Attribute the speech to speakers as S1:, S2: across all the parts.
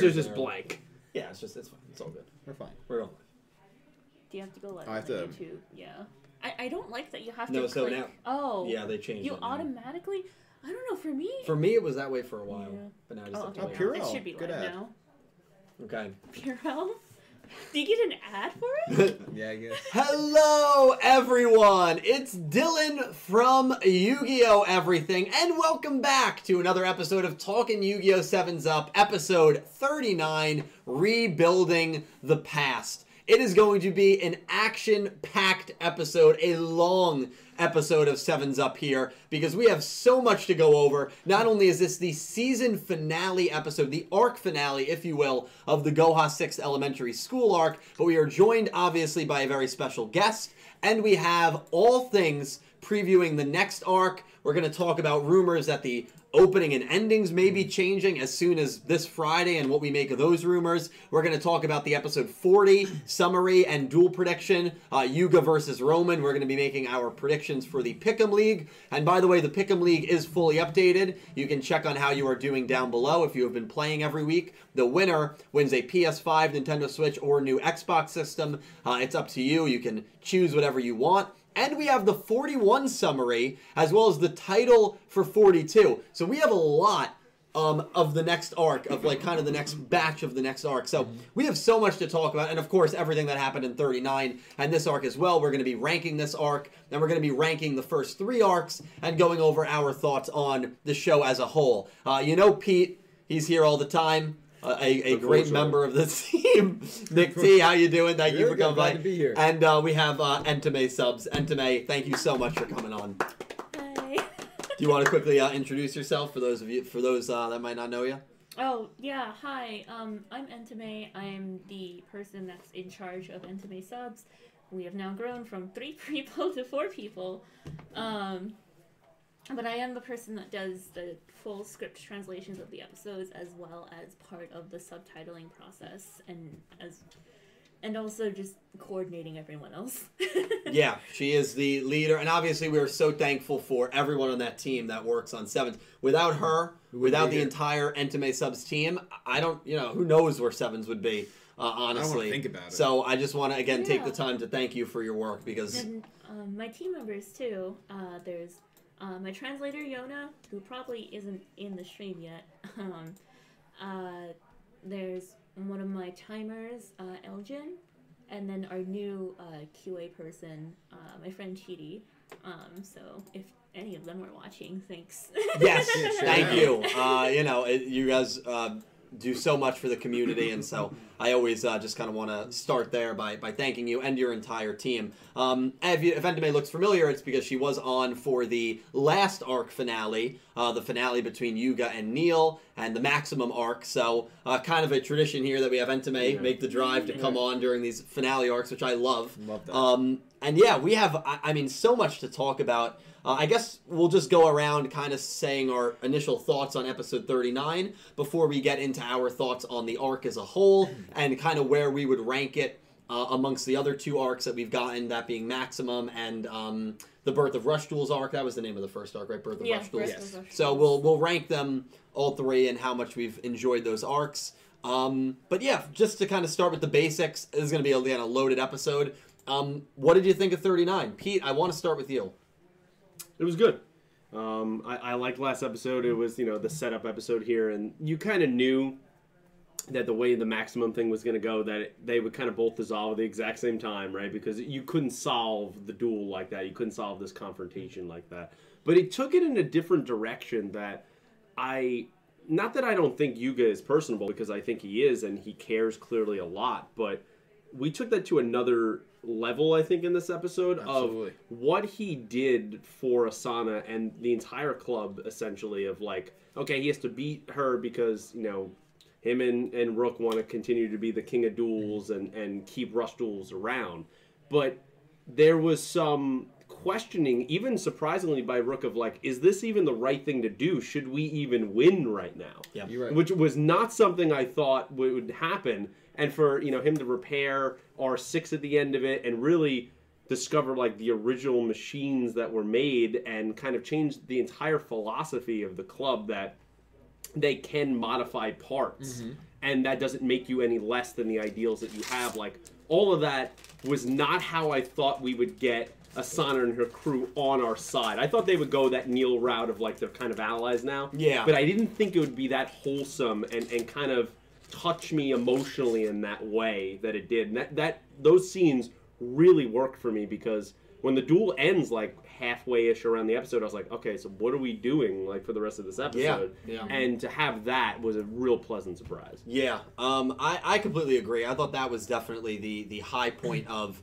S1: So it's just blank.
S2: Yeah, it's just it's fine. It's all good.
S3: We're fine.
S2: We're on.
S4: Do you have to go live
S3: I
S4: on
S3: have to-
S4: YouTube? Yeah. I, I don't like that you have to.
S2: No,
S4: to
S2: so
S4: click.
S2: now-
S4: oh.
S2: Yeah, they changed
S4: You
S2: it now.
S4: automatically. I don't know. For me.
S2: For me, it was that way for a while,
S4: Yeah.
S2: but now I just
S4: oh,
S2: have to
S4: okay.
S2: wait.
S3: Oh, Purell.
S4: It should be
S3: Good
S4: live
S3: ad.
S4: now.
S2: Okay.
S4: Purell. Do you get an ad for it?
S3: Yeah, I guess.
S2: Hello, everyone! It's Dylan from Yu Gi Oh! Everything, and welcome back to another episode of Talking Yu Gi Oh! 7's Up, episode 39 Rebuilding the Past. It is going to be an action packed episode, a long episode of Sevens Up here because we have so much to go over. Not only is this the season finale episode, the arc finale, if you will, of the Goha 6th Elementary School arc, but we are joined obviously by a very special guest, and we have all things previewing the next arc. We're going to talk about rumors that the opening and endings may be changing as soon as this Friday and what we make of those rumors. We're going to talk about the episode 40 summary and dual prediction, uh, Yuga versus Roman. We're going to be making our predictions for the Pick'em League. And by the way, the Pick'em League is fully updated. You can check on how you are doing down below if you have been playing every week. The winner wins a PS5, Nintendo Switch, or new Xbox system. Uh, it's up to you. You can choose whatever you want. And we have the 41 summary as well as the title for 42. So we have a lot um, of the next arc, of like kind of the next batch of the next arc. So we have so much to talk about. And of course, everything that happened in 39 and this arc as well. We're going to be ranking this arc, and we're going to be ranking the first three arcs and going over our thoughts on the show as a whole. Uh, you know, Pete, he's here all the time. A, a great member of the team, Nick T. How you doing? Thank you
S1: Good,
S2: for
S1: good,
S2: coming
S1: glad
S2: by.
S1: to be here.
S2: And uh, we have uh, Entame subs. Entame, thank you so much for coming on.
S4: Hi.
S2: Do you want to quickly uh, introduce yourself for those of you for those uh, that might not know you?
S4: Oh yeah, hi. Um, I'm Entame. I'm the person that's in charge of Entame subs. We have now grown from three people to four people. Um, but I am the person that does the full script translations of the episodes as well as part of the subtitling process and as and also just coordinating everyone else.
S2: Yeah, she is the leader, and obviously we are so thankful for everyone on that team that works on Sevens. Without her, without the entire Entame subs team, I don't, you know, who knows where Sevens would be. Uh, honestly,
S3: think about it.
S2: So I just want to again take the time to thank you for your work because
S4: And um, my team members too. Uh, there's uh, my translator Yona, who probably isn't in the stream yet. Um, uh, there's one of my timers, uh, Elgin, and then our new uh, QA person, uh, my friend Chidi. Um, so if any of them are watching, thanks.
S2: yes, thank you. Uh, you know, it, you guys uh, do so much for the community, and so I always uh, just kind of want to start there by, by thanking you and your entire team. Um, if, you, if Entame looks familiar, it's because she was on for the last arc finale, uh, the finale between Yuga and Neil, and the Maximum arc. So, uh, kind of a tradition here that we have Entame
S1: Yeah.
S2: make the drive to come on during these finale arcs, which I love.
S3: Love that.
S2: Um, and yeah, we have, I, I mean, so much to talk about. Uh, I guess we'll just go around kind of saying our initial thoughts on episode 39 before we get into our thoughts on the arc as a whole and kind of where we would rank it uh, amongst the other two arcs that we've gotten, that being Maximum and um, the Birth of Rush Duels arc. That was the name of the first arc, right? Birth of
S4: yeah,
S2: Rush Duels.
S4: Breath of Rush
S2: So we'll we'll rank them all three and how much we've enjoyed those arcs. Um, but yeah, just to kind of start with the basics, this is going to be a, again, a loaded episode. Um, what did you think of 39? Pete, I want to start with you.
S1: It was good. Um, I, I liked last episode. It was you know the setup episode here, and you kind of knew that the way the maximum thing was going to go, that it, they would kind of both dissolve at the exact same time, right? Because you couldn't solve the duel like that. You couldn't solve this confrontation like that. But it took it in a different direction that I. Not that I don't think Yuga is personable, because I think he is, and he cares clearly a lot. But we took that to another level, I think, in this episode
S3: Absolutely.
S1: of what he did for Asana and the entire club, essentially, of like, okay, he has to beat her because, you know, him and, and Rook want to continue to be the king of duels and, and keep Rush duels around. But there was some questioning, even surprisingly by Rook, of like, is this even the right thing to do? Should we even win right now?
S2: Yeah.
S3: You're right.
S1: which was not something I thought would would happen. And for you know him to repair R six at the end of it and really discover like the original machines that were made and kind of change the entire philosophy of the club that they can modify parts mm-hmm. and that doesn't make you any less than the ideals that you have. Like all of that was not how I thought we would get Asana and her crew on our side. I thought they would go that Neil route of like they're kind of allies now.
S2: Yeah.
S1: But I didn't think it would be that wholesome and, and kind of touch me emotionally in that way that it did. And that, that those scenes really worked for me because when the duel ends like halfway ish around the episode, I was like, okay, so what are we doing like for the rest of this episode?
S2: yeah. yeah.
S1: And to have that was a real pleasant surprise.
S2: Yeah, um, I, I completely agree. I thought that was definitely the the high point of,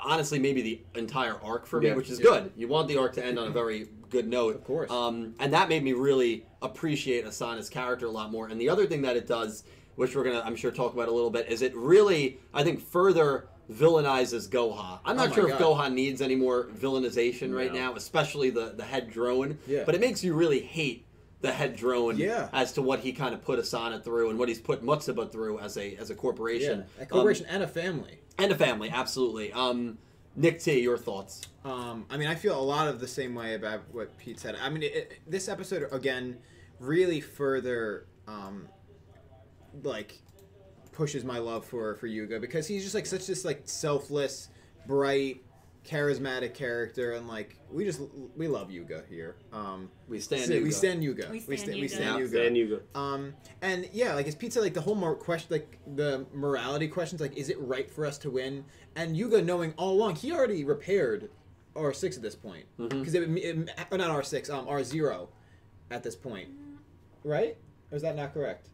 S2: honestly, maybe the entire arc for me,
S1: Yeah.
S2: which is
S3: Yeah.
S2: good. You want the arc to end on a very good note,
S3: Of course.
S2: Um, and that made me really appreciate Asana's character a lot more. And the other thing that it does, which we're gonna, I'm sure, talk about a little bit, is it really, I think, further villainizes Goha. I'm
S3: Oh
S2: not
S3: my
S2: sure if
S3: God.
S2: Goha needs any more villainization right
S1: No.
S2: now, especially the the head drone.
S3: Yeah.
S2: But it makes you really hate the head drone
S3: Yeah.
S2: as to what he kind of put Asana through and what he's put Mutsuba through as a as a corporation.
S3: Yeah, a
S2: Um,
S3: corporation and a family.
S2: and a family, absolutely. Um, Nick T, your thoughts?
S3: Um, I mean, I feel a lot of the same way about what Pete said. I mean, it, it, this episode again really further um, like pushes my love for for Yuga because he's just like such this like selfless, bright, charismatic character, and like we just we love Yuga here. Um,
S2: We stand.
S3: so- we
S2: Yuga.
S3: stand Yuga.
S4: We
S3: We
S4: stan
S3: stand, we
S4: Yuga.
S3: stand Yuga.
S1: Then you go.
S3: Um, and yeah, like as pizza, like the whole more question, like the morality questions, like is it right for us to win? And Yuga knowing all along, he already repaired R six at this point because it, it, or not R six, um, R zero, at this point, right? Or is that not correct?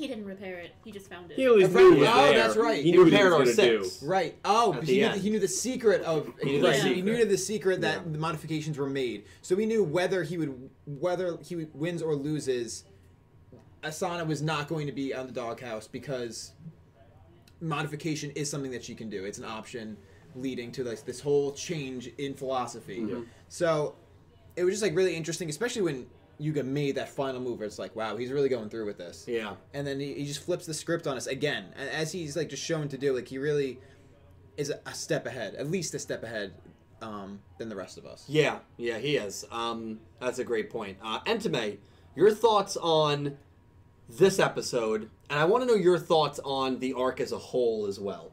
S4: He didn't repair it. He just found it.
S1: He at least
S3: Oh,
S1: knew it was
S3: oh,
S1: there.
S3: that's right.
S1: He
S2: He
S1: knew what he
S2: repaired
S1: was
S2: our
S1: going to do.
S3: Right. Oh,
S2: At the
S3: he, knew,
S2: end.
S3: he knew the secret of
S2: He knew the
S3: right, He
S2: secret.
S3: knew the secret that
S2: Yeah.
S3: the modifications were made. So we knew whether he would whether he would- wins or loses. Asana was not going to be on the doghouse because modification is something that she can do. It's an option leading to like this whole change in philosophy.
S1: Yeah.
S3: So it was just like really interesting, especially when Yuga made that final move. Where it's like, wow, he's really going through with this
S2: Yeah.
S3: and then he, he just flips the script on us again A- as he's like just shown to do like he really is a, a step ahead at least a step ahead um, than the rest of us
S2: Yeah, yeah, he is. Um, that's a great point. Uh, Entame, your thoughts on this episode, and I want to know your thoughts on the arc as a whole as well.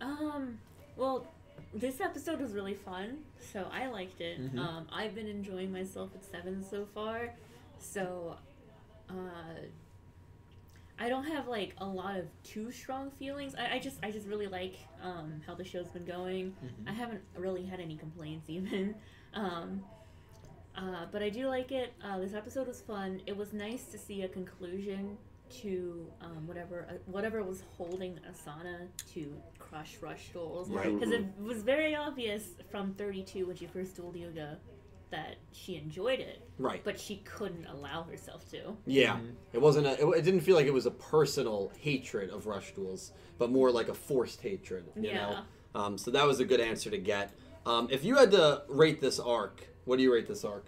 S4: Um, well, this episode was really fun, so I liked it.
S3: Mhm.
S4: Um, I've been enjoying myself at seven so far, so uh, I don't have like a lot of too strong feelings. I, I just I just really like um, how the show's been going.
S3: Mhm.
S4: I haven't really had any complaints even. Um, uh, but I do like it. Uh, this episode was fun. It was nice to see a conclusion to um, whatever uh, whatever was holding Asana to crush Rush Duels.
S2: Right.
S4: Because it was very obvious from 32 when she first dueled Yuga that she enjoyed it,
S2: Right.
S4: but she couldn't allow herself to.
S2: Yeah.
S3: Mhm.
S2: It wasn't a. It, it didn't feel like it was a personal hatred of Rush Duels, but more like a forced hatred. You
S4: Yeah.
S2: know. Um, so that was a good answer to get. Um, if you had to rate this arc, what do you rate this arc?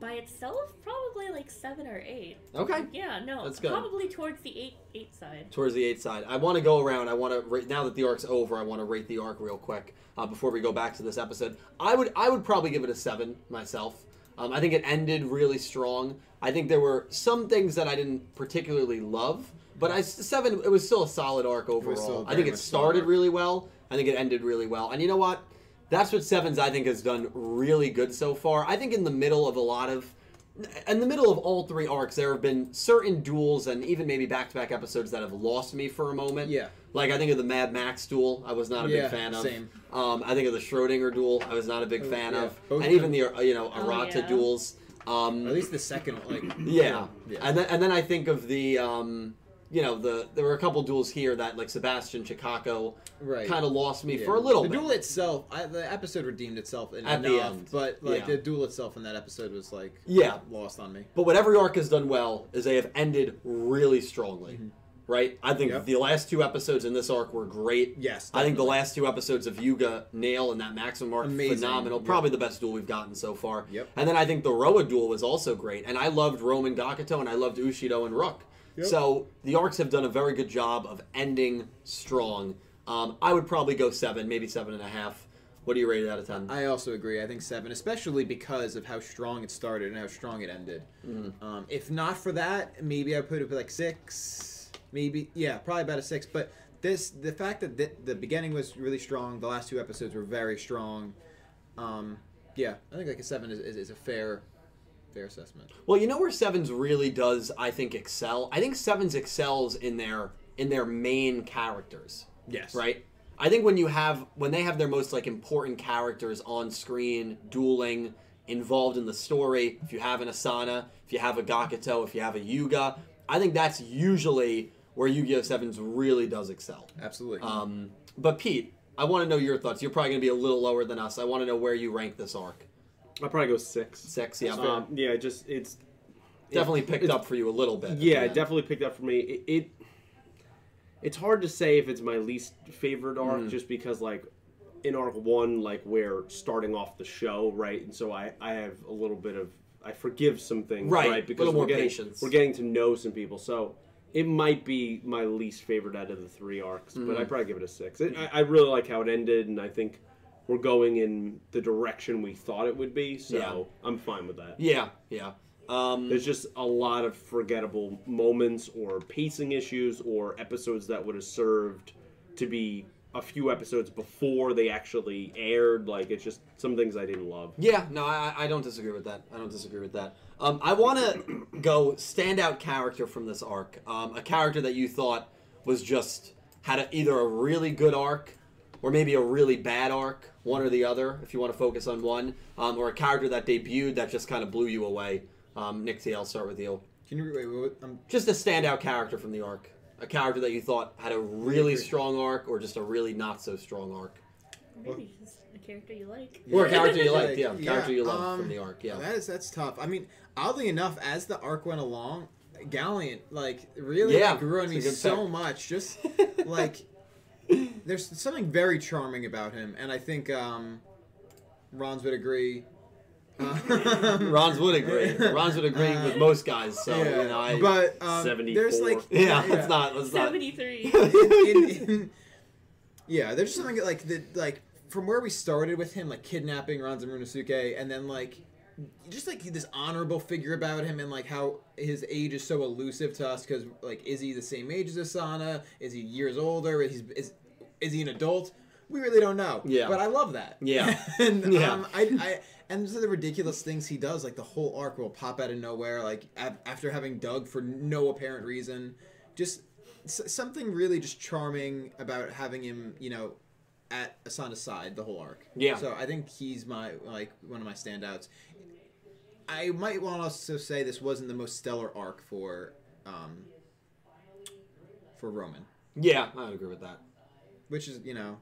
S4: By itself, probably like seven or eight.
S2: Okay.
S4: Yeah, no,
S2: That's good.
S4: probably towards the eight eight side.
S2: towards the eight side. I want to go around. I want to rate now that the arc's over. I want to rate the arc real quick uh, before we go back to this episode. I would I would probably give it a seven myself. Um, I think it ended really strong. I think there were some things that I didn't particularly love, but I seven. It was still a solid arc overall. I think it started really well. I think it ended really well. And you know what? That's what Sevens I think has done really good so far. I think in the middle of a lot of in the middle of all three arcs, there have been certain duels and even maybe back-to-back episodes that have lost me for a moment.
S3: Yeah.
S2: Like I think of the Mad Max duel, I was not a
S3: Yeah,
S2: big fan of.
S3: same.
S2: Um, I think of the Schrodinger duel, I was not a big
S3: Oh,
S2: fan
S3: yeah.
S2: of,
S3: Both
S2: and even the you know
S4: Oh,
S2: Arata
S4: yeah.
S2: duels. Um,
S3: at least the second like
S2: yeah.
S3: yeah
S2: and then and then I think of the um, you know the there were a couple duels here that like Sebastian Chicago
S3: right
S2: kind of lost me
S3: Yeah.
S2: for a little bit.
S3: the
S2: bit.
S3: duel itself I, the episode redeemed itself in
S2: At the
S3: enough
S2: end.
S3: but like
S2: Yeah.
S3: the duel itself in that episode was like
S2: Yeah.
S3: lost on me
S2: But what every arc has done well is they have ended really strongly.
S3: Mhm.
S2: Right? I think
S3: Yep.
S2: the last two episodes in this arc were great.
S3: yes
S2: I think the last two episodes of Yuga Nail and that maximum arc
S3: Amazing.
S2: phenomenal.
S3: Yep.
S2: Probably the best duel we've gotten so far.
S3: Yep.
S2: And then I think the Roa duel was also great. And I loved Roman Gakuto and I loved Ushio and Rook.
S3: Yep.
S2: So the arcs have done a very good job of ending strong. Um, I would probably go seven, maybe seven and a half. What do you rate it out of ten?
S3: I also agree. I think seven, especially because of how strong it started and how strong it ended.
S2: Mhm.
S3: Um, if not for that, maybe I put it like six, maybe yeah, probably about a six. But this the fact that the, the beginning was really strong, the last two episodes were very strong. Um, yeah, I think like a seven is, is, is a fair fair assessment.
S2: Well, you know where Sevens really does, I think, excel. I think Sevens excels in their in their main characters.
S3: Yes.
S2: Right. I think when you have when they have their most like important characters on screen, dueling, involved in the story. If you have an Asana, if you have a Gakuto, if you have a Yuga, I think that's usually where Yu-Gi-Oh! Sevens really does excel.
S3: Absolutely.
S2: Um, but Pete, I want to know your thoughts. You're probably going to be a little lower than us. I want to know where you rank this arc.
S1: I'll probably go six.
S2: Six, yeah,
S1: Um, yeah, just it's
S2: definitely
S1: it-
S2: picked
S1: it's-
S2: up for you a little bit.
S1: Yeah, it definitely picked up for me. It, it it's hard to say if it's my least favorite arc,
S2: Mm.
S1: just because like in arc one, like we're starting off the show, right? And so I I have a little bit of I forgive some things,
S2: Right,
S1: right? Because
S2: little
S1: we're
S2: more
S1: getting
S2: patience.
S1: we're getting to know some people, so. It might be my least favorite out of the three arcs, but
S2: Mm.
S1: I'd probably give it a six. It, I, I really like how it ended, and I think we're going in the direction we thought it would be, so
S2: Yeah.
S1: I'm fine with that.
S2: Yeah, yeah. Um,
S1: There's just a lot of forgettable moments or pacing issues or episodes that would have served to be a few episodes before they actually aired. Like it's just some things I didn't love.
S2: Yeah, no, I, I don't disagree with that. I don't disagree with that. Um, I want to go standout character from this arc. Um, a character that you thought was just had a, either a really good arc or maybe a really bad arc, one or the other, if you want to focus on one, um, or a character that debuted that just kind of blew you away. Um, Nick T, I'll start with you.
S3: Can you wait? wait, wait um,
S2: Just a standout character from the arc. A character that you thought had a really strong arc or just a really not so strong arc.
S4: Maybe just a character you like.
S2: Or a character you liked,
S3: Like,
S2: yeah. Character you loved
S3: um,
S2: from the arc, yeah.
S3: That is that's tough. I mean, oddly enough, as the arc went along, Galliant like really
S2: Yeah,
S3: grew on
S2: it's
S3: me so
S2: pick.
S3: much. Just like there's something very charming about him, and I think um, Rons would agree. Uh,
S2: Rons would agree. Rons would agree with most guys, so
S3: yeah,
S2: you know I
S3: but um,
S1: 74.
S3: there's like
S2: Yeah, let's not let's not
S4: 73.
S3: in, in, yeah, there's something like the like from where we started with him, like kidnapping Ranza Muranosuke, and then like just like this honorable figure about him, and like how his age is so elusive to us because like is he the same age as Asana? Is he years older? Is is is he an adult? We really don't know.
S2: Yeah.
S3: but I love that.
S2: Yeah.
S3: and
S2: Yeah.
S3: um, I, I and the ridiculous things he does, like the whole arc will pop out of nowhere, like af- after having Doug for no apparent reason. Just s- something really just charming about having him, you know, at Asana's side the whole arc.
S2: Yeah.
S3: So I think he's my like one of my standouts. I might want to also say this wasn't the most stellar arc for um for Roman,
S2: Yeah, I would agree with that.
S3: Which is you know.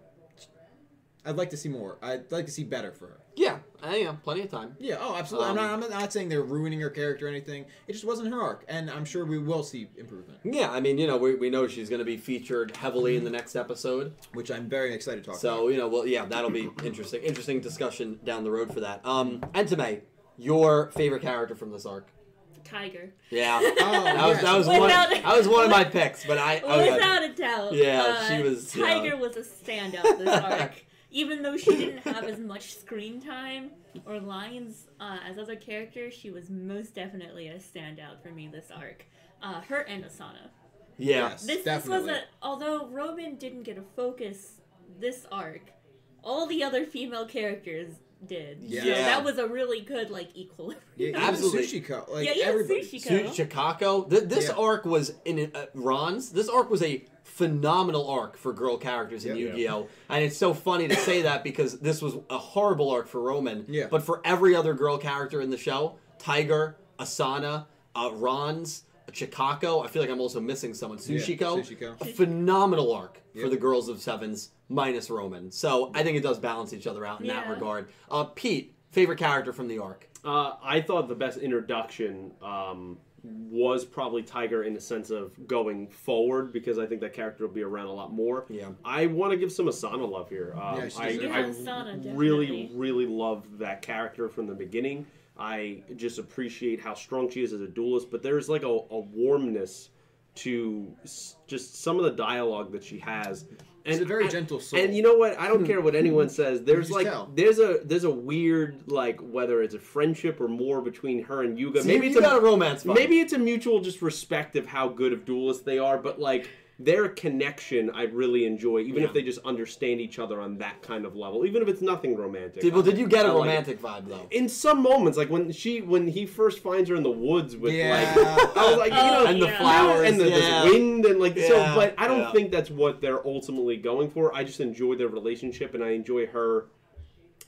S3: I'd like to see more. I'd like to see better for her.
S2: Yeah, I am plenty of time.
S3: Yeah, oh, absolutely.
S2: Um,
S3: I'm, not, I'm not saying they're ruining her character or anything. It just wasn't her arc, and I'm sure we will see improvement,
S2: Yeah, I mean, you know, we, we know she's going to be featured heavily in the next episode.
S3: which I'm very excited to talk about.
S2: So, you know, well, yeah, that'll be interesting. Interesting discussion down the road for that. Um, Entame, your favorite character from this arc?
S4: Tiger.
S2: Yeah.
S3: Oh,
S2: That was,
S3: yes.
S2: that was one.
S4: Without-
S2: That was one of my picks, but I. I
S4: Without a doubt.
S2: Yeah,
S4: uh,
S2: she was, yeah.
S4: Tiger was a standout this arc. Even though she didn't have as much screen time or lines uh, as other characters, she was most definitely a standout for me this arc. Uh, her and Asana.
S2: yeah.
S3: Yes,
S4: This, this
S3: definitely.
S4: was a although Roman didn't get a focus this arc, all the other female characters did.
S3: Yeah.
S4: So
S2: Yeah.
S4: that was a really good like equilibrium.
S3: yeah, even
S2: Absolutely.
S3: Sushiko, like
S4: yeah, even
S3: everybody.
S4: Sushiko.
S2: Su- Chicago. Th- this
S3: Yeah.
S2: arc was in uh, Ron's. This arc was a phenomenal arc for girl characters in
S3: Yep.
S2: Yu-Gi-Oh, and it's so funny to say that because this was a horrible arc for Roman.
S3: Yeah.
S2: But for every other girl character in the show, Tiger, Asana, uh, Ron's, Chicago. I feel like I'm also missing someone.
S3: Yeah,
S2: Sushiko.
S3: Sushiko.
S2: A phenomenal arc for the girls of sevens minus Roman. So I think it does balance each other out in that regard. Uh, Pete, favorite character from the arc?
S1: Uh, I thought the best introduction um, was probably Tiger in the sense of going forward because I think that character will be around a lot more.
S2: Yeah.
S1: I want to give some Asana love here. Um,
S3: Yeah,
S1: I,
S3: deserves
S1: I
S4: Asana,
S1: really, really loved that character from the beginning. I just appreciate how strong she is as a duelist, but there's like a, a warmness to s- just some of the dialogue that she has.
S3: She's a very
S1: I-
S3: gentle soul.
S1: And you know what? I don't care what anyone says. There's
S3: just
S1: like
S3: tell.
S1: there's a there's a weird like whether it's a friendship or more between her and Yuga.
S2: See,
S1: maybe
S2: you
S1: it's
S2: got a
S1: a
S2: romance vibe.
S1: maybe it's a mutual just respect of how good of duelists they are, but like their connection I really enjoy, even
S2: Yeah.
S1: if they just understand each other on that kind of level, even if it's nothing romantic.
S2: Did, well, did you get a
S1: I like
S2: romantic vibe though?
S1: in some moments, like when she when he first finds her in the woods with
S3: Yeah.
S1: like I was like, you know,
S2: And the flowers
S1: and the,
S2: yeah.
S1: wind and like so but i don't
S2: yeah.
S1: think that's what they're ultimately going for i just enjoy their relationship and i enjoy her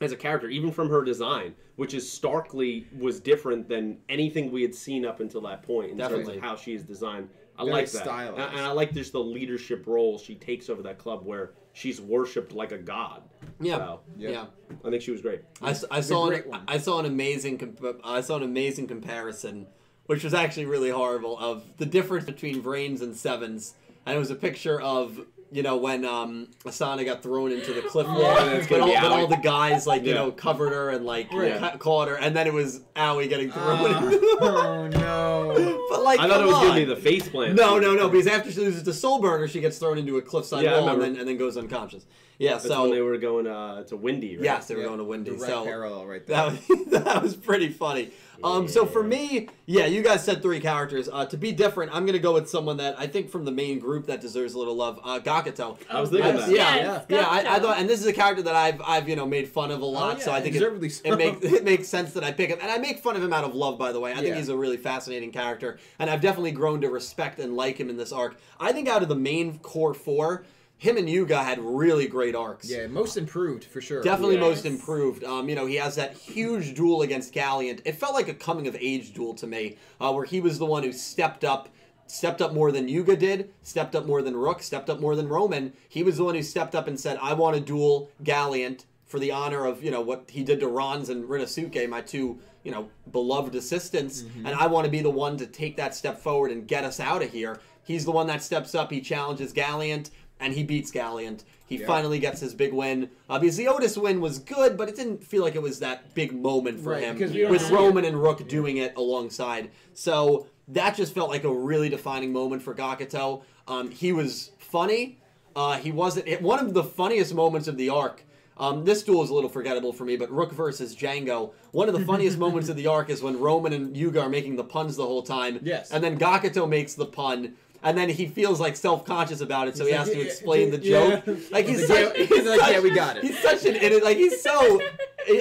S1: as a character even from her design which is starkly was different than anything we had seen up until that point in terms of how she is designed i
S3: Very
S1: like that
S3: stylized.
S1: and, and i like just the leadership role she takes over that club where she's worshipped like a god
S2: Yeah,
S1: so
S3: Yep.
S2: yeah.
S1: i think she was great
S2: I, s- I saw
S3: great
S2: an,
S3: one.
S2: I saw an amazing comp- I saw an amazing comparison, which was actually really horrible of the difference between Vrains and Sevens, and it was a picture of you know when um, Asana got thrown into the cliff wall,
S1: Yeah,
S2: but, all, but all the guys like you
S1: Yeah.
S2: know covered her and like
S3: Right.
S2: ca- caught her, and then it was Aoi getting thrown.
S3: Ah,
S2: into the-
S3: oh no.
S2: but like,
S1: i thought it
S2: come
S1: was gonna be the face plant
S2: No, no, no. Because after she loses to Soul Burner, she gets thrown into a cliffside
S1: Yeah,
S2: wall and then, and then goes unconscious. Yeah,
S1: that's
S2: so
S1: when they were going uh, to windy right?
S2: yes, they were
S3: Yeah,
S2: going to Windy.
S3: Direct
S2: So
S3: parallel right there.
S2: That was, that was pretty funny. Um, so for me, yeah, you guys said three characters. Uh, to be different, I'm gonna go with someone that I think from the main group that deserves a little love. Uh, Gakuto.
S1: I was thinking
S2: I-
S1: that.
S2: yeah,
S4: Yes,
S2: yeah, I, I thought, and this is a character that I've I've you know made fun of a lot.
S3: Oh, yeah,
S2: so I think it,
S3: so.
S2: it makes it makes sense that I pick him, and I make fun of him out of love. By the way, I think he's a really fascinating character, and I've definitely grown to respect and like him in this arc. I think out of the main core four, him and Yuga had really great arcs.
S3: Yeah, most improved for sure.
S2: Definitely
S4: Yes.
S2: most improved. Um, you know, he has that huge duel against Galliant. It felt like a coming of age duel to me, uh, where he was the one who stepped up, stepped up more than Yuga did, stepped up more than Rook, stepped up more than Roman. He was the one who stepped up and said, "I want to duel Galliant for the honor of you know what he did to Rons and Rinosuke, my two you know beloved assistants, and I want to be the one to take that step forward and get us out of here." He's the one that steps up. He challenges Galliant. And he beats Galliant. He
S3: Yeah.
S2: finally gets his big win. Uh, because the Otis win was good, but it didn't feel like it was that big moment for
S3: Right,
S2: him
S3: because
S2: with
S3: see it.
S2: Roman and Rook doing it alongside. So that just felt like a really defining moment for Gakuto. Um, he was funny. Uh, he wasn't it, one of the funniest moments of the arc. Um, this duel is a little forgettable for me, but Rook versus Django. One of the funniest moments of the arc is when Roman and Yuga are making the puns the whole time.
S3: Yes.
S2: And then Gakuto makes the pun. And then he feels like self-conscious about it, so he
S3: He's
S2: has
S3: like,
S2: to
S3: "Yeah,
S2: explain the
S3: yeah."
S2: joke. Like he's
S3: Like,
S2: such,
S3: yeah,
S2: he's
S3: like,
S2: such-
S3: "Yeah, we got it."
S2: He's such an idiot. Like he's so.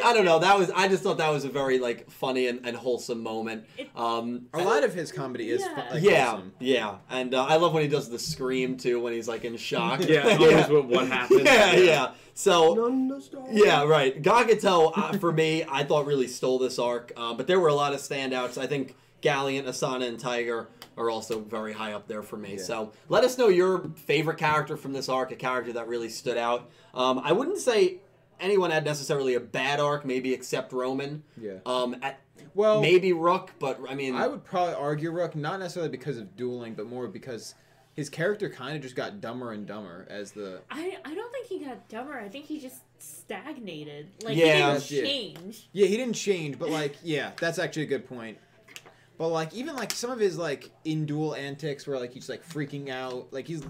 S2: I don't know. That was. I just thought that was a very like funny and, and wholesome moment. Um,
S3: A lot of his comedy is
S4: Yeah.
S3: fu- like,
S2: yeah,
S3: awesome.
S2: yeah, and uh, I love when he does the scream too when he's like in shock.
S1: yeah always what, what happened
S2: yeah, yeah. So
S1: None the stars.
S2: yeah, right. Gakuto, uh, for me, I thought really stole this arc, um, but there were a lot of standouts. I think Galliant, Asana, and Tiger are also very high up there for me.
S3: Yeah.
S2: So let us know your favorite character from this arc, a character that really stood out. Um, I wouldn't say anyone had necessarily a bad arc, maybe except Roman.
S3: Yeah.
S2: Um, at,
S3: Well,
S2: maybe Rook, but I mean,
S3: I would probably argue Rook, not necessarily because of dueling, but more because his character kind of just got dumber and dumber as the.
S4: I, I don't think he got dumber. I think he just stagnated. Like
S2: Yeah.
S4: he didn't
S3: it.
S4: change.
S3: Yeah, he didn't change, but like, yeah, that's actually a good point. But like, even like some of his like in duel antics, where like he's like freaking out, like he's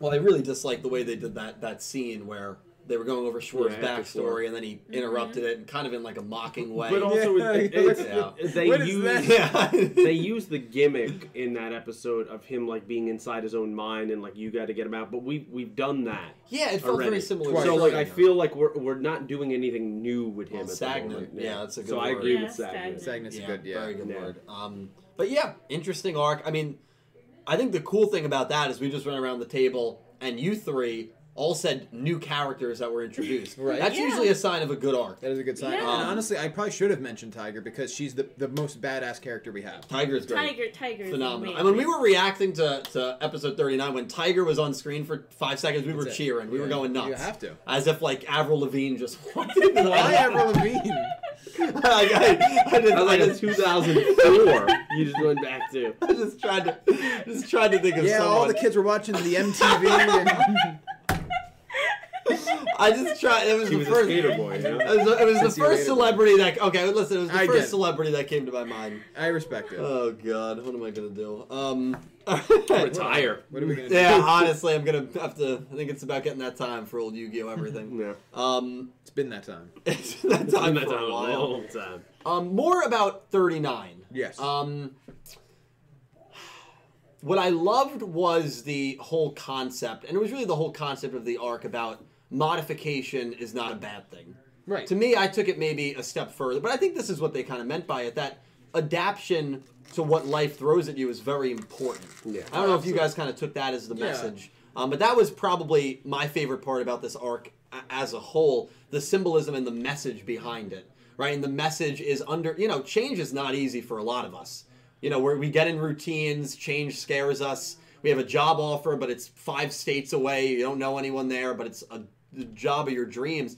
S2: Well, I really dislike the way they did that that scene where they were going over Schwartz's
S1: Yeah,
S2: backstory, and then he interrupted it, and kind of in like a mocking way.
S1: But also,
S3: Yeah,
S1: it,
S3: yeah,
S1: it's,
S2: yeah.
S1: they
S3: What is
S1: use
S3: that?
S2: yeah,
S1: they use the gimmick in that episode of him like being inside his own mind and like you got to get him out. But we we've done that
S2: yeah, it felt very similar.
S3: Twice.
S1: So like
S2: Story.
S1: I feel like we're we're not doing anything new with him.
S2: Well,
S1: at the
S2: stagnant.
S1: moment.
S2: Yeah, that's a good
S1: So I agree
S4: Yeah,
S1: with stagnant.
S4: stagnant.
S3: Stagnant's
S2: yeah,
S3: good, yeah.
S2: very good
S1: Yeah.
S2: word. Um, but yeah, interesting arc. I mean, I think the cool thing about that is we just went around the table, and you three all said new characters that were introduced.
S3: Right.
S2: That's
S4: Yeah.
S2: usually a sign of a good arc.
S3: that is a good sign.
S4: Yeah.
S3: And honestly, I probably should have mentioned Tiger because she's the the most badass character we have.
S2: Tiger's great.
S4: Tiger, Tiger,
S2: phenomenal.
S4: amazing.
S2: And when we were reacting to, to episode 39, when Tiger was on screen for five seconds, we were
S3: it.
S2: cheering. We were going nuts.
S3: You have to.
S2: As if like Avril Lavigne just walked into the
S3: Why Avril Lavigne?
S2: I, I, I, didn't,
S1: That was like
S2: I,
S1: in
S2: just,
S1: 2004. you just went back to.
S2: I just tried to just tried to think of
S3: Yeah,
S2: someone.
S3: all the kids were watching the MTV. And,
S2: I just tried. It was
S1: He
S2: the
S1: was a
S2: first.
S1: skater boy, you know?
S2: It was, it was the first
S3: hated
S2: celebrity that. Okay, listen. It was the
S3: I
S2: first
S3: get it.
S2: celebrity that came to my mind.
S3: I respect it.
S2: Oh God, what am I gonna do? Um,
S1: Retire.
S3: what are we gonna do?
S2: yeah, honestly, I'm gonna have to. I think it's about getting that time for old Yu-Gi-Oh everything.
S1: Yeah.
S2: Um,
S3: It's been that time.
S2: it's that
S1: It's
S2: time
S1: been that
S2: for
S1: time
S2: a
S1: a
S2: while.
S1: long time.
S2: Um, more about 39.
S3: Yes.
S2: Um, what I loved was the whole concept, and it was really the whole concept of the arc about modification is not a bad thing.
S3: right.
S2: To me, I took it maybe a step further, but I think this is what they kind of meant by it that adaptation to what life throws at you is very important.
S1: Yeah.
S2: I don't know if you guys kind of took that as the
S3: Yeah.
S2: message, um, but that was probably my favorite part about this arc as a whole the symbolism and the message behind it, right? And the message is under, you know, change is not easy for a lot of us. You know, where we get in routines, change scares us. We have a job offer, but it's five states away. You don't know anyone there, but it's a the job of your dreams.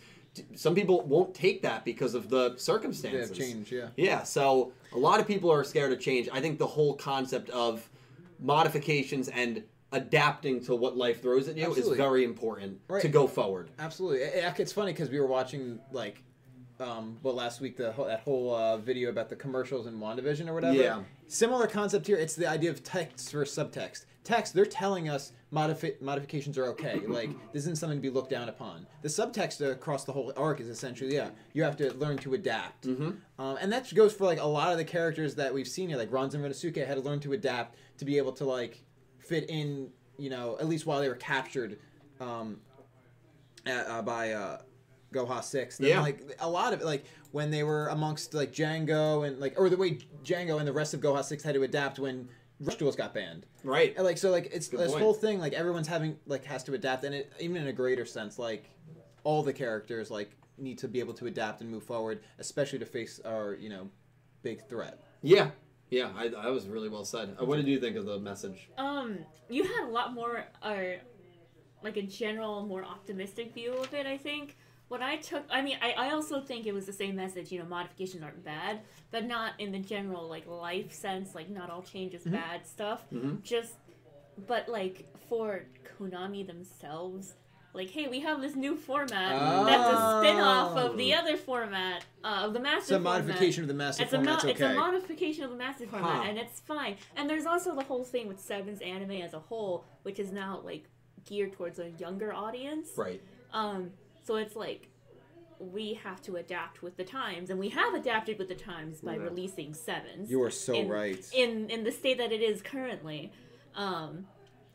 S2: Some people won't take that because of the circumstances.
S3: have change, yeah.
S2: Yeah, so a lot of people are scared of change. I think the whole concept of modifications and adapting to what life throws at you
S3: Absolutely.
S2: is very important
S3: Right.
S2: to go forward.
S3: Absolutely. It- it- It's funny because we were watching like, um, well, last week the whole, that whole uh, video about the commercials in WandaVision or whatever.
S2: Yeah.
S3: Similar concept here. It's the idea of text versus subtext. Text, they're telling us modifi- modifications are okay. Like this isn't something to be looked down upon. The subtext across the whole arc is essentially, yeah, you have to learn to adapt.
S2: Mm-hmm.
S3: Um, and that goes for like a lot of the characters that we've seen here, like Ronzan Renosuke had to learn to adapt to be able to like fit in, you know, at least while they were captured um, at, uh, by uh, Goha Six. Then,
S2: Yeah.
S3: like a lot of it, like when they were amongst like Django and like, or the way Django and the rest of Goha Six had to adapt when Rush Duels got banned.
S2: Right.
S3: And, like so, like it's
S2: Good
S3: this
S2: point.
S3: whole thing. Like everyone's having like has to adapt, and it even in a greater sense, like all the characters like need to be able to adapt and move forward, especially to face our you know big threat.
S2: Yeah. Yeah, I, I was really well said. Uh, What did you think of the message?
S4: Um, you had a lot more, uh, like a general, more optimistic view of it. I think. What I took, I mean, I, I also think it was the same message. You know, modifications aren't bad, but not in the general like life sense. Like, not all change is bad stuff.
S2: Mhm.
S4: Just, but like for Konami themselves, like, hey, we have this new format that's a spin-off of the
S3: Oh.
S4: other format uh, of the master.
S3: It's a
S4: format.
S3: modification of the master
S4: It's a,
S3: format.
S4: mo-
S3: It's
S4: it's a modification of the master format, and it's fine. And there's also the whole thing with Seven's anime as a whole, which is now like geared towards a younger audience.
S2: Right.
S4: Um, so it's like we have to adapt with the times, and we have adapted with the times by
S1: Yeah.
S4: releasing Sevens.
S3: you are so
S4: in,
S3: right.
S4: in in the state that it is currently. Um,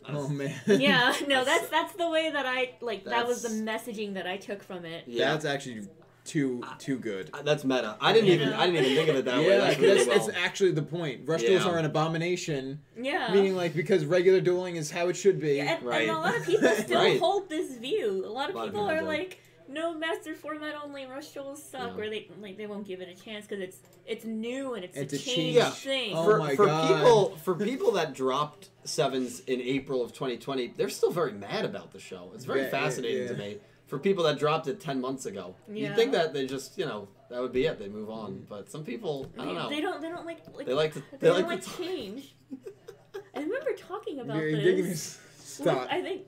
S3: oh man.
S4: yeah, no,
S2: That's-
S4: that's that's the way that I like. That was the messaging that I took from it.
S2: Yeah.
S3: That's actually too too good.
S2: Uh, That's meta. I didn't even I didn't even think of it that way.
S3: yeah,
S2: That's
S3: that's,
S2: really
S3: that's
S2: well.
S3: actually the point. Rush
S2: Yeah.
S3: duels are an abomination,
S4: Yeah.
S3: meaning like because regular dueling is how it should be.
S4: Yeah, and,
S2: Right.
S4: and a lot of people still
S2: Right.
S4: hold this view. A lot of
S2: A lot of
S4: people
S2: people
S4: are
S2: do.
S4: like, no master format only. Rush duels suck,
S2: Yeah.
S4: or they like they won't give it a chance because it's it's new and it's,
S3: It's
S4: a
S3: a
S4: change
S3: change.
S2: Yeah.
S4: thing.
S3: Oh
S2: for,
S3: my
S2: for
S3: God.
S2: people for people that dropped sevens in April of 2020, they're still very mad about the show. It's very
S3: Yeah, yeah,
S2: fascinating to me. For people that dropped it 10 months ago,
S4: Yeah.
S2: you'd think that they just you know that would be it. They move on, mm. but some people I don't know.
S4: They don't. They don't like. like
S2: They like to-
S4: They,
S2: they
S4: don't
S2: like
S4: like,
S2: to
S4: change. I remember talking about
S3: You're,
S4: this.
S3: you're giving me
S4: with-
S3: stop.
S4: I think.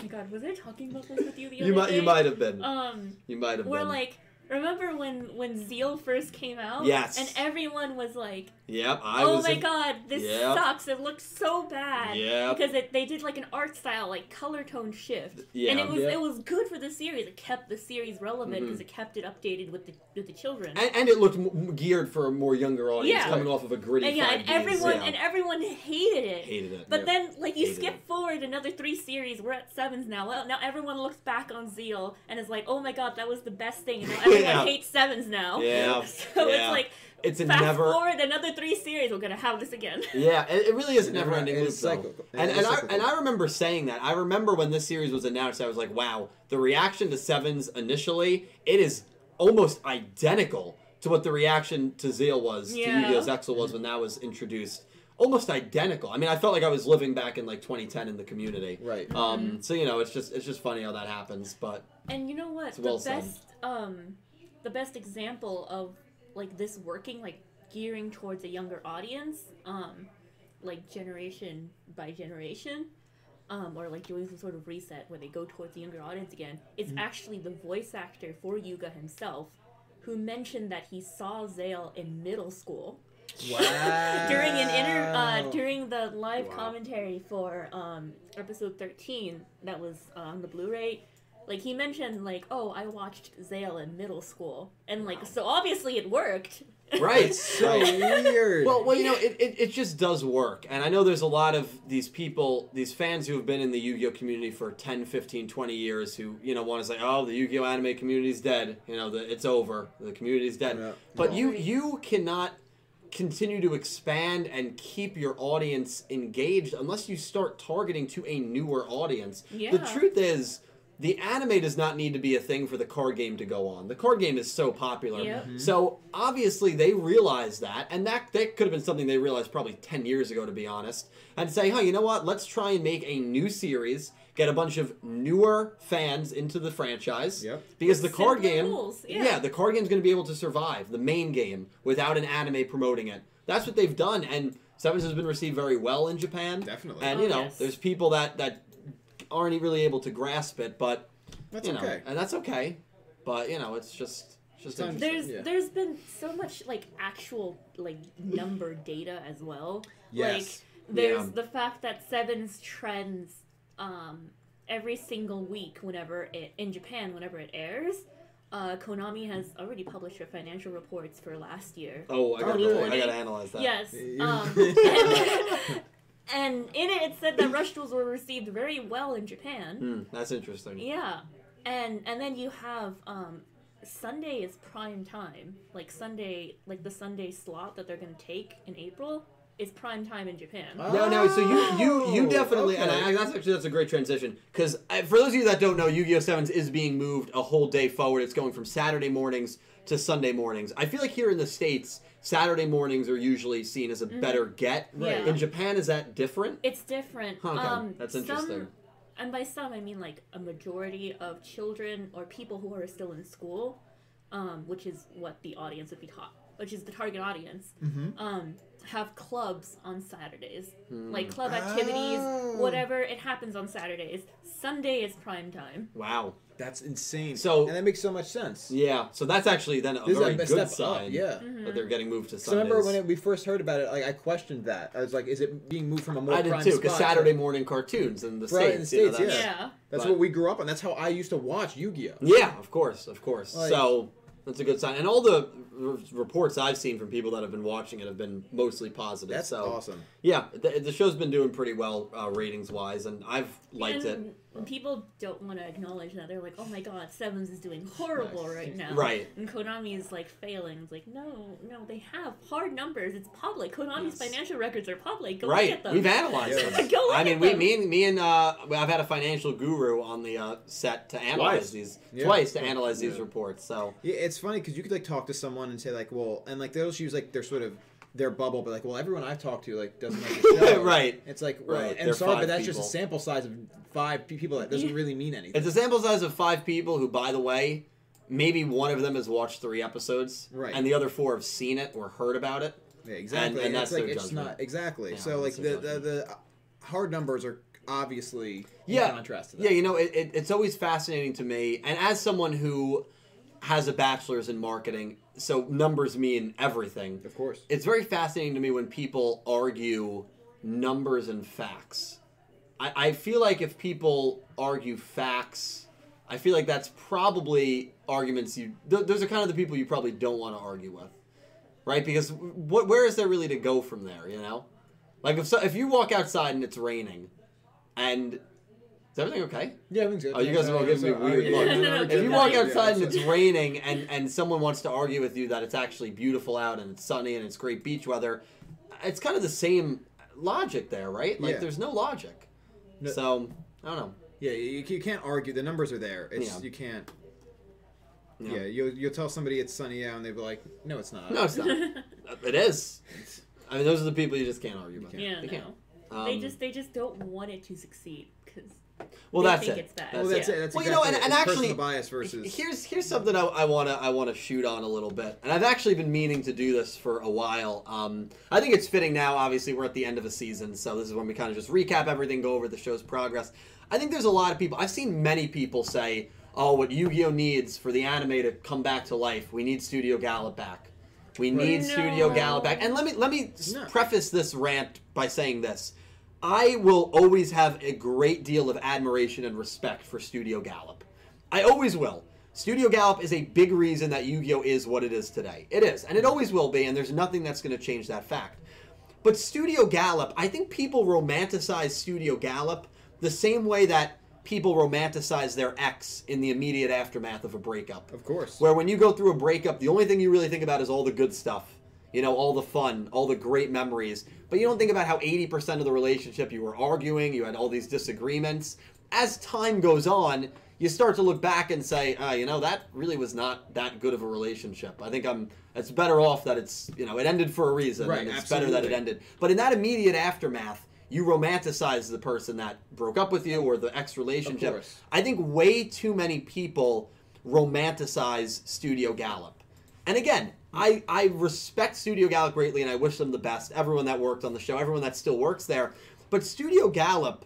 S4: Oh my god, was I talking about this with you the
S2: you
S4: other
S2: might
S4: day?
S2: you might have been.
S4: Um,
S2: you might have
S4: where
S2: been.
S4: like. Remember when when Zexal first came out?
S2: Yes.
S4: And everyone was like,
S2: yep, I
S4: oh
S2: was.
S4: my
S2: in-
S4: god, this
S2: Yep.
S4: sucks. It looks so bad.
S2: Yep.
S4: Because it, they did like an art style, like color tone shift.
S2: Yeah.
S4: And it was
S3: Yeah.
S4: it was good for the series. It kept the series relevant
S2: mm-hmm.
S4: because it kept it updated with the with the children.
S2: and, and it looked m- geared for a more younger audience,
S4: Yeah.
S2: coming off of a gritty.
S4: And yeah, and
S2: 5Ds,
S4: everyone
S2: yeah.
S4: and everyone hated it.
S2: hated it.
S4: But
S3: Yep.
S4: then, like, you
S2: Hated
S4: skip
S2: it.
S4: forward another three series. We're at sevens now. Well, now everyone looks back on Zexal and is like, "Oh my god, that was the best thing." And now everyone
S2: Yeah.
S4: hates sevens now.
S2: Yeah.
S4: So
S2: Yeah.
S4: it's like,
S2: it's a
S4: fast
S2: never.
S4: forward another three series, we're gonna have this again.
S2: Yeah, it, it really is a
S3: Never-
S2: never-ending
S3: it
S2: loop.
S3: is
S2: though.
S3: cyclical.
S2: And
S3: is
S2: I and I remember saying that. I remember when this series was announced, I was like, "Wow!" The reaction to Sevens initially, it is almost identical to what the reaction to Zexal was
S4: Yeah.
S2: to Yu-Gi-Oh! Zexal was when that was introduced. Almost identical. I mean, I felt like I was living back in like 2010 in the community.
S3: Right.
S2: Um, so you know, it's just it's just funny how that happens. But
S4: And you know what?
S2: It's well
S4: the
S2: said.
S4: best um the best example of like this working, like gearing towards a younger audience, um, like generation by generation, um, or like doing some sort of reset where they go towards the younger audience again, it's
S3: Mm-hmm.
S4: actually the voice actor for Yuga himself who mentioned that he saw Zexal in middle school
S3: Wow.
S4: during an inter uh, during the live
S3: Wow.
S4: commentary for um, episode 13 that was uh, on the Blu-ray. Like he mentioned, like, oh, I watched Zexal in middle school, and like, so obviously it worked.
S2: Right.
S3: so weird.
S2: Well, well, you know, it, it, it just does work. And I know there's a lot of these people, these fans who have been in the Yu-Gi-Oh community for 10, 15, 20 years who, you know, want to say, oh, the Yu-Gi-Oh anime community's dead. You know, the, it's over. The community's dead.
S3: Yeah.
S2: But you you cannot continue to expand and keep your audience engaged unless you start targeting to a newer audience.
S4: Yeah.
S2: The truth is the anime does not need to be a thing for the card game to go on. The card game is so popular.
S4: Yep. Mm-hmm.
S2: So obviously they realized that, and that that could have been something they realized probably ten years ago, to be honest, and say, "Huh, you know what? Let's try and make a new series, get a bunch of newer fans into the franchise,
S3: Yep.
S2: because the card game,
S4: rules, yeah.
S2: the card game's going to be able to survive the main game without an anime promoting it. That's what they've done, and Sevens has been received very well in Japan.
S3: Definitely.
S2: and
S4: Oh,
S2: you know,
S4: yes.
S2: there's people that that aren't really able to grasp it, but
S3: That's
S2: you know,
S3: okay.
S2: and that's okay. But you know, it's just it's just interesting.
S4: There's
S3: Yeah.
S4: there's been so much like actual like number data as well.
S3: Yes.
S4: Like there's
S2: Yeah.
S4: the fact that Sevens trends um every single week whenever it in Japan whenever it airs. Uh, Konami has already published their financial reports for last year.
S2: Oh, I gotta,
S3: really?
S2: I gotta analyze that.
S4: Yes. Um, and, and in it, it said that Rush Duels were received very well in Japan.
S2: Hmm, that's interesting.
S4: Yeah, and and then you have um, Sunday is prime time. Like Sunday, like the Sunday slot that they're gonna take in April is prime time in Japan.
S2: No, no. So you, you, you
S3: Oh,
S2: definitely, and. I, that's actually that's a great transition because for those of you that don't know, Yu-Gi-Oh! Sevens is being moved a whole day forward. It's going from Saturday mornings to Sunday mornings. I feel like here in the states, Saturday mornings are usually seen as a better get.
S4: Right.
S2: In Japan, is that different?
S4: It's different.
S2: Huh, okay.
S4: Um,
S2: That's
S4: some-
S2: interesting.
S4: and by some, I mean like a majority of children or people who are still in school, um, which is what the audience would be taught, which is the target audience,
S3: Mm-hmm.
S4: um, have clubs on Saturdays.
S2: Hmm.
S4: Like club activities,
S3: Oh.
S4: whatever, it happens on Saturdays. Sunday is prime time.
S2: Wow.
S3: That's insane.
S2: So-
S3: and that makes so much sense.
S2: Yeah. So that's actually then a
S3: This
S2: very
S3: a
S2: good
S3: step
S2: sign.
S3: up. Yeah.
S4: Mm-hmm.
S2: That they're getting moved to
S3: So
S2: Sundays.
S3: remember when it, we first heard about it, like I questioned that. I was like, is it being moved from a more
S2: I did
S3: prime
S2: too, because Saturday morning cartoons in the
S3: Right, in
S2: states.
S3: the
S2: you know,
S3: States,
S2: that's-
S4: Yeah.
S3: That's
S2: But-
S3: what we grew up on. That's how I used to watch Yu-Gi-Oh.
S2: Yeah, of course, of course.
S3: Like-
S2: so that's a good sign. And all the r- reports I've seen from people that have been watching it have been mostly positive.
S3: That's
S2: so
S3: awesome.
S2: yeah, the, the show's been doing pretty well uh, ratings wise, and I've liked it.
S4: And people don't want to acknowledge that. They're like, "Oh my God, Sevens is doing horrible
S3: Nice.
S4: right now."
S2: Right.
S4: And Konami is like failing. It's like, no, no, they have hard numbers. It's public. Konami's
S2: Yes.
S4: financial records are public. Go
S2: Right,
S4: look at them.
S2: we've analyzed them.
S4: Go look
S2: I mean,
S4: at
S2: we,
S4: them.
S2: me, and me and uh, I've had a financial guru on the uh, set to analyze
S1: Twice.
S2: these
S3: Yeah.
S2: twice to analyze these
S1: Yeah.
S2: reports. So
S3: Yeah, it's funny because you could like talk to someone and say like, well, and like they'll just use like their sort of their bubble, but like, well, everyone I've talked to like doesn't like the show.
S2: Right.
S3: It's like, well,
S2: Right,
S3: and
S2: they're
S3: sorry, but that's just a sample size of five people. That doesn't really mean anything.
S2: it's a sample size of five people who, by the way, maybe one of them has watched three episodes,
S3: Right.
S2: and the other four have seen it or heard about it.
S3: Yeah, exactly.
S2: and
S3: And,
S2: that's
S3: it's like
S2: their
S3: it's
S2: judgment.
S3: not exactly.
S2: Yeah,
S3: so like the, the the hard numbers are obviously in
S2: Yeah.
S3: contrast to that.
S2: Yeah, you know, it, it, it's always fascinating to me. And as someone who has a bachelor's in marketing, so numbers mean everything,
S3: Of course.
S2: it's very fascinating to me when people argue numbers and facts. I, I feel like if people argue facts, I feel like that's probably arguments you. Th- those are kind of the people you probably don't want to argue with, right? Because what, where is there really to go from there? You know, like if so, if you walk outside and it's raining, and is everything okay?
S3: Yeah, everything's good.
S2: Oh, you guys are all giving me weird looks.
S3: yeah,
S4: No, no,
S3: yeah,
S4: keep
S2: If you
S3: yeah,
S2: walk
S3: yeah,
S2: outside and
S3: yeah,
S2: it's raining and, and someone wants to argue with you that it's actually beautiful out and it's sunny and it's great beach weather, it's kind of the same logic there, right? Like
S3: Yeah.
S2: there's no logic.
S3: No-
S2: So I don't know.
S3: Yeah, you, you can't argue. The numbers are there. It's
S2: Yeah.
S3: you can't.
S2: Yeah.
S3: Yeah, you'll you'll tell somebody it's sunny out, and they'll be like, "No, it's not."
S2: No, it's not. it is. I mean, those are the people you just can't argue with.
S4: Yeah,
S2: You can't.
S4: no. they
S2: Um,
S4: just they just don't want it to succeed because
S2: well,
S4: they
S2: that's
S4: think
S2: it.
S4: it's bad.
S3: Well,
S2: That's
S3: that's
S2: it.
S3: it. That's
S2: Well, you know, and- and actually-
S3: bias versus.
S2: Here's here's something I, I wanna I wanna shoot on a little bit, and I've actually been meaning to do this for a while. Um, I think it's fitting now. Obviously, we're at the end of a season, so this is when we kind of just recap everything, go over the show's progress. I think there's a lot of people. I've seen many people say, "Oh, what Yu-Gi-Oh needs for the anime to come back to life, we need Studio Gallop back. We need
S4: No.
S2: Studio Gallop back." And let me let me
S3: No.
S2: preface this rant by saying this. I will always have a great deal of admiration and respect for Studio Gallop. I always will. Studio Gallop is a big reason that Yu-Gi-Oh is what it is today. It is, and it always will be, and there's nothing that's going to change that fact. But Studio Gallop, I think people romanticize Studio Gallop the same way that people romanticize their ex in the immediate aftermath of a breakup.
S3: Of course.
S2: Where when you go through a breakup, the only thing you really think about is all the good stuff. You know, all the fun, all the great memories. But you don't think about how 80% of the relationship you were arguing, you had all these disagreements. As time goes on, you start to look back and say, uh, you know, that really was not that good of a relationship. I think I'm it's better off that it's, you know, it ended for a reason
S3: Right,
S2: and it's better that it ended. But in that immediate aftermath, you romanticize the person that broke up with you or the ex relationship. I think way too many people romanticize Studio Gallop. And again, I, I respect Studio Gallop greatly and I wish them the best. Everyone that worked on the show, everyone that still works there. But Studio Gallop,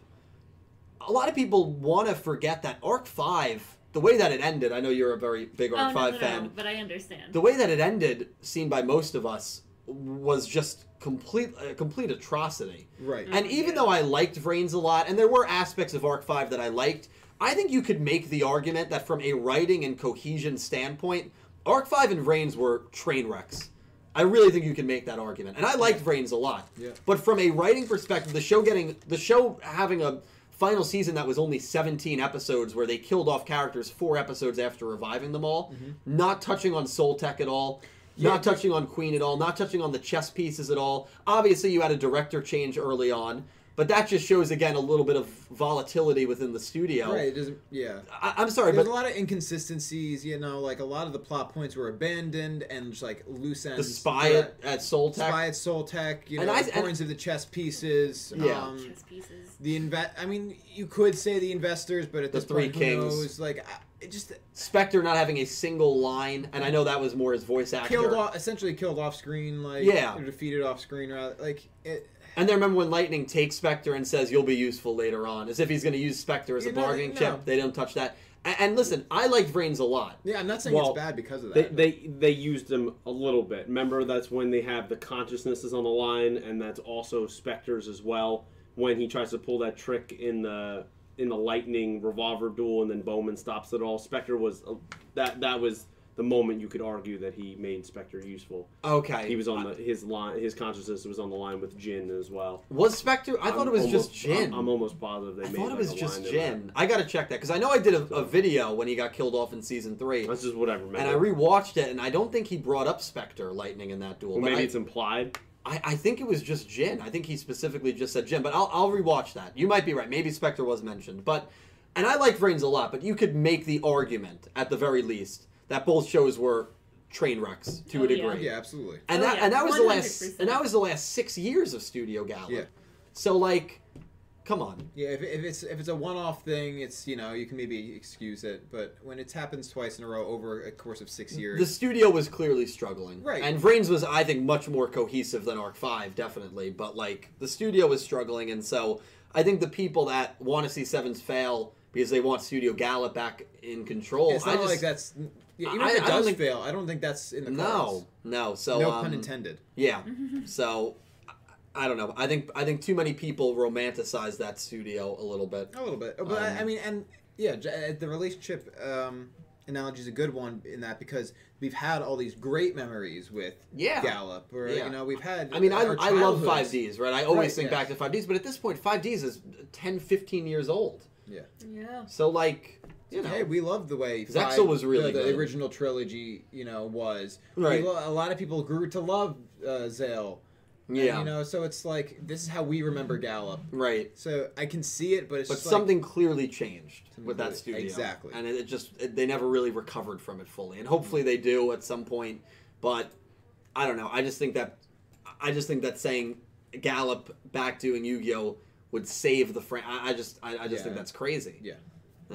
S2: a lot of people want to forget that Arc 5, the way that it ended, I know you're a very big
S4: oh,
S2: Arc
S4: no,
S2: 5
S4: no,
S2: fan.
S4: no, but I understand.
S2: The way that it ended, seen by most of us, was just complete a complete atrocity.
S3: Right.
S2: And even though I liked Vrains a lot, and there were aspects of Arc 5 that I liked, I think you could make the argument that from a writing and cohesion standpoint, Arc 5 and Vrains were train wrecks. I really think you can make that argument. And I liked Vrains a lot.
S3: Yeah.
S2: But from a writing perspective, the show getting the show having a final season that was only 17 episodes where they killed off characters four episodes after reviving them all, mm-hmm. not touching on SOL Tech at all.
S3: Yeah,
S2: not touching on Queen at all, not touching on the chess pieces at all. Obviously, you had a director change early on, but that just shows again a little bit of volatility within the studio.
S3: Right. It doesn't. Yeah.
S2: I, I'm sorry,
S3: There's
S2: but
S3: a lot of inconsistencies, you know, like a lot of the plot points were abandoned and just like loose ends.
S2: the spy at, at SOL Tech.
S3: spy at SOL Tech, you know,
S2: And I-
S3: the
S2: and-
S3: coins of the chess pieces.
S2: Yeah.
S3: Um,
S4: Chess pieces.
S3: the invest. I mean, you could say the investors, but at
S2: The
S3: this
S2: Three
S3: point,
S2: Kings.
S3: who knows? Like, I- it just
S2: Spectre not having a single line, and I know that was more his voice actor.
S3: killed off, essentially killed off screen. Like,
S2: Yeah.
S3: defeated off screen. Rather, like it.
S2: And then remember when Lightning takes Spectre and says, "You'll be useful later on," as if he's going to use Spectre as a
S3: You know,
S2: bargaining
S3: no.
S2: chip. They don't touch that. And, and listen, I liked Vrains a lot.
S3: Yeah, I'm not saying
S1: Well,
S3: it's bad because of that.
S1: they they used them a little bit. Remember, that's when they have the consciousnesses on the line, and that's also specters as well. When he tries to pull that trick in the in the lightning revolver duel, and then Bohman stops it all. Spectre was uh, that that was the moment you could argue that he made Spectre useful.
S2: Okay,
S1: He was on the his line. His consciousness was on the line with Jin as well.
S2: was Spectre. I thought
S1: I'm
S2: it was
S1: almost-
S2: just Jin.
S1: I'm, I'm almost positive they
S2: I
S1: made.
S2: thought it
S1: like,
S2: was just Jin. I gotta check that because I know I did a, a video when he got killed off in season three.
S1: That's just what I remember.
S2: and I rewatched it, and I don't think he brought up Spectre Lightning in that duel.
S1: Well, maybe
S2: I,
S1: it's implied.
S2: I, I think it was just Jin. I think he specifically just said Jin, but I'll, I'll rewatch that. You might be right. Maybe Spectre was mentioned, but and I like Vrains a lot, but you could make the argument at the very least that both shows were train wrecks to
S4: Oh,
S2: a degree.
S3: yeah, absolutely.
S2: And
S4: Oh,
S2: that
S4: yeah,
S2: and that was the last and that was the last six years of Studio Gallop.
S3: Yeah.
S2: So like, come on.
S3: Yeah, if, if it's if it's a one-off thing, it's you know you can maybe excuse it, but when it happens twice in a row over a course of six years,
S2: The studio was clearly struggling.
S3: Right.
S2: And Vrains was, I think, much more cohesive than Arc 5, definitely. But, like, the studio was struggling, and so I think the people that want to see Sevens fail because they want Studio Gallop back in control.
S3: it's
S2: I
S3: not
S2: just,
S3: like that's yeah, even
S2: I-
S3: if it
S2: I don't
S3: does
S2: think-
S3: fail. I don't think that's in the cards.
S2: no. no. So,
S3: no
S2: um,
S3: pun intended.
S2: Yeah. so, I- I don't know. I think I think too many people romanticize that studio a little bit.
S3: A little bit, but I,
S2: Um,
S3: I mean, and yeah, uh, the relationship um, analogy is a good one in that because we've had all these great memories with
S2: Yeah.
S3: Gallop, or
S2: Yeah.
S3: you know, we've had.
S2: I mean, I, I love 5Ds, right? I always
S3: Right,
S2: think
S3: yeah.
S2: back to 5Ds, but at this point, 5Ds is 10, 15 years old.
S4: Yeah. Yeah.
S2: So, like, you know.
S3: Hey, we love the way
S2: Zexal
S3: five-
S2: was really
S3: the, the original trilogy. You know, was
S2: Right.
S3: We a lot of people grew to love uh, Zexal. And,
S2: Yeah.
S3: you know, so it's like this is how we remember Gallop.
S2: Right.
S3: So I can see it, but it's
S2: But something clearly changed with that studio.
S3: exactly.
S2: And it, it just, it, they never really recovered from it fully. And hopefully they do at some point. But I don't know. I just think that, I just think that saying Gallop back doing Yu-Gi-Oh would save the frame. I, I just I, I just think that's crazy.
S3: Yeah.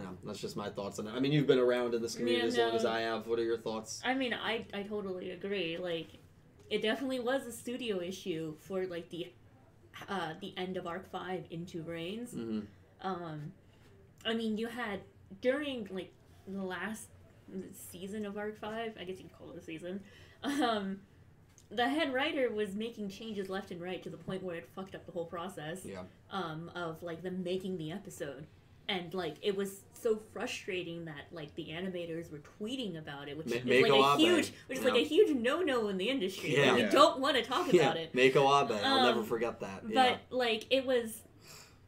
S2: Know, that's just my thoughts on it. I mean, you've been around in this community
S4: Yeah,
S2: as long as I have. What are your thoughts?
S4: I mean, I I totally agree. Like, it definitely was a studio issue for like the uh the end of Arc Five into Vrains.
S2: hmm
S4: Um, I mean, you had during like the last season of Arc Five. I guess you can call it a season. Um, the head writer was making changes left and right to the point where it fucked up the whole process.
S2: Yeah.
S4: um, of like them making the episode. And like it was so frustrating that like the animators were tweeting about it, which is like a huge, which is like a huge no-no in the industry.
S2: Yeah.
S4: Like, we
S3: Yeah.
S4: don't want to talk
S2: Yeah,
S4: about it.
S2: Mako Abe. I'll
S4: Um,
S2: never forget that.
S4: But
S2: yeah.
S4: like it was,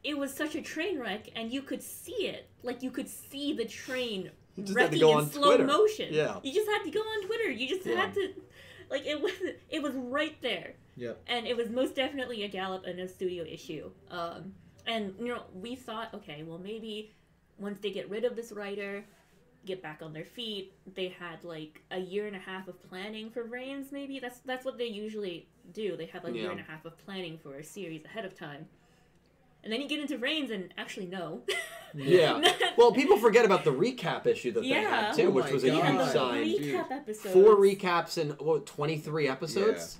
S4: it was such a train wreck, and you could see it. Like you could see the train
S2: You just had to
S4: wrecking in slow
S2: Twitter.
S4: motion.
S2: Yeah.
S4: you just had to go on Twitter. You just
S2: Yeah.
S4: had to, like it was, it was right there
S3: Yep.
S4: and it was most definitely a Gallop and a studio issue. Um, and you know, we thought, okay, well maybe once they get rid of this writer, get back on their feet, they had like a year and a half of planning for Vrains. Maybe that's that's what they usually do. They have like a year and a half of planning for a series ahead of time. And then you get into Vrains and actually no.
S2: Yeah. well, people forget about the recap issue that they had too,
S3: Oh
S2: which
S3: my
S2: was a huge
S4: the
S2: sign.
S4: Recap episode.
S2: Four recaps in what twenty three episodes.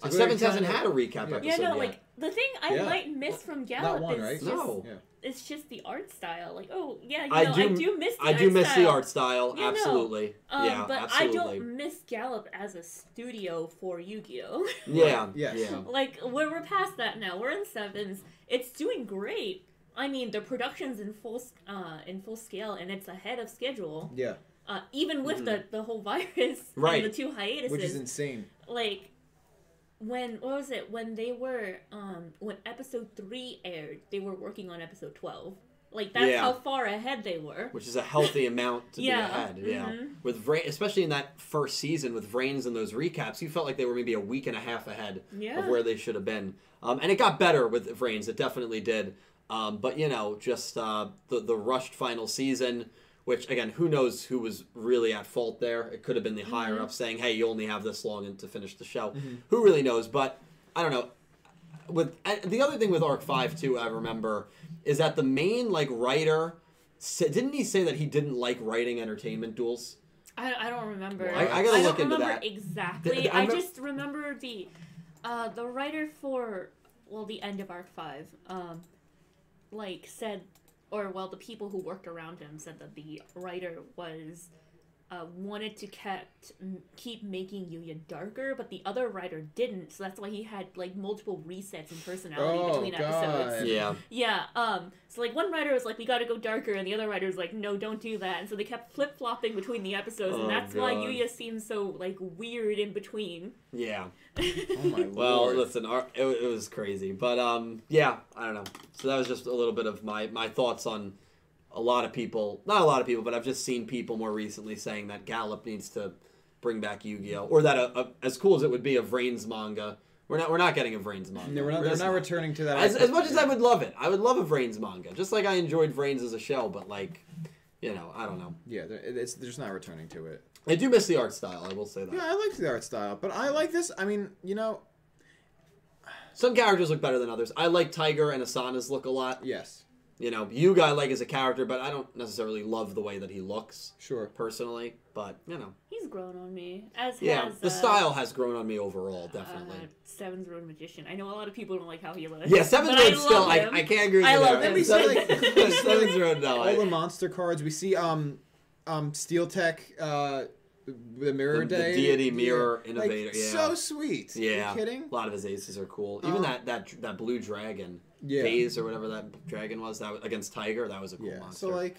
S3: So they're
S2: Sevens hasn't had a recap
S3: Yeah.
S2: episode
S4: Yeah, no,
S2: yet.
S4: like the thing I
S3: Yeah.
S4: might miss from Gallop
S3: one,
S4: is
S3: right?
S4: just
S2: No.
S3: Yeah.
S4: it's just the art style. Like, oh yeah, you
S2: I
S4: know,
S2: do-
S4: I do miss. The
S2: I do
S4: art
S2: miss
S4: style.
S2: the art style.
S4: Yeah, no.
S2: absolutely.
S4: Um,
S2: yeah,
S4: but
S2: absolutely.
S4: I don't miss Gallop as a studio for Yu-Gi-Oh.
S2: Yeah.
S3: Yes.
S2: Yeah.
S4: like we're we're past that now. We're in sevens. It's doing great. I mean, the production's in full uh in full scale and it's ahead of schedule.
S3: Yeah.
S4: Uh, even with the the whole virus
S2: Mm-hmm. Right.
S4: and the two hiatuses.
S3: Which is insane.
S4: like when what was it when they were um when episode three aired they were working on episode 12 like that's
S2: Yeah.
S4: how far ahead they were
S2: Which is a healthy amount to
S4: Yeah,
S2: be ahead. Yeah.
S4: mhm.
S2: With Vra- especially in that first season with Vrains and those recaps, you felt like they were maybe a week and a half ahead
S4: Yeah.
S2: of where they should have been. Um, and it got better with Vrains. It definitely did. Um, but you know, just uh, the the rushed final season, which again, who knows who was really at fault there? It could have been the higher up saying, "Hey, you only have this long to finish the show." Who really knows? But I don't know. With the other thing with Arc Five too, I remember is that the main like writer didn't he say that he didn't like writing entertainment duels?
S4: I, I don't remember
S2: I- I gotta
S4: don't
S2: look into
S4: remember
S2: that.
S4: exactly
S2: The- the- I
S4: I, just remember the uh the writer for well the end of arc 5 um like said or well the people who worked around him said that the writer was uh, wanted to kept keep making Yuya darker, but the other writer didn't. So that's why he had like multiple resets in personality
S3: Oh,
S4: between episodes.
S2: Yeah,
S4: Yeah. Um. So like one writer was like, "We got to go darker," and the other writer was like, "No, don't do that." And so they kept flip flopping between the episodes,
S2: Oh,
S4: and that's why
S2: God.
S4: Yuya seems so like weird in between.
S2: yeah.
S3: Oh my god.
S2: Well,
S3: lord.
S2: listen, our, it, it was crazy, but um, yeah, I don't know. So that was just a little bit of my my thoughts on a lot of people, not a lot of people, but I've just seen people more recently saying that Gallop needs to bring back Yu-Gi-Oh, or that a, a, as cool as it would be a Vrains manga, we're not we're not getting a Vrains manga.
S3: No, we're not,
S2: We're
S3: they're
S2: just
S3: not returning to that.
S2: As, as much as I would love it, I would love a Vrains manga, just like I enjoyed Vrains as a show, but like, you know, I don't know.
S3: Yeah, they're, it's, they're just not returning to it.
S2: I do miss the art style. I will say that.
S3: Yeah, I like the art style, but I like this. I mean, you know,
S2: Some characters look better than others. I like Tiger and Asana's look a lot.
S3: yes,
S2: You know, Yuga I like as a character, but I don't necessarily love the way that he looks
S3: sure.
S2: personally. But you know,
S4: He's grown on me, as
S2: yeah,
S4: has
S2: the
S4: uh,
S2: style has grown on me overall, definitely.
S4: Uh, Sevens Road Magician. I know a lot of people don't like how he looks.
S2: yeah, Seventh Road still.
S4: love
S2: I. I can't agree with
S4: I love
S2: there.
S4: him.
S3: we said,
S2: Seventh Road. No,
S3: All the monster cards we see. Um, um, Steel Tech. Uh, the Mirror
S2: The- the deity mirror
S3: yeah.
S2: innovator,
S3: Like,
S2: yeah.
S3: So sweet.
S2: yeah,
S3: Are you kidding?
S2: a lot of his aces are cool. Even
S3: Um,
S2: that that that blue dragon,
S3: Yeah.
S2: Phase or whatever that dragon was, that was, against Tiger, that was a cool
S3: Yeah.
S2: monster.
S3: So like,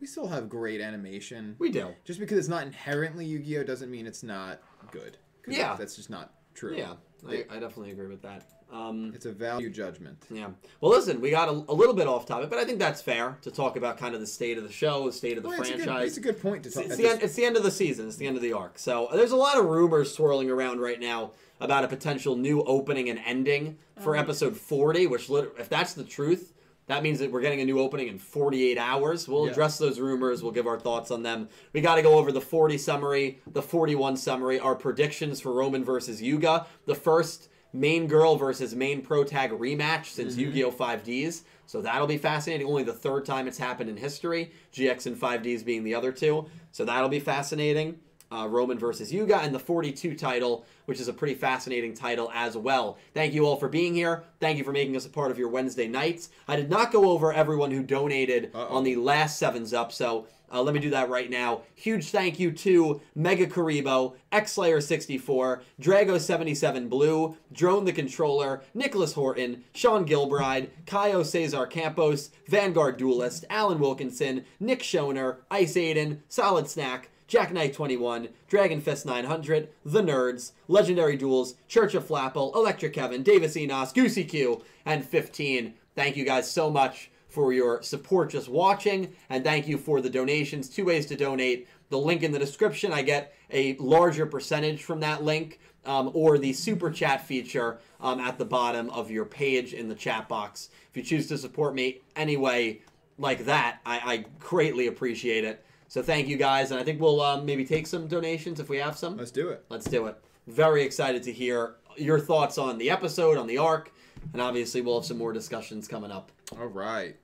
S3: we still have great animation.
S2: we do.
S3: Just because it's not inherently Yu-Gi-Oh doesn't mean it's not good.
S2: Yeah.
S3: That's just not true.
S2: Yeah, I, I definitely agree with that. Um,
S3: It's a value judgment.
S2: Yeah. Well, listen, we got a, a little bit off topic, but I think that's fair to talk about kind of the state of the show, the state of the
S3: Well, it's, a good,
S2: franchise.
S3: it's a good point to
S2: It's,
S3: talk
S2: it's
S3: at
S2: the end, it's the end of the season. It's the end of the arc. So there's a lot of rumors swirling around right now about a potential new opening and ending for episode 40. Which, if that's the truth, that means that we're getting a new opening in 48 hours. We'll
S3: Yeah.
S2: address those rumors. We'll give our thoughts on them. We got to go over the 40 summary, the 41 summary, our predictions for Roman versus Yuga. The first main girl versus main pro tag rematch since
S3: Mm-hmm.
S2: Yu-Gi-Oh 5Ds. So that'll be fascinating. Only the third time it's happened in history. GX and 5Ds being the other two. So that'll be fascinating. Uh, Roman versus Yuga and the 42 title, which is a pretty fascinating title as well. Thank you all for being here. Thank you for making us a part of your Wednesday nights. I did not go over everyone who donated
S3: Uh-oh.
S2: on the last Sevens Up, so uh, let me do that right now. Huge thank you to Mega Karibo, XSlayer64, Drago77 Blue, Drone the Controller, Nicholas Horton, Sean Gilbride, Kaio Cesar Campos, Vanguard Duelist, Alan Wilkinson, Nick Schoner, Ice Aiden, Solid Snack, Jack Knight 21, Dragon Fist 900, The Nerds, Legendary Duels, Church of Flapple, Electric Kevin, Davis Enos, Goosey Q, and 15. Thank you guys so much for your support just watching, and thank you for the donations. Two ways to donate. The link in the description, I get a larger percentage from that link, um, or the super chat feature um, at the bottom of your page in the chat box. If you choose to support me anyway, like that, I, I greatly appreciate it. So thank you guys, and I think we'll um, maybe take some donations if we have some.
S3: Let's do it.
S2: Let's do it. Very excited to hear your thoughts on the episode, on the arc, and obviously we'll have some more discussions coming up.
S3: All right.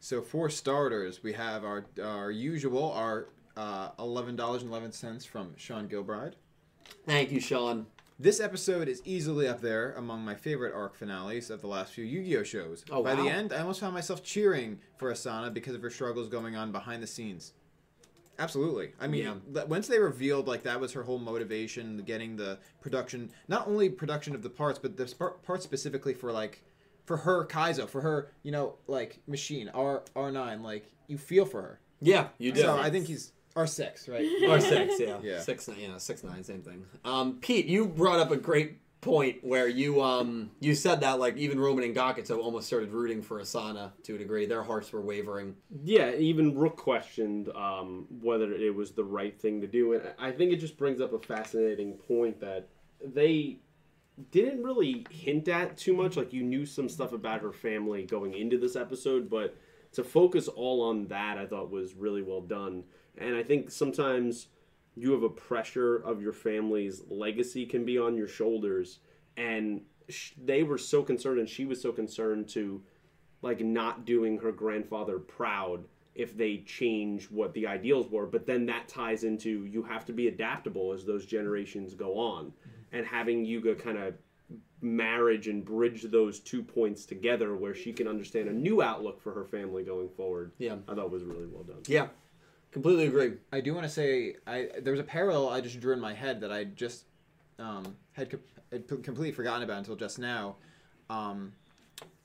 S3: So for starters, we have our our usual our uh, eleven dollars and eleven cents from Sean Gilbride.
S2: Thank you, Sean.
S3: This episode is easily up there among my favorite arc finales of the last few Yu-Gi-Oh shows.
S2: Oh,
S3: By
S2: wow.
S3: the end, I almost found myself cheering for Asana because of her struggles going on behind the scenes. Absolutely. I mean,
S2: Yeah.
S3: once they revealed like that was her whole motivation, getting the production, not only production of the parts, but the sp- parts specifically for like for her Kaizo, for her, you know, like machine R R9, like you feel for her.
S2: Yeah, you do.
S3: So I think he's R6, right?
S2: R six, yeah,
S3: Yeah.
S2: six, nine, yeah, six nine, same thing. Um, Pete, you brought up a great point where you um you said that like even Roman and Gakuto almost started rooting for Asana to a degree. Their hearts were wavering.
S1: Yeah, even Rook questioned um, whether it was the right thing to do, and I think it just brings up a fascinating point that they didn't really hint at too much. Like you knew some stuff about her family going into this episode, but to focus all on that, I thought was really well done. And I think sometimes you have a pressure of your family's legacy can be on your shoulders, and sh- they were so concerned, and she was so concerned to like not doing her grandfather proud if they change what the ideals were but then that ties into you have to be adaptable as those generations go on and having yuga kind of marriage and bridge those two points together where she can understand a new outlook for her family going forward
S2: Yeah.
S1: i thought was really well done
S2: Yeah, completely agree.
S3: I do want to say I there was a parallel I just drew in my head that I just um, had, had completely forgotten about until just now, um,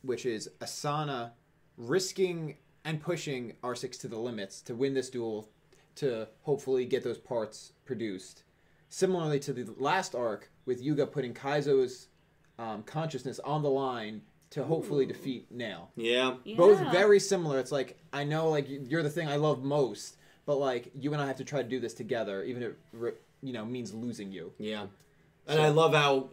S3: which is Asana risking and pushing R6 to the limits to win this duel to hopefully get those parts produced. Similarly to the last arc with Yuga putting Kaizo's um, consciousness on the line to hopefully defeat Nail
S2: Yeah,
S3: both very similar. It's like I know like you're the thing I love most, but like you and I have to try to do this together, even if it you know means losing you.
S2: yeah. And I love how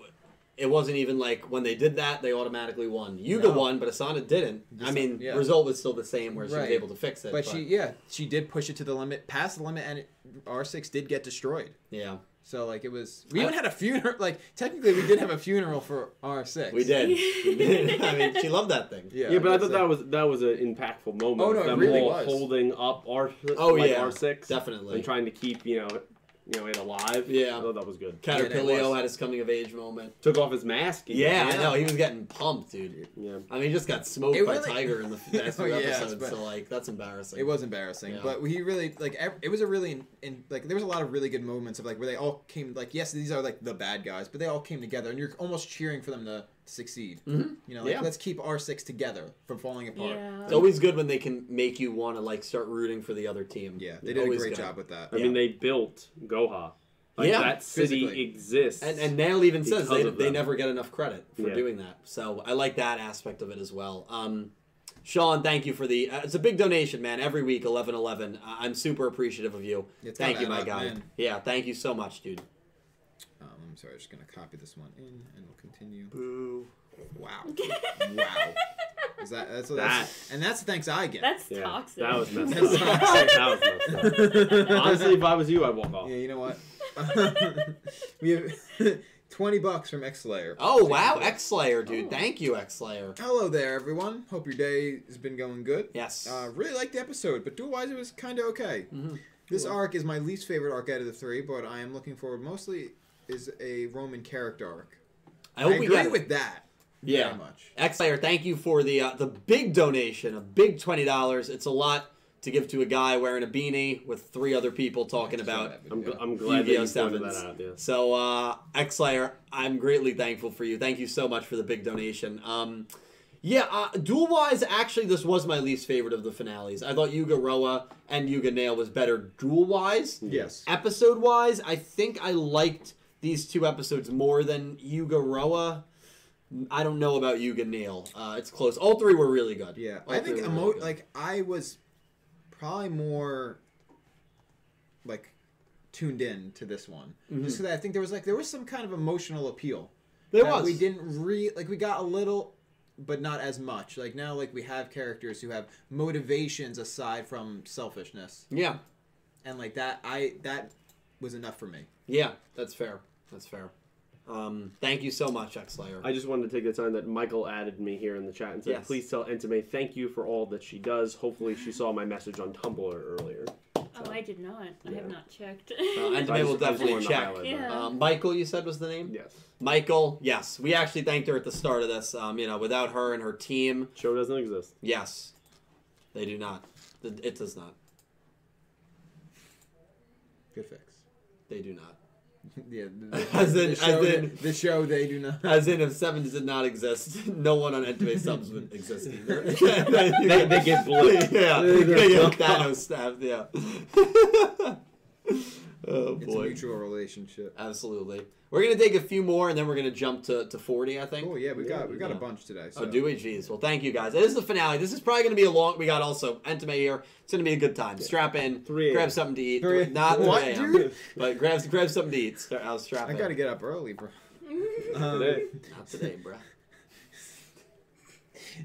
S2: it wasn't even like when they did that they automatically won. Yuga
S3: No.
S2: won, but Asana didn't. I
S3: Just-
S2: mean,
S3: yeah.
S2: result was still the same where she was able to fix it.
S3: But she yeah she did push it to the limit, past the limit, and it, R6 did get destroyed.
S2: yeah,
S3: So like it was we
S2: I-
S3: even had a funeral. Like technically we did have a funeral for R6.
S2: we did. we did. I mean, she loved that thing.
S3: Yeah,
S1: yeah, but I
S3: that's
S1: thought that was that was an impactful moment.
S3: Oh, no,
S1: of
S3: it
S1: them
S3: really
S1: all
S3: was.
S1: holding up R
S2: Oh,
S1: like
S2: yeah.
S1: R six
S2: Definitely.
S1: and trying to keep you know you know it alive.
S2: Yeah.
S1: I thought that was good.
S3: Yeah, it
S2: Caterpillar
S3: was.
S2: had his coming of age moment.
S1: Took off his mask. and-
S2: Yeah, I know. He was getting pumped, dude.
S1: yeah.
S2: I mean, he just got smoked
S3: It
S2: by
S3: really-
S2: Tiger in the last
S3: Oh,
S2: few
S3: yes,
S2: episodes,
S3: but-
S2: so like that's embarrassing.
S3: It was embarrassing,
S2: Yeah.
S3: but he really like it was a really in, in like there was a lot of really good moments of like where they all came like yes these are like the bad guys, but they all came together and you're almost cheering for them to succeed.
S2: Mhm.
S3: You know, like
S2: Yeah.
S3: let's keep R six together from falling apart.
S4: Yeah.
S2: It's always good when they can make you want to like start rooting for the other team.
S3: Yeah, they did a great
S2: good.
S3: job with that.
S1: I mean, they built Goha. Like,
S2: Yeah,
S1: that city
S3: physically.
S1: exists.
S2: And and Nail even says they, they never get enough credit for
S1: Yeah.
S2: doing that. So I like that aspect of it as well. Um, Sean, thank you for the. Uh, it's a big donation, man. Every week, eleven eleven. Uh, I'm super appreciative of you.
S3: It's
S2: thank you, my
S3: uh,
S2: guy.
S3: man.
S2: Yeah, thank you so much, dude.
S3: I'm sorry, I'm just gonna copy this one in and we'll continue.
S2: Boo.
S3: Wow, wow. Is that that's,
S1: That-
S3: that's and that's the thanks I get.
S4: That's
S1: yeah,
S4: toxic.
S1: that was messed up. that was messed up. Honestly, if I was you, I'd walk off.
S3: Yeah, you know what? we have 20 bucks from X Slayer.
S2: Oh wow, X Slayer, dude.
S4: Oh.
S2: Thank you, X Slayer.
S3: Hello there, everyone. Hope your day has been going good.
S2: Yes.
S3: Uh, really liked the episode, but dual wise, it was kind of okay.
S2: Mhm.
S3: This arc is my least favorite arc out of the three, but I am looking forward mostly is a Roman character arc.
S2: I
S3: I,
S2: hope we
S3: agree
S2: get it.
S3: with that.
S2: Yeah.
S3: Very much.
S2: X Slayer, thank you for the uh, the big donation, a big twenty dollars. It's a lot to give to a guy wearing a beanie with three other people talking about
S1: I'm, gl- I'm glad that
S2: Yu-Gi-Oh!
S1: you pointed that out. Yeah.
S2: So, uh, X Slayer, I'm greatly thankful for you. Thank you so much for the big donation. Um, yeah, uh, duel wise, actually, this was my least favorite of the finales. I thought Yuga Roa and Yuga Nail was better duel wise.
S3: Yes.
S2: Episode wise, I think I liked these two episodes more than Yuga Roa. I don't know about Yuga Nail. Uh, it's close. All three were really good.
S3: Yeah,
S2: All
S3: I think emo-
S2: really
S3: like I was probably more like tuned in to this one,
S2: Mhm.
S3: just because I think there was like there was some kind of emotional appeal.
S2: there was.
S3: We didn't re like we got a little, but not as much. Like now, like we have characters who have motivations aside from selfishness,
S2: Yeah,
S3: and like that, I that was enough for me.
S2: yeah, that's fair. That's fair. Um, thank you so much, X Slayer.
S1: I just wanted to take the time that Michael added me here in the chat and said,
S2: Yes.
S1: "Please tell Entame thank you for all that she does." Hopefully, she saw my message on Tumblr earlier.
S4: Oh, I did not. I
S1: Yeah.
S4: have not checked.
S2: Uh, and
S1: I
S2: Entame
S1: just-
S2: will
S1: I just
S2: definitely
S1: wanted to
S2: check.
S1: highlight that.
S4: Yeah.
S2: Um, Michael, you said was the name.
S1: Yes,
S2: Michael, yes, we actually thanked her at the start of this. Um, you know, without her and her team,
S1: show doesn't exist.
S2: yes, they do not. Th- It does not.
S3: Good fix.
S2: They do not.
S3: yeah, the,
S2: As in-
S3: the show,
S2: as in-
S3: the show they do not.
S2: As in, if sevens did not exist, no one on Entame subs would exist either.
S1: They- they get blipped.
S2: Yeah,
S1: They
S2: they
S1: get
S2: get Thanos stabbed. Yeah. Oh
S3: It's a mutual relationship.
S2: Absolutely. We're gonna take a few more, and then we're gonna jump to, to forty. I think.
S3: Oh yeah, we got we got
S2: Yeah.
S3: a bunch today. So.
S2: Oh, do we? Jeez. Well, thank you guys. This is the finale. This is probably going to be a long. We got also Entame here. It's going to be a good time. Strap in.
S1: 3
S2: Grab something to eat.
S3: Three-
S2: Not 3
S3: What,
S2: a.m.
S3: dude?
S2: But grab grab something to eat. Stra- I'll strap
S3: I
S2: in.
S3: gotta get up early, bro. Um,
S1: Today.
S2: Not today, bro.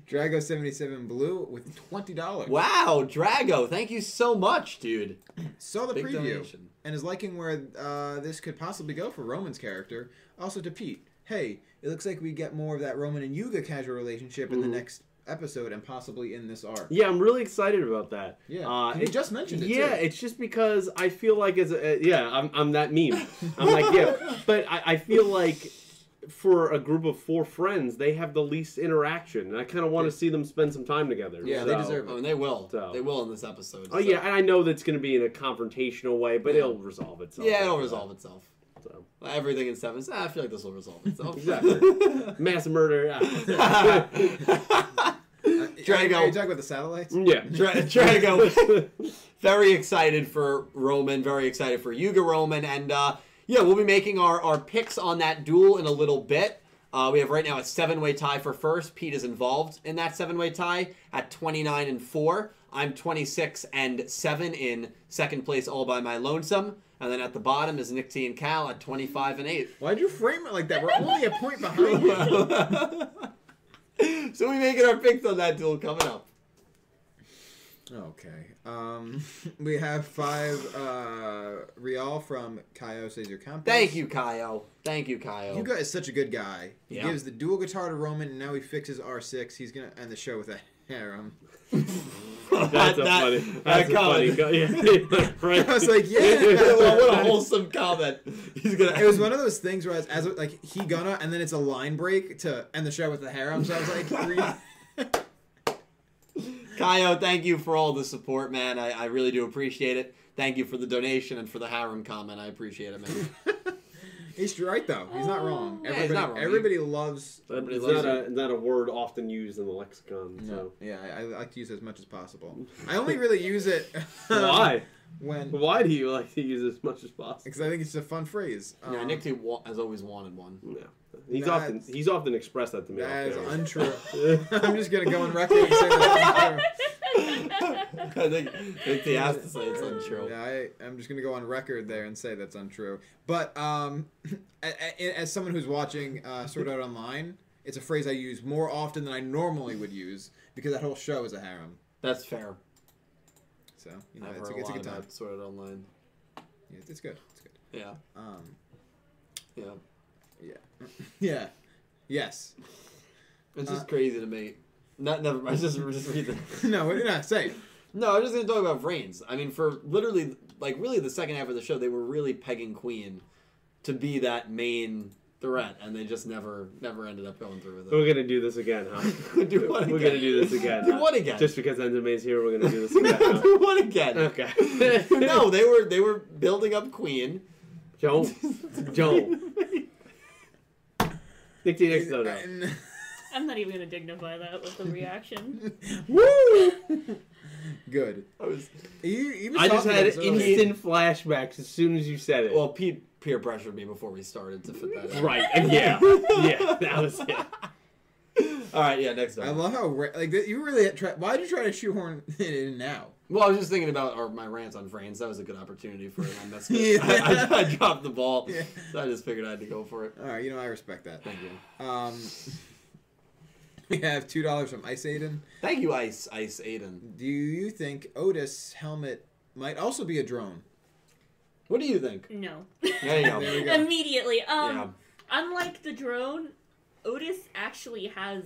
S3: Drago seventy seven blue with twenty dollars.
S2: Wow, Drago. Thank you so much, dude.
S3: Saw the
S2: Big
S3: preview
S2: donation.
S3: And is liking where uh, this could possibly go for Roman's character. Also to Pete, hey, it looks like we get more of that Roman and Yuga casual relationship in the
S1: Mhm.
S3: next episode and possibly in this arc.
S1: Yeah, I'm really excited about that.
S3: Yeah,
S1: Uh,
S3: you
S1: it-
S3: just mentioned it.
S1: Yeah,
S3: too.
S1: it's just because I feel like as a, yeah, I'm, I'm that meme. I'm like yeah, but I, I feel like for a group of four friends, they have the least interaction, and I kind of want to see them spend some time together.
S3: Yeah, they
S1: So-
S3: deserve
S2: Oh, and they will.
S1: So-
S2: They will in this episode.
S1: Oh
S2: so-
S1: yeah, and I know that's going to be in a confrontational way, but
S2: Yeah.
S1: it'll resolve itself.
S2: Yeah, it'll
S1: after
S2: resolve itself.
S1: that, So.
S2: Everything in seven. Ah, I feel like this will resolve itself.
S1: Exactly. Mass murder. Yeah.
S3: Uh,
S2: Drago.
S3: Are you talking about the satellites?
S1: yeah.
S2: Dra- Drago. very excited for Roman, very excited for Yuga Roman, and uh, yeah, we'll be making our, our picks on that duel in a little bit. Uh, we have right now a seven way tie for first. Pete is involved in that seven way tie at 29 and 4. I'm 26 and 7 in second place all by my lonesome. And then at the bottom is Nick T and Cal at 25 and 8.
S3: Why'd you frame it like that? We're only a point behind you.
S2: so we making our picks on that duel coming up.
S3: Okay. Um, we have five uh, Real from Kaio Caesar Campos.
S2: Thank you, Kaio. Thank you, Kaio.
S3: Yuga is such a good guy. He
S2: Yeah.
S3: gives the dual guitar to Roman, and now he fixes R6. He's gonna end the show with a harem.
S1: That's a
S2: That-
S1: funny.
S2: that
S1: That's a funny.
S2: comment.
S1: co- Yeah. right.
S3: I was like, yeah.
S2: what a wholesome comment. He's gonna.
S3: It was one of those things where, as, as like he gonna, and then it's a line break to end the show with the harem. So I was like, re-
S2: Kaio, thank you for all the support, man. I, I really do appreciate it. Thank you for the donation and for the harem comment. I appreciate it, man.
S3: he's right though. He's not wrong.
S2: Yeah,
S3: Everybody,
S2: he's not wrong.
S3: everybody loves.
S2: Everybody
S1: It's
S2: loves
S1: not, a, not a word often used in the lexicon.
S3: No.
S1: So.
S3: Yeah, I, I like to use it as much as possible. I only really use it
S1: Why?
S3: when
S1: Why do you like to use it as much as possible?
S3: because I think it's a fun phrase.
S2: yeah,
S3: Um,
S2: Nick has always wanted one.
S1: Yeah. He's
S3: That's-
S1: often he's often expressed that to me.
S3: That
S1: off
S3: is
S1: camera.
S3: untrue. I'm just gonna go on record and say that's untrue.
S2: I think Nick T has to say it's untrue.
S3: Yeah, I, I'm just gonna go on record there and say that's untrue. But um, a- a- as someone who's watching uh, Sword Art Online, it's a phrase I use more often than I normally would use because that whole show is a harem.
S2: That's fair.
S3: So you know,
S2: I've
S3: it's
S2: heard
S3: a,
S2: a
S3: it's a
S2: lot
S3: good time.
S2: about Sword Art Online.
S3: Yeah, it's good. It's good.
S2: Yeah,
S3: Um,
S2: yeah.
S3: Yeah. Yeah. Yes.
S2: It's just
S3: Uh,
S2: crazy to me. Not never mind. Just just read the.
S3: no, what did I say?
S2: No, I'm just gonna talk about Vrains. I mean, for literally, like, really, the second half of the show, they were really pegging Queen to be that main threat, and they just never, never ended up going through with it.
S1: We're gonna do this again, huh?
S2: do what again?
S1: We're gonna do this again.
S2: Do
S1: huh?
S2: what again?
S1: Just because Entame's here, we're gonna do this again. huh?
S2: do what again?
S1: Okay.
S2: no, they were they were building up Queen.
S1: Don't. Don't. Nick T. Next no, no.
S4: I'm not even gonna dignify that with the reaction.
S3: Woo! Good.
S2: I was
S3: You, you was
S1: I just had
S3: about this earlier.
S1: instant flashbacks as soon as you said it.
S2: well, Pete peer pressured me before we started to fit that. in.
S1: right. And yeah. Yeah. That was it.
S2: All right, yeah, next Time.
S3: I love how like you really try. Why did you try to shoehorn it in now?
S2: Well, I was just thinking about our, my rants on Vrains. That was a good opportunity for it. I messed it.
S3: Yeah.
S2: I, I, I dropped the ball,
S3: Yeah.
S2: so I just figured I had to go for it.
S3: All right, you know I respect that.
S2: Thank you.
S3: Um, we have two dollars from Ice Aiden.
S2: Thank you, Ice Ice Aiden.
S3: Do you think Otis' helmet might also be a drone?
S2: What do you think?
S4: No.
S2: There you go.
S3: There we go.
S4: Immediately. Um,
S2: yeah.
S4: unlike the drone, Otis actually has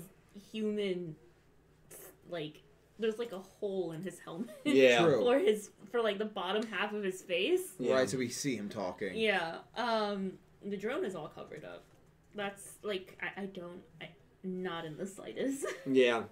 S4: human, like, there's like a hole in his helmet.
S2: Yeah.
S3: True.
S4: for his for like the bottom half of his face.
S2: Yeah.
S3: Right, so we see him talking.
S4: Yeah. Um, the drone is all covered up. That's like I, I don't I, not in the slightest.
S2: Yeah.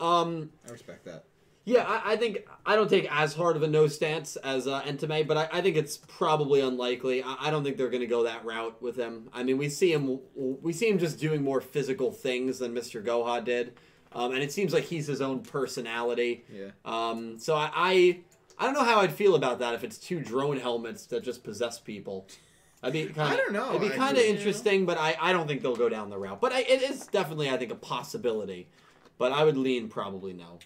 S2: Um.
S3: I respect that.
S2: Yeah, I, I think I don't take as hard of a no stance as uh, Entame, but I, I think it's probably unlikely. I, I don't think they're going to go that route with him. I mean, we see him we see him just doing more physical things than Mr. Goha did, um, and it seems like he's his own personality.
S3: Yeah.
S2: Um, so I, I I don't know how I'd feel about that if it's two drone helmets that just possess people. I'd be kind
S3: I don't know,
S2: It'd be kind of interesting, but I, I don't think they'll go down the route. But I, it is definitely I think a possibility. But I would lean probably no.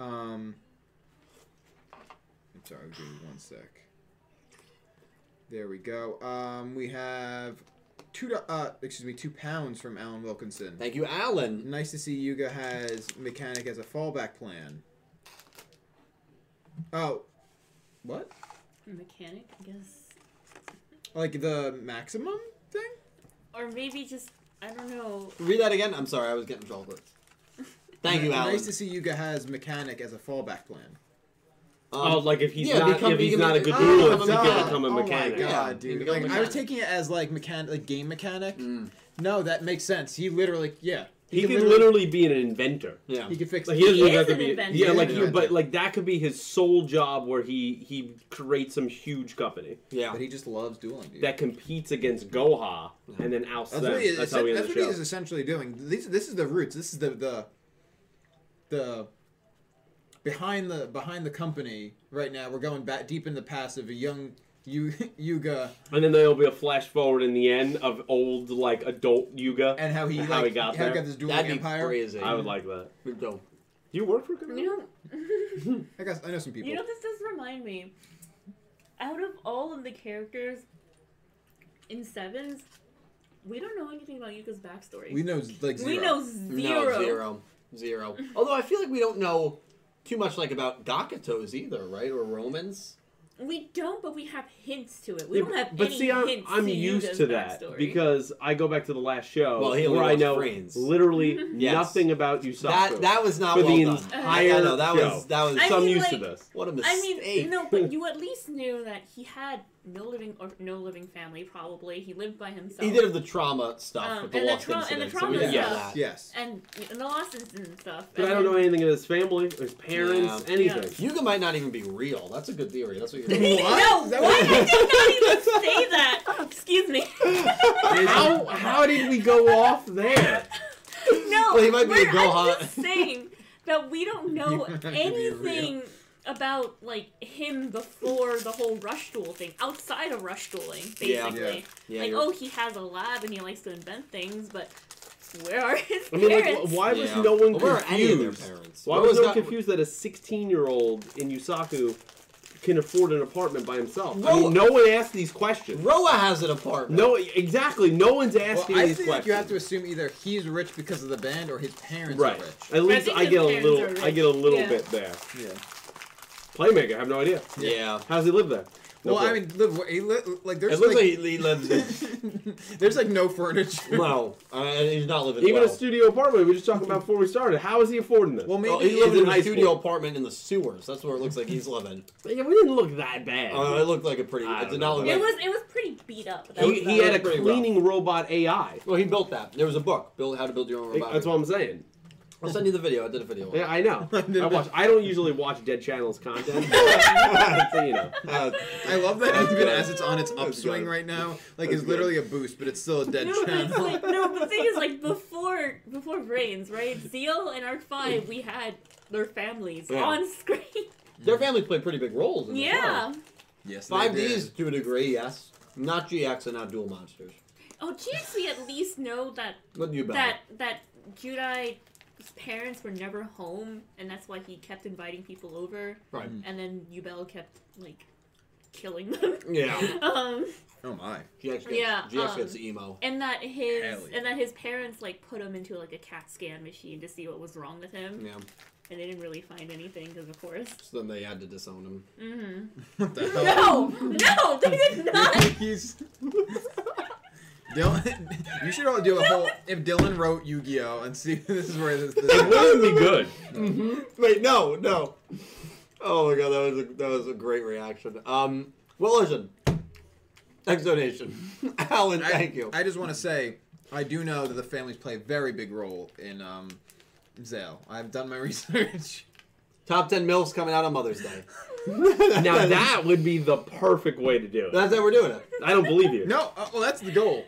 S3: Um. I'm sorry, give me one sec. There we go. Um, we have two. do- Uh, excuse me, two pounds from Alan Wilkinson.
S2: Thank you, Alan.
S3: Nice to see Yuga has mechanic as a fallback plan. Oh, what?
S4: Mechanic, I guess,
S3: Like the maximum thing?
S4: or maybe just I don't know.
S2: Read that again. I'm sorry, I was getting chocolates. Thank you, Alan.
S3: Nice to see Yuga has mechanic as a fallback plan.
S2: Um,
S1: oh, like if he's
S2: yeah,
S1: not
S2: become-
S1: if he's not
S2: a-
S1: a good
S2: oh,
S1: duelist,
S2: become
S1: he
S2: a
S1: can
S2: mechanic.
S1: become a
S3: Oh
S1: mechanic.
S3: my god, dude!
S2: become a
S3: Like I was taking it as like mechan like game mechanic.
S2: mm,
S3: No, that makes sense. He literally, yeah,
S1: He,
S3: could
S1: could literally be an inventor.
S2: yeah.
S3: he could fix.
S1: Like he doesn't
S4: He is
S1: have to be.
S4: inventor.
S1: Yeah, like he, but like that could be his sole job where he he creates some huge company
S2: yeah.
S3: but he just loves dueling, dude.
S1: that competes against Goha and then ousts
S3: that's
S1: them.
S3: what, he,
S1: That's how we
S3: that's
S1: end
S3: what he is essentially doing. This, this is the roots. This is the the the behind the behind the company right now. We're going back deep in the past of a young Yu, Yuga
S1: And then there'll be a flash forward in the end of old like adult Yuga.
S3: and how he
S1: How
S3: like
S1: he got
S3: how he
S1: there.
S3: got this dueling
S2: That'd be
S3: empire.
S2: crazy.
S1: I would like that.
S2: No.
S1: You work for Konami?
S4: You know,
S3: I guess I know some people.
S4: you know this does remind me. Out of all of the characters in Sevens, we don't know anything about Yuga's backstory.
S3: we know like zero.
S4: We know
S2: No,
S4: zero.
S2: zero. Zero. Although I feel like we don't know too much like about Gakutos either, right? Or Romans.
S4: We don't, but we have hints to it. We
S1: Yeah,
S4: don't have
S1: but
S4: any
S1: see, I'm,
S4: hints
S1: I'm
S4: to
S1: used to that
S4: backstory.
S1: because I go back to the last show
S2: Well, he
S1: where I know
S2: Vrains.
S1: literally
S2: Yes.
S1: nothing about Yusaku.
S2: That that was not
S1: For
S2: well
S1: the
S2: done.
S1: entire
S2: I know that
S1: show.
S2: was that was
S4: I
S1: so I'm
S4: mean,
S1: used to this.
S2: what a
S4: I
S2: mistake.
S4: I mean, no, but you at least knew that he had no living or no living family. Probably he lived by himself.
S2: he did have the trauma stuff
S4: Um,
S2: with the
S4: and the
S2: lost
S4: tra- and the
S2: incident, so
S4: trauma
S2: we
S1: stuff.
S2: know.
S3: Yes.
S4: and and the lost incident and stuff.
S1: But
S4: and
S1: I don't know anything of his family, his parents,
S2: Yeah.
S1: anything.
S2: Yuga might not even be real. That's a good theory. That's what you're.
S4: No,
S3: Is that
S4: why
S3: what-
S4: did I not even say that? Excuse me.
S1: How how did we go off there?
S4: No,
S2: Well, he might be a
S4: we're-
S2: Gohan.
S4: I'm just saying that we don't know
S3: He might
S4: anything about like him before the whole rush duel thing. Outside of rush dueling,
S2: Yeah.
S4: basically.
S2: Yeah,
S4: like,
S2: you're-
S4: oh, he has a lab and he likes to invent things, but where are his
S1: I mean, like,
S4: parents?
S1: wh- why was
S2: Yeah.
S1: no one
S2: Well, where are any of their
S1: confused?
S2: parents?
S1: Why
S2: Where
S1: was no one
S2: that-
S1: confused that a 16 year old in Yusaku can afford an apartment by himself? I
S2: Well-
S1: mean, no one asked these questions.
S2: Roa has an apartment.
S1: No, exactly. No one's
S3: Well,
S1: asking
S3: I
S1: these
S3: think
S1: questions.
S3: you have to assume either he's rich because of the band or his parents
S1: right.
S3: are rich.
S1: At least
S4: think
S1: I,
S4: his
S1: get a
S4: parents
S1: little.
S4: are
S1: I get a little
S4: rich.
S1: bit there.
S3: Yeah.
S1: Playmaker, I have no idea.
S2: Yeah.
S1: How's he live there? No
S3: well, I mean, live, he li- like there's
S2: It looks like
S3: like,
S2: he lives in.
S3: there's like no furniture.
S2: well, uh, he's not living
S1: Even
S2: well.
S1: a studio apartment we were just talking about before we started. How is he affording this?
S3: Well, maybe
S2: Well, he lives in
S1: in
S2: a
S1: high
S2: studio
S1: school.
S2: apartment in the sewers. That's where it looks like he's living.
S1: yeah, we didn't look that bad.
S2: Uh, it looked like a pretty.
S1: I
S2: It did
S1: don't
S2: look
S4: It
S2: like.
S4: was it was pretty beat up.
S1: He,
S4: was
S1: he had a
S2: pretty rough.
S1: cleaning robot AI.
S2: Well, he built that. There was a book, build how to build your own robot.
S1: That's what I'm saying.
S2: I'll send you the video. I did a video. on.
S1: Yeah, I know. I watch. I don't usually watch Dead Channels content, so you know.
S2: Uh,
S3: I love that
S2: That's
S3: even
S2: good.
S3: as it's on its upswing right now, like
S1: That's
S3: it's literally a boost, but it's still a dead
S4: No, but
S3: channel.
S4: like no. But the thing is, like before before Vrains, right? Zexal and Arc Five, we had their families
S2: Yeah.
S4: on screen.
S2: their families play pretty big roles. In the
S4: Yeah.
S3: yes,
S2: Five. Ds to a degree, yes. Not GX and not Dual Monsters.
S4: Oh, GX, we at least know that
S2: What do you bet?
S4: that that Judai's parents were never home, and that's why he kept inviting people over,
S2: Right.
S4: and then Yubel kept like killing them.
S2: Yeah.
S4: um,
S3: Oh my!
S2: GX gets,
S4: Yeah,
S2: GX
S4: um,
S2: gets emo.
S4: and that his
S3: yeah.
S4: and that his parents like put him into like a CAT scan machine to see what was wrong with him,
S2: Yeah.
S4: and they didn't really find anything because of course.
S2: So then they had to disown him.
S4: Mm-hmm.
S3: What the hell?
S4: No, no, they did not.
S3: He's. Dylan, you should all do a whole. If Dylan wrote Yu-Gi-Oh and see this is where this.
S1: It wouldn't be good.
S2: Mm-hmm. Wait, no, no. Oh my god, that was a, that was a great reaction. Um, well, listen. Next donation. Alan,
S3: I,
S2: thank you.
S3: I just want to say, I do know that the families play a very big role in um, Zexal. I've done my research.
S2: Top 10 milfs coming out on Mother's Day.
S1: Now that would be the perfect way to do it.
S2: That's how we're doing it.
S1: I don't believe you.
S3: No, uh, well that's the goal.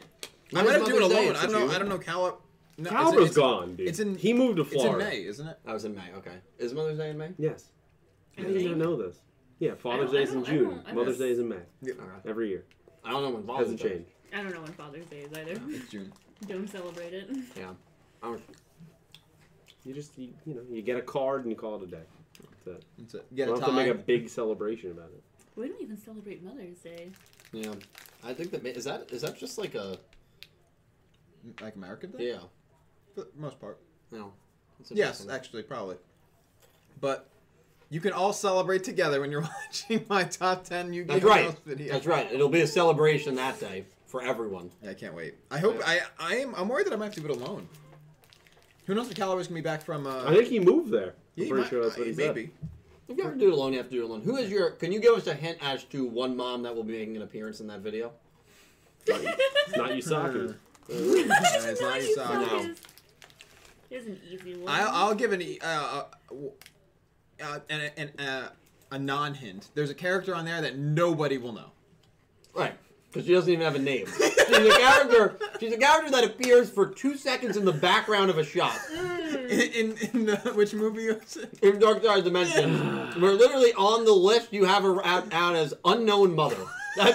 S2: When
S3: I'm
S2: is
S3: gonna do it alone. I don't know. I don't know. Calip. No, it's-
S1: Calibra's
S3: it's-
S1: gone, dude.
S3: it's in-
S1: he moved to Florida.
S3: It's in May, isn't it?
S2: Oh, that was in May. Okay. Is Mother's Day in May?
S1: Yes. How did you not
S4: May?
S1: know this? Yeah, Father's
S4: Day don't-
S1: Day's
S4: I
S1: in June. Mother's Day is in May.
S2: All right.
S1: Every year.
S2: I don't know when Father's
S1: Hasn't
S2: Day.
S1: changed.
S4: I don't know when Father's Day is either.
S3: It's June.
S4: Don't celebrate it.
S2: Yeah. I don't-
S1: You just you, you know you get a card and you call it a day. That's it.
S3: That's it.
S1: You
S3: Get a
S1: don't have to make a big celebration about it.
S4: We don't even celebrate Mother's Day.
S2: Yeah. I think that is that is that just like a
S3: Like American Day?
S2: yeah.
S3: For the most part.
S2: No. It's
S3: Yes, actually, probably. But you can all celebrate together when you're watching my top 10 Yu-Gi-Oh!
S2: That's right.
S3: video.
S2: That's right. It'll be a celebration that day for everyone.
S3: Yeah, I can't wait. I hope I I am I'm worried that I might have to do it alone. Who knows if Calabar's gonna be back from uh
S1: I think he moved there.
S3: yeah,
S1: I'm
S3: he
S1: pretty
S3: might-
S1: sure that's what
S3: uh,
S1: he said.
S3: maybe.
S2: If you ever do it alone, you have to do it alone. Who is your? Can you give us a hint as to one mom that will be making an appearance in that video?
S1: It's not Yusaka.
S3: It's not
S4: Why you
S2: No.
S4: Here's an easy one.
S3: I'll, I'll give an e- uh, uh, uh, an, an, uh, a non hint. There's a character on there that nobody will know.
S2: Right. Because she doesn't even have a name. She's a character. She's a character that appears for two seconds in the background of a shot.
S3: In, in, in the, which movie was it?
S2: In Dark Side Dimension, we're literally on the list. You have her out, out as unknown mother. That,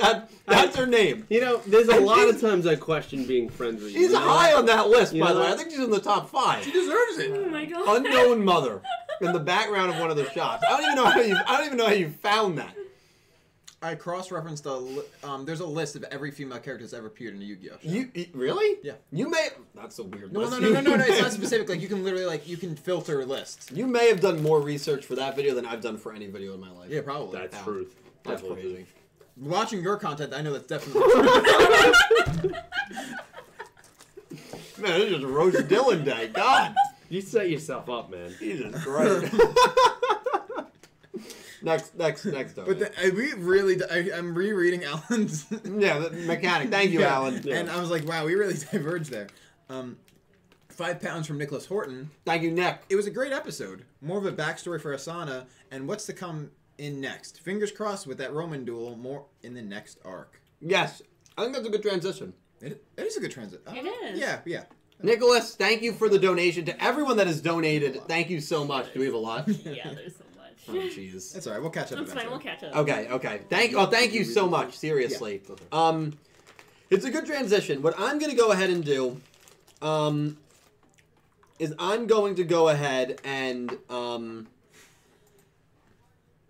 S2: that that's her name.
S1: You know, there's a
S2: And
S1: lot of times I question being friends with you.
S2: She's
S1: you know?
S2: high on that list,
S1: You
S2: by the way. I think she's in the top five.
S3: She deserves it.
S4: Oh my god.
S2: Unknown mother in the background of one of the shots. I don't even know how you. I don't even know how you found that.
S3: I cross-referenced a. Li- um, there's a list of every female character that's ever appeared in a Yu-Gi-Oh. show.
S2: You you- really?
S3: Yeah.
S2: You may. That's a weird.
S3: No,
S2: list.
S3: no, no, no, no, no. no. It's not specific. Like you can literally like you can filter lists.
S2: You may have done more research for that video than I've done for any video in my life.
S3: Yeah, probably.
S1: That's
S2: Yeah.
S1: truth.
S2: That's
S1: Definitely.
S2: crazy.
S3: Watching your content, I know that's definitely true.
S2: Man, this is roast Dylan day. God,
S1: You set yourself up, man.
S2: Jesus Christ. next, next, next.
S3: but
S2: But
S3: the, I, we really, I, I'm rereading Alan's.
S2: yeah, the mechanic. Thank you,
S3: Yeah,
S2: Alan.
S1: Yeah.
S3: And I was like, wow, we really diverged there. Um, five pounds from Nicholas Horton.
S2: Thank you, Nick.
S3: It was a great episode. More of a backstory for Asana and what's to come in next. Fingers crossed with that Roman duel. More in the next arc.
S2: Yes, I think that's a good transition.
S3: It, it is a good transit.
S4: It is.
S3: Yeah, yeah.
S2: Nicholas, thank you for the donation. To everyone that has donated, thank you so much. Do we have a lot?
S4: yeah, there's so much.
S2: Oh,
S4: much.
S2: jeez.
S3: That's all right. We'll catch up.
S4: That's fine. We'll catch up.
S2: Okay, okay. Thank oh, thank you so much. Seriously. Um, it's a good transition. What I'm going to go ahead and do, um, is I'm going to go ahead and um,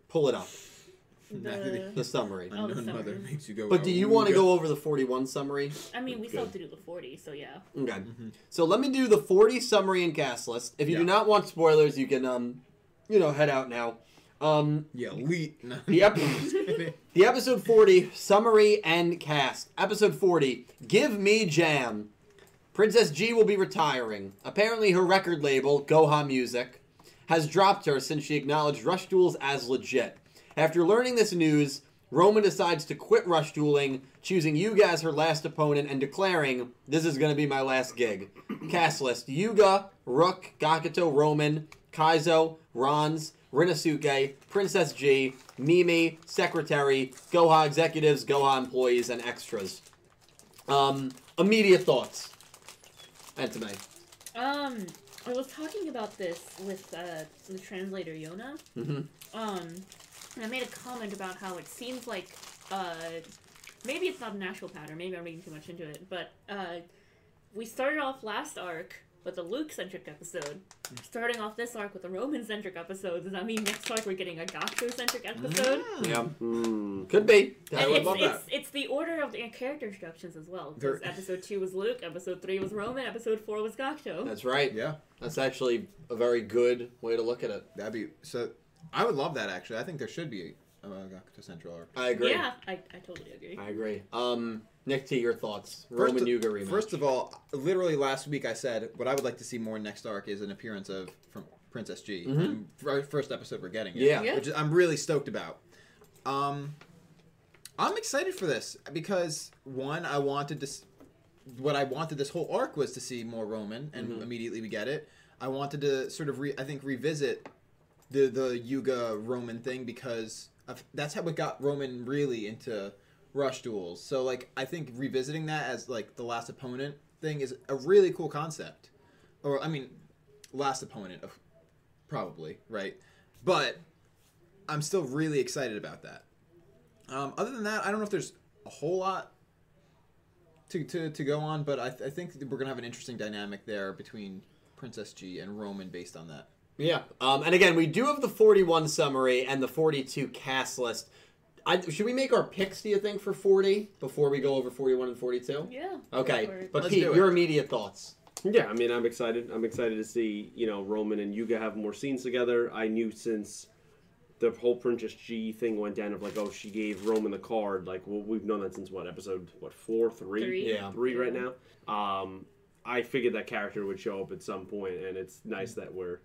S2: pull it up
S4: The-
S2: the summary.
S4: Oh, the
S3: Unknown mother
S4: summary.
S3: makes you go.
S2: But do you want to go over the 41 summary?
S4: I mean, we still have to do the 40, so yeah.
S2: Okay. So let me do the 40 summary and cast list. If you do not want spoilers, you can um, you know, head out now. Um,
S3: Yeah, elite. No.
S2: the, ep- the episode 40 summary and cast. Episode 40 Give Me Jam. Princess G will be retiring. Apparently, her record label, Goha Music, has dropped her since she acknowledged Rush Duels as legit. After learning this news, Roman decides to quit Rush Dueling, choosing Yuga as her last opponent and declaring, This is going to be my last gig. Cast list Yuga, Rook, Gakuto, Roman, Kaizo, Rons, Rinosuke, Princess G, Mimi, Secretary, Goha executives, Goha employees, and extras. Um, immediate thoughts. Entame.
S4: Um, I was talking about this with uh, the translator Yona.
S2: Mm-hmm.
S4: Um, and I made a comment about how it seems like uh, maybe it's not a natural pattern. Maybe I'm reading too much into it, but uh, we started off last arc with a Luke-centric episode. Starting off this arc with a Roman-centric episode. Does that mean next arc we're getting a Gakuto-centric episode?
S2: Yeah,
S1: Hmm.
S2: could be.
S3: I
S4: And
S3: would
S4: it's,
S3: love
S4: it's,
S3: that.
S4: it's the order of the character introductions as well. 'cause
S3: There-
S4: episode two was Luke, episode three was Roman, episode four was Gakuto.
S2: That's right.
S3: Yeah,
S2: That's actually a very good way to look at it.
S3: that'd be so. I would love that actually. I think there should be a Gakuto Central arc.
S2: I agree.
S4: Yeah, I, I totally agree.
S2: I agree. Um, Nick T, your thoughts?
S3: First
S2: Roman Yuga rematch.
S3: First of all, literally last week I said what I would like to see more next arc is an appearance of from Princess G.
S2: Mhm.
S3: First episode we're getting. It,
S2: Yeah.
S4: Yeah.
S3: which I'm really stoked about. Um, I'm excited for this because one, I wanted to. What I wanted this whole arc was to see more Roman, and
S2: Mhm.
S3: immediately we get it. I wanted to sort of, re, I think, revisit the the Yuga Roman thing because of, that's how it got Roman really into rush duels. So like I think revisiting that as like the last opponent thing is a really cool concept. Or I mean, last opponent of probably right, but I'm still really excited about that. Um, other than that, I don't know if there's a whole lot to to, to go on, but I, th- I think we're gonna have an interesting dynamic there between Princess G and Roman based on that.
S2: Yeah. Um, and again, we do have the 41 summary and the 42 cast list. I, should we make our picks, do you think, for 40 before we go over 41 and 42?
S4: Yeah.
S2: Okay.
S4: go for it.
S2: But
S3: Let's
S2: Pete,
S3: do it.
S2: your immediate thoughts.
S1: Yeah, I mean, I'm excited. I'm excited to see you know Roman and Yuga have more scenes together. I knew since the whole Princess G thing went down of like, oh, she gave Roman the card. Like, well, we've known that since what episode? What four, three,
S4: Three.
S2: Yeah.
S1: three right now. Um, I figured that character would show up at some point, and it's nice that we're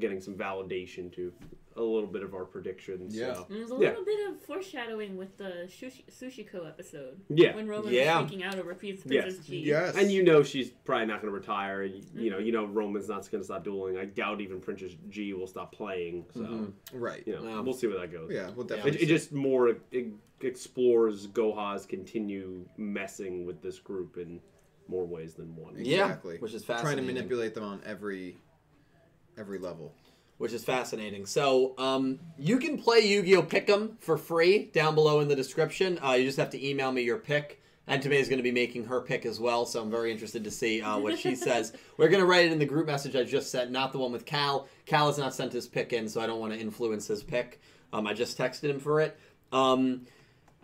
S1: getting some validation to a little bit of our predictions.
S3: Yeah.
S1: So.
S4: There's a
S1: Yeah.
S4: little bit of foreshadowing with the Sushi, Sushiko episode.
S1: Yeah.
S4: When Roman
S2: Yeah.
S4: was freaking out over Princess
S1: Yes.
S4: G.
S1: And you know she's probably not going to retire. You, you know, you know Roman's not going to stop dueling. I doubt even Princess G will stop playing. So
S2: Mhm.
S3: Right.
S1: you know,
S2: Yeah.
S1: we'll see where that goes.
S3: Yeah, we'll
S1: It,
S3: definitely.
S1: it just more it explores Goha's continue messing with this group in more ways than one.
S3: Exactly.
S2: Yeah, which is
S3: trying to manipulate them on every every level.
S2: Which is fascinating. So um, you can play Yu-Gi-Oh! Pick'em for free down below in the description. Uh, you just have to email me your pick. And Tomei is going to be making her pick as well, so I'm very interested to see uh, what she says. We're going to write it in the group message I just sent, not the one with Cal. Cal has not sent his pick in, so I don't want to influence his pick. Um, I just texted him for it. Um,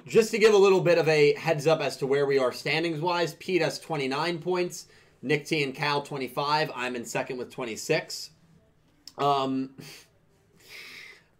S2: just to give a little bit of a heads up as to where we are standings wise, Pete has 29 points, Nick T and Cal 25. I'm in second with 26. Um,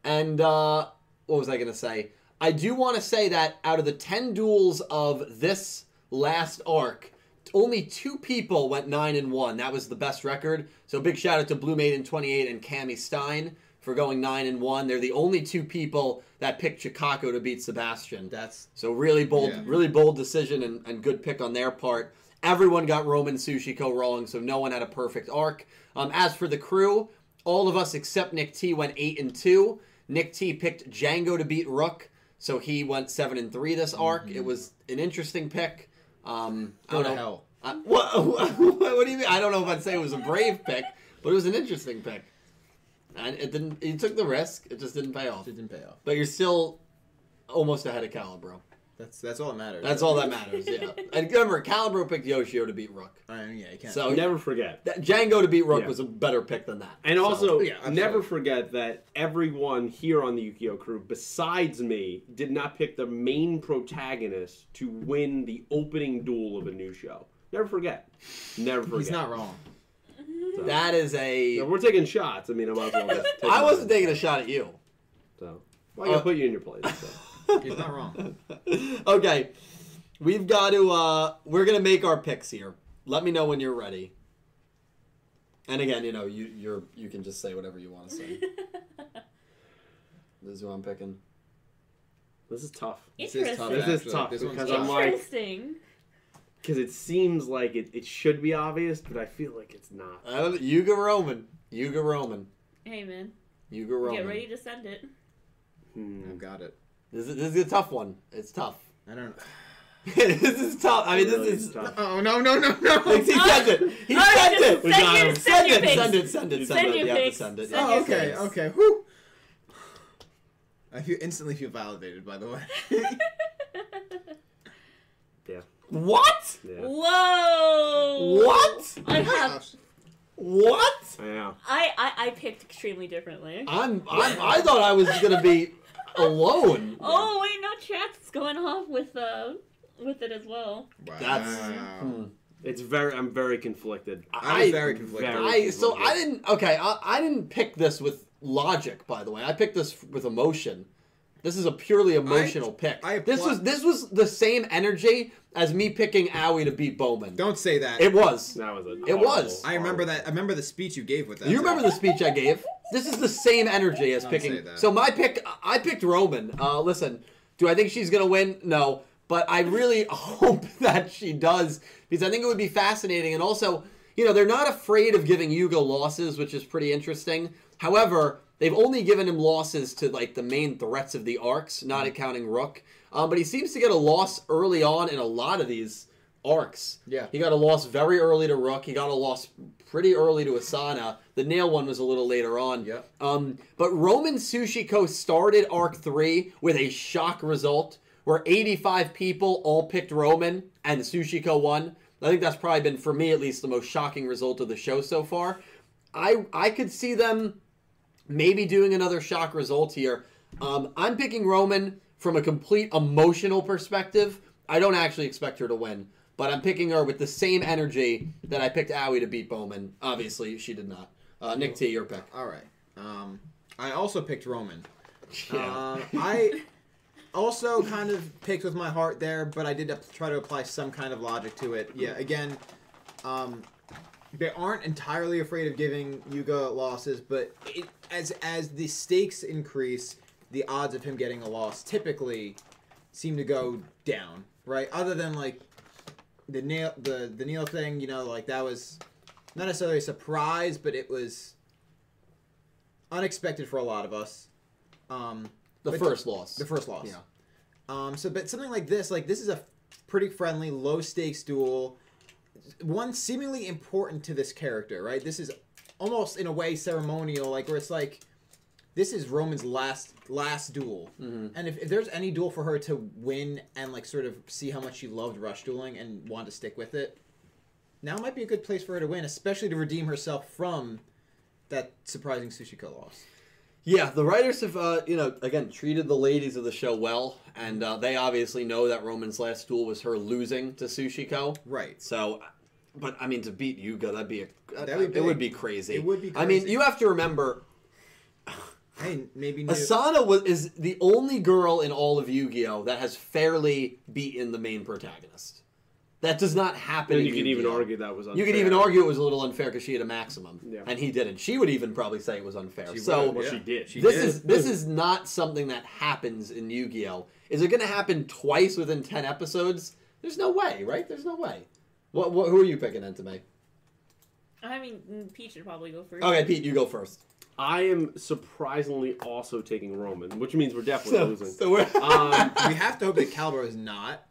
S2: and uh, what was I going to say? I do want to say that out of the 10 duels of this last arc, only two people went 9 and 1. That was the best record. So big shout out to Blue Maiden 28 and Cami Stein for going 9 and 1. They're the only two people that picked Chicago to beat Sebastian.
S3: That's
S2: So really bold,
S3: Yeah.
S2: really bold decision and, and good pick on their part. Everyone got Roman Sushiko wrong, so no one had a perfect arc. Um, as for the crew, all of us except Nick T went eight and two. Nick T picked Django to beat Rook, so he went seven and three this arc. It was an interesting pick. Um, I
S3: go
S2: don't
S3: to
S2: know.
S3: hell.
S2: I, what, what do you mean? I don't know if I'd say it was a brave pick, but it was an interesting pick. And it didn't. You took the risk. It just didn't pay off.
S3: It didn't pay off.
S2: But you're still almost ahead of Calibro.
S3: That's that's all that matters.
S2: That's all that matters, yeah. And remember, Calibro picked Ushio to beat Rook.
S3: I mean, yeah, you can't.
S2: So
S1: Never forget.
S2: that, Django to beat Rook
S1: Yeah.
S2: was a better pick than that.
S1: And
S2: So-
S1: also,
S3: yeah,
S1: never forget that everyone here on the Yu-Gi-Oh crew, besides me, did not pick the main protagonist to win the opening duel of a new show. Never forget. Never forget.
S3: he's not wrong.
S1: So-
S2: that is a.
S1: Yeah, we're taking shots. I mean, I might as well just take
S2: I wasn't taking a shot at you.
S1: So well, I gotta
S2: Uh,
S1: put you in your place. So.
S3: He's not wrong.
S2: okay, we've got to. uh We're gonna make our picks here. Let me know when you're ready. And again, you know, you you're you can just say whatever you want to say. this is who I'm picking.
S1: This is tough
S3: This is tough.
S1: This is tough
S3: This one's
S1: because. I'm like-
S4: Interesting.
S1: because it seems like it, it should be obvious, but I feel like it's not.
S2: I don't, Yuga Roman. Yuga Roman.
S4: Hey man,
S2: Yuga Roman.
S4: get ready to send it.
S1: Hmm.
S3: I've got it.
S2: This is, this is a tough one. It's tough.
S3: I don't.
S2: Know This is tough. I mean,
S1: It really
S2: this is.
S1: tough.
S3: Oh no no no no!
S2: He sent it. He oh,
S4: All right,
S2: sent it.
S1: We
S4: Send
S1: got
S4: your,
S1: him.
S4: send
S2: Send it. Send it. Send it. Send
S4: Send
S2: it.
S4: your
S2: You have to
S4: picks.
S2: send it.
S4: Oh, send
S3: Oh, okay
S4: picks.
S3: okay. Whew. I feel instantly feel validated. By the way.
S1: Yeah.
S2: What?
S1: Yeah.
S4: Whoa!
S2: What?
S4: I oh have.
S2: What?
S1: I know.
S4: I, I I picked extremely differently.
S2: I'm, I'm. I thought I was gonna be alone.
S4: Oh wait, no chat's going off with uh with it as well.
S3: Wow.
S2: That's. hmm.
S1: It's very. I'm very conflicted.
S3: I was very conflicted.
S1: very-
S2: I so I didn't okay I, I didn't pick this with logic by the way I picked this with emotion. This is a purely emotional pick.
S3: I
S2: this was this was the same energy as me picking Owie to beat Bohman.
S3: Don't say that.
S2: It was.
S1: That was a.
S2: It was.
S3: I remember that. I remember the speech you gave with that.
S2: You remember the speech I gave? This is the same energy as
S3: Don't
S2: picking.
S3: say that.
S2: So my pick, I picked Roman. Uh, listen, do I think she's gonna win? No, but I really hope that she does because I think it would be fascinating. And also, you know, they're not afraid of giving Yuga losses, which is pretty interesting. However, they've only given him losses to like the main threats of the arcs, not
S3: Mm-hmm.
S2: accounting Rook. Um, but he seems to get a loss early on in a lot of these arcs.
S3: Yeah.
S2: He got a loss very early to Rook. He got a loss pretty early to Asana. The nail one was a little later on.
S3: Yeah.
S2: Um, but Roman Sushiko started Arc 3 with a shock result where 85 people all picked Roman and Sushiko won. I think that's probably been, for me at least, the most shocking result of the show so far. I I could see them maybe doing another shock result here. Um, I'm picking Roman from a complete emotional perspective. I don't actually expect her to win, but I'm picking her with the same energy that I picked Owie to beat Bohman. Obviously, she did not. Uh, Nick T, your pick.
S3: All right. Um, I also picked Roman.
S2: Yeah.
S3: Um, I also kind of picked with my heart there, but I did try to apply some kind of logic to it. Yeah, again, um, they aren't entirely afraid of giving Yuga losses, but it, as as the stakes increase, the odds of him getting a loss typically seem to go down. Right? Other than like the nail the the Neil thing, you know, like that was not necessarily a surprise, but it was unexpected for a lot of us. Um,
S2: the first loss.
S3: the first loss.
S2: Yeah.
S3: Um, so, but something like this, like this is a pretty friendly, low stakes duel. One seemingly important to this character, right? This is almost in a way ceremonial, like where it's like this is Roman's last last duel,
S2: Mhm.
S3: and if, if there's any duel for her to win and like sort of see how much she loved rush dueling and want to stick with it, now might be a good place for her to win, especially to redeem herself from that surprising Sushiko loss.
S2: Yeah, the writers have, uh, you know, again, treated the ladies of the show well, and uh, they obviously know that Roman's last duel was her losing to Sushiko.
S3: Right.
S2: So, but I mean, to beat Yuga, that'd be a,
S3: That'd be
S2: it would be crazy.
S3: It would be Crazy.
S2: I mean, you have to remember,
S3: Hey, maybe new-
S2: Asana was is the only girl in all of Yu-Gi-Oh that has fairly beaten the main protagonist. That does not happen.
S1: And
S2: in
S1: you could even
S2: Yu-Gi-Oh.
S1: argue that was unfair.
S2: You could even argue it was a little unfair because she had a maximum,
S1: Yeah.
S2: and he didn't. She would even probably say it was unfair.
S3: She
S2: so
S3: would,
S1: Well,
S3: Yeah.
S1: she did.
S3: She
S2: this
S3: did.
S2: is this is not something that happens in Yu-Gi-Oh. Is it going to happen twice within ten episodes? There's no way, right? There's no way. What, what who are you picking, Entame?
S4: I mean, mm, Pete should probably go first.
S2: Okay, Pete, you go first.
S1: I am surprisingly also taking Roman, which means we're definitely
S2: So,
S1: losing.
S2: so we're
S1: Um,
S3: we have to hope that Calibro is not.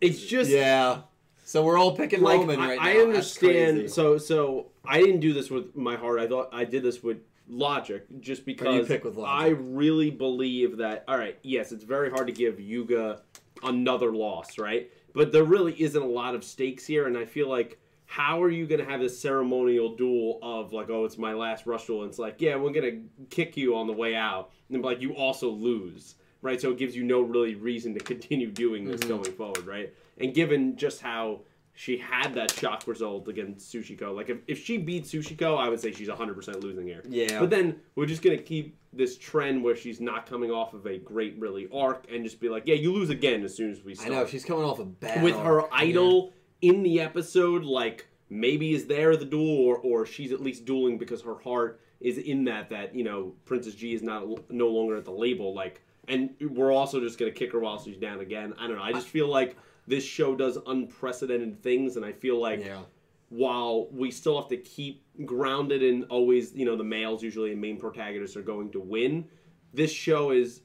S1: it's just
S2: yeah. So we're all picking
S1: like
S2: Roman
S1: I,
S2: right now.
S1: I
S2: That's
S1: understand.
S2: crazy.
S1: So so I didn't do this with my heart. I thought I did this with logic, just because
S2: pick with logic.
S1: I really believe that. All right, yes, it's very hard to give Yuga another loss, right? But there really isn't a lot of stakes here, and I feel like. How are you going to have this ceremonial duel of like, oh, it's my last rush duel? And it's like, yeah, we're going to kick you on the way out, and like you also lose, right? So it gives you no really reason to continue doing this
S2: Mhm.
S1: going forward, right? And given just how she had that shock result against Sushiko. Like if, if she beats Sushiko, I would say she's 100% losing here.
S2: Yeah.
S1: But then we're just gonna keep this trend where she's not coming off of a great really arc and just be like, yeah, you lose again as soon as we
S2: I know she's coming off a bad
S1: with
S2: arc.
S1: her idol in the episode, like maybe is there the duel, or or she's at least dueling because her heart is in that that you know Princess G is not no longer at the label, like, and we're also just gonna kick her while she's down again. I don't know. I just feel like this show does unprecedented things, and I feel like
S2: Yeah.
S1: while we still have to keep grounded in always, you know, the males usually and main protagonists are going to win. This show is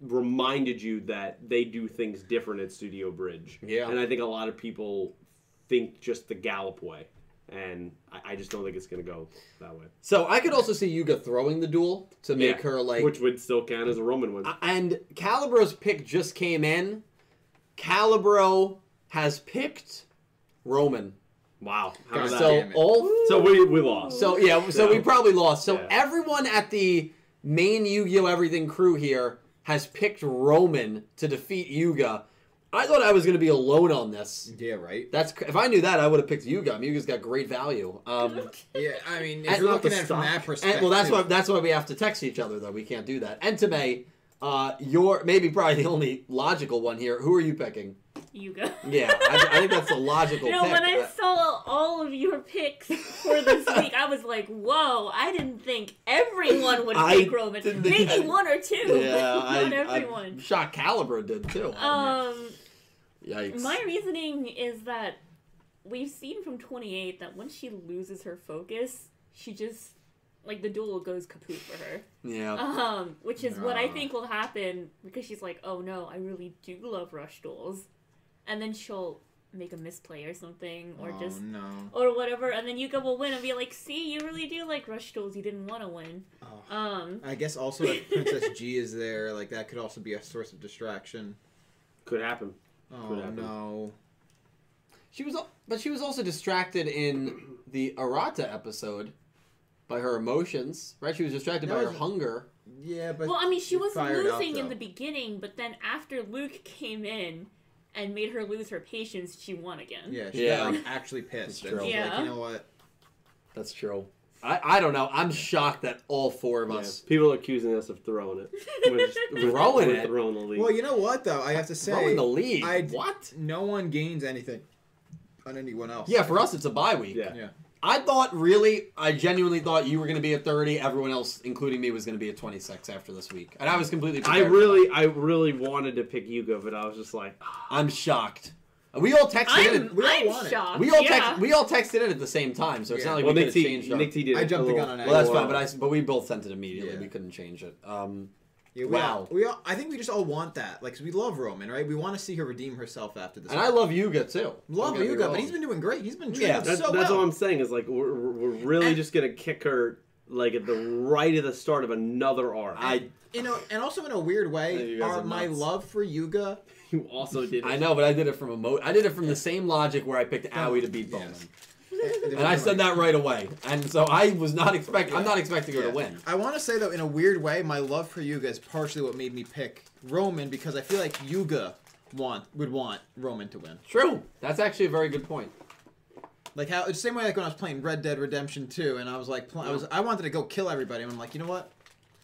S1: reminded you that they do things different at Studio Bridge.
S2: Yeah.
S1: And I think a lot of people think just the Gallop way. And I, I just don't think it's going to go that way.
S2: So I could also see Yuga throwing the duel to make
S1: Yeah,
S2: her like
S1: Which would still count as a Roman win.
S2: And Calibro's pick just came in. Calibro has picked Roman.
S1: wow.
S3: God?
S2: So
S3: damn
S2: all
S1: so we, we lost.
S2: so yeah, so we probably lost. So
S1: Yeah.
S2: everyone at the main Yu-Gi-Oh! Everything crew here has picked Roman to defeat Yuga. I thought I was going to be alone on this.
S3: Yeah, right.
S2: That's if I knew that I would have picked Yuga. Yuga's got great value. Um,
S3: Yeah, I mean, if
S2: And
S3: you're looking at it from that perspective,
S2: And, well, that's why that's why we have to text each other though. We can't do that. And Tame, uh, you're maybe probably the only logical one here. Who are you picking?
S4: You go.
S2: Yeah, I, I think that's the logical
S4: You know,
S2: pick.
S4: when I
S2: Uh,
S4: saw all of your picks for this week, I was like, "Whoa!" I didn't think everyone would
S2: I
S4: pick Roman. Maybe one or two,
S2: yeah,
S4: but not
S2: I,
S4: everyone.
S2: I'm shocked did too.
S4: Um,
S2: Yikes.
S4: my reasoning is that we've seen from 28 that once she loses her focus, she just like the duel goes kaput for her.
S2: yeah.
S4: Um, which is what I think will happen because she's like, "Oh no, I really do love rush duels," and then she'll make a misplay or something, or
S3: oh,
S4: just
S3: no.
S4: or whatever, and then Yuga will win and be like, "See, you really do like rush duels. You didn't want to win."
S3: Oh.
S4: Um,
S3: I guess also if Princess G is there, like that could also be a source of distraction.
S1: Could happen.
S3: Oh
S1: Could happen.
S3: no.
S2: She was, al- but she was also distracted in the Arata episode by her emotions, right? She was distracted
S3: That
S2: by her hunger.
S3: Yeah, but
S4: well, I mean, she
S3: it
S4: was
S3: fired up,
S4: losing in the beginning, but then after Luke came in and made her lose her patience, she won again.
S3: Yeah, she
S2: Yeah.
S3: got like, actually pissed.
S2: That's
S3: And
S2: true.
S3: she's like,
S4: Yeah.
S3: you know what?
S2: That's true. I, I don't know. I'm shocked that all four of
S1: Yeah.
S2: us
S1: People are accusing us of throwing it. We're just, we're,
S2: Throwing
S1: we're
S2: it?
S1: Throwing the league.
S3: Well, you know what though? I have to say,
S2: throwing the lead.
S3: I
S2: what?
S3: no one gains anything on anyone else.
S2: Yeah, for us it's a bye week.
S1: yeah.
S3: Yeah.
S2: I thought really, I genuinely thought you were going to be at 30. Everyone else, including me, was going to be at 26 after this week, and I was completely.
S1: I
S2: prepared for
S1: really. I really wanted to pick Yuga, but I was just like,
S2: I'm shocked. We all texted in.
S4: I'm,
S3: We all
S4: I'm
S3: won it.
S4: shocked.
S2: We all
S4: yeah.
S2: text, we all texted in at the same time, so it's
S3: Yeah.
S2: not like
S1: well,
S2: we
S1: Nick
S2: could have
S1: T,
S2: changed. our-
S1: Nick T did.
S3: I jumped
S1: a
S3: the gun on that.
S2: well, that's fine, but I but we both sent it immediately.
S3: Yeah.
S2: We couldn't change it. Um,
S3: Yeah, we
S2: Wow.
S3: All, we all, I think we just all want that. Like, 'cause we love Roman, right? We want to see her redeem herself after this.
S2: and I love Yuga too.
S3: love
S2: Don't
S3: Yuga, but he's been doing great. He's been
S2: Yeah,
S1: That's,
S3: so
S1: that's
S3: well.
S1: what I'm saying. Is like we're, we're we're really
S3: And-
S1: just gonna kick her like at the right at the start of another arc.
S2: I
S3: You know, and also in a weird way,
S2: guys
S3: our,
S2: are
S3: my love for Yuga.
S1: you also did.
S2: I know, but I did it from emo- I did it from the same logic where I picked Owie to beat
S3: Yeah.
S2: Bohman, and I said that right away. And so I was not expecting. I'm not expecting her to win.
S3: I want to say though, in a weird way, my love for Yuga is partially what made me pick Roman because I feel like Yuga want would want Roman to win.
S2: True. That's actually a very good point.
S3: Like how it's the same way like when I was playing Red Dead Redemption 2 and I was like pl- I was I wanted to go kill everybody and I'm like, you know what?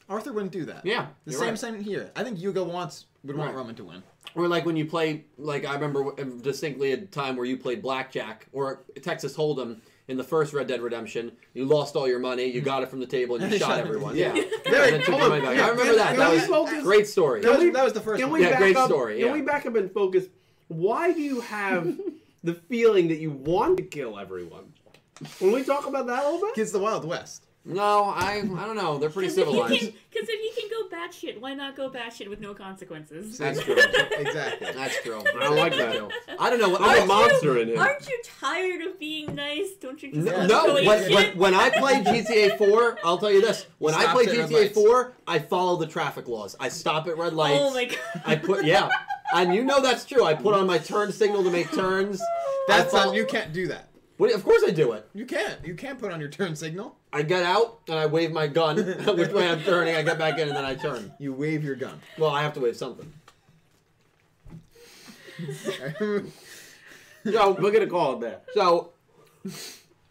S3: Arthur wouldn't do that.
S2: Yeah,
S3: The
S2: you're
S3: same
S2: right.
S3: same here. I think Yuga wants would want
S2: Right.
S3: Roman to win.
S2: Or like when you play, like I remember uh, distinctly a time where you played blackjack or Texas Hold'em in the first Red Dead Redemption. You lost all your money, you hmm. got it from the table, and you shot everyone. Yeah,
S3: Very-
S2: and then took your money back.
S3: yeah,
S2: I remember that.
S3: can
S2: That was
S1: focus-
S2: great story.
S3: That was,
S1: we-
S3: that was the first
S1: Can
S3: one.
S1: we
S2: Yeah,
S1: back
S2: great
S1: up,
S2: story,
S1: Can
S2: yeah.
S1: we back up and focus? Why do you have the feeling that you want to kill everyone? When we talk about that a little bit,
S3: It's the Wild West.
S2: No, I I don't know. They're pretty
S4: Because if, you
S2: civilized.
S4: Because if you can go batshit, why not go batshit with no consequences?
S2: That's true.
S3: exactly.
S2: That's true.
S1: I don't like that.
S2: I don't know. what-
S1: There's a
S2: I,
S1: monster in him.
S4: Aren't you tired of being nice? Don't you just
S2: no, no, when, when, when I play GTA 4, I'll tell you this. When I play GTA 4, I follow the traffic laws. I stop at red lights.
S4: Oh my god.
S2: I put yeah, and you know that's true. I put on my turn signal to make turns.
S3: That's not, you can't do that.
S2: What- of course I do it.
S3: You can't. You can't put on your turn signal.
S2: I get out and I wave my gun, which way I'm turning. I get back in and then I turn.
S3: You wave your gun.
S2: Well, I have to wave something. So
S1: We're gonna call it that.
S2: So,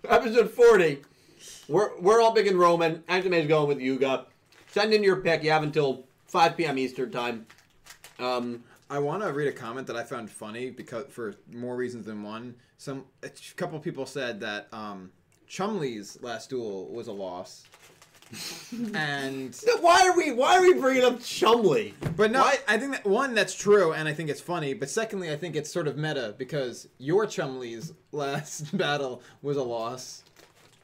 S2: episode 40. We're, we're all picking Roman. Entame's going with Yuga. Send in your pick. You have until 5 p.m. Eastern time. Um,
S3: I want to read a comment that I found funny because for more reasons than one. Some a couple people said that um, Chumley's last duel was a loss, and
S2: why are we why are we bringing up Chumley?
S3: but no, I, I think that one that's true, and I think it's funny. But secondly, I think it's sort of meta because your Chumley's last battle was a loss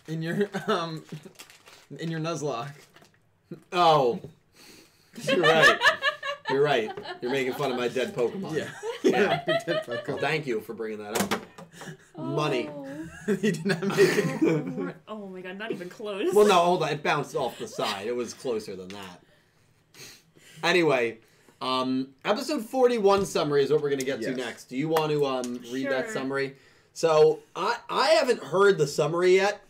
S3: in your um in your Nuzlocke.
S2: Oh, you're right. You're right. You're making fun of my dead Pokemon.
S3: Yeah,
S2: Yeah.
S3: You did
S2: Well,
S3: Pokemon.
S2: thank you for bringing that up. Money.
S4: Oh.
S3: he did not make it.
S4: oh my god, not even close.
S2: Well, no, hold on. It bounced off the side. It was closer than that. Anyway, um, episode 41 summary is what we're going to get to next. Do you want to um, read that
S4: Sure.
S2: summary? So, I, I haven't heard the summary yet.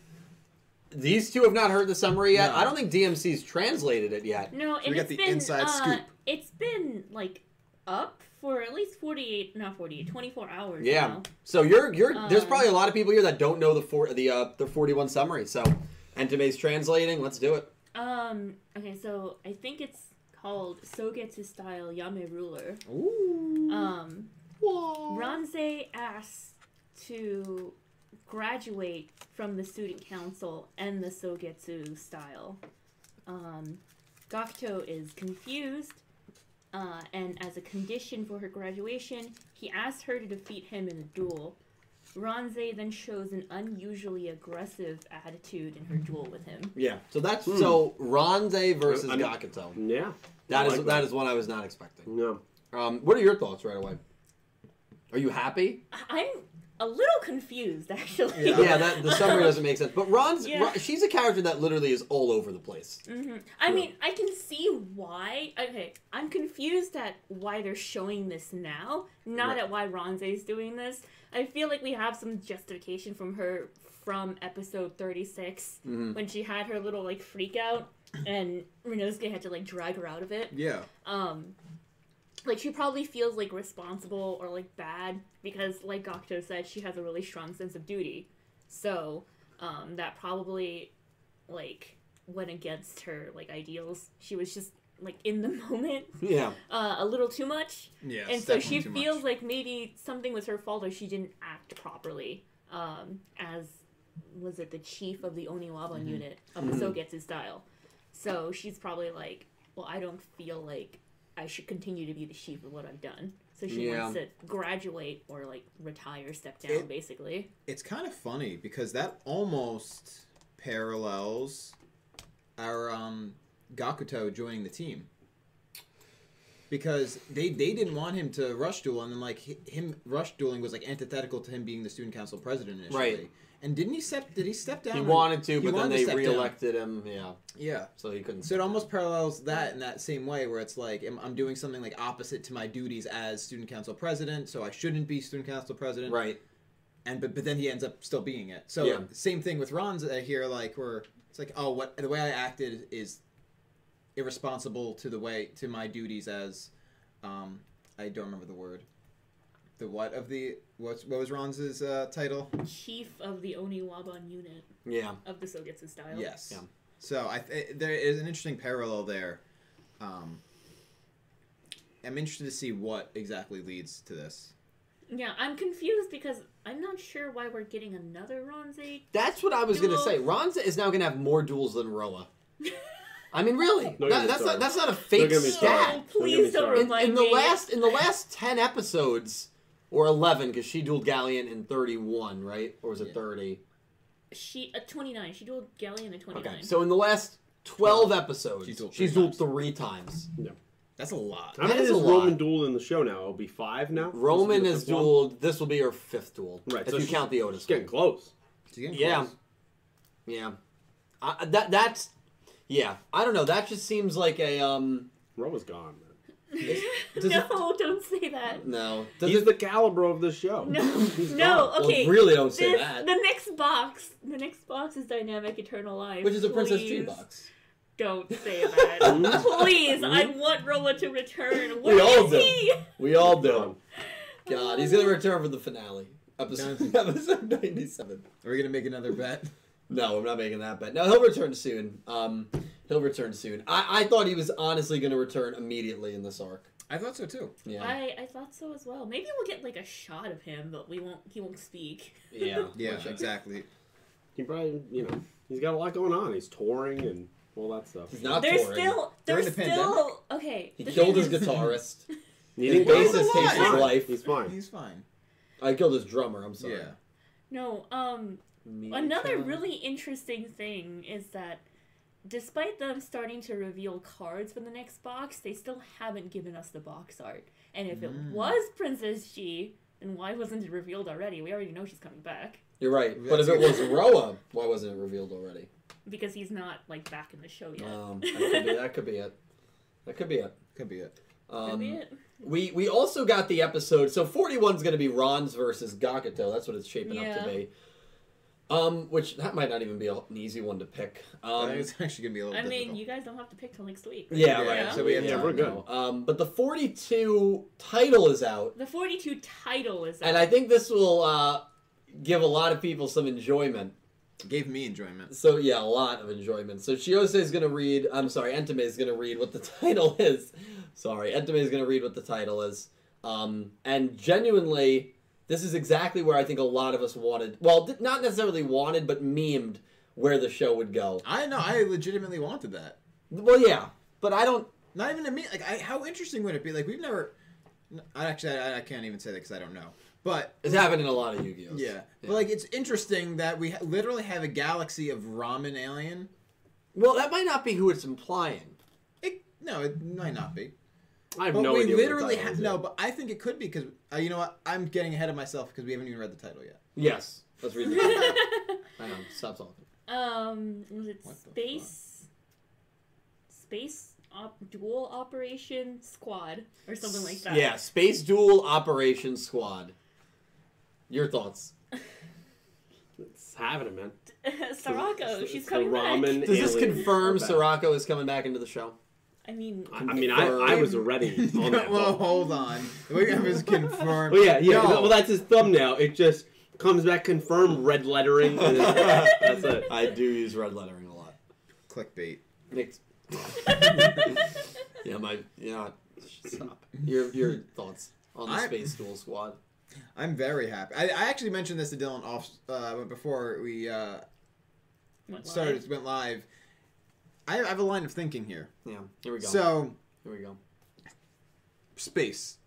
S2: These two have not heard the summary yet.
S3: No.
S2: I don't think DMC's translated it yet.
S4: No, and
S3: we got
S4: it's
S3: the
S4: been,
S3: inside
S4: uh,
S3: scoop.
S4: It's been like up for at least 48, not 48, 24 hours
S2: Yeah.
S4: now.
S2: So you're you're there's
S4: Um,
S2: probably a lot of people here that don't know the four the uh the 41 summary. So Entame's translating. Let's do it.
S4: Um, okay, so I think it's called Sogetsu Style Yame Ruler.
S3: Ooh.
S4: Um, Ranze asks to graduate from the student council and the Sogetsu style. Um, Gakuto is confused, uh, and as a condition for her graduation, he asks her to defeat him in a duel. Ranze then shows an unusually aggressive attitude in her duel with him.
S2: Yeah. So that's
S1: Hmm.
S2: so Ranze versus
S1: I'm-
S2: Gakuto.
S1: Yeah.
S2: That
S1: I
S2: is
S1: like
S2: that is one I was not expecting.
S1: No.
S2: Um, what are your thoughts right away? Are you happy?
S4: I'm a little confused, actually.
S3: Yeah.
S2: Yeah, that the summary doesn't make sense. But Ron's
S4: Yeah.
S2: Ron- she's a character that literally is all over the place.
S4: hmm I mean, I can see why. Okay, I'm confused at why they're showing this now, not
S3: Right.
S4: at why Ranze is doing this. I feel like we have some justification from her from episode 36
S2: Mhm.
S4: when she had her little like freak out and Renosuke had to like drag her out of it.
S3: Yeah.
S4: Um, like she probably feels like responsible or like bad because, like Gakuto said, she has a really strong sense of duty. So um, that probably like went against her like ideals. She was just like in the moment
S2: Yeah.
S4: uh, a little too much,
S3: Yeah.
S4: and so she feels like maybe something was her fault or she didn't act properly um, as was it the chief of the Oniwaban
S3: Mm-hmm.
S4: unit of the Sogetsu style. So she's probably like, well, I don't feel like I should continue to be the chief of what I've done. So she
S2: Yeah.
S4: wants to graduate or like retire, step down,
S3: It-
S4: basically.
S3: it's kind of funny because that almost parallels our um, Gakuto joining the team. Because they, they didn't want him to rush duel, and then like him rush dueling was like antithetical to him being the student council president initially.
S2: Right.
S3: And didn't he step? Did he step down?
S2: He wanted to, but then
S3: wanted to
S2: they
S3: step down.
S2: reelected him. Yeah.
S3: Yeah.
S2: So he couldn't.
S3: So it almost parallels that in that same way, where it's like I'm, I'm doing something like opposite to my duties as student council president, so I shouldn't be student council president.
S2: Right.
S3: and but, but then he ends up still being it. So
S2: Yeah.
S3: same thing with Ron's uh, here, like where it's like, oh, what the way I acted is irresponsible to the way to my duties as, um, I don't remember the word. The what of the what's what was Ron's uh, title?
S4: Chief of the Oniwaban unit
S2: Yeah.
S4: of the Sogetsu style.
S3: Yes.
S2: Yeah.
S3: So I th- there is an interesting parallel there. Um, I'm interested to see what exactly leads to this.
S4: Yeah, I'm confused because I'm not sure why we're getting another Ranze.
S2: That's what I was gonna say. Ronza is now gonna have more duels than Roa. I mean, really?
S1: Don't get
S2: That-
S1: me
S2: that's not that's not a fake
S1: get
S2: stat.
S1: started.
S4: Oh,
S1: Don't get me
S4: don't
S1: started.
S2: in,
S4: remind
S2: in the last in the last 10 episodes or 11 because she dueled Galliant in 31 right or was it
S3: Yeah.
S2: 30
S4: She at 29. She dueled Galliant at 29.
S2: okay so in the last 12 episodes
S3: She's
S2: she's
S3: dueled
S2: dueled,
S3: three
S2: times. times
S3: That's a lot.
S1: How
S2: That
S1: many
S2: is a
S1: is
S2: lot.
S1: Roman duel in the show now? It'll be five now.
S2: roman
S1: This will be
S2: is
S1: the fifth one?
S2: dueled this will be her fifth duel
S1: Right,
S2: if
S1: so
S2: you
S1: she's-
S2: count the otis
S1: It's getting
S2: one.
S1: close.
S3: She's getting
S2: Yeah.
S3: close.
S2: yeah I, that that's yeah i don't know that just seems like a um
S1: Roa's gone. Man.
S2: does
S4: no,
S2: it-
S4: don't say that.
S2: no does
S1: He's
S2: it,
S1: the caliber of this show.
S4: No,
S1: He's
S4: no.
S1: gone.
S4: Okay,
S2: well, really don't say
S4: this,
S2: that
S4: the next box, the next box is Dynamic Eternal Life,
S2: which is a princess tree box
S4: Don't say that. Please, I want Roa to return. Where
S2: We all
S4: is
S2: do.
S4: he?
S2: we all do god he's gonna return for the finale Episode, episode 97.
S3: Are we gonna make another bet?
S2: No, I'm not making that bet. No, he'll return soon. Um, he'll return soon. I, I thought he was honestly going to return immediately in this arc.
S3: I thought so too.
S2: Yeah.
S4: I, I thought so as well. Maybe we'll get like a shot of him, but we won't. He won't speak.
S2: yeah.
S3: Yeah, exactly.
S1: He probably, you know, he's got a lot going on. He's touring and all that stuff.
S2: He's not
S4: There's
S2: touring.
S4: still.
S3: During
S4: There's
S3: the
S4: still. Okay.
S2: He
S4: the
S2: killed his
S4: is-
S2: guitarist.
S1: He
S2: His
S1: didn't kill
S2: bassist takes his life.
S1: He's fine.
S3: He's fine.
S2: I killed his drummer. I'm sorry.
S3: Yeah.
S4: No. Um.
S2: Me
S4: Another really interesting thing is that despite them starting to reveal cards for the next box, they still haven't given us the box art. And if it
S3: Mm.
S4: was Princess G, then why wasn't it revealed already? We already know she's coming back
S2: You're right. But if it was. Roa, why wasn't it revealed already?
S4: because he's not like back in the show yet.
S2: Um, that, could be, that could be it. That could be it.
S3: Could be it.
S2: Um,
S4: Could be it.
S2: We we also got the episode. So 41 is going to be Ron's versus Gakuto. That's what it's shaping up to be. Um, which that might not even be an easy one to pick.
S3: I
S2: Um,
S3: it's actually gonna be a little
S4: I mean, you guys don't have to pick till next week.
S2: yeah,
S3: Yeah,
S2: right.
S3: so we have
S2: yeah,
S3: time
S2: we're good. Um, but the 42 title is out,
S4: The 42 title is out, and.
S2: I think this will uh, give a lot of people some enjoyment.
S3: Gave me enjoyment.
S2: So yeah, a lot of enjoyment. So Chiose is gonna read. I'm sorry, Entame is gonna read what the title is. Sorry, Entame is gonna read what the title is. Um, and genuinely, this is exactly where I think a lot of us wanted. Well, not necessarily wanted, but memed where the show would go.
S3: I know. I legitimately wanted that.
S2: Well, yeah, but I don't.
S3: Not even to me. Like, I, how interesting would it be? Like, we've never. I actually, I, I can't even say that because I don't know. But
S2: It's happened in a lot of Yu-Gi-Ohs.
S3: yeah. but like, it's interesting that we ha- literally have a galaxy of ramen alien.
S2: Well, that might not be who it's implying.
S3: It, no, it might not be.
S1: I have
S3: But
S1: no
S3: we
S1: idea. what the
S3: literally
S1: title
S3: have
S1: is
S3: no. But I think it could be because uh, you know what? I'm getting ahead of myself because we haven't even read the title yet.
S2: Yes. Let's read the title. I know. Stop talking.
S4: um, was it
S3: What
S4: Space? Space op- Dual Operation Squad or something like that.
S2: Yeah, Space dual Operation Squad. Your thoughts?
S1: It's happening, man.
S4: Sirocco,
S1: It's-
S4: she's coming
S1: the
S4: back.
S2: Does this confirm
S1: Back.
S2: Sirocco is coming back into the show?
S4: I mean,
S1: I, I mean, I, I was already on that.
S3: well,
S1: boat.
S3: hold on. We have is confirmed.
S1: Oh yeah, yeah.
S3: No.
S1: Well, that's his thumbnail. It just comes back confirmed, red lettering. And it's- that's it.
S2: I do use red lettering a lot.
S3: clickbait.
S2: Nick. yeah, my you know, stop. Your your thoughts on the
S3: I-
S2: Space Duel Squad?
S3: I'm very happy. I, I actually mentioned this to Dylan off uh, before we uh,
S4: went
S3: started
S4: live.
S3: went live. I I have a line of thinking here.
S2: Yeah, here we go.
S3: So
S2: here we go.
S3: space,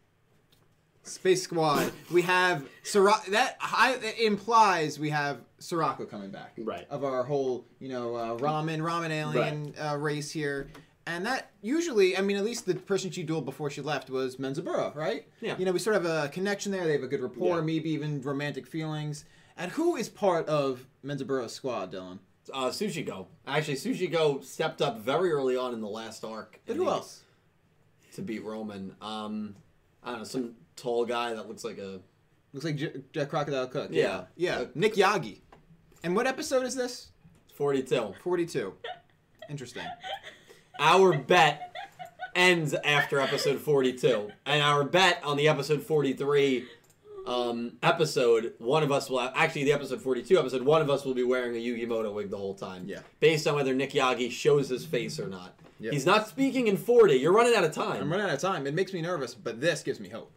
S3: space squad. we have Sirocco. That that implies we have Sirocco coming back.
S1: Right.
S3: Of our whole you know uh, ramen ramen alien uh, race here. And that usually, I mean, at least the person she dueled before she left was Menzaburo, right?
S2: Yeah.
S3: You know, we sort of have a connection there. They have a good rapport,
S1: Yeah.
S3: maybe even romantic feelings. And who is part of Menzaburo's squad, Dylan?
S2: Uh, Sushi Go. Actually, Sushi Go stepped up very early on in the last arc. In
S3: who else?
S2: to beat Roman? Um, I don't know, some tall guy that looks like a
S3: Looks like J- J- Crocodile Cook.
S2: Yeah.
S3: Yeah.
S2: Uh,
S3: Nick Yagi. And what episode is this?
S2: forty-two.
S3: 42. Interesting.
S2: Our bet ends after episode 42. And our bet on the episode 43 um, episode, one of us will have, actually, the episode 42 episode, one of us will be wearing a Yugi Muto wig the whole time.
S3: Yeah.
S2: Based on whether Nick Yagi shows his face or not.
S3: Yep.
S2: He's not speaking in 40. You're running out of time.
S3: I'm running out of time. It makes me nervous, but this gives me hope.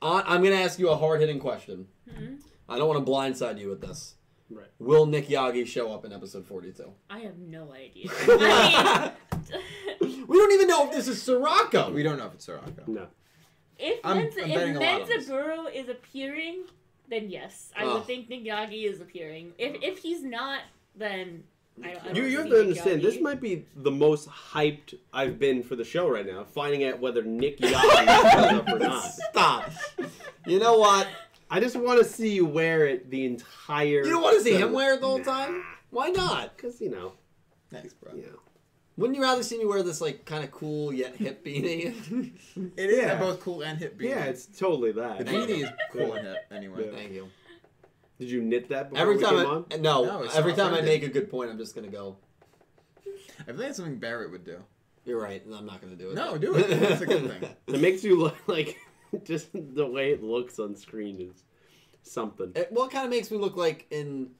S2: Uh, I'm going to ask you a hard hitting question.
S4: Mhm.
S2: I don't want to blindside you with this.
S1: Right.
S2: Will Nick Yagi show up in episode 42?
S4: I have no idea. I mean,
S2: we don't even know if this is Sirocco.
S3: We don't know if it's Sirocco.
S1: No.
S4: If
S3: I'm-
S4: Menza,
S3: I'm
S4: if
S3: betting a lot on this.
S4: Menzaburo is appearing, then yes, I
S2: Oh.
S4: would think Nagagi is appearing. If if he's not, then I don't. I don't
S1: You, you have to understand, this might be the most hyped I've been for the show right now, finding out whether Nick Yachty shows up or not.
S2: Stop. You know what?
S1: I just want to see you wear it the entire.
S2: You don't want to see him wear it the whole time? Why not?
S1: Because, you know,
S3: Thanks, bro.
S1: you know.
S2: Wouldn't you rather see me wear this like kind of cool yet hip beanie?
S3: It is.
S1: Yeah.
S3: They're both cool and hip beanie.
S1: Yeah, it's totally that.
S3: The
S1: that.
S3: beanie is cool and hip, anyway.
S1: Yeah.
S2: Thank you.
S1: Did you knit that before
S2: Every
S1: we
S2: time
S1: came
S2: I
S1: on?
S2: no,
S3: No,
S2: every time I make a good point, I'm just gonna go.
S3: I think that's something Barrett would do.
S2: You're right, and I'm not gonna do it.
S3: No, do it. That's a good thing.
S1: It makes you look like just the way it looks on screen is something.
S2: It, well, it kind of makes me look like in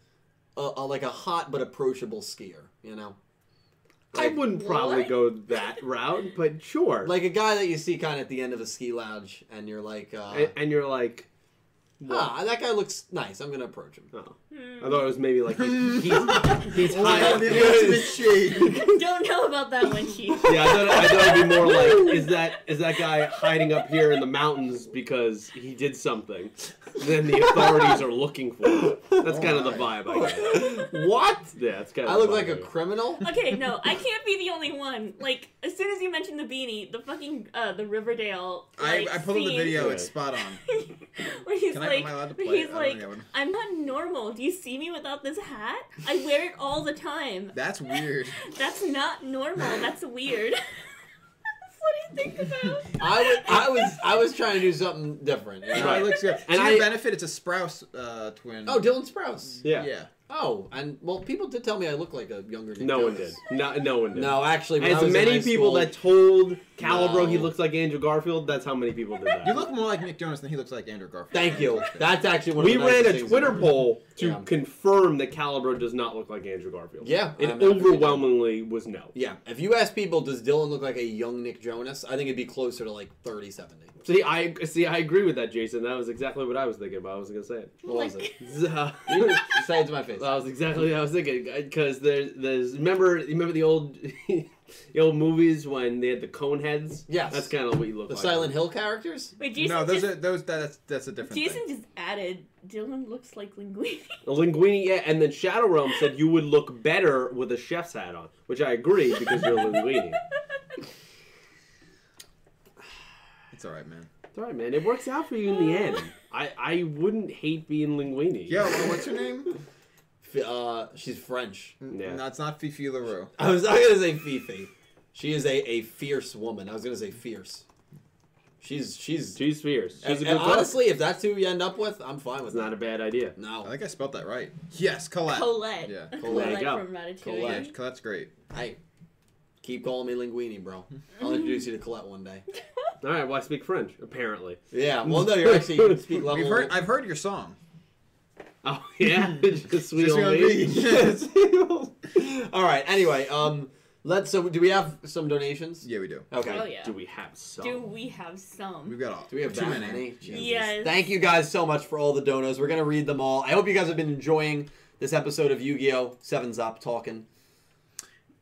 S2: a, a, like a hot but approachable skier. You know,
S1: I wouldn't probably
S4: What?
S1: go that route, but sure.
S2: like a guy that you see kind of at the end of a ski lounge, and you're like, uh,
S1: and, and you're like,
S2: ah, that guy looks nice. I'm gonna approach him.
S1: oh. I thought it was maybe like he's, he's, he's high up.
S3: the shade.
S4: Don't know about that one, Chief.
S1: Yeah, I thought, I thought it'd be more like, is that is that guy hiding up here in the mountains because he did something? Then the authorities are looking for him. That's kind of the vibe I get.
S2: what?
S1: Yeah, it's kind of.
S2: I look like a criminal.
S4: Okay, no, I can't be the only one. Like, as soon as you mentioned the beanie, the fucking uh, the Riverdale.
S3: I,
S4: Like,
S3: I pulled up the
S4: scene
S3: video.
S1: Right.
S3: It's spot on.
S4: where he's
S3: Can I-
S4: like,
S3: am I allowed to
S4: he's
S3: it? I don't
S4: like,
S3: I would.
S4: I'm not normal. Do you see me without this hat? I wear it all the time.
S3: That's weird.
S4: That's not normal. That's weird. That's what I think about.
S2: I was, I was, I was trying to do something different. you know?
S3: No, it looks good.
S1: And
S3: to
S1: I-
S3: your benefit, it's a Sprouse uh, twin.
S2: Oh, Dylan Sprouse.
S1: Yeah.
S3: yeah.
S2: Oh, and well, people did tell me I look like a younger. Nick
S1: No one did.
S2: Jonas.
S1: No, no one did.
S2: No, actually, when I
S1: As
S2: was in
S1: many
S2: high
S1: people
S2: school-
S1: that told Calibro he
S2: No.
S1: looks like Andrew Garfield, that's how many people did that.
S3: You look more like Nick Jonas than he looks like Andrew Garfield.
S2: Thank you. That's actually one.
S1: we
S2: the
S1: ran
S2: nicest
S1: a
S2: things
S1: Twitter
S2: about
S1: poll to
S2: Yeah.
S1: confirm that Calibro does not look like Andrew Garfield.
S2: Yeah,
S1: It
S2: I'm happy with
S1: overwhelmingly was no.
S2: Yeah, if you ask people, does Dylan look like a young Nick Jonas? I think it'd be closer to like 30, 70.
S1: See, I see. I agree with that, Jason. That was exactly what I was thinking about. I wasn't gonna say it.
S2: What was it?
S1: Uh,
S2: say it to my face.
S1: That was exactly what I was thinking. Because there's, there's remember, remember the old, the old movies when they had the cone heads.
S2: Yes.
S1: that's kind of what you look
S2: The
S1: like.
S2: The Silent Hill characters?
S4: Wait, Jason
S3: no, those
S4: just,
S3: are those. That's that's a different
S4: Jason
S3: thing.
S4: just added. Dylan looks like Linguini.
S1: Linguini, yeah, and then Shadow Realm said you would look better with a chef's hat on, which I agree because you're Linguini.
S3: It's all right, man.
S1: It's all right, man. It works out for you in the end. I, I wouldn't hate being Linguini.
S3: Yo, well, what's her name?
S2: F- Uh, she's French.
S1: Yeah.
S3: No, it's not Fifi LaRue.
S2: I was not gonna say Fifi. She is a, a fierce woman. I was gonna say fierce. She's she's.
S1: she's fierce. She's
S2: and,
S1: a good
S2: and honestly, if that's who you end up with, I'm fine with
S1: It's not a bad idea.
S2: No,
S3: I think I spelled that right. Yes, Colette.
S4: Colette.
S3: Yeah.
S1: There
S4: Colette
S1: you go.
S4: from Ratatouille.
S2: Colette.
S3: Yeah, Colette's great.
S2: hey, keep calling me Linguini, bro. I'll introduce you to Colette one day.
S1: All right, well, I speak French, apparently.
S2: Yeah, well, no, you're actually you speak level.
S3: We've heard. I've heard your song.
S1: Oh, yeah? Just sweet
S3: Just
S1: on
S3: on
S1: me.
S3: me.
S2: All right. Anyway, um, let's. So, do we have some donations?
S3: Yeah, we do.
S2: Okay.
S4: Oh yeah.
S1: Do we have some?
S4: Do we have some?
S3: We've got all.
S2: Do we have
S3: too
S2: that
S3: many?
S2: many? Jesus.
S4: Yes.
S2: Thank you guys so much for all the donos. We're gonna read them all. I hope you guys have been enjoying this episode of Yu-Gi-Oh! Sevens Up talking.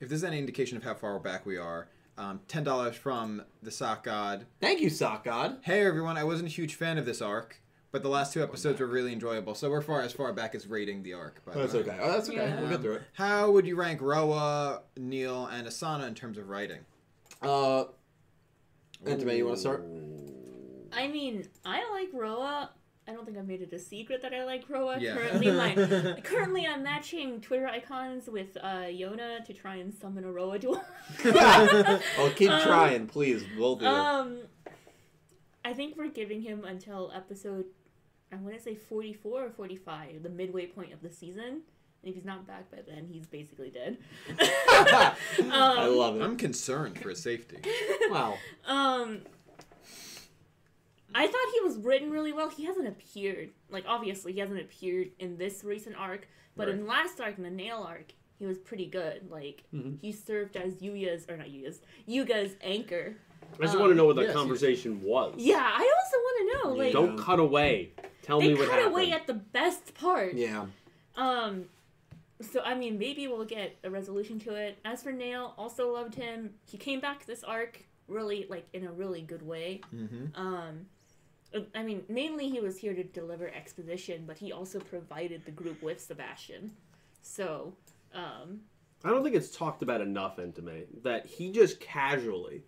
S3: If there's any indication of how far back we are, um, ten dollars from the Sock God.
S2: Thank you, Sock God.
S3: Hey everyone, I wasn't a huge fan of this arc, but the last two episodes were really enjoyable. So we're far as far back as rating the arc. By the
S2: That's
S3: way.
S2: okay. Oh, that's okay.
S4: Yeah.
S2: We'll get through it.
S3: How would you rank Roa, Neil, and Asana in terms of writing?
S2: Uh, Entame, you want to start?
S4: I mean, I like Roa. I don't think I've made it a secret that I like Roa.
S3: Yeah.
S4: Currently, my currently I'm matching Twitter icons with uh, Yona to try and summon a Roa duel.
S2: Oh, keep
S4: Um,
S2: trying, please, both of you.
S4: Um, I think we're giving him until episode, I want to say 44 or 45, the midway point of the season. And if he's not back by then, he's basically dead.
S2: I
S4: um,
S2: love it.
S3: I'm concerned for his safety.
S2: Wow.
S4: Um, I thought he was written really well. He hasn't appeared, like obviously he hasn't appeared in this recent arc, but in last arc, in the Nail arc, he was pretty good. Like
S2: Mhm.
S4: he served as Yuya's or not Yuya's, Yuga's anchor.
S1: I just
S4: Um,
S1: want to know what that
S3: yes,
S1: conversation was.
S4: Yeah, I also want to know. Like
S1: Don't cut away. Tell
S4: they
S1: me what
S4: cut
S1: happened.
S4: away at the best part.
S2: Yeah.
S4: Um, so I mean, maybe we'll get a resolution to it. As for Nail, also loved him. He came back this arc really like in a really good way.
S3: Mm-hmm.
S4: Um, I mean, mainly he was here to deliver exposition, but he also provided the group with Sebastian. So, um,
S1: I don't think it's talked about enough, Entame, that he just casually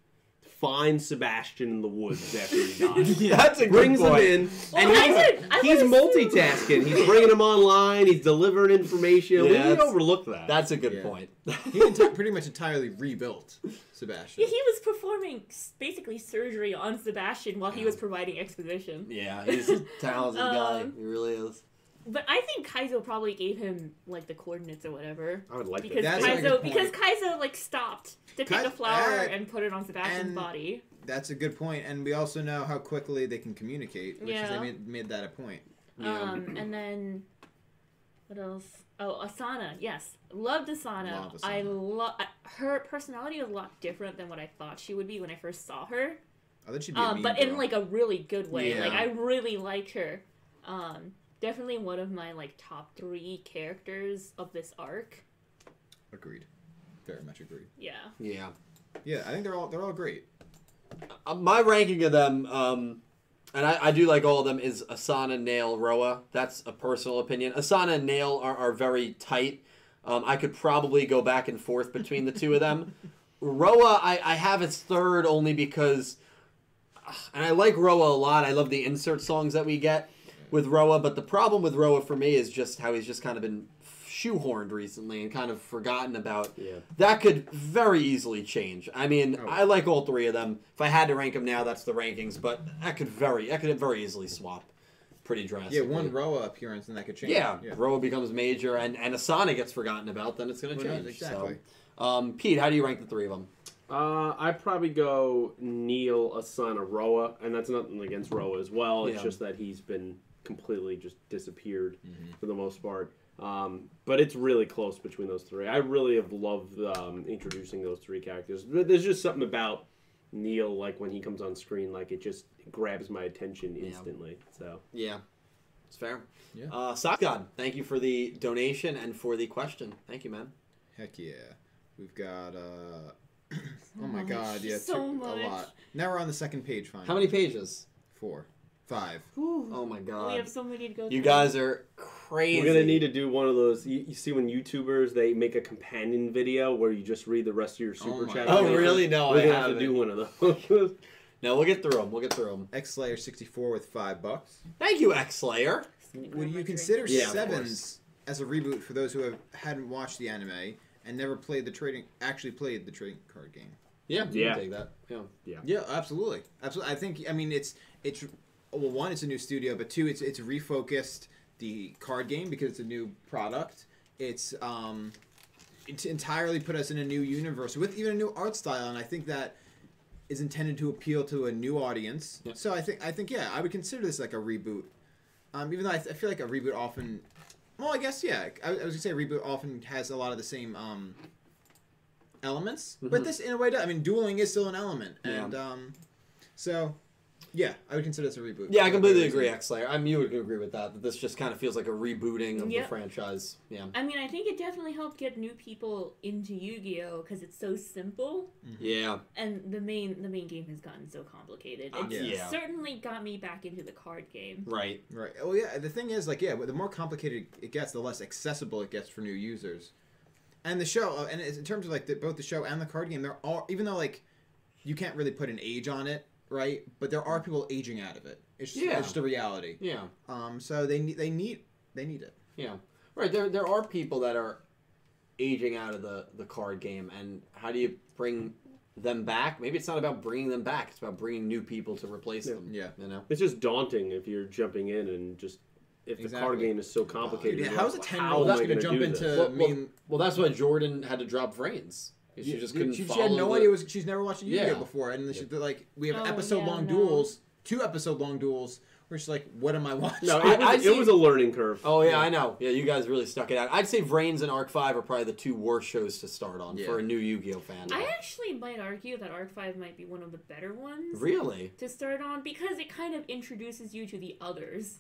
S1: finds Sebastian in the woods after he dies.
S2: That's a good
S1: Brings him
S2: point.
S1: in,
S4: Well,
S1: and
S4: I
S1: he's,
S4: would- I
S1: he's multitasking. He's bringing him online. He's delivering information.
S2: Yeah,
S1: we need to
S2: that's-
S1: overlook that.
S2: That's a good
S3: Yeah.
S2: point.
S3: He enti- pretty much entirely rebuilt Sebastian.
S4: yeah, he was performing basically surgery on Sebastian while he was providing exposition.
S2: yeah, he's a talented guy.
S4: Um,
S2: He really is.
S4: But I think Kaizo probably gave him like the coordinates or whatever.
S1: I would like
S4: because
S1: that.
S3: That's
S4: Kaizo
S3: good
S4: because
S3: point.
S4: Kaizo like stopped to take
S3: Cut-
S4: a flower
S3: uh,
S4: and put it on Sebastian's
S3: and-
S4: body.
S3: That's a good point, and we also know how quickly they can communicate, which is they made, made that a point.
S2: Yeah.
S4: Um, and then what else? Oh, Asana. Yes, loved Asana.
S3: Love Asana.
S4: I love her personality is a lot different than what I thought she would be when I first saw her.
S3: I thought she'd be a
S4: Um,
S3: mean
S4: but in like a really good way.
S3: Yeah.
S4: Like I really liked her. Um, definitely one of my like top three characters of this arc.
S3: agreed, very much agreed.
S4: Yeah.
S2: Yeah.
S3: Yeah, I think they're all they're all great.
S2: Uh, my ranking of them, um, and I, I do like all of them, is Asana, Nail, Roa. That's a personal opinion. Asana and Nail are, are very tight. Um, I could probably go back and forth between the two of them. Roa, I, I have as third only because, and I like Roa a lot. I love the insert songs that we get with Roa, but the problem with Roa for me is just how he's just kind of been shoehorned recently and kind of forgotten about.
S1: Yeah.
S2: That could very easily change. I mean,
S3: Oh.
S2: I like all three of them. If I had to rank them now, that's the rankings. But that could very, that could very easily swap, pretty drastically.
S3: Yeah, one Roa appearance and that could change.
S2: Yeah,
S3: yeah.
S2: Roa becomes major, and and Asana gets forgotten about. Then it's going to
S3: Who knows?
S2: change.
S3: Exactly.
S2: So, um, Pete, how do you rank the three of them?
S1: Uh, I'd probably go Neil Asana Roa, and that's nothing against Roa as well. It's
S2: Yeah.
S1: just that he's been completely just disappeared
S3: Mm-hmm.
S1: for the most part. Um, but it's really close between those three. I really have loved um, introducing those three characters. There's just something about Neil, like when he comes on screen, like it just grabs my attention
S2: Yeah.
S1: instantly. So
S2: Yeah, it's fair.
S3: Yeah.
S2: Uh, Sock God, thank you for the donation and for the question. Thank you, man.
S3: Heck yeah. We've got uh
S4: So
S3: oh my
S4: much,
S3: god, yeah,
S4: so much.
S3: a lot. Now we're on the second page finally.
S2: How many pages?
S3: Four. Five.
S2: Oh my god.
S4: We
S2: god,
S4: have so many to go.
S2: you
S4: through.
S2: guys are crazy.
S1: we're gonna need to do one of those. You, you see when YouTubers they make a companion video where you just read the rest of your oh super
S3: my
S1: chat.
S3: God.
S2: Oh,
S1: donation?
S2: really? No,
S1: we're
S2: I
S1: gonna have to
S2: haven't.
S1: do one of those.
S2: No, we'll get through them. We'll get through them.
S3: X Slayer sixty four with five bucks.
S2: Thank you, X Slayer.
S3: Would you consider
S2: Yeah,
S3: Sevens as a reboot for those who have hadn't watched the anime and never played the trading actually played the trading card game?
S2: Yeah,
S1: Yeah.
S2: take that. Yeah.
S3: Yeah, absolutely, absolutely. I think I mean it's it's well one it's a new studio, but two it's it's refocused the card game because it's a new product. It's um it's entirely put us in a new universe with even a new art style, and I think that is intended to appeal to a new audience.
S2: Yeah.
S3: So I think I think yeah, I would consider this like a reboot. Um, even though I, I feel like a reboot often, well, I guess yeah, I, I was gonna say a reboot often has a lot of the same um elements, but
S2: Mhm.
S3: this in a way, does. I mean, dueling is still an element,
S2: Yeah.
S3: and um, so yeah, I would consider this a reboot.
S2: Yeah, I completely agree,
S3: reason.
S2: X Slayer. I mean, you would agree with that. That this just kind of feels like a rebooting of
S4: Yep.
S2: the franchise. Yeah.
S4: I mean, I think it definitely helped get new people into Yu-Gi-Oh because it's so simple,
S2: Yeah.
S4: and the main the main game has gotten so complicated.
S2: Uh,
S4: It's
S2: yeah.
S4: certainly got me back into the card game.
S2: Right.
S3: Right. Oh yeah. The thing is, like, yeah, the more complicated it gets, the less accessible it gets for new users. And the show, uh, and in terms of like the, both the show and the card game, they're all even though like you can't really put an age on it, right? But there are people aging out of it. It's just,
S2: Yeah.
S3: it's just a reality.
S2: Yeah.
S3: Um. So they need they need they need it.
S2: Yeah. Right. There there are people that are aging out of the the card game, and how do you bring them back? Maybe it's not about bringing them back. It's about bringing new people to replace
S1: Yeah.
S2: them.
S3: Yeah.
S2: You know.
S1: It's just daunting if you're jumping in and just if the card game is so complicated.
S3: Dude,
S1: you're
S3: how's
S1: like,
S3: a 10
S1: how
S3: year old going to jump into?
S1: this?
S2: Well,
S3: I
S2: well,
S3: mean,
S2: Well, that's why Jordan had to drop Vrains. She just couldn't.
S3: She, she had no
S2: the-
S3: idea. Was she's never watched a Yu-Gi-Oh
S2: Yeah.
S3: before, and she, they're like we have
S4: Oh,
S3: episode long
S4: no.
S3: duels, two episode long duels. Where she's like, what am I watching?
S1: No,
S2: I-
S1: it was,
S2: I'd
S1: it was a learning curve.
S2: Oh yeah, I know. Yeah, you guys really stuck it out. I'd say Vrains and Arc Five are probably the two worst shows to start on
S3: Yeah.
S2: for a new Yu-Gi-Oh fan.
S4: I actually might argue that Arc Five might be one of the better ones
S2: Really?
S4: to start on because it kind of introduces you to the others.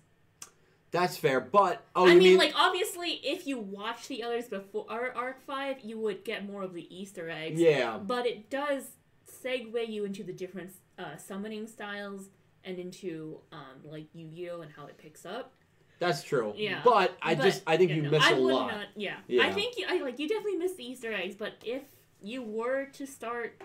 S2: That's fair, but oh,
S4: I
S2: you
S4: mean, like obviously, if you watch the others before Arc Five, you would get more of the Easter eggs.
S2: yeah,
S4: but it does segue you into the different uh, summoning styles and into um, like Yu-Gi-Oh and how it picks up.
S2: that's true.
S4: Yeah,
S2: but I
S4: But,
S2: just I think
S4: yeah,
S2: you
S4: no,
S2: miss
S4: I
S2: a
S4: would
S2: lot.
S4: Not, yeah.
S2: Yeah.
S4: I think you, I like you definitely miss the Easter eggs. But if you were to start,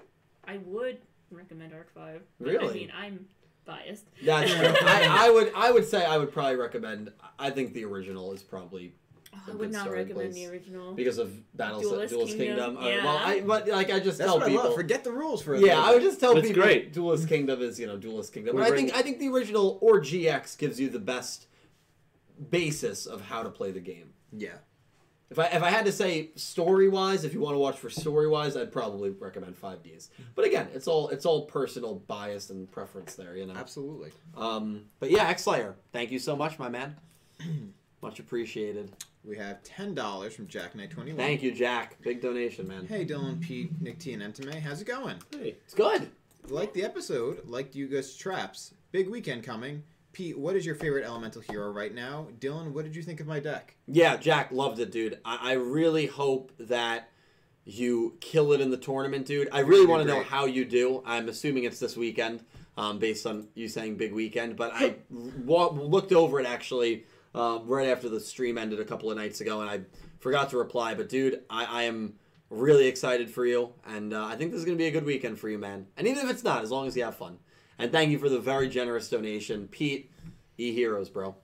S4: I would recommend Arc Five. But,
S2: Really?
S4: I mean, I'm biased.
S2: That's true. I, I would I would say I would probably recommend. I think the original is probably
S4: Oh,
S2: A
S4: I
S2: good
S4: would not
S2: starting
S4: recommend
S2: place.
S4: the original.
S2: because of Battle
S4: Duelist
S2: Duelist
S4: Kingdom,
S2: Kingdom. Uh, well. I but like I just
S3: That's
S2: tell
S3: what I
S2: people.
S3: love. Forget the rules for a
S2: yeah,
S3: little
S2: I would just tell
S1: It's
S2: people
S1: great.
S2: Duelist Kingdom is you know Duelist Kingdom. But I
S1: bring-
S2: think I think the original or GX gives you the best basis of how to play the game.
S3: Yeah.
S2: If I if I had to say story wise, if you want to watch for story wise, I'd probably recommend Five Ds. But again, it's all it's all personal bias and preference there, you know.
S3: Absolutely.
S2: Um, but yeah, X Slayer, thank you so much, my man. Much appreciated.
S3: We have ten dollars from Jack Knight Twenty One.
S2: Thank you, Jack. Big donation, man.
S3: Hey Dylan, Pete, Nick T, and Entame. How's it going?
S1: Hey,
S2: It's good.
S3: Like the episode, liked Yuga's traps. Big weekend coming. Pete, what is your favorite elemental hero right now? Dylan, what did you think of my deck?
S2: Yeah, Jack loved it, dude. I, I really hope that you kill it in the tournament, dude. I really want to know how you do. I'm assuming it's this weekend, um, based on you saying big weekend. But I wa- looked over it actually um, right after the stream ended a couple of nights ago, and I forgot to reply. But dude, I, I am really excited for you, and uh, I think this is gonna be a good weekend for you, man. And even if it's not, as long as you have fun. And thank you for the very generous donation, Pete. E heroes, bro.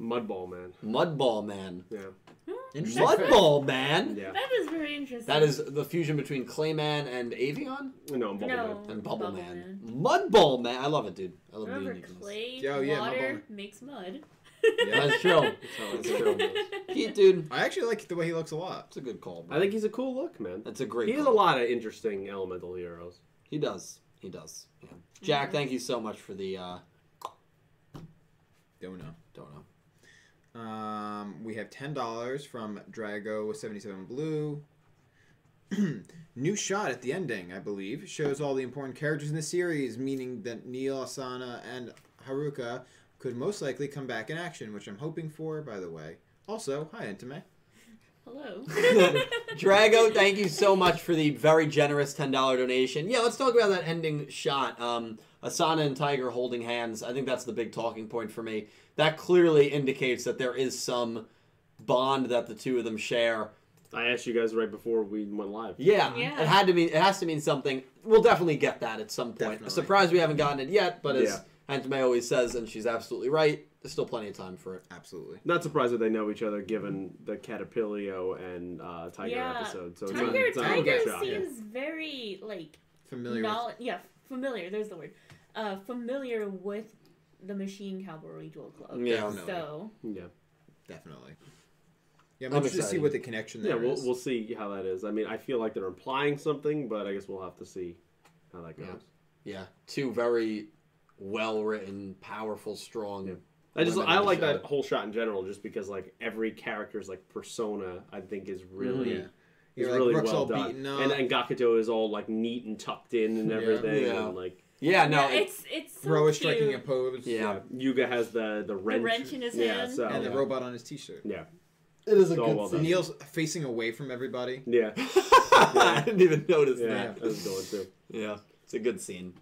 S1: Mudball man.
S2: Mudball man.
S1: Yeah, hmm?
S3: Interesting.
S2: Mudball man.
S1: yeah.
S4: That is very interesting.
S2: That is the fusion between Clayman and Avion
S1: No, Bubble
S4: No.
S1: Man.
S2: and Bubble,
S4: Bubble
S2: Man. Mudball man. I love it, dude. I love the
S4: Remember,
S2: uniqueness.
S4: clay,
S3: Oh, yeah,
S4: water
S3: bone.
S4: makes mud.
S3: Yeah.
S2: That's true. That's true. Pete, dude,
S3: I actually like the way he looks a lot.
S2: It's a good call. Bro.
S1: I think he's a cool look, man.
S2: that's a great.
S1: He has a lot of interesting elemental heroes.
S2: He does. He does. Yeah. Jack, thank you so much for the. uh
S3: Don't know.
S2: Don't know.
S3: Um, we have ten dollars from Drago seventy seven Blue. New shot at the ending, I believe, shows all the important characters in the series, meaning that Neil, Asana, and Haruka could most likely come back in action, which I'm hoping for, by the way. Also, hi Entame.
S4: Hello.
S2: Drago, thank you so much for the very generous ten dollar donation. Yeah, let's talk about that ending shot. Um, Asana and Tiger holding hands. I think that's the big talking point for me. That clearly indicates that there is some bond that the two of them share.
S1: I asked you guys right before we went live.
S2: Yeah,
S4: Yeah.
S2: it had to mean. It has to mean something. We'll definitely get that at some point.
S3: Definitely.
S2: Surprised we haven't gotten it yet, but as
S1: Yeah.
S2: Entame always says, and she's absolutely right. There's still plenty of time for it.
S3: Absolutely.
S1: Not surprised that they know each other, given the Caterpillar and uh, Tiger
S4: Yeah.
S1: episode. So it's not,
S4: Tiger,
S1: it's not a
S4: Tiger
S1: good shot.
S4: seems very like
S3: Familiar
S4: knowl- yeah, familiar. There's the word. Uh, familiar with the Machine Cavalry Duel Club.
S2: Yeah.
S3: Definitely.
S4: So
S1: Yeah,
S3: Definitely. Yeah, I'm,
S2: I'm
S3: interested to see
S2: excited.
S3: what the connection there
S1: yeah. We'll
S3: is.
S1: we'll see how that is. I mean, I feel like they're implying something, but I guess we'll have to see how that goes.
S2: Yeah. Yeah, two very well written, powerful, strong.
S1: Yeah. I just I like
S2: show.
S1: that whole shot in general, just because like every character's like persona, I think is mm-hmm. really.
S3: Yeah.
S1: Is
S3: You're like,
S1: really
S3: Rook's
S1: well
S3: all
S1: done,
S3: beaten up.
S1: and and Gakuto is all like neat and tucked in and everything,
S2: Yeah.
S1: and like
S2: Yeah, no,
S4: yeah, it's it's so
S3: Ro is
S4: cute.
S3: striking a pose.
S2: Yeah.
S1: Yuga has the the wrench,
S4: wrench in his
S1: yeah,
S4: hand.
S1: so
S3: And the
S2: Yeah.
S3: robot on his t-shirt.
S1: yeah,
S2: it is a
S1: So
S2: good
S1: well
S2: scene.
S1: done.
S3: Neil's facing away from everybody.
S1: yeah,
S2: I didn't even notice
S1: yeah,
S2: that.
S1: that was going too.
S2: Yeah, it's a good scene.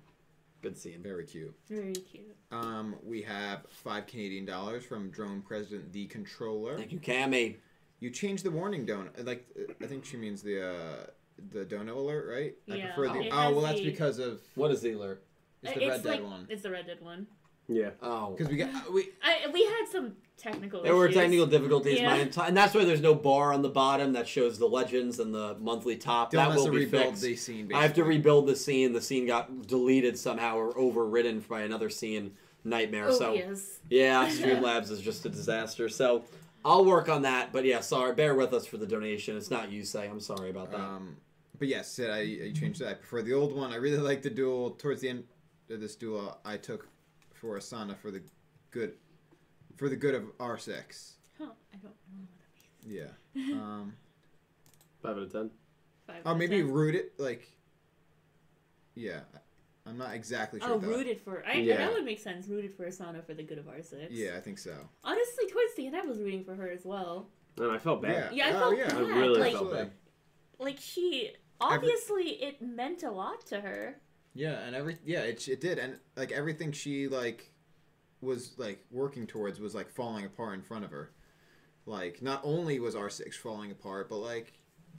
S2: Good scene.
S3: Very cute.
S4: Very cute.
S3: Um, we have five Canadian dollars from Drone President the Controller.
S2: Thank you, Cammy.
S3: You changed the warning dono. Like, uh, I think she means the uh, the dono alert, right? I
S4: Yeah,
S3: prefer the. Oh well, that's
S4: the-
S3: because of
S2: What is the alert?
S3: it's the Red Dead one.
S4: it's the Red Dead one.
S1: Yeah,
S2: Oh,
S3: Because we got uh, we.
S4: I we had some technical.
S2: there were technical difficulties.
S4: Yeah.
S2: My enti- and that's why there's no bar on the bottom that shows the legends and the monthly top.
S3: Dylan
S2: that
S3: has
S2: will
S3: to
S2: be
S3: rebuild
S2: fixed.
S3: the scene. Basically.
S2: I have to rebuild the scene. The scene got deleted somehow or overridden by another scene. Nightmare.
S4: Oh
S2: so
S4: yes.
S2: Yeah, Streamlabs is just a disaster. So I'll work on that. But yeah, sorry. Bear with us for the donation. It's not you say. I'm sorry about that.
S3: Um, but yes, I, I changed that. I prefer the old one. I really like the duel. Towards the end of this duel, I took for Asana for the good, for the good of R six.
S4: Huh, I don't know what that means.
S3: Yeah. Um,
S1: five out of ten.
S4: Five
S3: oh,
S4: out of
S3: maybe
S4: 10.
S3: root it like. Yeah, I- I'm not exactly sure.
S4: Oh,
S3: though.
S4: rooted for. I,
S1: Yeah.
S4: That would make sense. Rooted for Asana for the good of R6.
S3: Yeah, I think so.
S4: Honestly, towards the end, I was rooting for her as well.
S1: And I felt bad.
S4: Yeah, I felt
S3: Oh,
S4: felt
S3: yeah.
S4: bad.
S1: I really
S4: like,
S1: felt bad.
S4: like she obviously it meant a lot to her.
S3: Yeah, and every yeah, it it did, and like everything she like was like working towards was like falling apart in front of her. Like not only was R six falling apart, but like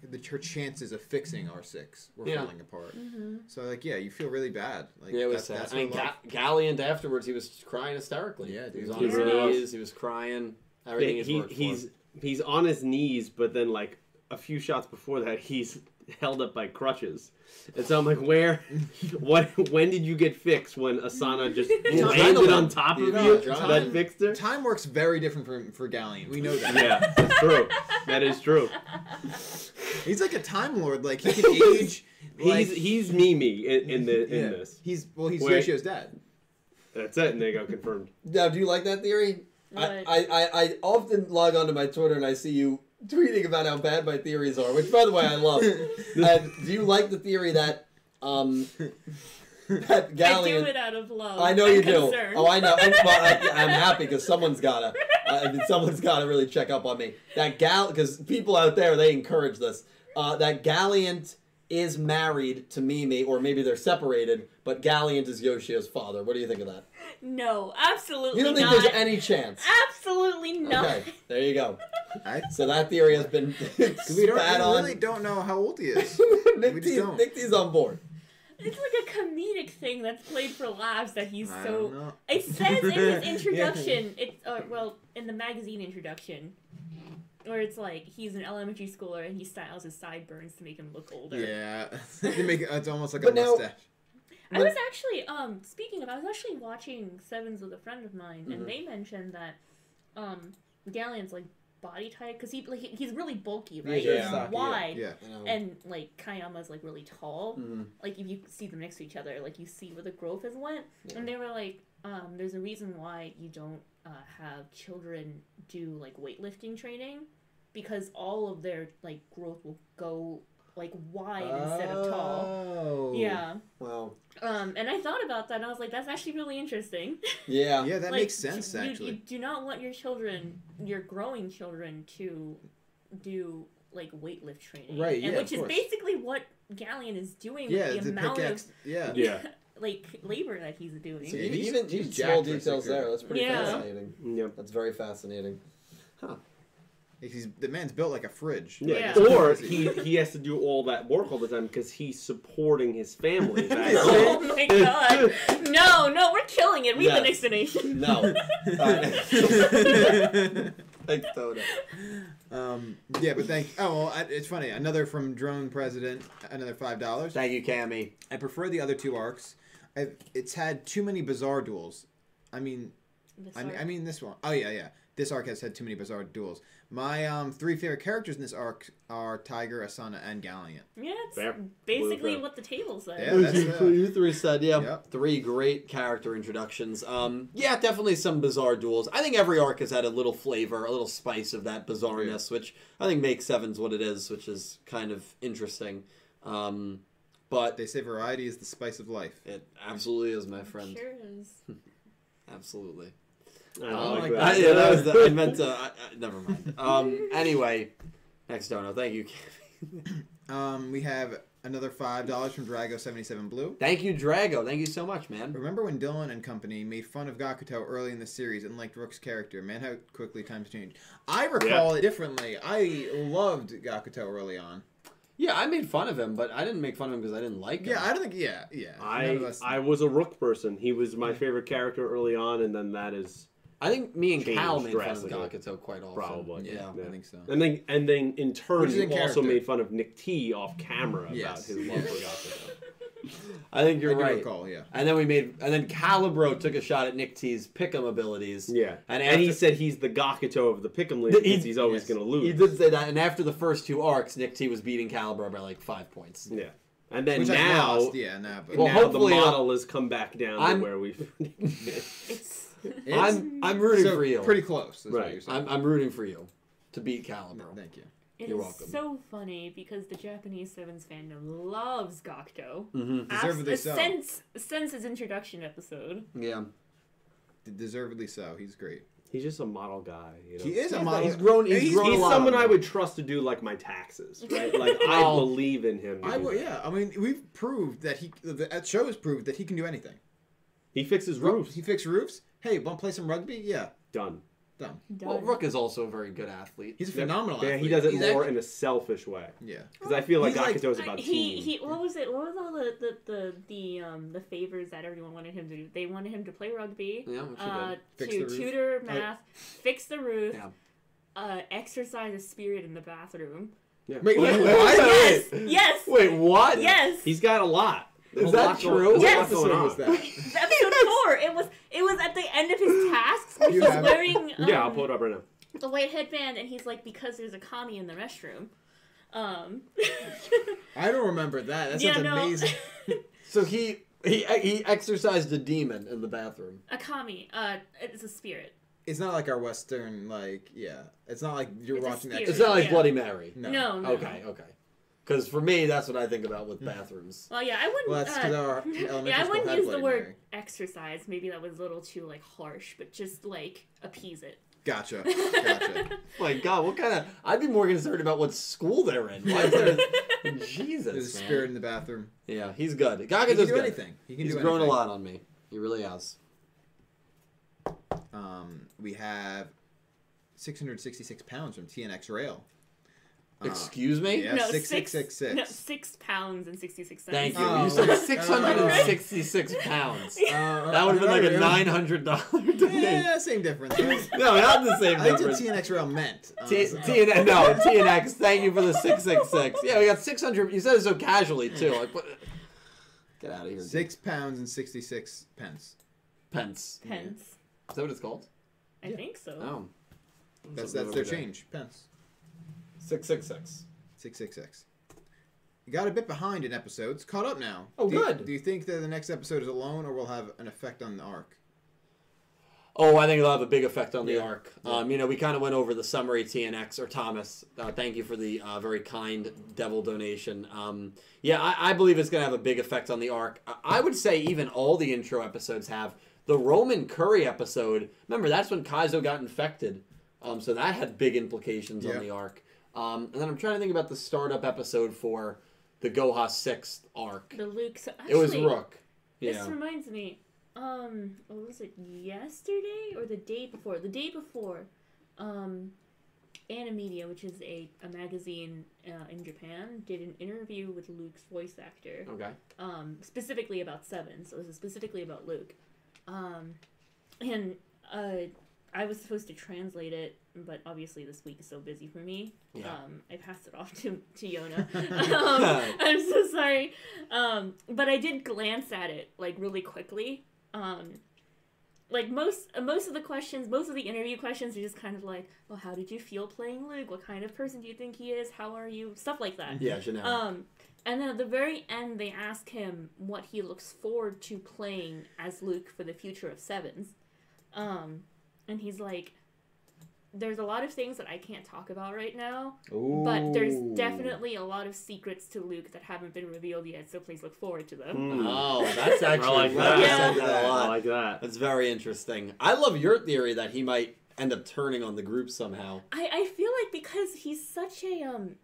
S3: the her chances of fixing R six were
S2: Yeah.
S3: falling apart.
S4: Mm-hmm.
S3: So like yeah, you feel really bad. Like
S2: yeah, it was
S3: that-
S2: sad.
S3: that's
S2: I mean,
S3: her.
S2: Ga- Galliant afterwards, he was crying hysterically.
S3: Yeah,
S2: he was on
S1: He
S2: his
S1: really
S2: knees. He was crying. Everything
S1: Yeah,
S2: is
S1: he,
S2: worked for.
S1: he's he's on his knees, but then like a few shots before that, he's held up by crutches. And so I'm like, where, what, when did you get fixed? When Asana just landed on top of you
S2: adrenaline.
S1: that fixed her?
S3: Time works very different for for Galliant. We know that.
S1: Yeah, that's true. That is true.
S3: He's like a time lord. Like he can age. like,
S1: He's he's Mimi in, in the in
S3: yeah.
S1: this.
S3: He's well. He's
S1: Wait.
S3: Ushio's dad.
S1: That's it, and they got confirmed.
S2: Now, do you like that theory? I, I, I, I often log onto my Twitter and I see you tweeting about how bad my theories are, which, by the way, I love. and do you like the theory that um, that
S4: I do it out of love.
S2: I know
S4: I'm
S2: you do. Oh, I know. And, well, I, I'm happy because someone's gotta. I mean, someone's gotta really check up on me. That gal, because people out there they encourage this. Uh, that Galliant is married to Mimi, or maybe they're separated, but Galliant is Ushio's father. What do you think of that?
S4: No, absolutely
S2: You don't think
S4: not.
S2: there's any chance?
S4: Absolutely not.
S2: Okay, there you go. So that theory has been
S3: we don't
S2: spat
S3: we
S2: on.
S3: really don't know how old he is.
S2: Nick,
S3: we just
S2: T,
S3: don't.
S2: Nick T's on board.
S4: It's like a comedic thing that's played for laughs that he's
S3: I
S4: so.
S3: don't know.
S4: It says in his introduction, it's uh, well in the magazine introduction, where it's like he's an elementary schooler and he styles his sideburns to make him look older.
S3: Yeah, make it's almost like a
S2: now-
S3: mustache.
S4: I was actually um speaking of I was actually watching Sevens with a friend of mine
S2: Mhm.
S4: and they mentioned that um Galliant's like body type because he like he- he's really bulky right
S2: Yeah,
S4: he's
S2: stocky,
S4: wide
S3: Yeah,
S2: know.
S4: and like Kayama's like really tall
S2: Mhm.
S4: like if you see them next to each other like you see where the growth has went
S2: Yeah.
S4: and they were like um there's a reason why you don't uh, have children do like weightlifting training because all of their like growth will go like wide instead of tall
S3: Oh.
S4: yeah
S2: Well,
S4: um, and I thought about that, and I was like, "That's actually really interesting."
S2: yeah.
S3: Yeah, that
S4: Like,
S3: makes sense
S4: you,
S3: actually.
S4: You do not want your children, your growing children, to do like weightlift training,
S3: Right,
S4: And
S3: yeah,
S4: which
S3: of
S4: is
S3: course.
S4: basically what Galliant is doing
S3: yeah,
S4: with the
S3: the
S4: amount
S3: pickaxe. Yeah.
S4: of
S1: Yeah.
S4: like labor that he's doing.
S2: So
S3: Yeah,
S2: even
S3: he's-
S2: even,
S3: he's jacked
S2: small details there. That's pretty
S4: Yeah.
S2: fascinating.
S1: Yeah.
S2: That's very fascinating.
S3: He's the man's built like a fridge.
S1: Yeah.
S3: Like, it's
S1: Or
S3: crazy.
S1: he he has to do all that work all the time because he's supporting his family. Back
S4: oh my god! No, no, we're killing it. We
S2: Yes.
S4: the next nation.
S2: No. Thanks, Toto.
S3: um, yeah, but thank. Oh, well, I, it's funny. Another from Drone President. Another five dollars.
S2: Thank you, Cammy.
S3: I prefer the other two arcs. i it's had too many bizarre duels. I mean, I mean, I mean this one. Oh yeah, yeah. This arc has had too many bizarre duels. My um, three favorite characters in this arc are Tiger, Asana, and Galliant.
S4: yeah, it's
S1: Fair.
S4: basically
S1: Fair.
S4: what the table says.
S3: Yeah, that's, uh,
S2: you three said, yeah.
S3: Yep.
S2: Three great character introductions. Um, yeah, definitely some bizarre duels. I think every arc has had a little flavor, a little spice of that bizarreness, which I think makes Sevens what it is, which is kind of interesting. Um, but
S3: They say variety is the spice of life.
S2: it absolutely is, my friend.
S4: Sure is.
S2: Absolutely.
S1: I
S3: Oh
S1: like that.
S2: I, yeah, that was the, I meant to. I, I, never mind. Um, anyway, next dono. Thank you.
S3: Um, we have another five dollars from Drago seventy seven Blue.
S2: Thank you, Drago. Thank you so much, man.
S3: Remember when Dylan and company made fun of Gakuto early in the series and liked Rook's character? Man, how quickly times change. I recall it differently. I loved Gakuto early on.
S2: Yeah, I made fun of him, but I didn't make fun of him because I didn't like him.
S3: Yeah, I don't think. Yeah, yeah.
S1: I I was a Rook person. He was my favorite character early on, and then that is
S2: I think me and
S1: Changed
S2: Cal made fun of
S1: drastically.
S2: Gakuto quite often.
S1: Probably,
S2: Yeah.
S3: I think so.
S1: and then and then in turn you also
S3: character.
S1: made fun of Nick T off camera about his love for Gakuto.
S2: I think you're
S3: I do
S2: right.
S3: recall. Yeah.
S2: And then we made, and then Calibro took a shot at Nick T's pick'em abilities.
S1: Yeah,
S2: And
S1: and, he said he's the Gakuto of the Pick'em League because he's always
S3: yes.
S1: going to lose.
S2: He did say that, and after the first two arcs, Nick T was beating Calibro by like five points.
S1: Yeah, and then
S3: Which
S1: now,
S3: lost. Yeah, nah, but
S2: Well,
S1: now the
S2: hopefully,
S1: model has come back down
S2: I'm-
S1: to where we.
S4: It's
S3: It's-
S2: I'm I'm rooting
S3: so
S2: for you.
S3: Pretty close. Is
S1: Right.
S3: What you're.
S2: I'm I'm rooting for you to beat Calibro.
S3: Thank you.
S4: It
S2: You're
S4: is
S2: welcome.
S4: so funny because the Japanese Sevens fandom loves Gakuto.
S2: Mm-hmm.
S3: Deservedly
S4: Abs-
S3: so.
S4: Since since his introduction episode.
S2: Yeah.
S3: Deservedly so. He's great.
S1: he's just a model guy. You know?
S3: He is a
S2: He's-
S3: model.
S2: he's grown- he's
S3: He's,
S2: grown a
S1: He's
S2: lot
S1: someone I would trust to do like my taxes, right? Like I believe in him.
S3: I
S1: do
S3: would.
S1: that.
S3: Yeah. I mean, we've proved that he. That show has proved that he can do anything.
S1: He fixes roofs.
S3: He fixed roofs. Hey, want to play some rugby? Yeah.
S1: Done.
S3: Done.
S2: Well, Rook is also a very good athlete.
S3: He's a phenomenal.
S1: Yeah, he does it
S3: He's
S1: more
S3: act-
S1: in a selfish way.
S3: yeah.
S1: Because I feel like
S3: He's like-
S1: Gakuto's
S4: I-
S1: about
S4: he
S1: team.
S4: he what was it what was all the the, the the um the favors that everyone wanted him to do they wanted him to play rugby
S2: Yeah, which he
S4: uh
S2: did.
S3: Fix
S4: to
S3: the roof.
S4: tutor math fix the roof
S2: Yeah.
S4: uh exercise a spirit in the bathroom
S1: Yeah.
S3: Wait,
S2: Wait,
S3: what?
S2: wait, wait,
S4: Yes, yes,
S2: Wait, what?
S4: yes.
S1: He's got a lot. There's
S2: Is that true?
S1: there's a
S4: Yes.
S1: lot going
S3: episode was that?
S4: episode four. It was it was at the end of his tasks.
S3: You
S4: He's wearing um,
S1: Yeah, I'll pull it up right now.
S4: the white headband, and he's like, because there's a commie in the restroom. Um,
S3: I don't remember that. That
S4: yeah,
S3: sounds
S4: no,
S3: amazing.
S2: So he he he exercised a demon in the bathroom.
S4: a commie. Uh, it's a spirit.
S3: It's not like our Western, like, yeah. It's not like you're
S4: It's
S3: watching that.
S2: It's not like
S4: Yeah.
S2: Bloody Mary.
S3: No.
S4: No, no.
S2: Okay, okay. Because for me, that's what I think about with bathrooms.
S4: Well, yeah, I wouldn't.
S3: Well, that's
S4: uh,
S3: because our elementary
S4: yeah, I wouldn't use the word
S3: Mary.
S4: exercise. Maybe that was a little too like harsh, but just like appease it.
S3: Gotcha. Gotcha.
S2: My God, what kind of? I'd be more concerned about what school they're in. Why is there? Jesus,
S3: There's a
S2: man.
S3: spirit in the bathroom.
S2: Yeah, he's good.
S3: He can do
S2: good.
S3: anything. He can
S2: He's
S3: do
S2: grown
S3: anything.
S2: a lot on me. He really has.
S3: Um, we have 666 pounds from TNX Rail. Uh,
S2: Excuse me.
S3: yeah.
S4: no,
S3: six,
S4: six,
S3: six, six,
S4: No,
S3: six.
S4: six pounds and sixty-six cents.
S2: Thank you.
S3: Oh.
S2: You said 666 pounds.
S3: Uh,
S2: That would have been like a nine hundred dollar debate.
S3: Yeah, same difference. right?
S2: No, not the same
S3: I think what
S2: difference.
S3: TNX Rail meant. Uh,
S2: T-
S3: so-
S2: TN- no, TNX. Thank you for the six six six. Yeah, we got six hundred. You said it so casually too. Like, what? Get out of here.
S3: Six pounds and 66 pence.
S2: pence.
S4: Pence.
S2: Is that what it's called?
S4: I think so.
S2: Oh,
S3: That's
S2: Something
S3: that's their
S2: there.
S3: change. Pence.
S2: Six six six.
S3: 666. You got a bit behind in episodes. Caught up now.
S2: Oh,
S3: do you-
S2: good.
S3: do you think that the next episode is alone or will have an effect on the arc?
S2: Oh, I think it'll have a big effect on the
S3: Yeah.
S2: arc. Um, you know, we kind of went over the summary TNX or Thomas. Uh, thank you for the uh, very kind devil donation. Um, yeah, I, I believe it's going to have a big effect on the arc. I, I would say even all the intro episodes have. The Romin Curry episode, remember that's when Kaizo got infected, um, so that had big implications
S3: Yeah.
S2: on the arc. Um, and then I'm trying to think about the startup episode for the Goha sixth arc.
S4: The Luke. So
S2: it was
S4: actually,
S2: Rook.
S4: This reminds me. Um, what was it? Yesterday or the day before? The day before. Um, Animedia, which is a, a magazine uh, in Japan, did an interview with Luke's voice actor.
S2: Okay.
S4: um, specifically about Seven. So this is specifically about Luke. Um, and uh, I was supposed to translate it, but obviously this week is so busy for me.
S2: Yeah.
S4: Um, I passed it off to, to Yona. um, I'm so sorry. Um, but I did glance at it like really quickly. Um, like most uh, most of the questions, most of the interview questions are just kind of like, well, how did you feel playing Luke? What kind of person do you think he is? How are you? Stuff like that.
S2: Yeah, Janelle.
S4: Um, and then at the very end, they ask him what he looks forward to playing as Luke for the future of Sevens. Um, and he's like, "There's a lot of things that I can't talk about right now, but there's definitely a lot of secrets to Luke that haven't been revealed yet. So please look forward to them."
S1: Hmm.
S2: Oh, that's actually
S1: I like that.
S2: you
S4: Yeah.
S2: said that a
S1: I
S2: lot.
S1: like that.
S2: That's very interesting. I love your theory that he might end up turning on the group somehow.
S4: I I feel like because he's such a um,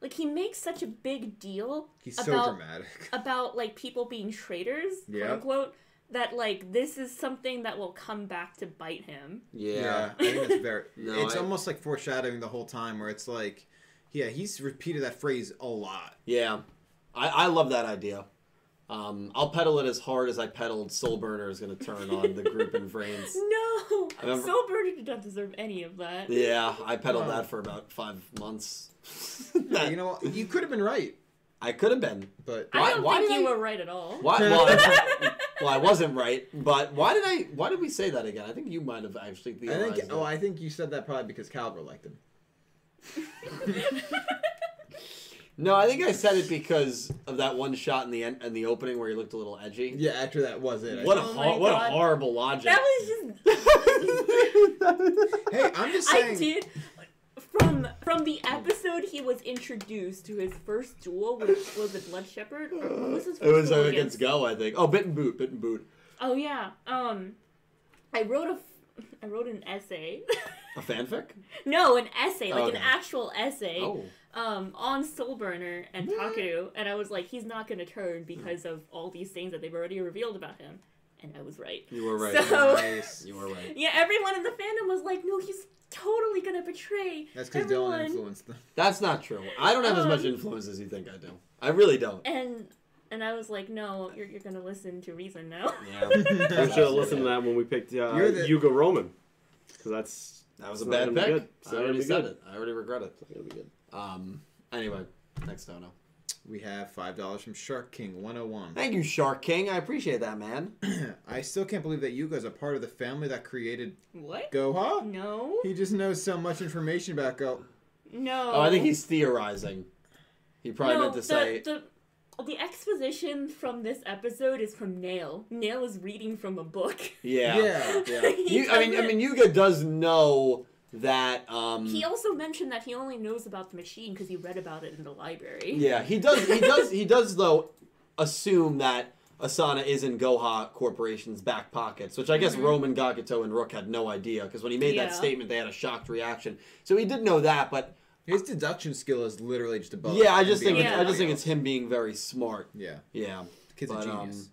S4: like he makes such a big deal
S3: He's so
S4: about
S3: dramatic.
S4: about like people being traitors,
S3: Yeah.
S4: quote unquote, that like this is something that will come back to bite him.
S2: Yeah.
S3: I think that's very.
S2: No,
S3: it's
S2: I-
S3: almost like foreshadowing the whole time, where it's like, yeah, he's repeated that phrase a lot.
S2: Yeah. I, I love that idea. Um, I'll pedal it as hard as I pedaled Soul Burner is going to turn on the group in Vrains.
S4: No,
S2: I remember-
S4: Soul Burner did not deserve any of that.
S2: Yeah, I pedaled
S3: Wow.
S2: that for about five months.
S3: Yeah, you know, what? you could have been right,
S2: I could have been.
S3: but
S4: I
S2: Why-
S4: don't
S2: why
S4: think you
S2: I-
S4: were right at all.
S2: Why? Well, well, I wasn't right, but why did I? Why did we say that again? I think you might have actually
S3: I think.
S2: Oh, it.
S3: Oh, I think you said that probably because Calibro liked him.
S2: No, I think I said it because of that one shot in the end, in the opening where he looked a little edgy.
S3: Yeah, after that was it. I
S2: What a
S4: Oh
S2: hor-
S4: my
S2: what a horrible logic.
S4: That was just.
S3: Hey, I'm just
S4: I
S3: saying.
S4: did. From from the episode he was introduced to his first duel which was it Blood Shepherd? Was his first
S2: it was uh, against Go, I think. Oh, bit and boot, bit and boot.
S4: Oh yeah. Um, I wrote a, f- I wrote an essay.
S2: A fanfic?
S4: no, an essay, like
S2: Okay.
S4: an actual essay.
S2: Oh,
S4: Um, on Soulburner and Takeru, and I was like, he's not gonna turn because of all these things that they've already revealed about him, and I was right.
S2: you were right.
S4: So-
S3: Nice.
S2: you were right.
S4: Yeah, everyone in the fandom was like, no, he's totally gonna betray
S3: That's because Dylan influenced them.
S2: That's not true. I don't have as much
S4: Um,
S2: influence as you think I do. I really don't.
S4: And and I was like, no, you're, you're gonna listen to reason now.
S2: Yeah.
S1: We should have listened to that when we picked uh,
S3: You're the-
S1: Yuga Romin. Because that's
S2: That was a
S1: It's not
S2: bad
S1: gonna be
S2: pick.
S1: good. It's
S2: I
S1: not
S2: already
S1: gonna be
S2: said
S1: good.
S2: it. I already regret it.
S1: going to be good.
S2: Um, Anyway, next dono.
S3: We have five dollars from Shark King 101.
S2: Thank you, Shark King. I appreciate that, man.
S3: I still can't believe that Yuga is a part of the family that created
S4: What?
S3: Goha.
S4: No.
S3: He just knows so much information about Go.
S4: No.
S2: Oh, I think he's theorizing. He probably
S4: no,
S2: meant to
S4: the,
S2: say.
S4: the the exposition from this episode is from Nail. Nail is reading from a book.
S2: Yeah.
S3: Yeah, yeah.
S2: You, I mean, I
S4: doesn't-
S2: mean, Yuga does know that. Um,
S4: He also mentioned that he only knows about the machine because he read about it in the library.
S2: yeah, he does. He does. He does though assume that Asana is in Goha Corporation's back pockets, which I guess
S4: Mhm.
S2: Romin, Gakuto, and Rook had no idea because when he made that statement, they had a shocked reaction. So he did know that, but
S3: His deduction skill is literally just above.
S2: yeah, I just think
S3: beyond
S2: it's, I just think it's him being very smart.
S3: Yeah,
S2: Yeah,
S3: kid's
S2: But,
S3: a
S2: um,
S3: genius.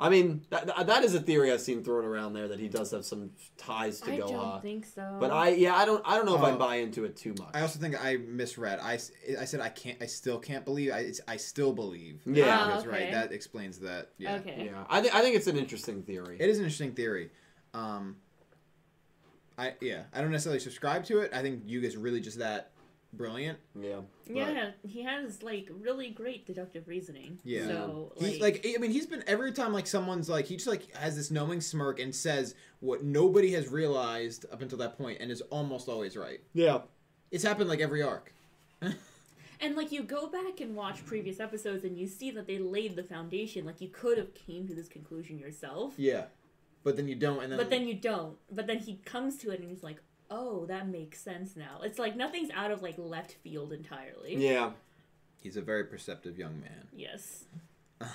S2: I mean that, that- that is a theory I've seen thrown around there that he does have some ties to
S4: I
S2: Goha.
S4: don't think so.
S2: But I yeah I don't I don't know if I
S3: Oh.
S2: buy into it too much.
S3: I also think I misread. I, I said I can't. I still can't believe. I, it's- I still believe.
S2: Yeah.
S3: that's
S4: Ah,
S3: right. That explains that. Yeah,
S4: Okay.
S2: yeah, I think I think it's an interesting theory.
S3: it is an interesting theory. Um, I yeah, I don't necessarily subscribe to it. I think Yuga's really just that brilliant.
S2: yeah,
S4: Yeah, he has like really great deductive reasoning.
S3: Yeah.
S4: So
S3: He
S4: like,
S3: like I mean he's been every time like someone's like he just like has this knowing smirk and says what nobody has realized up until that point and is almost always right.
S2: yeah,
S3: It's happened like every arc.
S4: and like you go back and watch previous episodes and you see that they laid the foundation. Like you could have came to this conclusion yourself,
S3: Yeah, but then you don't, and then
S4: but then you don't. But then he comes to it and he's like, "Oh, that makes sense now." It's like nothing's out of like left field entirely.
S2: yeah.
S3: he's a very perceptive young man.
S4: Yes.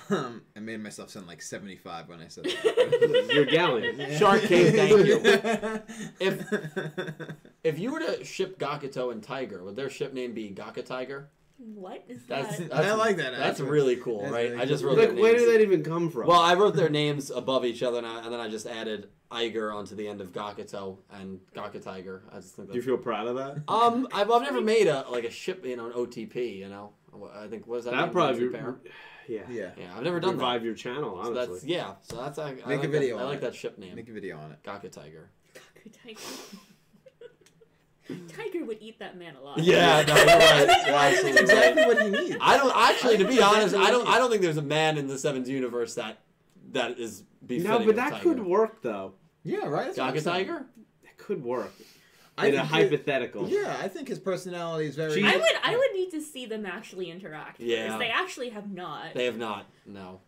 S3: Um, I made myself sound like seventy five when I said that.
S1: You're Galliant.
S2: Shark King, thank you.
S3: if
S2: If you were to ship Gakuto and Tiger, would their ship name be Gaka Tiger?
S4: What is
S2: That's,
S4: that?
S2: that's
S3: I like that,
S2: That's
S3: actually.
S2: really cool,
S3: That's
S2: right?
S3: really
S2: I just wrote
S1: Like,
S2: their
S1: where did that even come from?
S2: Well, I wrote their names above each other, and, I, and then I just added Iger onto the end of Gakuto and Gaka Tiger. I just think
S1: do you feel proud of that?
S2: Um, I've, I've never made a like a ship, you know, an OTP. You know, I think what is that?
S1: That
S2: name?
S1: probably,
S2: Repair?
S1: yeah,
S3: yeah,
S2: Yeah, I've never done that.
S1: revive your channel.
S2: So that's yeah. So that's I, I
S3: Make
S2: like
S3: a video
S2: That, I like
S3: it.
S2: that ship name,
S3: make a video on it.
S2: Gaka Tiger.
S4: Tiger. Tiger would eat that man alive.
S2: Yeah, no, you're right. You're
S3: That's exactly what he needs.
S2: I don't actually, to be honest, I don't. I don't think there's a man in the Sevens universe that that is befitting.
S1: no, but that
S2: Tiger.
S1: could work though.
S3: Yeah, right. That's what I'm
S2: Gaka
S3: saying.
S2: Tiger.
S1: That could work
S3: I
S1: in a
S3: think it-
S1: hypothetical.
S3: Yeah, I think his personality is very.
S4: I would I would need to see them actually interact.
S2: Yeah.
S4: Because they actually have not.
S2: They have not. No.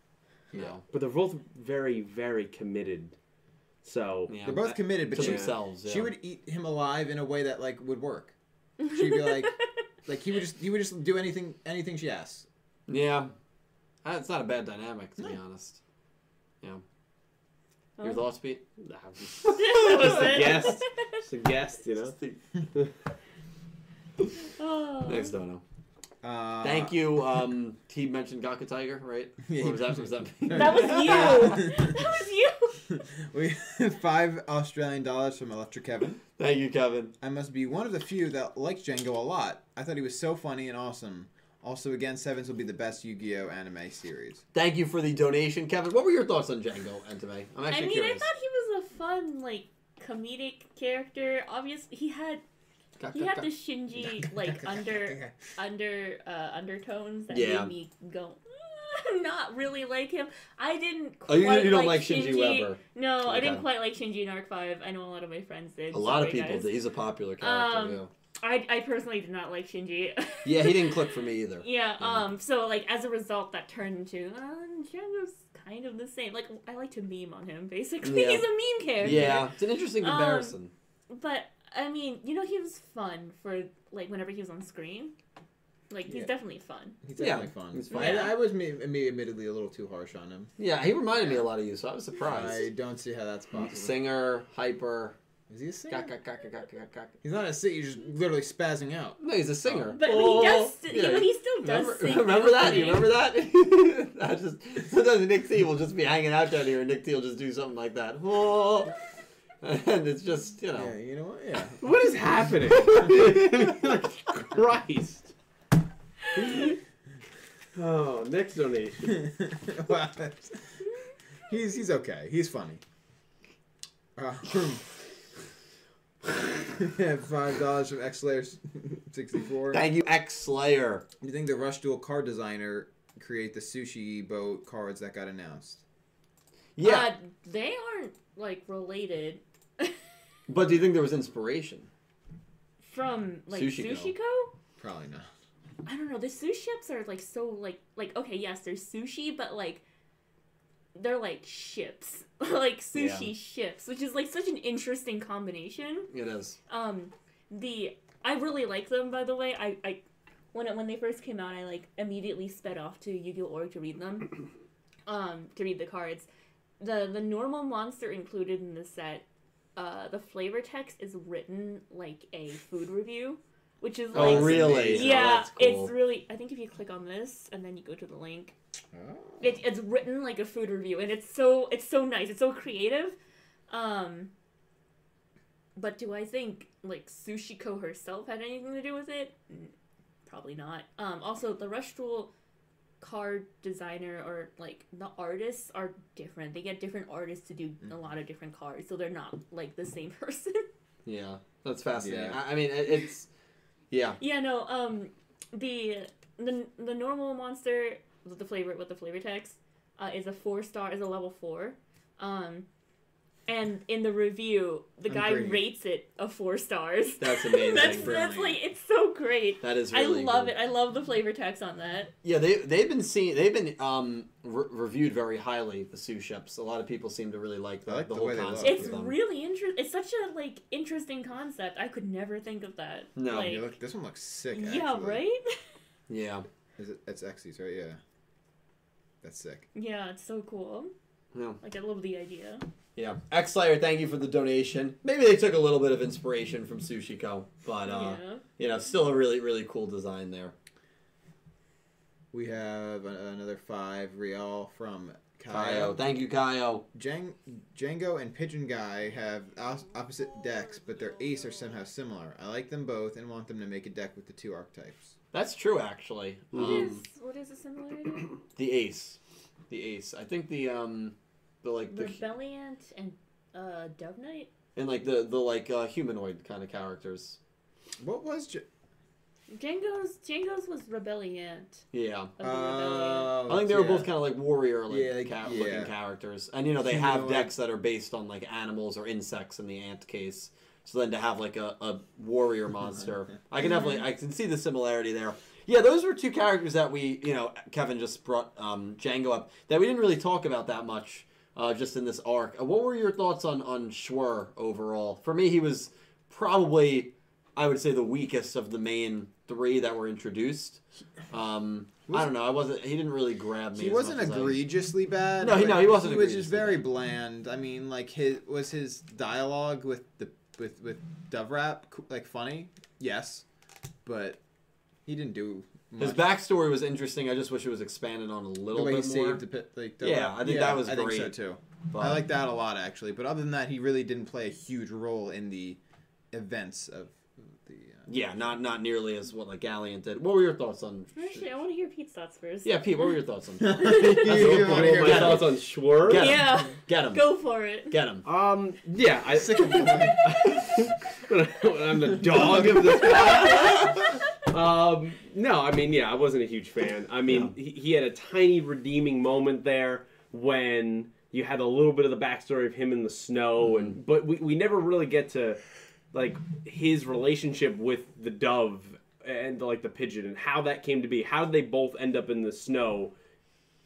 S3: Yeah.
S2: No.
S1: But they're both very, very committed. So
S2: Yeah.
S3: They're both committed, but
S2: to
S3: she,
S2: themselves. Yeah.
S3: she would eat him alive in a way that like would work. She'd be like, like he would just he would just do anything anything she asks.
S2: Yeah. It's not a bad dynamic, to be
S3: honest.
S2: honest.
S4: Oh.
S2: Your thoughts, Pete?
S1: Nah, just,
S4: That was
S1: just a
S4: it.
S1: guest. Just a guest, you know.
S4: Oh.
S2: Next dono.
S3: Uh,
S2: Thank you. Um, he mentioned Gaka Tiger, right?
S3: Yeah,
S2: What was that? Was that
S4: That was you. that was you.
S3: we five Australian dollars from Electric Kevin.
S2: Thank you, Kevin.
S3: I must be one of the few that likes Django a lot. I thought he was so funny and awesome. Also, again, Sevens will be the best Yu-Gi-Oh anime series.
S2: Thank you for the donation, Kevin. What were your thoughts on Django Entame? I'm
S4: I
S2: actually
S4: mean,
S2: curious.
S4: I thought he was a fun, like, comedic character. Obviously, he had he had the Shinji like under under uh, undertones that
S2: Yeah.
S4: made me go. "Mm, Not really like him. I didn't.
S2: Oh, you,
S4: quite
S2: you don't like Shinji, Weber?
S4: No, I didn't quite like Shinji in Arc Five. I know a lot of my friends did.
S2: A lot of people.
S4: guys.
S2: did. He's a popular character.
S4: Um,
S2: yeah.
S4: I, I personally did not like Shinji.
S2: yeah, he didn't click for me either.
S4: Yeah,
S2: Yeah.
S4: um, so like as a result that turned into uh Django's kind of the same. Like I like to meme on him, basically.
S2: Yeah.
S4: He's a meme character.
S2: Yeah, it's an interesting
S4: Um,
S2: comparison.
S4: But I mean, you know, he was fun for like whenever he was on screen. Like he's
S3: Yeah.
S4: definitely fun.
S3: He's
S2: Yeah,
S3: definitely fun.
S2: he's fun.
S3: I, I was me, me admittedly a little too harsh on him.
S2: yeah, he reminded me a lot of you, so I was surprised.
S3: I don't see how that's possible.
S2: Singer, hyper.
S3: Is he a singer?
S2: Gak, gak, gak.
S3: He's not a singer. He's just literally spazzing out.
S2: No, he's a singer.
S4: But
S2: Oh,
S4: he does.
S2: yeah.
S4: but he still does
S2: Remember,
S4: sing.
S2: remember that? You remember that? I just sometimes Nick T will just be hanging out down here, and Nick T will just do something like that. Oh, and it's just you know.
S3: Yeah, you know what? Yeah.
S1: What is happening? Christ. Oh, next donation.
S3: Wow. he's he's okay. He's funny. Uh, yeah, five dollars from X Layers 64.
S2: Thank you, X Slayer.
S3: Do you think the Rush Duel card designer create the sushi boat cards that got announced?
S2: Yeah,
S4: Uh, they aren't like related
S2: but do you think there was inspiration?
S4: from like
S2: Sushiko.
S4: Sushiko.
S3: Probably not.
S4: I don't know. The sushi ships are like so like like okay, yes, there's sushi, but like they're like ships, like sushi
S2: Yeah.
S4: ships, which is like such an interesting combination.
S2: It is.
S4: Um, the I really like them by the way. I I when it, when they first came out, I like immediately sped off to Yu-Gi-Oh to read them, um, to read the cards. The the normal monster included in the set, uh, the flavor text is written like a food review, which is
S2: Oh,
S4: like
S2: really?
S4: yeah,
S2: Oh, cool.
S4: it's really. I think if you click on this and then you go to the link,
S3: Oh.
S4: It, it's written like a food review, and it's so it's so nice. It's so creative. Um, but do I think like Sushiko herself had anything to do with it? Mm, Probably not. Um, also, the Rush Duel card designer or like the artists are different. They get different artists to do a lot of different cards, so they're not like the same person.
S2: Yeah, that's fascinating.
S3: Yeah.
S2: I, I mean, it, it's yeah.
S4: Yeah, no. Um, the the the normal monster with the flavor with the flavor text uh, is a four star, is a level four. Um, and in the review, the
S3: I'm
S4: guy
S3: bringing-
S4: rates it a four stars.
S2: That's amazing.
S4: that's that's like it's so great.
S2: That is really
S4: I love
S2: cool.
S4: it. I love the flavor text on that.
S2: Yeah, they they've been seen they've been um re- reviewed very highly the sous ships. A lot of people seem to really like the,
S3: like
S2: the
S3: the
S2: whole
S3: way they look.
S2: concept.
S4: It's
S2: of
S4: really interesting. It's such a like interesting concept. I could never think of that.
S2: No.
S4: like,
S3: Yeah, look, this one looks sick.
S4: yeah, right.
S2: yeah.
S3: Is it? It's Xyz, right? Yeah. That's sick.
S4: yeah, it's so cool.
S2: Yeah.
S4: Like I love the idea.
S2: Yeah. X Slayer, thank you for the donation. Maybe they took a little bit of inspiration from Sushiko, but uh
S4: yeah.
S2: you know, still a really really cool design there.
S3: We have another five real from
S2: Kaio,
S3: Kaio.
S2: thank you, Kaio.
S3: Jang- Django and Pigeon Guy have os- opposite decks, but their ace are somehow similar. I like them both and want them to make a deck with the two archetypes.
S2: That's true, actually.
S4: What
S2: Um,
S4: is what is the similarity?
S2: the ace, the ace. I think the um, the like the
S4: Rebelliant and uh, Dove Knight.
S2: and like the the like uh, humanoid kind of characters.
S3: What was? J-
S4: Django's Django's was Rebelliant.
S2: Yeah.
S4: Of the Rebellion.
S2: I think they were
S3: yeah.
S2: both kind of like warrior like
S3: Yeah, like-
S2: ca-
S3: yeah.
S2: looking characters, and you know they have
S3: Humanoid.
S2: decks that are based on like animals or insects in the ant case. So then to have like a, a warrior monster, I can definitely I can see the similarity there. Yeah, those were two characters that we you know Kevin just brought um, Django up that we didn't really talk about that much uh, just in this arc. Uh, what were your thoughts on on Schwer overall? For me, he was probably I would say the weakest of the main three that were introduced. Um, I don't know. I wasn't. He didn't really grab me.
S3: He
S2: as
S3: wasn't
S2: much as I-
S3: egregiously bad.
S2: No, he- no, he wasn't
S3: He was just very bland. I mean, like his was his dialogue with the with with Dove Rap like funny? Yes, but he didn't do much.
S2: His backstory was interesting. I just wish it was expanded on a little bit more.
S3: saved like
S2: Yeah,
S3: Rap.
S2: I think that was
S3: I think so
S2: great.
S3: too.
S2: but-
S3: I like that a lot actually. But other than that, he really didn't play a huge role in the events of
S2: Yeah, not not nearly as what like Galliant did. What were your thoughts on?
S4: Actually, I want to hear Pete's thoughts first.
S2: Yeah, Pete. What were your thoughts on?
S3: You
S1: You
S3: wanna hear
S1: my thoughts on Schwer?
S2: Get him.
S4: Yeah.
S2: Get him.
S4: Go for it.
S2: Get him.
S1: Um, yeah, I
S3: sick of him.
S1: I'm the dog of this podcast. um, no, I mean, yeah, I wasn't a huge fan. I mean, he, he had a tiny redeeming moment there when you had a little bit of the backstory of him in the snow, and but we, we never really get to like his relationship with the dove and like the pigeon and how that came to be. How did they both end up in the snow?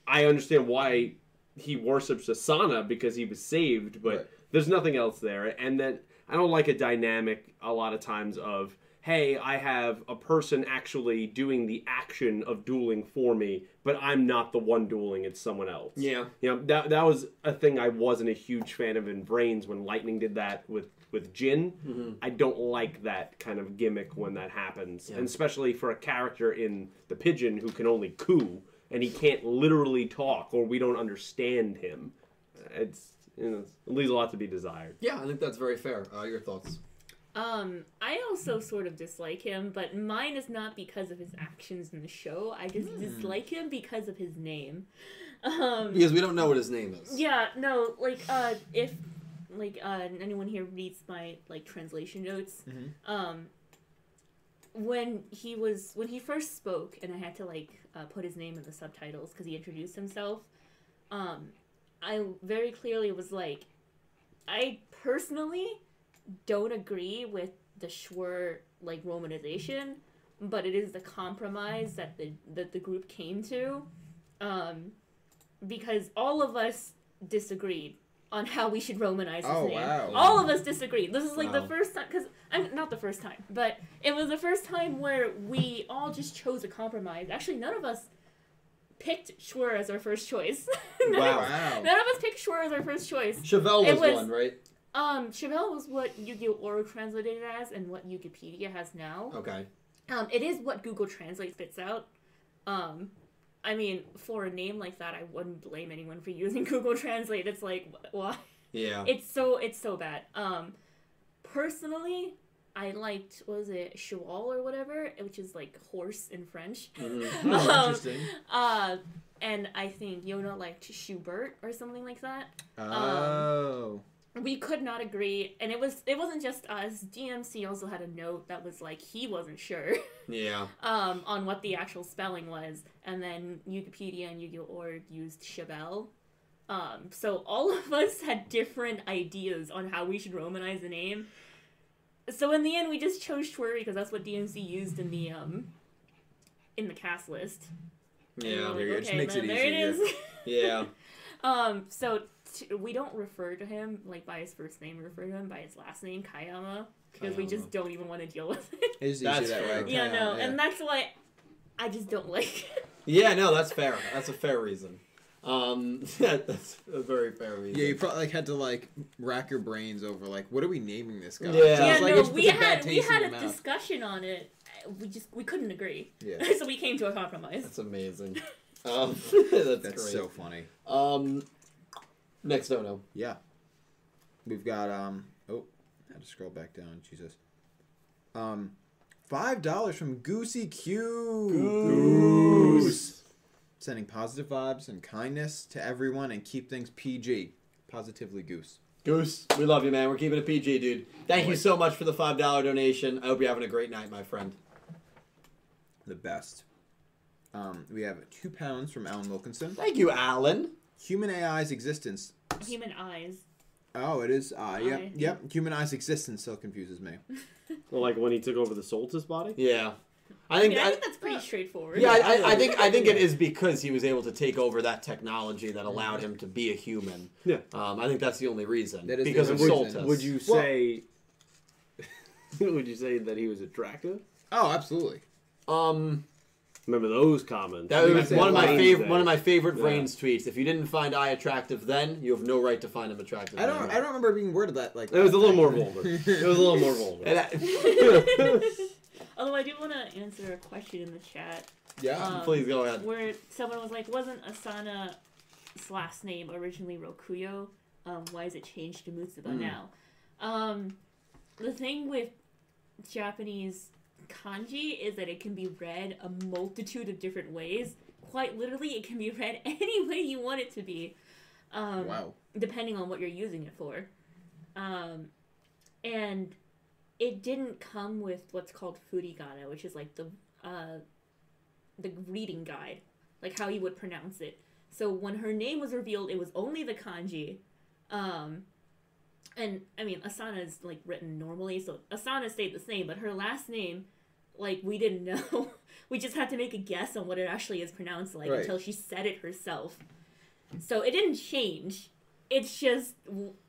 S1: I understand why he worships Asana because he was saved, but
S3: Right.
S1: there's nothing else there. And then I don't like a dynamic a lot of times of, hey, I have a person actually doing the action of dueling for me, but I'm not the one dueling, it's someone else.
S2: Yeah.
S1: You know, that that was a thing I wasn't a huge fan of in Vrains when Lightning did that with with Jin. I don't like that kind of gimmick when that happens,
S2: Yeah.
S1: and especially for a character in the Pigeon who can only coo and he can't literally talk or we don't understand him. It's you know, it leaves a lot to be desired.
S2: Yeah, I think that's very fair. Uh, your thoughts?
S4: Um, I also sort of dislike him, but mine is not because of his actions in the show. I just dislike him because of his name. Um,
S2: Because we don't know what his name is.
S4: yeah, no, like uh, if like uh, anyone here reads my like translation notes,
S3: Mhm.
S4: um, when he was when he first spoke, and I had to like uh, put his name in the subtitles because he introduced himself. Um, I very clearly was like, I personally don't agree with the Schwer like romanization, but it is the compromise that the that the group came to, um, because all of us disagreed on how we should romanize his
S3: Oh,
S4: name.
S3: wow.
S4: All of us disagreed. This is like the first time because I'm not the first time, but it was the first time where we all just chose a compromise. Actually, none of us picked Schwer as our first choice. none,
S2: Wow.
S4: of,
S3: Wow.
S4: none of us picked Schwer as our first choice.
S2: Chevelle was,
S4: was-
S2: one, right?
S4: Um, Chevelle was what Yu-Gi-Oh! Org translated as, and what Wikipedia has now.
S2: Okay.
S4: Um, it is what Google Translate spits out. Um, I mean, for a name like that, I wouldn't blame anyone for using Google Translate. It's like, why?
S2: Yeah.
S4: It's so it's so bad. Um, personally, I liked was it cheval or whatever, which is like horse in French.
S2: Mhm.
S3: Oh,
S4: Um,
S3: interesting.
S4: Uh, and I think Yona liked Schubert or something like that.
S3: Oh.
S4: We could not agree, and it was it wasn't just us. DMC also had a note that was like he wasn't sure
S2: Yeah.
S4: um, on what the actual spelling was, and then Wikipedia and Yu-Gi-Oh! Used Chevelle. Um, so all of us had different ideas on how we should romanize the name. So in the end, we just chose Schwer because that's what DMC used in the um in the cast list. We
S2: Yeah.
S4: like,
S3: There you. It just
S4: okay,
S3: makes it
S4: then there it is.
S2: Yeah.
S4: um, so t- we don't refer to him like by his first name. We refer to him by his last name, Kayama, because we just don't even want to deal with it.
S3: It is
S2: That's
S3: easy that
S2: fair.
S3: way.
S4: yeah, no,
S3: yeah.
S4: and that's why I just don't like. it.
S2: Yeah, no, that's fair. That's a fair reason. Um, that's a very fair reason.
S3: Yeah, you probably like had to like rack your brains over like what are we naming this guy?
S2: Yeah.
S3: So it's
S4: yeah,
S3: like,
S4: no, we
S3: puts a bad
S4: had we had a
S3: mouth.
S4: discussion on it. We just we couldn't agree,
S3: Yeah.
S4: so we came to a compromise.
S2: That's amazing. Um, that's,
S3: That's
S2: great.
S3: so funny.
S2: Um, next dono.
S3: Yeah. We've got um oh, I had to scroll back down, Jesus. Um five dollars from Goosey Q.
S2: Goose.
S3: Sending positive vibes and kindness to everyone and keep things PG. Positively Goose.
S2: Goose, we love you, man. We're keeping it PG, dude. Thank you so much for the five dollar donation. I hope you're having a great night, my friend.
S3: The best. Um, we have two pounds from Alan Wilkinson.
S2: Thank you, Alan.
S3: Human AI's existence.
S4: Human eyes.
S3: Oh, it is. Uh, yep,
S4: Eye.
S3: yep. Human AI's existence still confuses me.
S1: Well, like when he took over the Soltis body.
S2: Yeah, I
S4: I
S2: think.
S4: mean, I
S2: I,
S4: think that's pretty straightforward.
S2: yeah, I, I, I think I think it is because he was able to take over that technology that allowed him to be a human.
S1: Yeah.
S2: Um, I think that's the only reason.
S3: That is the
S2: because of
S3: only
S1: Would,
S3: reason.
S2: Soltis.
S1: would you
S3: Well-
S1: say? would you say that he was attractive?
S3: Oh, absolutely.
S2: Um,
S1: Remember those comments?
S2: that was one of my favorite one of my favorite
S1: Yeah.
S2: Vrains tweets. If you didn't find I attractive then, you have no right to find him attractive.
S3: I don't.
S2: now.
S3: I don't remember being worded that like.
S1: It was a little more vulgar. It was a little more vulgar.
S4: Although I do want to answer a question in the chat
S3: Yeah.
S4: Um,
S2: please go ahead.
S4: where someone was like, "Wasn't Asana's last name originally Rokuyo? Um, why is it changed to Mutsuba
S2: Mm.
S4: now?" Um, the thing with Japanese kanji is that it can be read a multitude of different ways. Quite literally, it can be read any way you want it to be, um,
S3: wow.
S4: depending on what you're using it for. Um, and it didn't come with what's called furigana, which is like the uh, the reading guide, like how you would pronounce it. So when her name was revealed, it was only the kanji. Um, and I mean, Asana is like written normally, so Asana stayed the same, but her last name, like we didn't know. we just had to make a guess on what it actually is pronounced like
S3: Right.
S4: until she said it herself. So it didn't change. It's just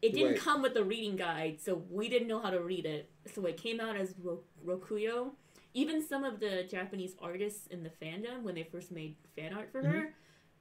S4: it didn't
S3: Right.
S4: come with the reading guide, so we didn't know how to read it. So it came out as Ro- Rokuyo. Even some of the Japanese artists in the fandom, when they first made fan art for her, mm-hmm.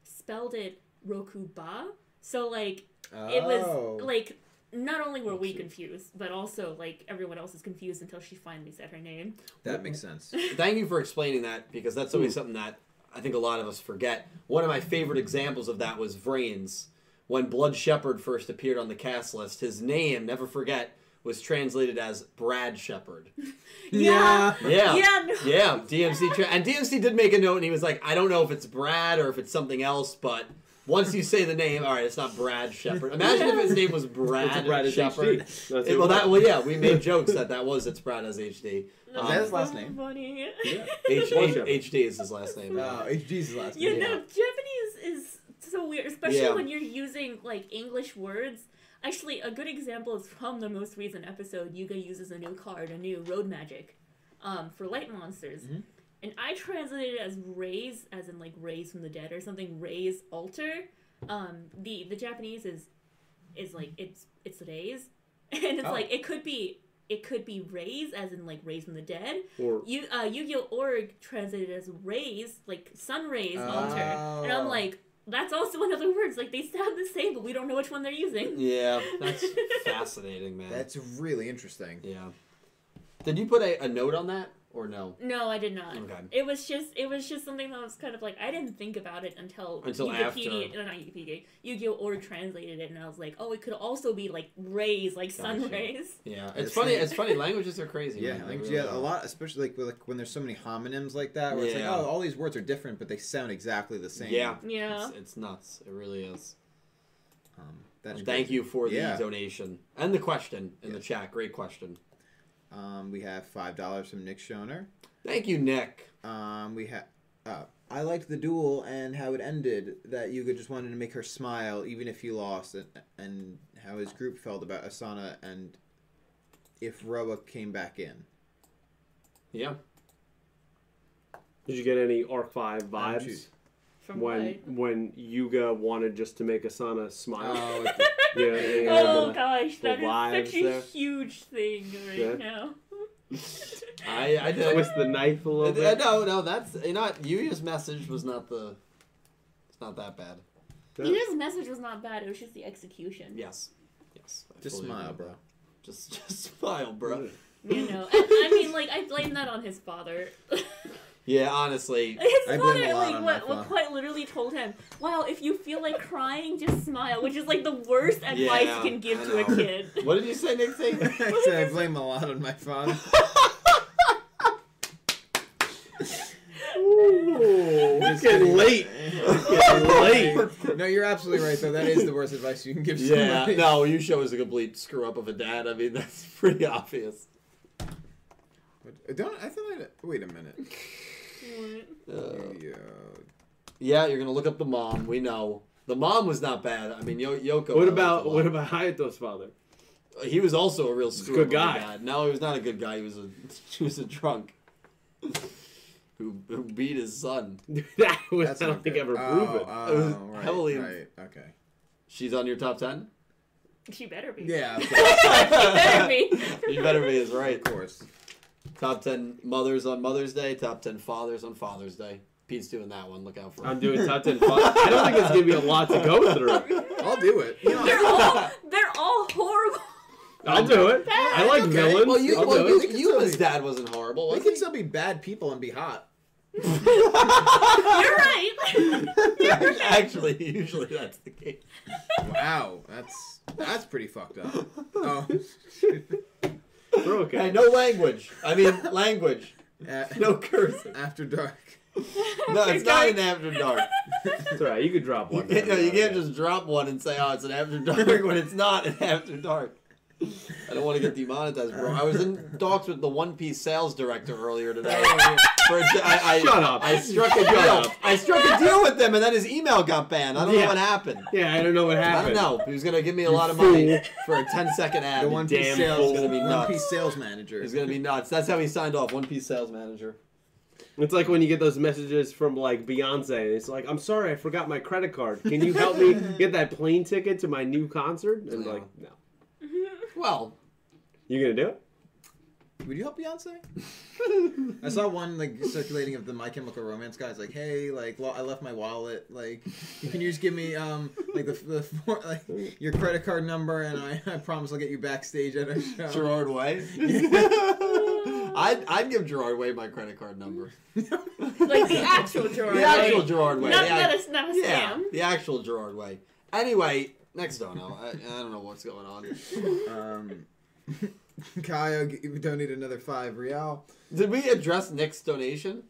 S4: spelled it Rokuba. So like it
S3: Oh.
S4: was like not only were we confused, but also like everyone else is confused until she finally said her name.
S3: that makes sense.
S2: Thank you for explaining that because that's always something that I think a lot of us forget. One of my favorite examples of that was Vrains. When Blood Shepherd first appeared on the cast list, his name, never forget, was translated as Brad Shepherd.
S4: Yeah.
S2: Yeah.
S4: Yeah, no.
S2: Yeah, DMC tra- and DMC did make a note, and he was like, "I don't know if it's Brad or if it's something else, but Once you say the name, all right, it's not Brad Shepard. Imagine if his name was Brad,
S1: It's Brad
S2: Shepard.
S1: HD. That's
S2: It- well, that well, yeah, we made jokes that that was it's Brad as HD.
S4: That's
S3: Is that his last name?
S4: Funny.
S1: Yeah.
S2: H,
S1: Well,
S2: H,
S1: Shepard.
S2: HD is his last name.
S3: Oh, HG's last
S4: You
S3: name.
S4: know, Japanese is so weird, especially
S2: Yeah.
S4: when you're using like English words. Actually, a good example is from the most recent episode. Yuga uses a new card, a new road magic, um, for light monsters,
S3: Mhm.
S4: And I translated it as raise, as in like raise from the dead or something. Raise altar. Um, the the Japanese is is like it's it's raise, and it's
S3: Oh.
S4: like it could be it could be raise as in like raise from the dead,
S1: Or
S4: you uh Yu-Gi-Oh! Org translated as rays, like sun rays altar. And I'm
S3: Oh.
S4: like, that's also in other words. Like they sound the same, but we don't know which one they're using.
S2: Yeah, that's fascinating, man.
S3: That's really interesting.
S2: yeah. Did you put a, a note on that or no?
S4: No, I did not.
S2: Okay.
S4: It was just it was just something that was kind of like I didn't think about it until
S2: Until
S4: Wikipedia,
S2: after.
S4: no, not Wikipedia, Yu-Gi-Oh! Org translated it, and I was like, oh, it could also be like rays, like sun rays.
S2: Yeah,
S3: It's
S2: it's funny.
S3: like-
S2: It's funny. Languages are crazy.
S3: Yeah,
S2: man.
S3: Language,
S2: really
S3: yeah, a lot, especially like, like when there's so many homonyms like that, where it's like, oh, all these words are different, but they sound exactly the same.
S2: Yeah,
S4: Yeah.
S2: It's, it's nuts. It really is.
S3: Um, that's
S2: And thank
S3: great.
S2: you for the
S3: Yeah.
S2: donation and the question in the chat. Great question.
S3: Um, we have five dollars from Nick Schoner.
S2: Thank you, Nick.
S3: Um, we have. Uh, I liked the duel and how it ended. That Yuga just wanted to make her smile, even if he lost, and, and how his group felt about Asana and if Roa came back in.
S2: Yeah.
S1: did you get any Arc Five vibes.
S4: From
S1: when
S4: what?
S1: when Yuga wanted just to make Asana smile?
S3: Oh,
S1: yeah, yeah, yeah,
S4: Oh
S1: the-
S4: gosh, that
S1: the
S4: is
S1: vibes
S4: such a
S1: there.
S4: huge thing right
S1: Yeah.
S4: now.
S2: I I did.
S1: twist the knife a little
S2: Uh,
S1: bit.
S2: No, no, that's you know what, Yuya's message was not the. It's not that bad.
S1: Yeah.
S4: Yuga's message was not bad. It was just the execution.
S2: Yes. Yes. I
S3: just smile,
S2: agree.
S3: bro.
S2: Just just smile, bro.
S4: You know, and, I mean, like I blame that on his father.
S2: Yeah, honestly.
S4: His
S3: I blame
S4: father,
S3: a lot
S4: like,
S3: on
S4: what,
S3: my
S4: what quite literally told him, "Wow, if you feel like crying, just smile," which is like the worst advice
S2: Yeah,
S4: you can give to a kid.
S2: What did you say, Nick? T?
S3: I said I blame a lot on my father.
S1: Ooh, it's getting late. It's getting late.
S3: no, you're absolutely right though. That is the worst advice you can give
S2: Yeah,
S3: somebody.
S2: no, you show us a complete screw up of a dad. I mean, that's pretty obvious.
S3: Uh, don't I thought I wait a minute.
S2: Uh,
S3: Yeah.
S2: yeah, you're gonna look up the mom. We know the mom was not bad. I mean, Yo- Yoko.
S1: What about what about Hayato's father?
S2: He was also a real
S1: a
S2: screw
S1: good
S2: up of a
S1: guy.
S2: dad. No, he was not a good guy. He was a he was a drunk who, who beat his son.
S1: that was,
S3: That's
S1: I don't
S3: not
S1: think
S3: good.
S1: ever
S3: oh,
S1: prove it.
S3: Oh,
S2: It was
S3: right,
S2: heavily-
S3: right. Okay.
S2: She's on your top ten.
S4: She better be.
S3: Yeah,
S4: she better be.
S2: You better be is right.
S3: of course.
S2: Top ten mothers on Mother's Day. Top ten fathers on Father's Day. Pete's doing that one. Look out for
S1: I'm doing top ten. Fun. I don't think it's gonna be a lot to go through.
S3: I'll do it. You know,
S4: They're all they're all horrible.
S1: I'll do it. I like
S3: Okay.
S1: villains.
S2: Well, you,
S1: I'll
S2: well,
S1: do
S2: you,
S1: it.
S3: can
S2: you
S3: still
S2: his
S3: be-
S2: dad wasn't horrible.
S3: they
S2: Was
S3: can
S2: he?
S3: still be bad people and be hot.
S4: You're right.
S2: Actually, usually that's the case.
S3: Wow, that's that's pretty fucked up. Oh,
S1: We're okay.
S2: Hey, no language. I mean, language.
S3: Uh,
S2: No cursing.
S3: after dark.
S2: No, it's not an after dark.
S1: It's alright. You could drop
S2: You
S1: one.
S2: can't, no, you can't just drop one and say, "Oh, it's an after dark" when it's not an after dark. I don't want to get demonetized, bro. I was in talks with the One Piece sales director earlier today. For a, I, I,
S1: Shut up.
S2: I struck a
S1: Shut
S2: deal.
S1: up.
S2: I struck a deal with them, and then his email got banned. I don't know what happened.
S1: Yeah, I don't know what happened.
S2: I don't know. He was gonna give me a
S1: You
S2: lot of money for a 10 second ad.
S3: The One Piece
S1: damn
S3: sales
S1: fool.
S2: Gonna be nuts. One.
S3: Piece sales manager.
S2: It's gonna be nuts. That's how he signed off. One Piece sales manager.
S1: It's like when you get those messages from like Beyonce, and it's like, "I'm sorry, I forgot my credit card. Can you help me get that plane ticket to my new concert?" And
S2: Yeah.
S1: like, no,
S2: Well,
S1: you gonna do it?
S3: Would you help Beyonce? I saw one like circulating of the My Chemical Romance guys. Like, hey, like lo- I left my wallet. Like, can you just give me um like the the for, like your credit card number and I, I promise I'll get you backstage at a show.
S2: Gerard Way. I'd, I'd give Gerard Way my credit card number.
S4: like the actual Gerard.
S2: The actual
S4: Way.
S2: Gerard Way.
S4: Not,
S2: the
S4: not, a, not a
S2: yeah, the actual Gerard Way. Anyway, next dono. I, I don't know what's going on.
S3: Um, Kyle g- donated another five real.
S2: Did we address Nick's donation?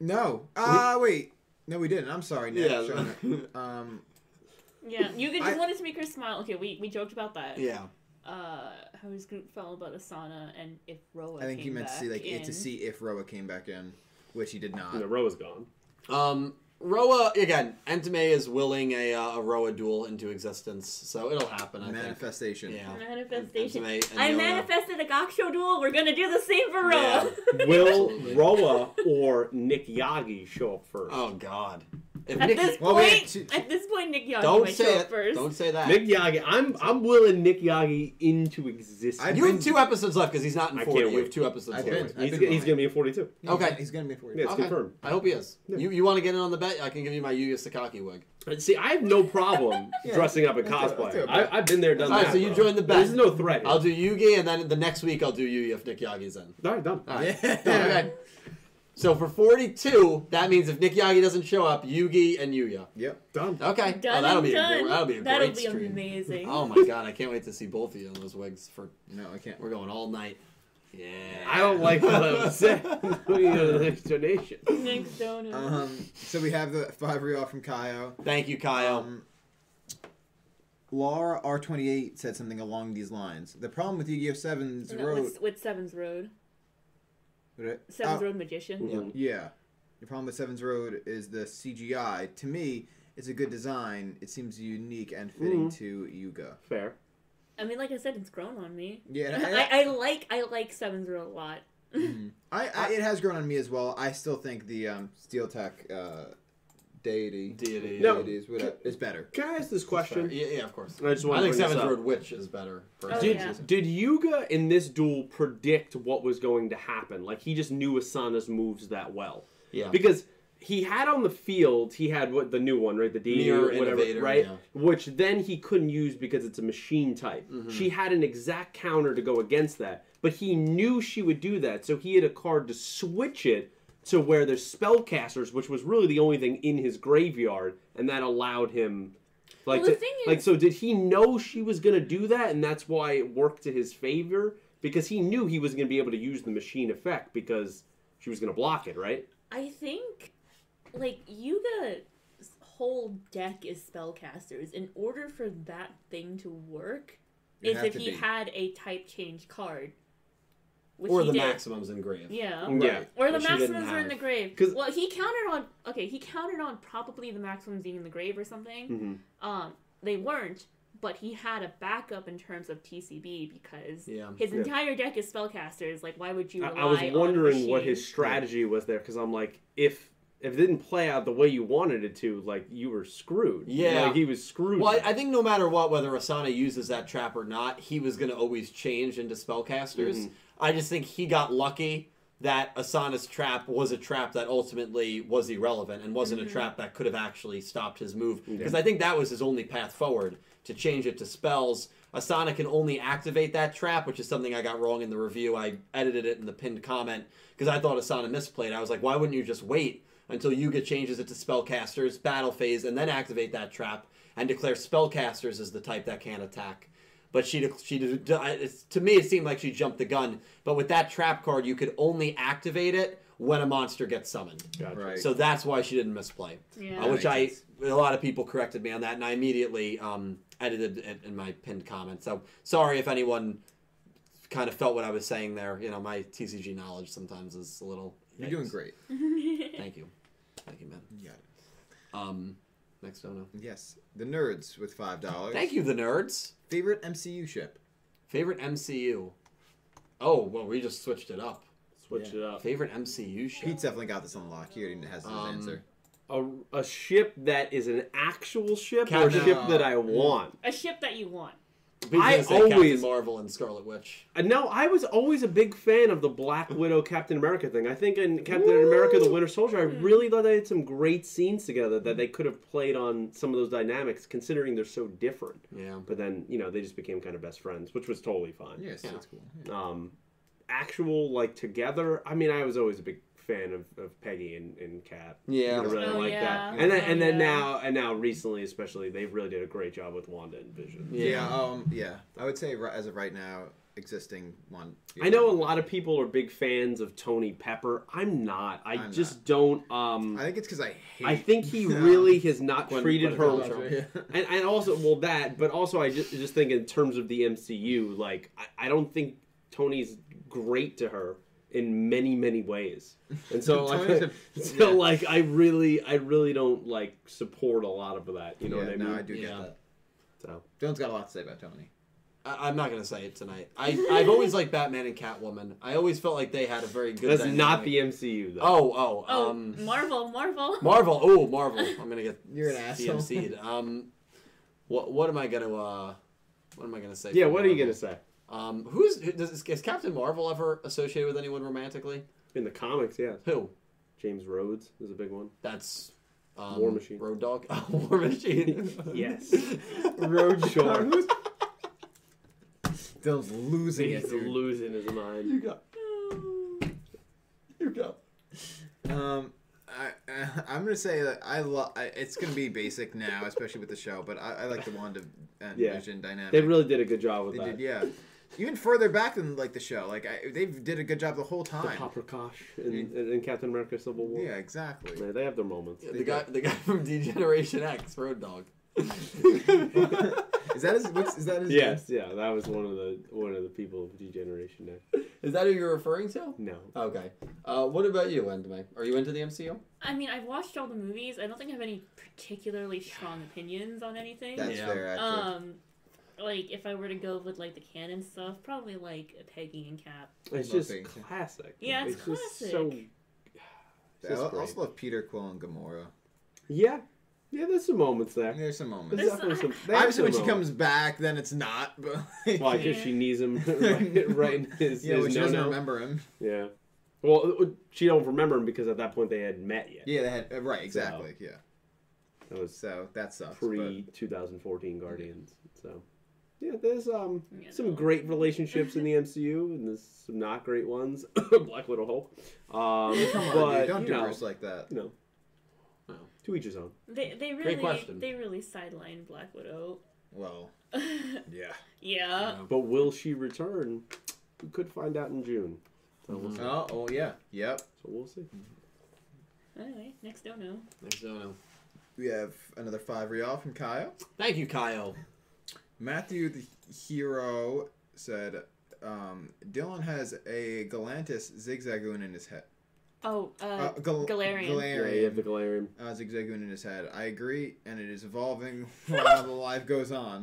S3: No. Ah, wait. No, we didn't. I'm sorry, Nick.
S2: Yeah.
S3: Showing- um,
S4: Yeah, you could just
S3: I-
S4: wanted to make her smile. Okay, we, we joked about that.
S2: yeah.
S4: Uh, how his group felt about Asana and if Roa
S3: I think
S4: came
S3: he meant to
S4: back
S3: see like
S4: in.
S3: it to see if Roa came back in, which he did not.
S1: the row is gone.
S2: Um, Roa again. Entame is willing a uh, a Roa duel into existence, so it'll happen. I think.
S3: Manifestation.
S2: Yeah.
S4: Manifestation.
S2: Entame and
S4: I
S2: Yona.
S4: manifested a Gakuto duel. We're gonna do the same for Roa.
S2: Yeah.
S1: Will Roa or Nick Yagi show up first?
S2: Oh God. If
S4: At
S2: Nick,
S4: this
S3: Well, we had
S4: point,
S3: two-
S4: at this point, Nick Yagi
S2: don't
S4: might
S2: say
S4: show
S2: it.
S4: first.
S2: Don't say that.
S1: Nick Yagi, I'm I'm willing Nick Yagi into existence.
S3: I've
S2: you
S3: been-
S2: have two episodes left because he's not in
S1: I
S2: 40.
S1: can't
S2: You have two episodes
S3: I've
S2: left.
S3: been-
S1: he's,
S3: I've
S1: he's
S3: been
S1: gonna be in 42.
S3: He's
S2: Okay.
S3: He's gonna be 40.
S1: Yeah, it's
S2: Okay.
S1: confirmed.
S2: I hope he is.
S1: Yeah.
S2: You you want to get in on the bet? I can give you my Yuya Sakaki wig.
S1: Uh, see, I have no problem
S3: Yeah,
S1: dressing up in
S3: let's do it, let's
S1: cosplay.
S3: do it.
S1: I, I've been there, done
S2: All right,
S1: that.
S2: so you
S1: bro.
S2: join the bet.
S1: There's no threat.
S2: I'll do Yugi, and then the next week I'll do Yuya if Nick Yagi's in.
S1: All right, done.
S2: All right.
S3: Yeah.
S2: Okay. So for 42, that means if Nick Yagi doesn't show up, Yugi and Yuya.
S3: Yep.
S1: Done.
S2: Okay.
S4: Done
S2: oh, that'll be
S4: done.
S2: A, that'll be a
S4: That'll
S2: great
S4: be
S2: stream.
S4: amazing.
S2: Oh my god, I can't wait to see both of you in those wigs. For
S3: No, I can't.
S2: we're going all night. Yeah.
S1: I don't like what I'm saying. Putting it in the next donation.
S4: Next donut.
S3: Um, so we have the five real from Kaio.
S2: Thank you, Kyle.
S3: Um, Laura R28 said something along these lines. The problem with Yu-Gi-Oh! 7's
S4: No,
S3: Road.
S4: with, with Sevens Road.
S3: Would it-
S4: Sevens
S3: Oh,
S4: Road Magician.
S1: Mhm.
S3: Yeah. The problem with Sevens Road is the CGI. To me, it's a good design. It seems unique and fitting
S1: Mhm.
S3: to Yuga.
S1: Fair.
S4: I mean, like I said, it's grown on me.
S3: Yeah,
S4: I, I like I like Sevens Road a lot.
S3: Mhm. I, I, it has grown on me as well. I still think the um, Steel Tech uh, deity,
S2: Deity.
S1: No.
S3: deities whatever, is better.
S1: Can I ask this question?
S2: Yeah, yeah, of course.
S1: I just
S2: I
S1: want
S2: think
S1: to bring this
S2: Sevens. Road Witch is better.
S4: Oh.
S1: Did,
S4: yeah.
S1: did Yuga in this duel predict what was going to happen? Like he just knew Asana's moves that well.
S2: Yeah.
S1: Because he had on the field, he had what the new one, right? The D
S2: Mirror
S1: or whatever,
S2: Innovator,
S1: right?
S2: yeah.
S1: Which then he couldn't use because it's a machine type.
S2: Mm-hmm.
S1: She had an exact counter to go against that, but he knew she would do that, so he had a card to switch it to where there's spellcasters, which was really the only thing in his graveyard, and that allowed him. Like,
S4: Well, the
S1: to-
S4: thing
S1: like so, did he know she was gonna do that, and that's why it worked to his favor? Because he knew he was gonna be able to use the machine effect because she was gonna block it, right?
S4: I think, like Yuga's whole deck is spellcasters. In order for that thing to work,
S3: It
S4: is
S3: have
S4: if he
S3: be.
S4: had a type change card. Which
S2: or the
S4: did.
S2: maximums grave.
S4: Yeah.
S1: Yeah.
S4: Or the
S2: Which
S4: maximums are in
S2: have.
S4: the grave.
S1: 'Cause-
S4: Well, he counted on okay. He counted on probably the maximums being in the grave or something.
S1: Mm-hmm.
S4: Um, they weren't, but he had a backup in terms of TCB because
S2: Yeah.
S4: his
S1: Yeah.
S4: entire deck is spellcasters. Like, why would you?
S1: I,
S4: Rely
S1: I was
S4: on
S1: wondering what his strategy was there because I'm like, if if it didn't play out the way you wanted it to, like you were screwed.
S2: Yeah.
S1: like he was screwed.
S2: Well, I, I think no matter what, whether Asana uses that trap or not, he was going to always change into spellcasters.
S1: Mhm.
S2: I just think he got lucky that Asana's trap was a trap that ultimately was irrelevant and wasn't a mm-hmm. trap that could have actually stopped his move. Because I think that was his only path forward to change it to spells. Asana can only activate that trap, which is something I got wrong in the review. I edited it in the pinned comment because I thought Asana misplayed. I was like, why wouldn't you just wait until Yuga changes it to spellcasters, battle phase, and then activate that trap and declare spellcasters as the type that can't attack? But she, she, to me, it seemed like she jumped the gun. But with that trap card, you could only activate it when a monster gets summoned.
S1: Gotcha.
S3: Right.
S2: So that's why she didn't misplay.
S4: Yeah.
S2: Uh, which I,
S3: makes
S2: a lot of people corrected me on that, and I immediately um, edited it in my pinned comment. So sorry if anyone kind of felt what I was saying there. You know, my TCG knowledge sometimes is a little.
S3: You're doing great.
S2: Thank you, thank you, man.
S3: You got it.
S2: Um, next dono.
S3: Yes. The nerds with five dollars.
S2: Thank you, the nerds.
S3: Favorite MCU ship.
S2: Favorite MCU. Oh well, we just switched it up.
S1: Switch
S3: Yeah.
S1: it up.
S2: Favorite MCU ship?
S3: Pete's definitely got this on lock. He already has his
S2: Um,
S3: answer.
S1: A, a ship that is an actual ship or a
S2: Captain-
S1: ship that I want.
S4: a ship that you want.
S2: He's
S1: I
S2: gonna Captain
S1: always-
S2: Marvel and Scarlet Witch.
S1: Uh, No, I was always a big fan of the Black Widow Captain America thing. I think in Captain America: The Winter Soldier, I really thought they had some great scenes together that they could have played on some of those dynamics, considering they're so different.
S2: Yeah.
S1: But then, you know, they just became kind of best friends, which was totally fine.
S3: Yes,
S2: yeah.
S3: that's cool. Yeah.
S1: Um, actual like together. I mean, I was always a big fan of, of Peggy and, and Cap.
S2: Yeah.
S1: I really
S4: Oh,
S1: like
S4: yeah.
S1: that. And then
S4: Oh,
S1: and then
S4: yeah.
S1: now and now recently, especially, they really did a great job with Wanda and Vision.
S2: Yeah.
S3: Yeah. Um. Yeah. I would say as of right now, existing one.
S1: I know a lot of people are big fans of Tony Pepper. I'm not. I
S3: I'm
S1: just don't. Um,
S3: I think it's because I hate.
S1: I think he
S3: um,
S1: really has not
S2: Gwen-
S1: treated
S2: Gwyneth
S1: her.
S2: Paltrow.
S3: Yeah.
S1: And, and also, well, that, but also, I just just think in terms of the MCU, like I, I don't think Tony's great to her in many many ways, and so like,
S3: a-
S1: so
S3: yeah.
S1: like I really I really don't like support a lot of that. You know
S3: yeah,
S1: what I
S3: no,
S1: mean?
S3: I do get
S2: Yeah.
S3: that.
S1: So
S3: Dylan's got a lot to say about Tony.
S2: I, I'm not gonna say it tonight. I I've always liked Batman and Catwoman. I always felt like they had a very good.
S1: that's not the MCU though.
S2: Oh oh
S4: Oh,
S2: um.
S4: Marvel, Marvel.
S2: Marvel. Oh, Marvel. I'm gonna get
S3: You're an asshole.
S2: CMC'd. Um, what what am I gonna uh, what am I gonna say?
S1: yeah,
S2: for
S1: what are you gonna say?
S2: Um, who's who, does is Captain Marvel ever associated with anyone romantically?
S1: In the comics, yeah,
S2: Who?
S1: James Rhodes is a big one.
S2: That's um,
S1: War Machine.
S2: Road Dog. War Machine.
S1: Yes. Road Sure.
S3: Dylan's losing it.
S1: He's
S3: dude.
S1: losing his mind.
S2: you go. You go.
S3: Um, I, uh, I'm gonna say that I love. It's gonna be basic now, especially with the show. But I, I like the Wanda and
S1: Yeah.
S3: Vision dynamic.
S1: They really did a good job with
S3: They
S1: that.
S3: did, yeah. Even further back than like the show, like I, they did a good job the whole
S1: The
S3: time.
S1: Paprikash in, in, in Captain America: Civil War.
S3: Yeah, exactly.
S1: Yeah, they have their moments.
S2: The guy, the guy from D-Generation X, Road Dog.
S3: Is that his? What's, is that his?
S1: Yes, yeah, that was one of the one of the people of D-Generation X.
S2: Is that who you're referring to?
S1: No,
S2: Okay. Uh, what about you, Entame? Are you into the MCU?
S4: I mean, I've watched all the movies. I don't think I have any particularly strong opinions on anything.
S3: That's
S2: Yeah.
S3: fair. Actually,
S4: um, like if I were to go with like the canon stuff, probably like Peggy and Cap.
S1: it's just
S3: being-
S4: Uh,
S1: classic.
S4: Yeah, it's
S1: just
S4: classic.
S1: so. it's
S3: I
S1: just
S3: al-
S1: great.
S3: also love Peter Quill and Gamora.
S1: Yeah, yeah, there's some moments there.
S3: There's some moments.
S1: There's
S4: There's-
S1: definitely some. they have
S3: Obviously, when
S1: some
S3: she comes back, then it's not. But like,
S1: Why? Because she needs him right, right in his,
S3: yeah,
S1: his
S3: when she
S1: no
S3: doesn't remember him.
S1: Yeah. Well, uh, she don't remember him because at that point they hadn't met yet.
S3: Yeah, they had uh, right, exactly. Yeah,
S1: That was
S3: so that sucks.
S1: pre 2014 Guardians. So, yeah, there's um
S4: Yeah,
S1: some
S4: no.
S1: great relationships in the MCU, and there's some not great ones. Black Widow, Hulk. Um,
S3: Come on,
S1: but
S3: dude, don't do
S1: know,
S3: hers like that.
S1: you know,
S2: No.
S1: to each his own.
S4: They they really
S2: question.
S4: they really sidelined Black Widow.
S3: Well, yeah.
S4: yeah.
S1: But will she return? We could find out in June. So we'll
S2: Mhm.
S1: see.
S3: Oh, oh yeah. Yep.
S1: So we'll see.
S4: Anyway, next don't know.
S2: Next dono.
S3: We have another five real from Kyle.
S2: Thank you, Kyle.
S3: Matthew the hero said, um, "Dylan has a Galantis zigzagoon in his head.
S4: Oh, uh,
S3: Uh, Gal-
S4: Galarian.
S1: Yeah, you have the
S3: Galarian
S1: Galarian.
S3: uh, zigzagoon in his head. I agree, and it is evolving while the life goes on.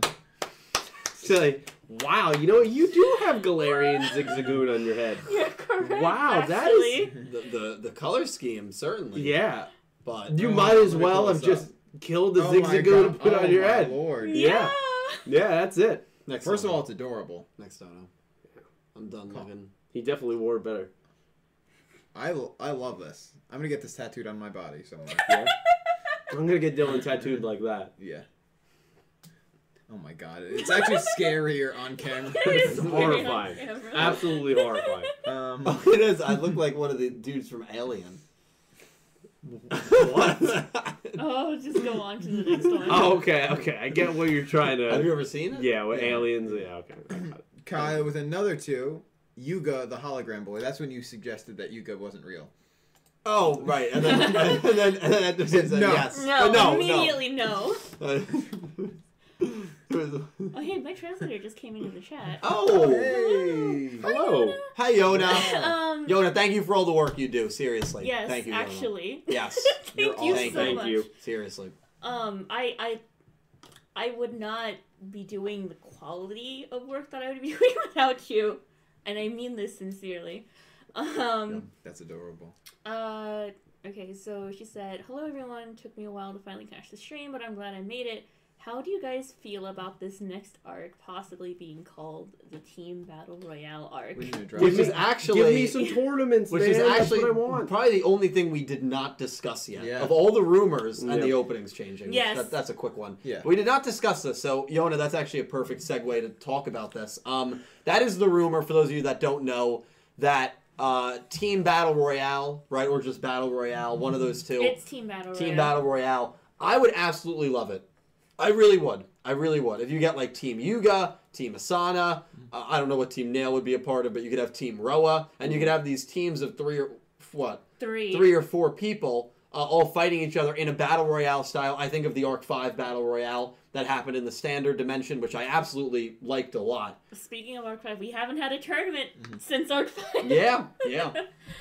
S1: Silly. Wow, you know? You do have Galarian Zigzagoon on your head.
S4: You're correct.
S1: Wow, that
S4: actually.
S1: is-
S2: The, the the color scheme certainly.
S1: Yeah.
S2: But
S1: You
S3: Oh,
S1: might as well have
S3: this
S1: just killed the
S3: Oh
S1: Zigzagoon and put it
S3: Oh
S1: on your head.
S3: Lord.
S1: Yeah. Yeah, that's it.
S2: next
S3: First of all, it's adorable.
S2: next dono. I'm done
S3: Cool.
S2: looking.
S1: He definitely wore it better.
S3: I, l- I love this. I'm gonna get this tattooed on my body somewhere.
S1: Yeah. I'm gonna get Dylan tattooed like that.
S3: yeah. Oh my god, it's actually scarier on camera.
S4: It is
S1: It's
S4: on
S1: horrifying.
S4: camera.
S1: Absolutely horrifying.
S3: Um,
S2: Oh, it is. I look like one of the dudes from Alien.
S1: What?
S4: Oh, just go on to the next one.
S1: Oh, okay, okay. I get what you're trying to.
S2: Have you ever seen it?
S1: Yeah, with
S3: Yeah.
S1: aliens. Yeah, okay. I got it.
S3: Kyle with another two. Yuga, the hologram boy. That's when you suggested that Yuga wasn't real.
S2: Oh, right. And then and then and then, and then Anderson said
S3: No.
S2: yes.
S4: No,
S2: Uh, no,
S4: immediately no.
S2: no.
S4: Oh, hey, my translator just came into the chat.
S2: oh,
S3: Hey.
S1: Hello.
S2: hi Yona.
S4: um,
S2: Yona, thank you for all the work you do. Seriously.
S4: yes,
S2: Thank you. Yona.
S4: actually.
S2: Yes.
S4: Thank
S3: You're
S4: you
S2: awesome.
S4: so
S1: Thank
S4: much.
S1: you.
S2: Seriously.
S4: Um, I, I, I would not be doing the quality of work that I would be doing without you, and I mean this sincerely. Um,
S3: That's adorable.
S4: uh, okay, so she said, "Hello everyone. Took me a while to finally catch the stream, but I'm glad I made it. How do you guys feel about this next arc possibly being called the Team Battle Royale arc?"
S3: We need to drop
S2: Which is
S1: me-
S2: actually
S1: Give me some tournaments,
S2: which
S1: man.
S2: is
S1: That's
S2: actually
S1: what I want.
S2: probably the only thing we did not discuss yet.
S3: Yeah.
S2: Of all the rumors and the openings changing.
S4: Yes.
S2: That, that's a quick one.
S3: Yeah.
S2: We did not discuss this, so Yona, that's actually a perfect segue to talk about this. Um, that is the rumor, for those of you that don't know, that uh, Team Battle Royale, right, or just Battle Royale, one of those two.
S4: It's Team Battle
S2: Team Battle Royale. I would absolutely love it. I really would. I really would. If you get like Team Yuga, Team Asana, uh, I don't know what Team Nail would be a part of, but you could have Team Roa, and you could have these teams of three or what,
S4: Three.
S2: three or four people uh, all fighting each other in a battle royale style. I think of the Arc Five battle royale that happened in the standard dimension, which I absolutely liked a lot.
S4: Speaking of Arc 5, we haven't had a tournament since Arc 5.
S2: Yeah, yeah.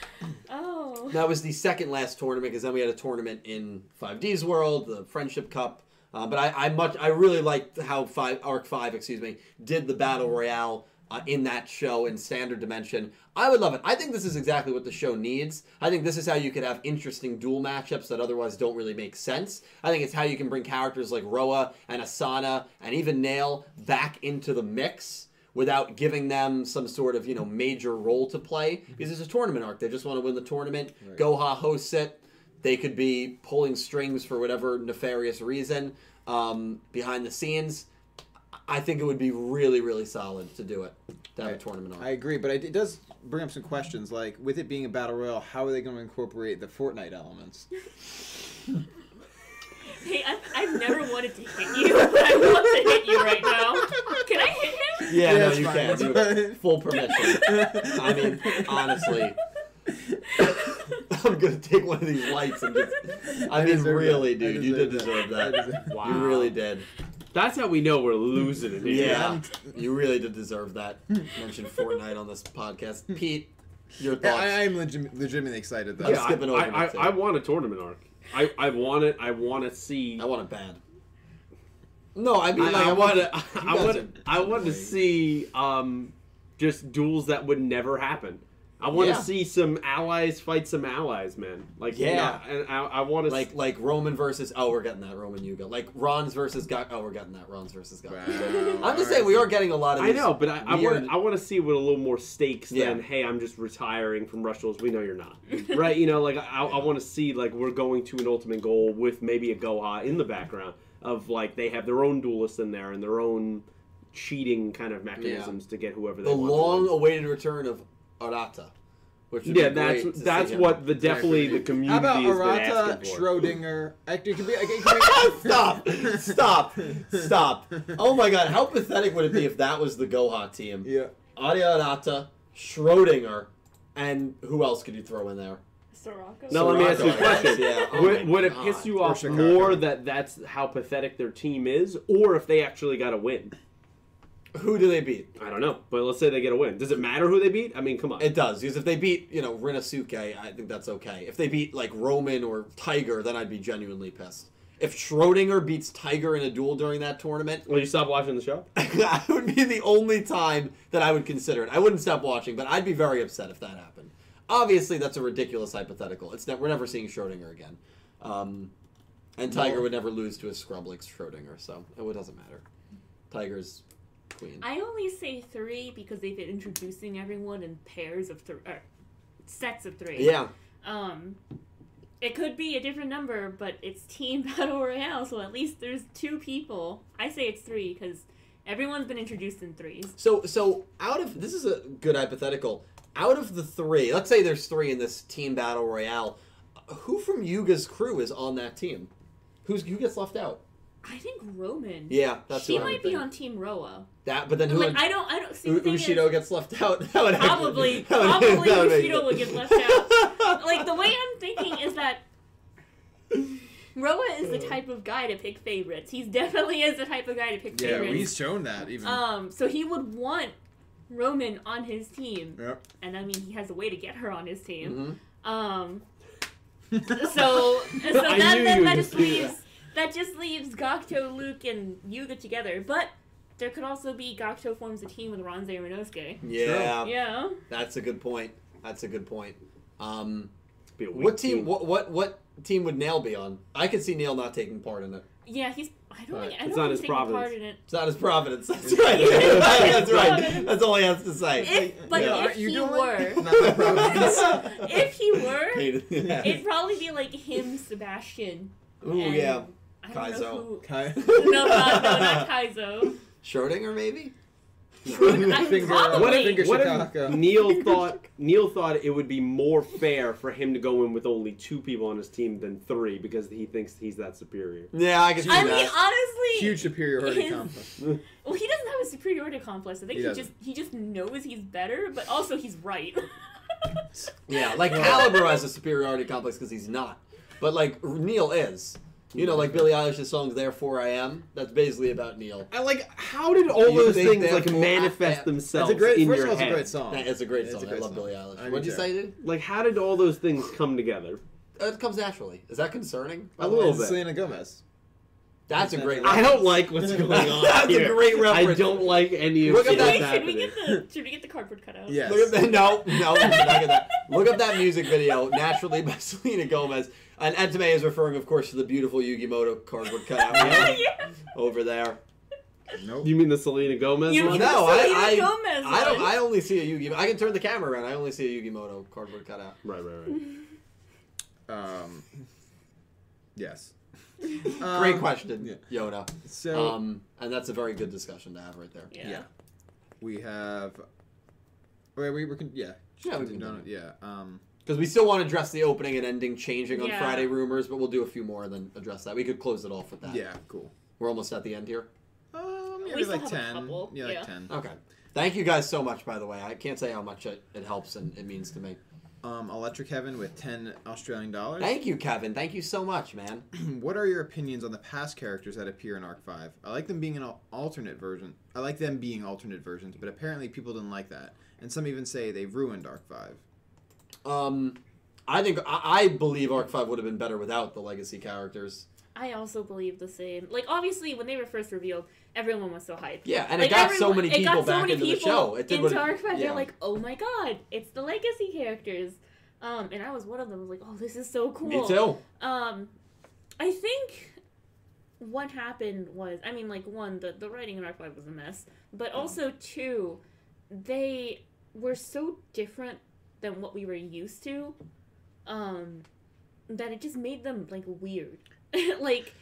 S4: oh.
S2: That was the second last tournament because then we had a tournament in 5D's World, the Friendship Cup. Uh, but I, I much I really liked how five Arc Five, excuse me, did the battle royale uh, in that show in Standard Dimension. I would love it. I think this is exactly what the show needs. I think this is how you could have interesting duel matchups that otherwise don't really make sense. I think it's how you can bring characters like Roa and Asana and even Nail back into the mix without giving them some sort of you know major role to play because it's a tournament arc. They just want to win the tournament.
S3: Right.
S2: Goha hosts it. They could be pulling strings for whatever nefarious reason um, behind the scenes. I think it would be really, really solid to do it to have a
S3: I-
S2: tournament arc.
S3: I agree, but it does bring up some questions. Like, with it being a battle royale, how are they going to incorporate the Fortnite elements?
S4: Hey, I've, I've never wanted to hit you, but I want to hit you right now. Can I hit him?
S2: yeah, no, you
S3: fine,
S2: can.
S3: it's
S2: You
S3: fine.
S2: full permission. I mean, honestly, I'm gonna take one of these lights and just. I,
S3: I
S2: mean, really,
S3: that.
S2: Dude, you did deserve
S3: deserve that.
S2: that.
S1: Wow.
S2: You really did.
S1: That's how we know we're losing it. here.
S2: Yeah, you really did deserve that. Mention Fortnite on this podcast, Pete. Your
S3: Yeah,
S2: thoughts?
S3: I, I'm legit, legitimately excited though.
S2: I'm
S1: Yeah,
S2: skipping over
S1: I, I. I, I want a tournament arc. I, I want it. I want to see.
S2: I want it bad. No, I mean,
S1: I,
S2: like,
S1: I want to. I want. I want to see um, just duels that would never happen. I want to
S2: Yeah.
S1: see some allies fight some allies, man. Like you
S2: Yeah.
S1: know, and I, I want to
S2: like like Roman versus oh we're getting that Roman Yuga like Ron's versus Gak oh we're getting that Ron's versus Gak.
S3: Wow.
S2: I'm just saying we are getting a lot of.
S1: I know, but I, I want I want to see with a little more stakes
S2: Yeah.
S1: than hey, I'm just retiring from Rush Duels. We know you're not, right? You know, like I, I want to see like we're going to an ultimate goal with maybe a Goha in the background of like they have their own duelists in there and their own cheating kind of mechanisms to get whoever they
S2: the
S1: want. to win.
S2: long-awaited return of Arata, which would
S1: Yeah,
S2: be
S1: that's
S2: great to see
S1: that's
S2: him.
S1: what the definitely the community
S3: How about
S1: has been
S3: Arata,
S1: asking for.
S3: Schrodinger? Actually, it could be. It could be
S2: stop! Stop! Stop! Oh my god, how pathetic would it be if that was the Goha team?
S3: Yeah.
S2: Adia Arata, Schrodinger, and who else could you throw in there?
S4: Soraka?
S1: Now let me ask you a
S2: Soraka,
S1: question:
S2: yeah. Oh
S1: would, would it piss you off more that that's how pathetic their team is, or if they actually got a win?
S2: Who do they beat?
S1: I don't know, but let's say they get a win. Does it matter who they beat? I mean, come on.
S2: It does because if they beat you know Rinosuke, I think that's okay. If they beat like Roman or Tiger, then I'd be genuinely pissed. If Schrodinger beats Tiger in a duel during that tournament,
S1: Will you stop watching the show?
S2: that would be the only time that I would consider it. I wouldn't stop watching, but I'd be very upset if that happened. Obviously, that's a ridiculous hypothetical. It's ne- we're never seeing Schrodinger again, um, and Tiger
S3: No.
S2: would never lose to a scrub like Schrodinger, so it doesn't matter. Tiger's
S4: I only say three because they've been introducing everyone in pairs of three, or sets of three.
S2: Yeah,
S4: Um, it could be a different number, but it's Team Battle Royale, so at least there's two people. I say it's three because everyone's been introduced in threes.
S2: So so out of this is a good hypothetical. Out of the three, let's say there's three in this team battle royale. Who from Yuga's crew is on that team? Who's who gets left out?
S4: I think Roman.
S2: Yeah, that's
S4: she
S2: who I would
S4: might be
S2: think.
S4: on Team Roa.
S2: that. But then who?
S4: Like I don't, I don't see.
S2: U-
S4: the thing is-
S2: Ushio gets left out. That would actually-
S4: Probably,
S2: that would-
S4: probably
S2: that would make
S4: would get left out. like the way I'm thinking is that Roa is the type of guy to pick favorites. He's definitely is the type of guy to pick
S3: Yeah,
S4: favorites.
S3: we've shown that even.
S4: Um, so he would want Roman on his team,
S3: Yep.
S4: and I mean he has a way to get her on his team.
S2: Mhm.
S4: Um, so so
S1: I
S4: that, that,
S1: you
S4: that just leaves that just leaves Gakuto, Luke, and Yuga together. But there could also be Gakuto forms a team with Ranze and Rinosuke.
S2: Yeah,
S4: Yeah.
S2: that's a good point. That's a good point. Um,
S1: Be a
S2: what team, What what what team would Nail be on? I could see Nail not taking part in it.
S4: Yeah, he's. I don't.
S2: Right.
S4: think I
S1: It's
S4: don't
S1: not his
S4: he's taking part
S1: providence.
S4: it.
S2: It's not his providence. That's right.
S4: It's not his
S2: that's right. That's all he has to say.
S4: If, but
S2: Yeah.
S4: If
S3: you
S4: he
S3: doing
S4: were,
S3: it? Not my providence.
S4: if he were, it'd probably be like him, Sebastian.
S2: Ooh
S4: and
S2: yeah,
S4: I don't
S2: Kaizo.
S4: know who.
S3: Kai.
S4: No, not, no, not Kaizo.
S2: Schrodinger maybe.
S4: I-
S3: Finger-
S4: probably.
S1: What
S3: Finger
S1: if, what
S3: Shitaka.
S1: if Neil thought Neil thought it would be more fair for him to go in with only two people on his team than three because he thinks he's that superior?
S2: Yeah, I can see
S4: I
S2: that.
S4: mean, honestly,
S3: Huge superiority
S4: His-
S3: complex.
S4: well, he doesn't have a superiority complex. I think
S3: He
S4: he,
S3: doesn't.
S4: just he just knows he's better, but also he's right.
S2: Yeah, like Calibro has a superiority complex because he's not, but like Neil is. You know, like Billie Eilish's songs "Therefore I Am." That's basically about Neil.
S1: I like how did all
S2: You
S1: those
S2: think
S1: things like
S2: therefore-
S1: manifest
S2: I-
S1: themselves
S3: It's a great.
S1: in
S3: First
S1: your
S3: of all, it's a
S1: head?
S3: great song.
S2: It's a great
S3: It's
S2: song.
S3: a great
S2: I love
S3: song.
S2: Billie Eilish.
S3: I do
S2: What'd you
S3: too.
S2: say, dude?
S1: Like how did all those things come together?
S2: Uh, it comes naturally. Is that concerning? by
S1: A
S2: the
S1: little
S2: way?
S1: bit.
S3: Selena Gomez.
S2: That's a great.
S1: I don't like what's going on.
S2: That's a
S1: here.
S2: great
S1: I
S2: reference.
S1: don't like any of
S2: Look at
S1: what's
S4: should,
S2: that-
S4: should we
S1: happening.
S4: get the should we get the cardboard cutout?
S3: Yes.
S2: Look at that. No, no. Look at that. Look up that music video, naturally by Selena Gomez. And Entame is referring, of course, to the beautiful Yugi Muto cardboard cutout
S4: yeah.
S2: over there.
S3: Nope.
S1: You mean the Selena Gomez
S4: You
S1: one?
S4: mean
S2: No,
S4: the
S2: I- I-
S4: Gomez
S2: I don't.
S4: one.
S2: I only see a Yugi. I can turn the camera around. I only see a Yugi Muto cardboard cutout.
S1: Right, right, right.
S3: Um. Yes.
S2: Great
S3: Um,
S2: question,
S3: yeah.
S2: Yoda.
S3: So
S2: Um, and that's a very good discussion to have right there.
S4: Yeah.
S3: yeah, we have. Wait, we were. Con- yeah.
S2: Yeah, we can
S3: on Yeah. Um.
S2: Because we still want to address the opening and ending changing on
S4: Yeah.
S2: Friday rumors, but we'll do a few more and then address that. We could close it off with that.
S3: Yeah. Cool.
S2: We're almost at the end here.
S3: Um.
S4: We
S3: Maybe
S4: still
S3: like
S4: have a
S3: ten.
S4: couple,
S3: Yeah, like
S4: yeah.
S3: ten.
S2: Okay. Thank you guys so much, by the way. I can't say how much it, it helps and it means to me.
S3: Um. Electric Heaven with ten Australian dollars.
S2: Thank you, Kevin. Thank you so much, man.
S3: what are your opinions on the past characters that appear in Arc Five? I like them being an al- alternate version. I like them being alternate versions, but apparently people didn't like that, and some even say they ruined Arc Five.
S2: Um, I think I, I believe Arc Five would have been better without the legacy characters.
S4: I also believe the same. Like obviously, when they were first revealed, everyone was so hyped.
S2: Yeah, and
S4: like,
S2: it got so many people
S4: so
S2: back
S4: many
S2: into the show. It did
S4: into Arc Five.
S2: yeah.
S4: They're like, oh my god, it's the legacy characters. Um, and I was one of them. I was like, oh, this is so cool.
S2: Me too.
S4: Um, I think what happened was, I mean, like one, the the writing in Arc Five was a mess, but also two, they were so different than what we were used to, um, that it just made them like weird. like,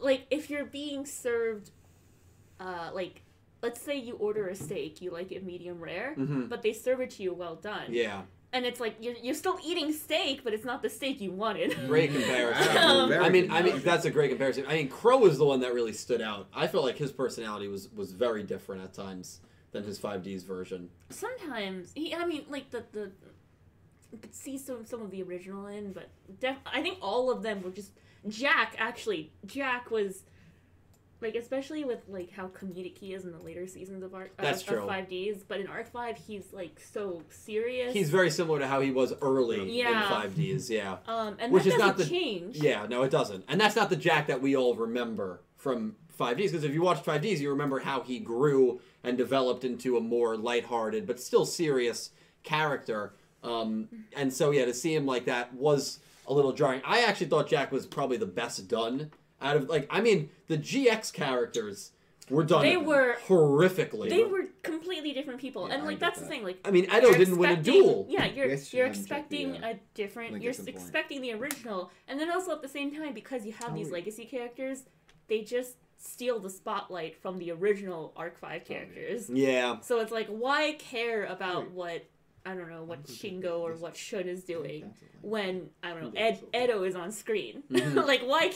S4: like if you're being served, uh, like let's say you order a steak, you like it medium rare,
S2: hmm
S4: but they serve it to you well done,
S2: Yeah,
S4: and it's like you're you're still eating steak, but it's not the steak you wanted.
S2: great comparison.
S4: Um,
S2: I mean, I mean, that's a great comparison. I mean, Crow was the one that really stood out. I felt like his personality was was very different at times than his 5Ds version.
S4: Sometimes he, I mean, like the the you could see some some of the original in, but def- I think all of them were just Jack. Actually, Jack was like, especially with like how comedic he is in the later seasons of Arc.
S2: That's
S4: of,
S2: true.
S4: Five Ds, but in Arc Five, he's like so serious.
S2: He's very similar to how he was early
S4: Yeah.
S2: in 5Ds. Yeah.
S4: um, and
S2: which is
S4: doesn't
S2: not the-
S4: change.
S2: Yeah, no, it doesn't. And that's not the Jack that we all remember from 5Ds. Because if you watch 5Ds, you remember how he grew and developed into a more lighthearted but still serious character. Um, and so, yeah, to see him like that was a little jarring. I actually thought Jack was probably the best done out of, like, I mean, the GX characters were done
S4: They were-
S2: horrifically.
S4: They were completely different people,
S3: Yeah,
S4: and like
S3: get
S4: that's the thing. Like
S2: I mean, Edo didn't win a duel.
S4: Yeah, you're
S3: Yes, you
S4: you're
S3: haven't the,
S4: expecting
S3: uh,
S4: a different.
S3: link
S4: You're
S3: at some point.
S4: expecting the original, and then also at the same time because you have
S3: Oh,
S4: these
S3: wait.
S4: legacy characters, they just steal the spotlight from the original Arc Five characters.
S2: Yeah.
S4: So it's like, why care about
S3: Wait.
S4: what I don't know what
S3: I'm
S4: Shingo or what Shun is doing when I don't know Ed? Edo is on screen.
S2: Mhm.
S4: like why?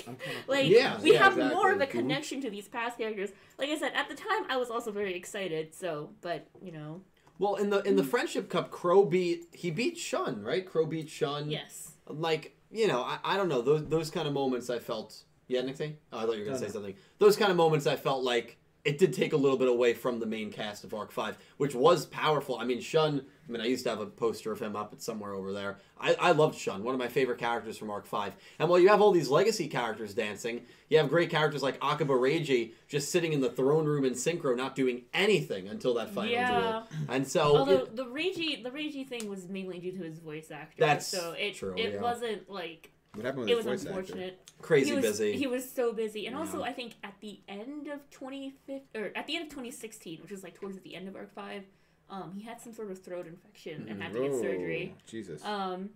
S4: Like
S2: Yeah,
S4: we
S2: yeah,
S4: have more of a
S3: exactly.
S4: connection to these past characters. Like I said, at the time I was also very excited. So, but you know,
S2: Well, in the in the Friendship Cup, Crow beat he beat Shun, right? Crow beat Shun.
S4: yes.
S2: like you know I, I don't know those those kind of moments i felt yeah Nixie? oh i thought you were gonna
S3: No,
S2: say
S3: no.
S2: something those kind of moments i felt like it did take a little bit away from the main cast of arc 5 which was powerful i mean shun i mean i used to have a poster of him up at somewhere over there i, I loved shun one of my favorite characters from arc 5 and while you have all these legacy characters dancing you have great characters like akaba reiji just sitting in the throne room in synchro not doing anything until that final
S4: Yeah.
S2: duel and so
S4: Although
S2: it-
S4: the Reiji the Reiji thing was mainly due to his voice actor.
S2: That's
S4: so it
S2: true,
S4: it
S2: yeah.
S4: wasn't like
S3: What happened with
S4: it
S3: his
S4: was
S3: voice actor?
S4: unfortunate.
S2: crazy
S4: he was,
S2: busy
S4: He was so busy, and also I think at the end of 2015 or at the end of 2016, which was like towards the end of Arc Five, um, he had some sort of throat infection and had to get
S3: Oh,
S4: surgery.
S3: Jesus.
S4: Um,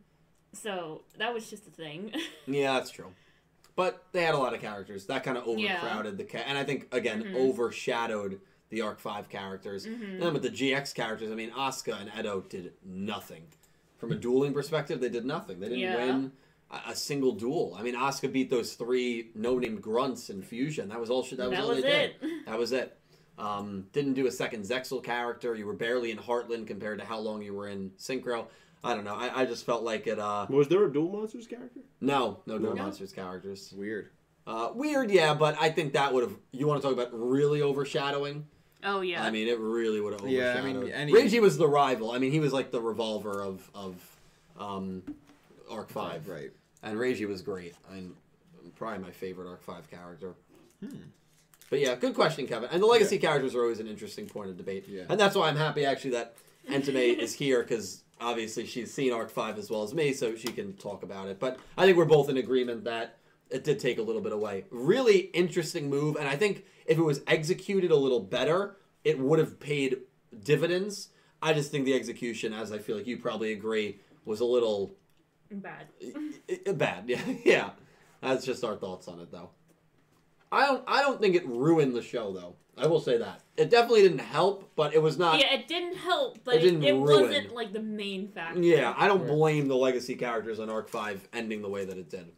S4: so that was just a thing.
S2: Yeah, that's true. But they had a lot of characters that kind of overcrowded the cat, and I think again
S4: Mhm.
S2: overshadowed the Arc Five characters.
S4: Mm-hmm.
S2: And then with the GX characters, I mean, Asuka and Edo did nothing. From a dueling perspective, they did nothing. They didn't
S4: Yeah.
S2: win a, a single duel. I mean, Asuka beat those three no-name grunts in Fusion. That was all she. That was
S4: That
S2: all
S4: was
S2: they
S4: it.
S2: did. That was it. Um, didn't do a second Zexal character. You were barely in Heartland compared to how long you were in Synchro. I don't know. I, I just felt like it. Uh,
S1: Was there a Dual Monsters character?
S2: no, no, no
S1: No?
S2: monsters characters.
S3: Weird.
S2: Uh, weird, yeah, but I think that would have. You want to talk about really overshadowing?
S4: Oh yeah.
S2: I mean, it really would have
S3: Yeah,
S2: overshadowed.
S3: I mean, any-
S2: Reiji was the rival. I mean, he was like the revolver of of um, Arc Five,
S3: Right.
S2: And Reiji was great. and probably my favorite Arc Five character.
S3: Hmm.
S2: But yeah, good question, Kevin. And the legacy characters are always an interesting point of debate.
S3: Yeah.
S2: And that's why I'm happy actually that Entame is here because obviously she's seen Arc Five as well as me, so she can talk about it. But I think we're both in agreement that it did take a little bit away. Really interesting move, and I think if it was executed a little better, it would have paid dividends. I just think the execution, as I feel like you probably agree, was a little
S4: Bad.
S2: i- i- bad. Yeah, yeah. That's just our thoughts on it, though. I don't. I don't think it ruined the show, though. I will say that it definitely didn't help, but it was not.
S4: yeah, it didn't help, but
S2: It
S4: it,
S2: didn't
S4: it
S2: ruin.
S4: wasn't like the main factor.
S2: Yeah, I don't
S3: Right.
S2: blame the legacy characters on Arc Five ending the way that it did.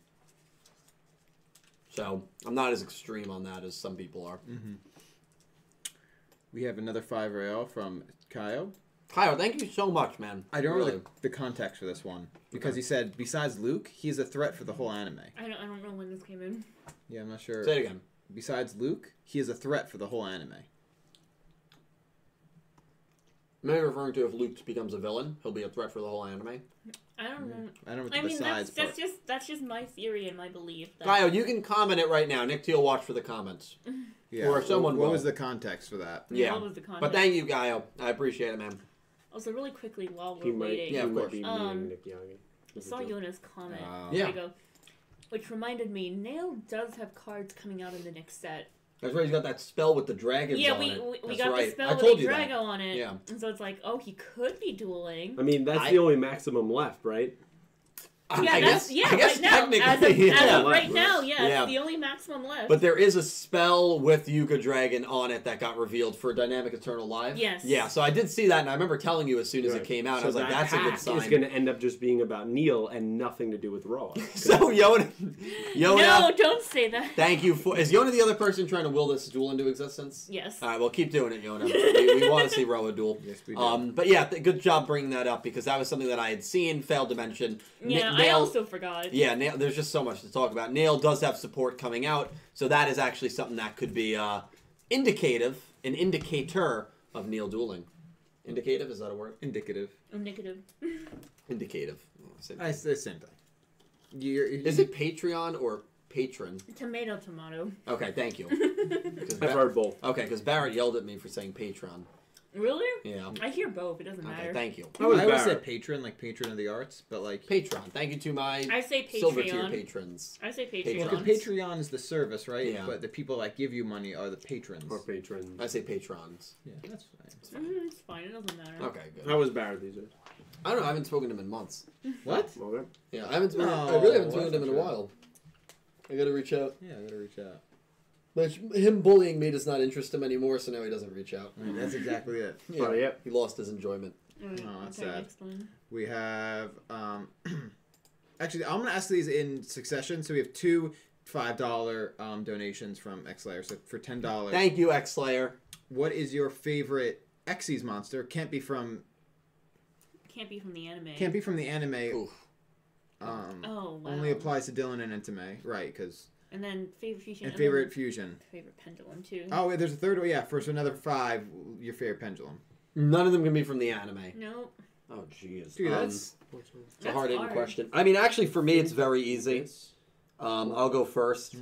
S2: So I'm not as extreme on that as some people are. Mm-hmm.
S3: We have another five rail from Kyle.
S2: Kyle, thank you so much, man.
S3: I don't know
S2: really.
S3: the, the context for this one because
S2: Okay.
S3: he said besides Luke, he's a threat for the whole anime.
S4: I don't, I don't know when this came in.
S3: Yeah, I'm not sure.
S2: Say it again.
S3: Besides Luke, he is a threat for the whole anime.
S2: Maybe referring to if Luke becomes a villain, he'll be a threat for the whole anime.
S4: I don't know.
S3: I don't know
S4: I mean,
S3: besides
S4: that's, that's
S3: part.
S4: just that's just my theory and my belief. That,
S2: Kyle, you can comment it right now. Nick Teal, watch for the comments.
S3: Yeah.
S2: or someone
S3: What
S2: will.
S3: was the context for that?
S2: Yeah.
S4: What was the context?
S2: But thank you, Kyle. I appreciate it, man.
S4: Also, really quickly while we're
S1: He might,
S4: waiting,
S1: he
S2: Yeah, of course.
S1: be
S4: Um,
S1: Nick Yagi.
S4: I saw Yona's comment.
S3: Wow.
S2: Yeah.
S4: There go. Which reminded me, Nail does have cards coming out in the next set.
S2: That's right. He's got that spell with the dragons
S4: yeah,
S2: on
S4: we,
S2: it.
S4: we, we got
S2: right.
S4: the spell
S2: I
S4: with
S2: told
S4: the
S2: you
S4: Drago
S2: that.
S4: on it.
S2: Yeah.
S4: And so it's like, oh, he could be dueling.
S1: I mean, that's
S2: I-
S1: the only maximum left, right?
S2: I,
S4: yeah,
S2: I
S4: that's
S2: guess,
S4: yeah,
S2: I guess
S4: right now. As of,
S2: technically,
S4: as
S2: yeah.
S4: of right now, yeah,
S2: Yeah.
S4: the only maximum left.
S2: But there is a spell with Yuga Dragon on it that got revealed for Dynamic Eternal Live.
S4: Yes.
S2: Yeah, so I did see that, and I remember telling you as soon as it came out.
S1: So
S2: I was like, "That's a good
S1: pack
S2: sign."
S1: Is going to end up just being about Neil and nothing to do with Roa.
S2: so Yona, Yona,
S4: no, don't say that.
S2: thank you for. Is Yona the other person trying to will this duel into existence?
S4: Yes.
S2: All right, well, keep doing it, Yona. we, we want to see Roa duel.
S3: Yes, we do.
S2: Um, but yeah, th- good job bringing that up because that was something that I had seen, failed to mention.
S4: yeah,
S2: Na-
S4: I also forgot.
S2: Yeah, Nail, there's just so much to talk about. Nail does have support coming out, so that is actually something that could be uh, indicative, an indicator of Neil dueling. Indicative is that a word?
S3: Indicative.
S4: Indicative.
S2: Indicative. Same thing.
S3: I say the same thing. You're,
S2: Is it Patreon or patron?
S4: Tomato, tomato.
S2: Okay, thank you.
S1: I've
S2: Ba-
S1: heard both.
S2: okay, because Barrett yelled at me for saying patron.
S4: Really?
S2: Yeah.
S4: I hear both. It doesn't
S2: Okay,
S4: matter.
S2: thank you.
S1: I was
S3: I always say patron, like patron of the arts, but like
S2: Patron. Thank you to my
S4: I say Patreon.
S2: silver tier
S4: Patreon.
S2: patrons.
S4: I say
S2: Patreon.
S4: Patreon.
S3: because Patreon is the service, right?
S2: Yeah.
S3: But the people that give you money are the patrons.
S1: Or patrons.
S2: I say patrons.
S3: Yeah, that's fine.
S2: It's fine.
S4: Mhm, it's fine. It doesn't matter.
S2: Okay, good.
S1: How was Barrett these days?
S2: I don't know. I haven't spoken to him in months.
S3: What?
S1: Okay.
S2: Yeah, I haven't. Spoken, I really haven't spoken to him in a while. I gotta reach out.
S3: Yeah, I gotta reach out.
S2: But him bullying me does not interest him anymore, so now he doesn't reach out.
S3: I mean, that's exactly it.
S2: Yeah,
S1: Oh, yeah.
S2: he lost his enjoyment.
S4: Mm,
S3: Oh, that's
S4: okay,
S3: sad.
S4: explain.
S3: We have um actually I'm gonna ask these in succession. So we have two five dollar um, donations from Xlayer. So for ten dollars,
S2: Thank you, X Slayer.
S3: what is your favorite Xyz monster? Can't be from
S4: Can't be from the anime.
S3: can't be from the anime.
S2: Oof.
S3: Um,
S4: Oh wow.
S3: Only applies to Dylan and Entame, right? Because
S4: And then favorite fusion.
S3: and
S4: then
S3: favorite fusion.
S4: favorite pendulum too.
S3: Oh, wait, there's a third one. Yeah, for so another five, your favorite pendulum.
S2: None of them can be from the anime.
S4: No.
S2: Oh, jeez.
S3: Dude,
S2: Um,
S3: that's
S1: Which one?
S2: it's a hard hitting
S4: hard.
S2: question. I mean, actually, for me, it's very easy. Um, I'll go first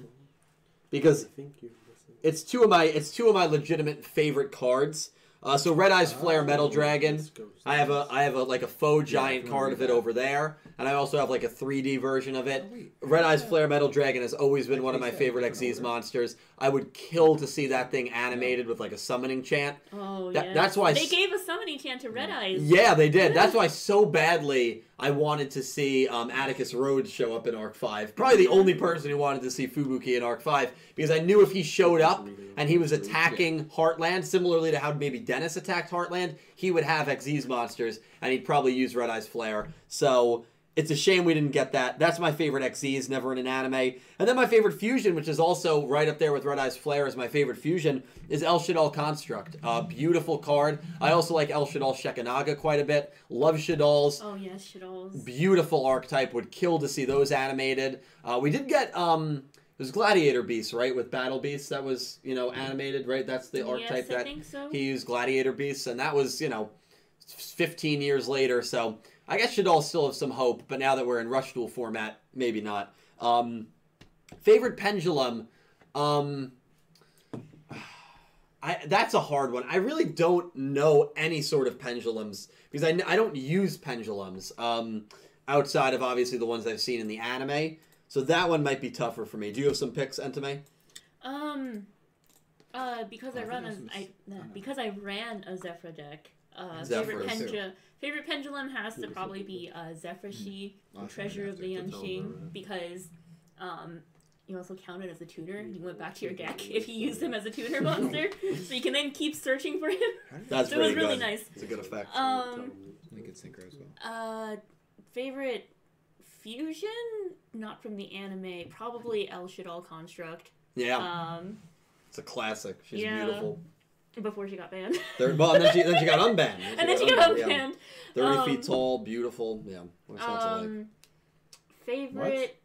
S2: because
S1: I think you listened.
S2: it's two of my it's two of my legitimate favorite cards. Uh, so Red Eyes Flare Metal Dragon. I have a I have a like a faux giant
S3: if
S2: card of it over there, and I also have like a 3D version of it.
S3: Oh.
S2: Red Eyes Flare Metal Dragon has always been one of my favorite
S3: different
S2: Xyz monsters. I would kill to see that thing animated with like a summoning chant.
S4: Oh
S2: That-
S4: yeah.
S2: that's why
S4: they
S2: s-
S4: gave a summoning chant to Red Eyes.
S2: Yeah, they did. That's why so badly I wanted to see um, Atticus Rhodes show up in Arc 5. Probably the only person who wanted to see Fubuki in Arc 5 because I knew if he showed up and he was attacking Heartland, similarly to how maybe Dennis attacked Heartland, he would have Xyz monsters and he'd probably use Red Eye's Flare. So it's a shame we didn't get that. That's my favorite Xyz, never in an anime. And then my favorite fusion, which is also right up there with Red Eye's Flare as my favorite fusion, is El Shaddoll Construct. Uh, beautiful card. I also like El Shaddoll Shekhinaga quite a bit. Love Shaddolls.
S4: Oh yes, Shadows.
S2: Beautiful archetype. Would kill to see those animated. Uh, we did get um, it was Gladiator Beast, right? With Battle Beasts that was you know animated, right? That's the archetype
S4: yes,
S2: that
S4: so.
S2: he used Gladiator Beasts, and that was you know, 15 years later. So I guess Shaddoll still have some hope, but now that we're in Rush Duel format, maybe not. Um, favorite pendulum. Um, I, that's a hard one. I really don't know any sort of pendulums because I, I don't use pendulums um, outside of obviously the ones I've seen in the anime. So that one might be tougher for me. Do you have some picks, Entame?
S4: Um, uh, because I
S3: I
S4: run a, no, because I ran a Zefra deck. Uh,
S2: Zefra,
S4: favorite, pendulum, favorite pendulum has to probably be uh, Zephyr She,
S3: I'll
S4: Treasure of
S3: out
S4: the
S3: after.
S4: Unchained, because um, you also counted as a tuner. You went back to your deck if you used him as a tuner monster, so you can then keep searching for him.
S2: That's
S4: So it was really
S2: good.
S4: nice.
S2: It's a good effect.
S4: Um,
S3: Link at Synchro as well.
S4: uh, favorite fusion, not from the anime, probably El Shaddoll Construct.
S2: yeah,
S4: Um,
S2: it's a classic. She's
S4: yeah.
S2: beautiful.
S4: Before she got banned.
S2: There, well, and then she then she got unbanned.
S4: and then she got
S2: yeah.
S4: unbanned.
S2: Thirty
S4: Um,
S2: feet tall, beautiful. Yeah, what sounds like.
S4: Um, favorite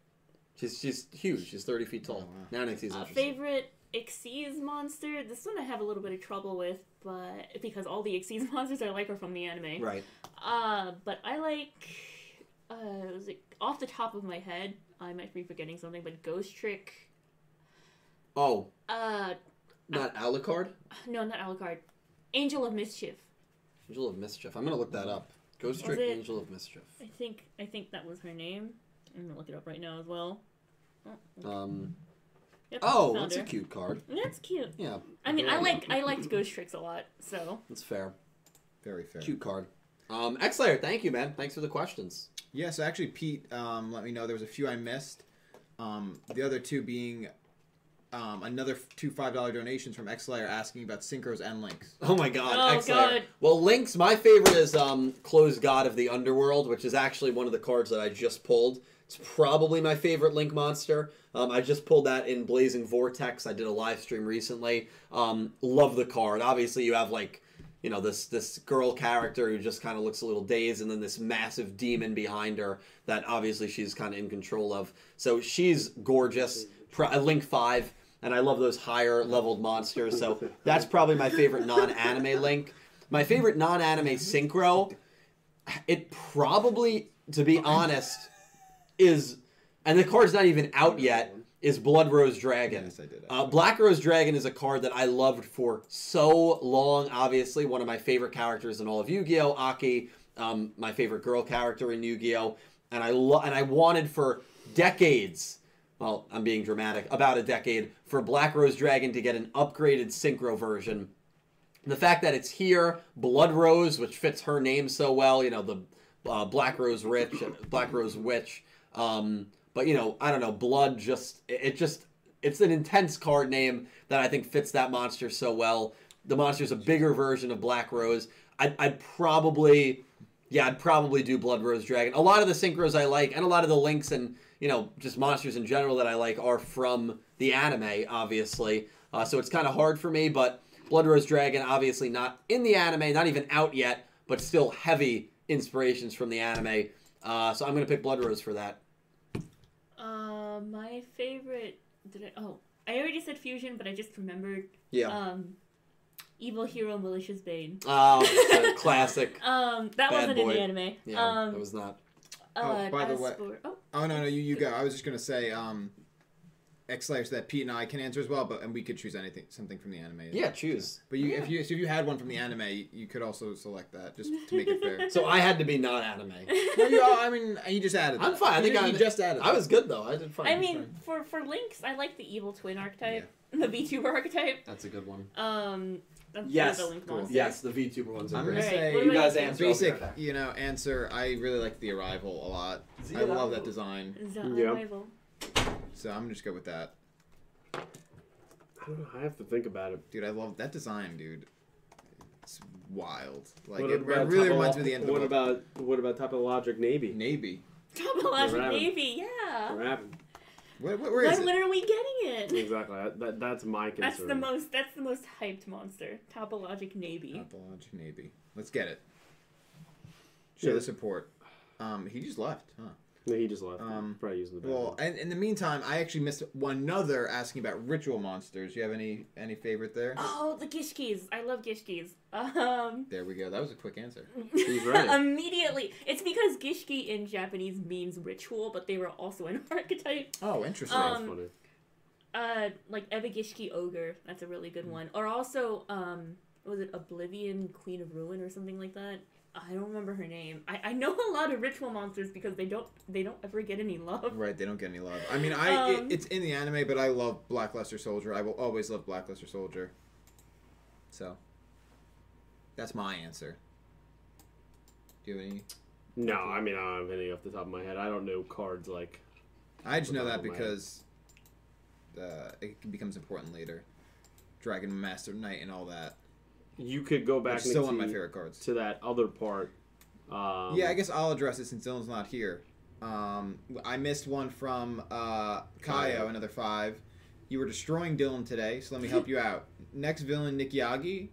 S2: She's she's huge. She's thirty feet tall.
S3: Oh, wow.
S2: Now Nixie's
S4: uh,
S2: interesting.
S4: favorite Xyz monster. This one I have a little bit of trouble with, but because all the Xyz monsters I like are from the anime.
S2: Right.
S4: Uh, but I like. Uh, was it off the top of my head? I might be forgetting something, but Ghostrick.
S2: Oh,
S4: Uh,
S2: not Alucard.
S4: no, not Alucard. Angel of Mischief.
S2: Angel of Mischief. I'm gonna look that up. Ghostrick
S4: it-
S2: Angel of Mischief.
S4: I think I think that was her name. I'm gonna look it up right now as well. Oh,
S2: Um.
S4: yep,
S2: Oh,
S4: found
S2: that's a cute card.
S4: That's cute.
S2: Yeah,
S4: I mean, I like I liked Ghostricks a lot, so
S2: that's fair.
S3: Very fair.
S2: Cute card. Um, X Layer, thank you, man. Thanks for the questions.
S3: Yeah, so actually, Pete um, let me know there was a few I missed. Um, the other two being um, another two five dollar donations from Xlayer asking about synchros and links.
S2: Oh my god,
S4: Oh,
S2: X Layer.
S4: God.
S2: Well, Link's my favorite is um, Closed God of the Underworld, which is actually one of the cards that I just pulled. It's probably my favorite Link monster. Um, I just pulled that in Blazing Vortex. I did a live stream recently. Um, love the card. Obviously, you have like, you know, this this girl character who just kind of looks a little dazed, and then this massive demon behind her that obviously she's kind of in control of. So she's gorgeous. Pro- uh, Link Five, and I love those higher leveled monsters. So that's probably my favorite non-anime Link. My favorite non-anime synchro. It probably, to be honest, is, and the card's not even out yet. Is Blood Rose Dragon.
S3: Yes, I did.
S2: Uh, Black Rose Dragon is a card that I loved for so long. Obviously, one of my favorite characters in all of Yu-Gi-Oh! Aki, um, my favorite girl character in Yu-Gi-Oh! And I lo- and I wanted for decades. Well, I'm being dramatic. About a decade for Black Rose Dragon to get an upgraded synchro version. The fact that it's here, Blood Rose, which fits her name so well. You know the uh, Black Rose Rich, Black Rose Witch. Um, but you know, I don't know, Blood just it, just it's an intense card name that I think fits that monster so well. The monster's a bigger version of Black Rose. I'd, I'd probably, yeah, I'd probably do Blood Rose Dragon. A lot of the synchros I like, and a lot of the links and you know just monsters in general that I like are from the anime, obviously. Uh, so it's kind of hard for me, but Blood Rose Dragon, obviously not in the anime, not even out yet, but still heavy inspirations from the anime. Uh, so I'm gonna pick Blood Rose for that.
S4: uh, my favorite. Did I? Oh, I already said fusion, but I just remembered.
S2: Yeah.
S4: Um, Evil Hero Malicious Bane.
S2: Oh, classic.
S4: Um, that
S2: Bad
S4: wasn't in the anime.
S2: Yeah,
S4: um,
S2: it was not.
S4: Uh,
S3: Oh, by the way-
S4: oh,
S3: Oh no, no, you you go. I was just gonna say um, Xlayer so that Pete and I can answer as well, but and we could choose anything, something from the anime.
S2: Yeah, choose.
S3: But you, if you, so if you had one from the anime, you, you could also select that just to make it fair.
S2: So I had to be not anime.
S3: no, you, oh, I mean, you just added.
S2: I'm fine. I
S3: You
S2: think
S3: ju-
S2: I
S3: just added.
S2: I was good though. I did fine.
S4: I mean, for for links, I like the evil twin archetype, the VTuber archetype.
S2: that's a good one.
S4: Um, That's
S2: Yes.
S4: the link
S3: Cool.
S4: monster.
S2: Yes, the VTuber ones are
S3: I'm
S2: great.
S3: gonna
S4: Alright,
S3: say
S4: what
S2: You
S4: about
S2: guys
S4: you?
S2: answer. I'll be
S3: basic,
S2: right
S3: you know, answer. I really like the arrival a lot.
S2: The
S3: I love
S2: Arrival.
S3: that design,
S4: The
S1: Yeah.
S4: Arrival.
S3: so I'm gonna just go with that.
S1: I don't know. I have to think about it.
S3: Dude, I love that design, dude. It's wild. Like
S1: What
S3: it,
S1: about
S3: it really
S1: Topo-
S3: reminds me of the end of
S1: What
S3: the
S1: about what about Topologic Navy?
S3: Navy.
S4: Topologic
S1: We're having-
S4: Navy, yeah.
S1: What happened?
S3: What, what, where is
S4: when,
S3: it?
S4: when are we getting it?
S1: Exactly. That, that, that's my concern.
S4: That's the most. That's the most hyped monster. Topologic Navy.
S3: Topologic Navy. Let's get it. Show
S1: Yeah.
S3: the support. Um, he just left, huh?
S1: No, he just left.
S3: Um,
S1: Probably using the bathroom.
S3: Well, and in the meantime, I actually missed one another asking about ritual monsters. You have any any favorite there?
S4: Oh, the Gishkis. I love Gishkis. Um.
S3: There we go. That was a quick answer.
S1: He's right.
S4: Immediately, it's because Gishki in Japanese means ritual, but they were also an archetype.
S3: Oh, interesting.
S1: That's
S4: um,
S1: funny.
S4: Uh, like Evagishki Ogre. That's a really good one. Or also, um, was it Oblivion Queen of Ruin or something like that? I don't remember her name. I, I know a lot of ritual monsters because they don't they don't ever get any love.
S3: right, they don't get any love. I mean, I
S4: Um,
S3: it, it's in the anime, but I love Black Luster Soldier. I will always love Black Luster Soldier. So, that's my answer. Do you have any?
S1: No, I mean I don't have any off the top of my head. I don't know cards like.
S3: I just know that because uh, it becomes important later. Dragon Master Knight and all that.
S1: You could go back
S3: still one of my
S1: to-
S3: favorite cards.
S1: to that other part. Um,
S3: yeah, I guess I'll address it since Dylan's not here. Um, I missed one from uh, Kaio, another five. You were destroying Dylan today, so let me help you out. Next villain, Nick Yagi,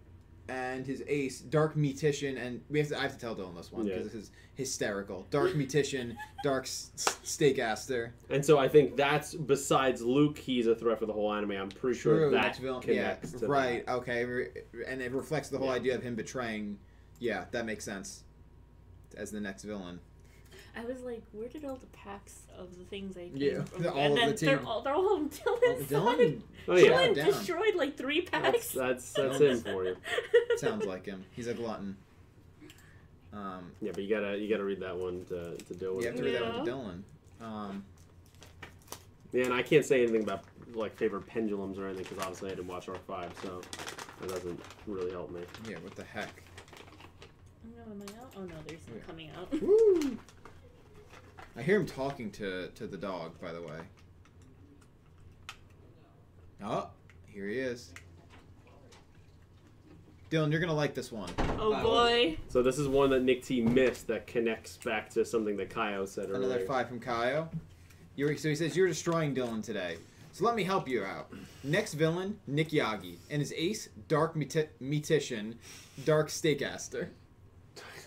S3: and his ace, Dark Metician, and we have to, I have to tell Dylan this one
S1: Yeah.
S3: because this is hysterical. Dark Metician, Dark S- Steakaster.
S1: And so I think that's besides Luke, he's a threat for the whole anime. I'm pretty sure
S3: True,
S1: that
S3: next villain. Yeah,
S1: connects to
S3: right.
S1: that.
S3: Okay, and it reflects the whole
S1: Yeah.
S3: idea of him betraying. Yeah, that makes sense. As the next villain.
S4: I was like, where did all the packs of the things I came
S3: Yeah,
S4: from?
S3: all
S4: and
S3: of
S4: then
S3: the
S4: they're all they're all on
S3: Oh,
S4: Dylan's
S3: Dylan,
S4: side.
S1: Oh yeah,
S3: Dylan-
S4: Dylan
S3: down.
S4: destroyed like three packs.
S1: that's that's that's him for you.
S3: sounds like him. He's a glutton. Um,
S1: Yeah, but you gotta you gotta read that one to to deal with.
S3: you have to
S1: it.
S3: read that one to Dylan. Um,
S1: Yeah, and I can't say anything about like favorite pendulums or anything because obviously I didn't watch Arc Five, so that doesn't really help me.
S3: yeah, what the heck?
S4: No, am I out? Oh no, there's some
S3: Yeah.
S4: coming out.
S3: Woo! I hear him talking to to the dog. By the way. Oh, here he is. Dylan, you're gonna like this one.
S4: Oh
S2: Wow.
S4: boy.
S1: So this is one that Nick T missed that connects back to something that Kaio said earlier.
S3: Another five from Kaio. You're, so he says you're destroying Dylan today. So let me help you out. Next villain, Nick Yagi, and his ace, Dark Meti- Metician, Dark Steakaster.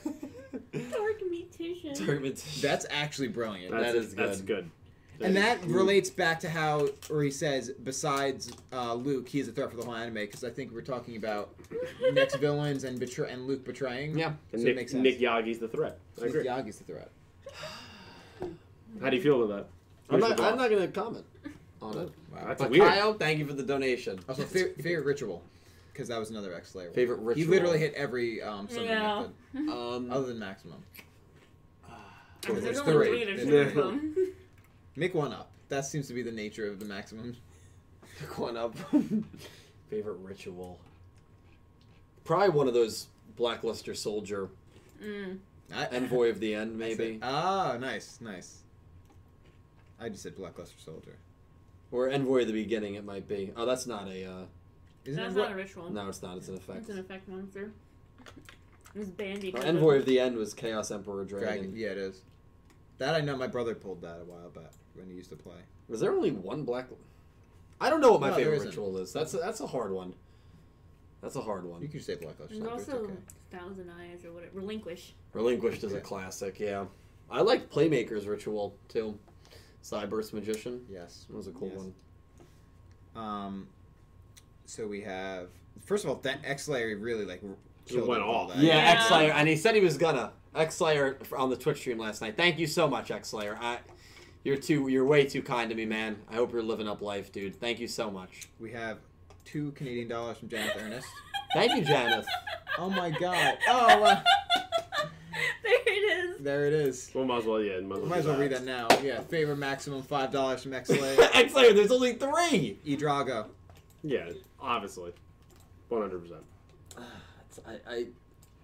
S4: Dark Metician.
S3: That's actually brilliant.
S1: That's,
S2: That is
S1: That's
S2: good.
S1: good.
S3: and that
S1: is-
S3: relates back to how, or he says, besides uh, Luke, he's a threat for the whole anime because I think we're talking about next villains and betray and Luke betraying.
S2: Yeah.
S1: And
S3: so it
S1: Nick,
S3: makes sense.
S1: Nick Yagi's the threat. I
S3: Nick
S1: agree.
S3: Yagi's the threat.
S1: How do you feel about that?
S2: I'm
S1: Who's
S2: not. I'm not gonna comment on it.
S3: Wow.
S1: That's
S2: But
S1: weird.
S2: Kyle, thank you for the donation.
S3: Also, fa- favorite ritual, because that was another X Slayer. one.
S2: Favorite
S3: He literally hit every um, summoning
S4: Yeah.
S3: method,
S2: Um,
S3: other than maximum.
S4: There's,
S3: There's
S4: only
S3: three.
S4: three. There's
S3: There's
S4: three of them.
S3: Make one up. That seems to be the nature of the maximum.
S2: Pick one up. Favorite ritual. Probably one of those Blackluster Soldier
S4: Mm.
S3: I,
S2: Envoy of the End, maybe,
S3: Ah, nice, nice. I just said Blackluster Soldier.
S2: or Envoy of the Beginning. It might be. Oh, that's not a. Uh,
S3: Isn't
S4: That's
S3: it
S4: not a ritual.
S2: no, it's not. It's an effect.
S4: It's an effect monster. It was banned
S2: Oh, Envoy
S4: of,
S2: of the End was Chaos Emperor Dragon.
S3: Dragon? Yeah, it is. That I know. My brother pulled that a while back when he used to play.
S2: Was there only one black? I don't know what my
S3: No,
S2: favorite ritual is. That's a, that's a hard one. That's a hard one.
S3: You
S2: one.
S3: could say Blackluster
S4: There's also
S3: okay.
S4: Thousand Eyes or whatever. Relinquish.
S2: Relinquished is a classic. Yeah, I like Playmaker's ritual too. Cyberse Magician.
S3: Yes.
S2: That was a cool
S3: Yes.
S2: one.
S3: Um. So we have first of all that X Slayer really like killed
S1: went
S3: it all that.
S2: Yeah,
S4: Yeah.
S2: X Slayer, and he said he was gonna X Slayer on the Twitch stream last night. Thank you so much, X Slayer. I, you're too, you're way too kind to me, man. I hope you're living up life, dude. Thank you so much.
S3: We have two Canadian dollars from Janet Ernest.
S2: Thank you, Janet.
S3: Oh my God! Oh, uh,
S4: there it is.
S3: there it is.
S1: Well, might as well, yeah. Might as well,
S3: Might as well read that now. Yeah, favorite maximum five dollars from X Slayer.
S2: X Slayer, there's only three.
S3: E Drago.
S1: Yeah, obviously. 100%.
S2: It's- I, I,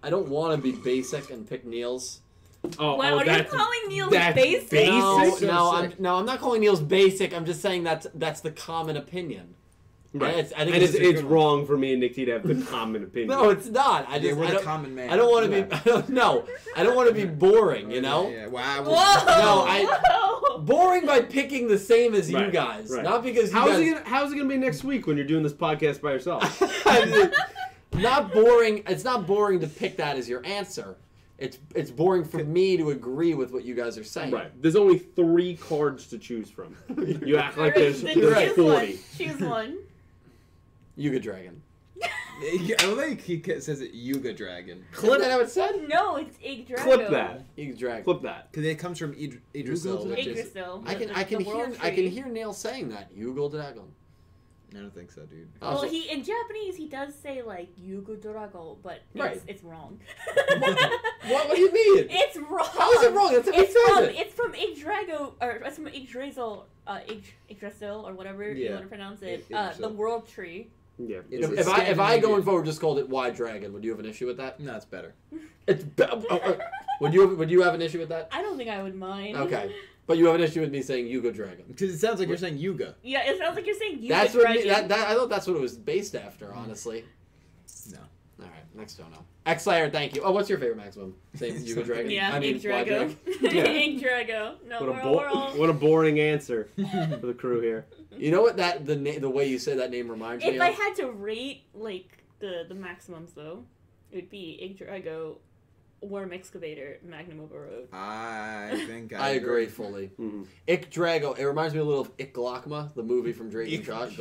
S2: I don't want to be basic and pick Niels.
S1: Oh,
S4: Wow,
S1: oh,
S4: are you calling Neil
S1: that's
S4: basic?
S1: basic?
S2: No, no. I'm no, I'm not calling Niels basic. I'm just saying that's that's the common opinion.
S1: Right.
S2: It's- I think
S1: and
S2: it's
S1: it's,
S2: a
S1: it's
S3: good
S1: for me and Nick T to have the common opinion.
S2: No, it's not. I
S3: Yeah,
S2: just
S3: we're
S2: I
S3: the
S2: don't,
S3: common man.
S2: I don't want to
S3: Yeah.
S2: be. I don't, no, I don't want to be boring. You know,
S3: Yeah, yeah. Wow.
S4: Whoa!
S2: No, I- boring by picking the same as you guys,
S1: right.
S2: not because you
S1: How's
S2: guys.
S1: it gonna How's it gonna be next week when you're doing this podcast by yourself?
S2: not boring. It's not boring to pick that as your answer. It's it's boring for me to agree with what you guys are saying.
S1: right. There's only three cards to choose from. You act like
S4: Alright,
S1: there's, there's
S4: choose one.
S1: forty.
S4: Choose one.
S2: Yuga Dragon.
S3: I don't think he says it Yuga Dragon.
S2: Isn't that how it said?
S4: No, it's Yggdrago.
S1: Clip that.
S2: Yuga Dragon.
S1: Clip that.
S3: Because it comes from Idr- Idrisil, which is.
S4: Yggdrasil.
S2: I can I can hear
S4: world
S2: I can hear Neil saying that Yuga Dragon.
S3: I don't think so, dude.
S2: Oh,
S4: Well,
S2: so-
S4: he in Japanese he does say like Yuga Dragon, but
S2: Right.
S4: it's, it's wrong.
S2: What, what do you mean?
S4: It's wrong.
S2: How is it wrong? That's how he
S4: It's
S2: says
S4: from
S2: it.
S4: it's from Yggdrago or it's from Yggdrasil, uh, Yggd- Yggdrasil or whatever you want to pronounce it. Uh, the world tree.
S1: Yeah.
S3: It's-
S2: If,
S3: it's
S2: if I if I going forward just called it Wide Dragon, would you have an issue with that?
S3: No, it's better.
S2: It's be- oh, oh, would you would you have an issue with that?
S4: I don't think I would mind.
S2: Okay, but you have an issue with me saying Yuga Dragon.
S3: Because it sounds like you're saying Yuga.
S4: Yeah, it sounds like you're saying Yugo
S2: That's what
S4: Dragon.
S2: me, that, that I thought that's what it was based after. Honestly.
S3: No.
S2: All right, next don't know. X Slayer, thank you. Oh, what's your favorite maximum? Same Yuga Dragon.
S4: yeah,
S2: I mean, Wide
S4: Yggdrago.
S2: Dragon.
S4: Yggdrago. No,
S1: What a,
S4: we're,
S1: bo-
S4: all.
S1: what a boring answer for the crew here.
S2: You know what that the na- the way you say that name reminds me
S4: If I
S2: of?
S4: had to rate like the the maximums though, it would be Yggdrago, Worm Excavator, Magnum Overroad.
S3: I think
S2: I
S3: I,
S2: agree fully.
S1: Mhm.
S2: Ik Drago. It reminds me a little of Ik Glakma, the movie from Drake and Josh.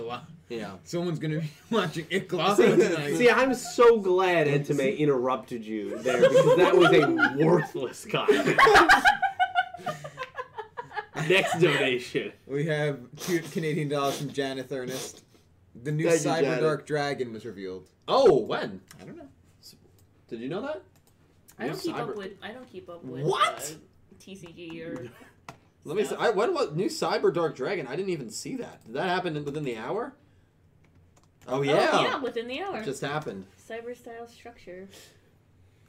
S2: Yeah.
S3: Someone's gonna be watching Ikla
S1: See,
S3: tonight.
S1: see, I'm so glad Entame interrupted you there because that was a worthless comment. Next donation.
S3: We have cute Canadian dollars from Janeth Ernest. The new
S2: Thank
S3: Cyber Dark Dragon was revealed.
S2: Oh, when?
S3: I don't know.
S2: Did you know that?
S4: I don't keep
S2: Cyber-
S4: up with. I don't keep up with.
S2: What?
S4: Uh, TCG or.
S2: Let me see. I, when was new Cyber Dark Dragon? I didn't even see that. Did that happen in- within the hour? Oh
S4: Oh,
S2: yeah.
S4: yeah, within the hour.
S2: It just happened.
S4: Cyber style structure.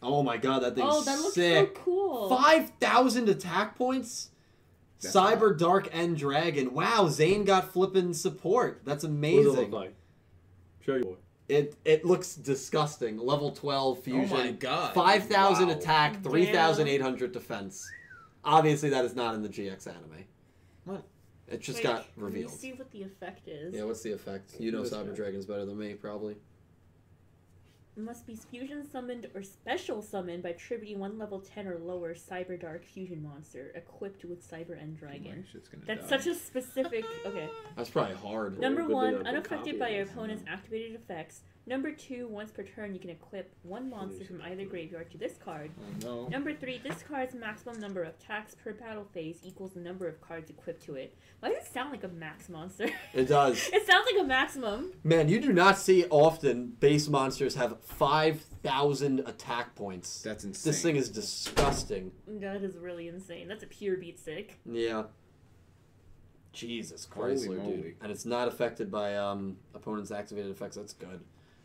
S2: Oh my god, that thing's
S4: Oh, that looks
S2: sick.
S4: so cool.
S2: Five thousand attack points.
S3: That's
S2: Cyber Dark and Dragon. Wow, Zane got flippin' support. That's
S1: What does it
S2: amazing.
S1: look like? Show you.
S2: It it looks disgusting. Level twelve oh fusion.
S3: Oh my god.
S2: Five thousand
S3: Wow.
S2: attack,
S4: Damn.
S2: three thousand eight hundred defense. Obviously, that is not in the GX anime.
S3: What?
S2: It just
S4: Wait,
S2: got
S4: let me
S2: revealed.
S4: see what the effect is.
S2: Yeah, what's the effect? You know Cyber. Dragon's better than me, probably.
S4: It must be fusion summoned or special summoned by tributing one level 10 or lower Cyber Dark fusion monster equipped with Cyber End
S3: My
S4: Dragon.
S3: shit's
S4: That's
S3: die.
S4: such a specific. Okay.
S2: That's probably hard.
S4: Number one, unaffected by your opponent's activated effects. Number two, once per turn, you can equip one monster from either graveyard to this card.
S3: Oh no.
S4: Number three, this card's maximum number of attacks per battle phase equals the number of cards equipped to it. Why does it sound like a max monster?
S2: It does.
S4: it sounds like a maximum.
S2: Man, you do not see often base monsters have 5,000 attack points.
S3: That's insane.
S2: This thing is disgusting.
S4: That is really insane. That's a pure beat stick.
S2: Yeah. Jesus
S3: Holy
S2: Chrysler, dude. And it's not affected by um, opponent's activated effects. That's good.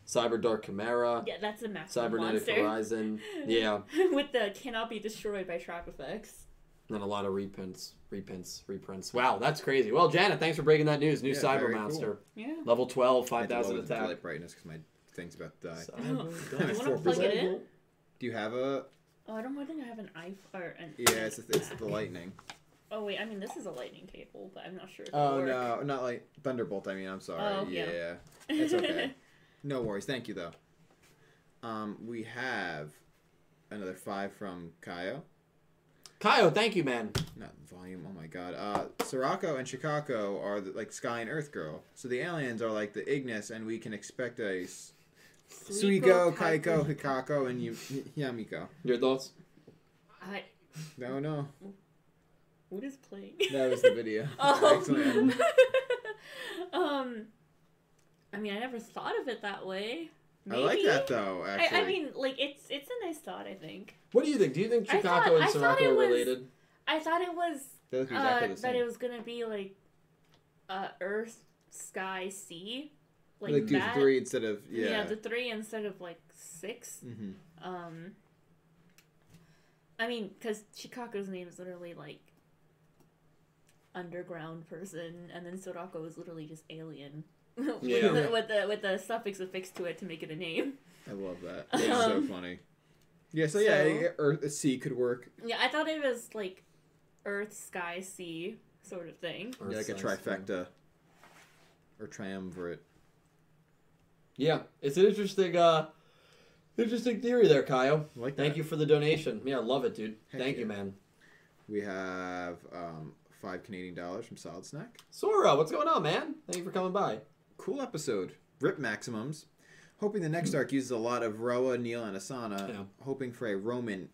S2: Cyber Dark Chimera,
S4: Yeah, that's a maximum
S2: Cybernetic
S4: monster.
S2: Horizon. Yeah.
S4: With the cannot be destroyed by trap effects.
S2: And a lot of reprints, reprints, reprints. Wow, that's crazy. Well, Janet, thanks for breaking that news. New
S3: Yeah,
S2: Cyber
S3: very
S2: Monster.
S4: Yeah.
S2: Level 12,
S3: I had to
S2: 5,000 attack.
S3: light brightness because my thing's about to die.
S2: Cyber
S4: Do you want to plug it in?
S3: Do you have a?
S4: Oh, I don't I think I have an iPhone or an.
S3: Yeah, it's it's the lightning.
S4: Oh wait, I mean this is a lightning cable, but I'm not sure.
S3: Oh
S4: work.
S3: no, not like Thunderbolt. I mean, I'm sorry.
S4: Oh,
S3: yeah.
S4: yeah.
S3: it's okay. No worries. Thank you though. Um, we have another five from Kaio.
S2: Kaio, thank you, man.
S3: Not volume. Oh my god. Uh, Sorako and Chicago are the, like Sky and Earth Girl. So the aliens are like the Ignis, and we can expect a s- Suigo, Kaiko, Hikako, and Yu- Yamiko.
S2: Your thoughts?
S4: I,
S3: No, no,
S4: what is playing?
S3: that was the video.
S4: Oh.
S3: Excellent.
S4: um, I mean, I never thought of it that way.
S3: I like that though. Actually,
S4: I, I mean, like it's it's a nice thought. I think.
S2: What do you think? Do you think
S4: I
S2: Chicago
S4: thought-
S2: and
S4: I thought
S2: Sorako
S4: it
S2: are
S4: was-
S2: related?
S4: I thought it was
S3: they look
S4: uh,
S3: exactly the
S4: that it was gonna be like uh, Earth, Sky, Sea, like,
S3: Like, do
S4: that.
S3: three instead of
S4: yeah.
S3: yeah.
S4: the three instead of like six.
S3: hmm
S4: Um, I mean, because Chikaku's name is literally like underground person, and then Sorako is literally just alien. with,
S2: Yeah.
S4: the, with the with the suffix affixed to it to make it a name.
S3: I love that. It's so
S4: Um,
S3: funny. Yeah, so yeah,
S4: so-
S3: yeah, Earth Sea could work.
S4: Yeah, I thought it was like Earth, Sky, Sea sort of thing.
S2: Or
S3: Yeah, like a
S2: size.
S3: trifecta or triumvirate.
S2: Yeah, it's an interesting, uh, interesting theory there, Kyle.
S3: Like
S2: Thank you for the donation. Yeah, I love it, dude.
S3: Heck
S2: Thank you, man.
S3: We have um, five Canadian dollars from Solid Snack.
S2: Sora, what's going on, man? Thank you for coming by.
S3: Cool episode. Rip maximums. Hoping the next arc uses a lot of Roa, Neil, and Asana.
S2: Yeah.
S3: Hoping for a Romin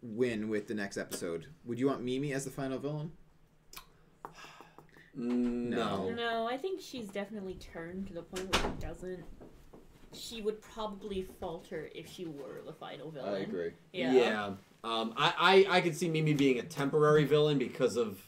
S3: win with the next episode. Would you want Mimi as the final villain? No.
S2: No.
S4: No, I think she's definitely turned to the point where she doesn't. She would probably falter if she were the final villain. I agree. Yeah. Yeah.
S2: Um, I, I, I could see Mimi being a temporary villain because of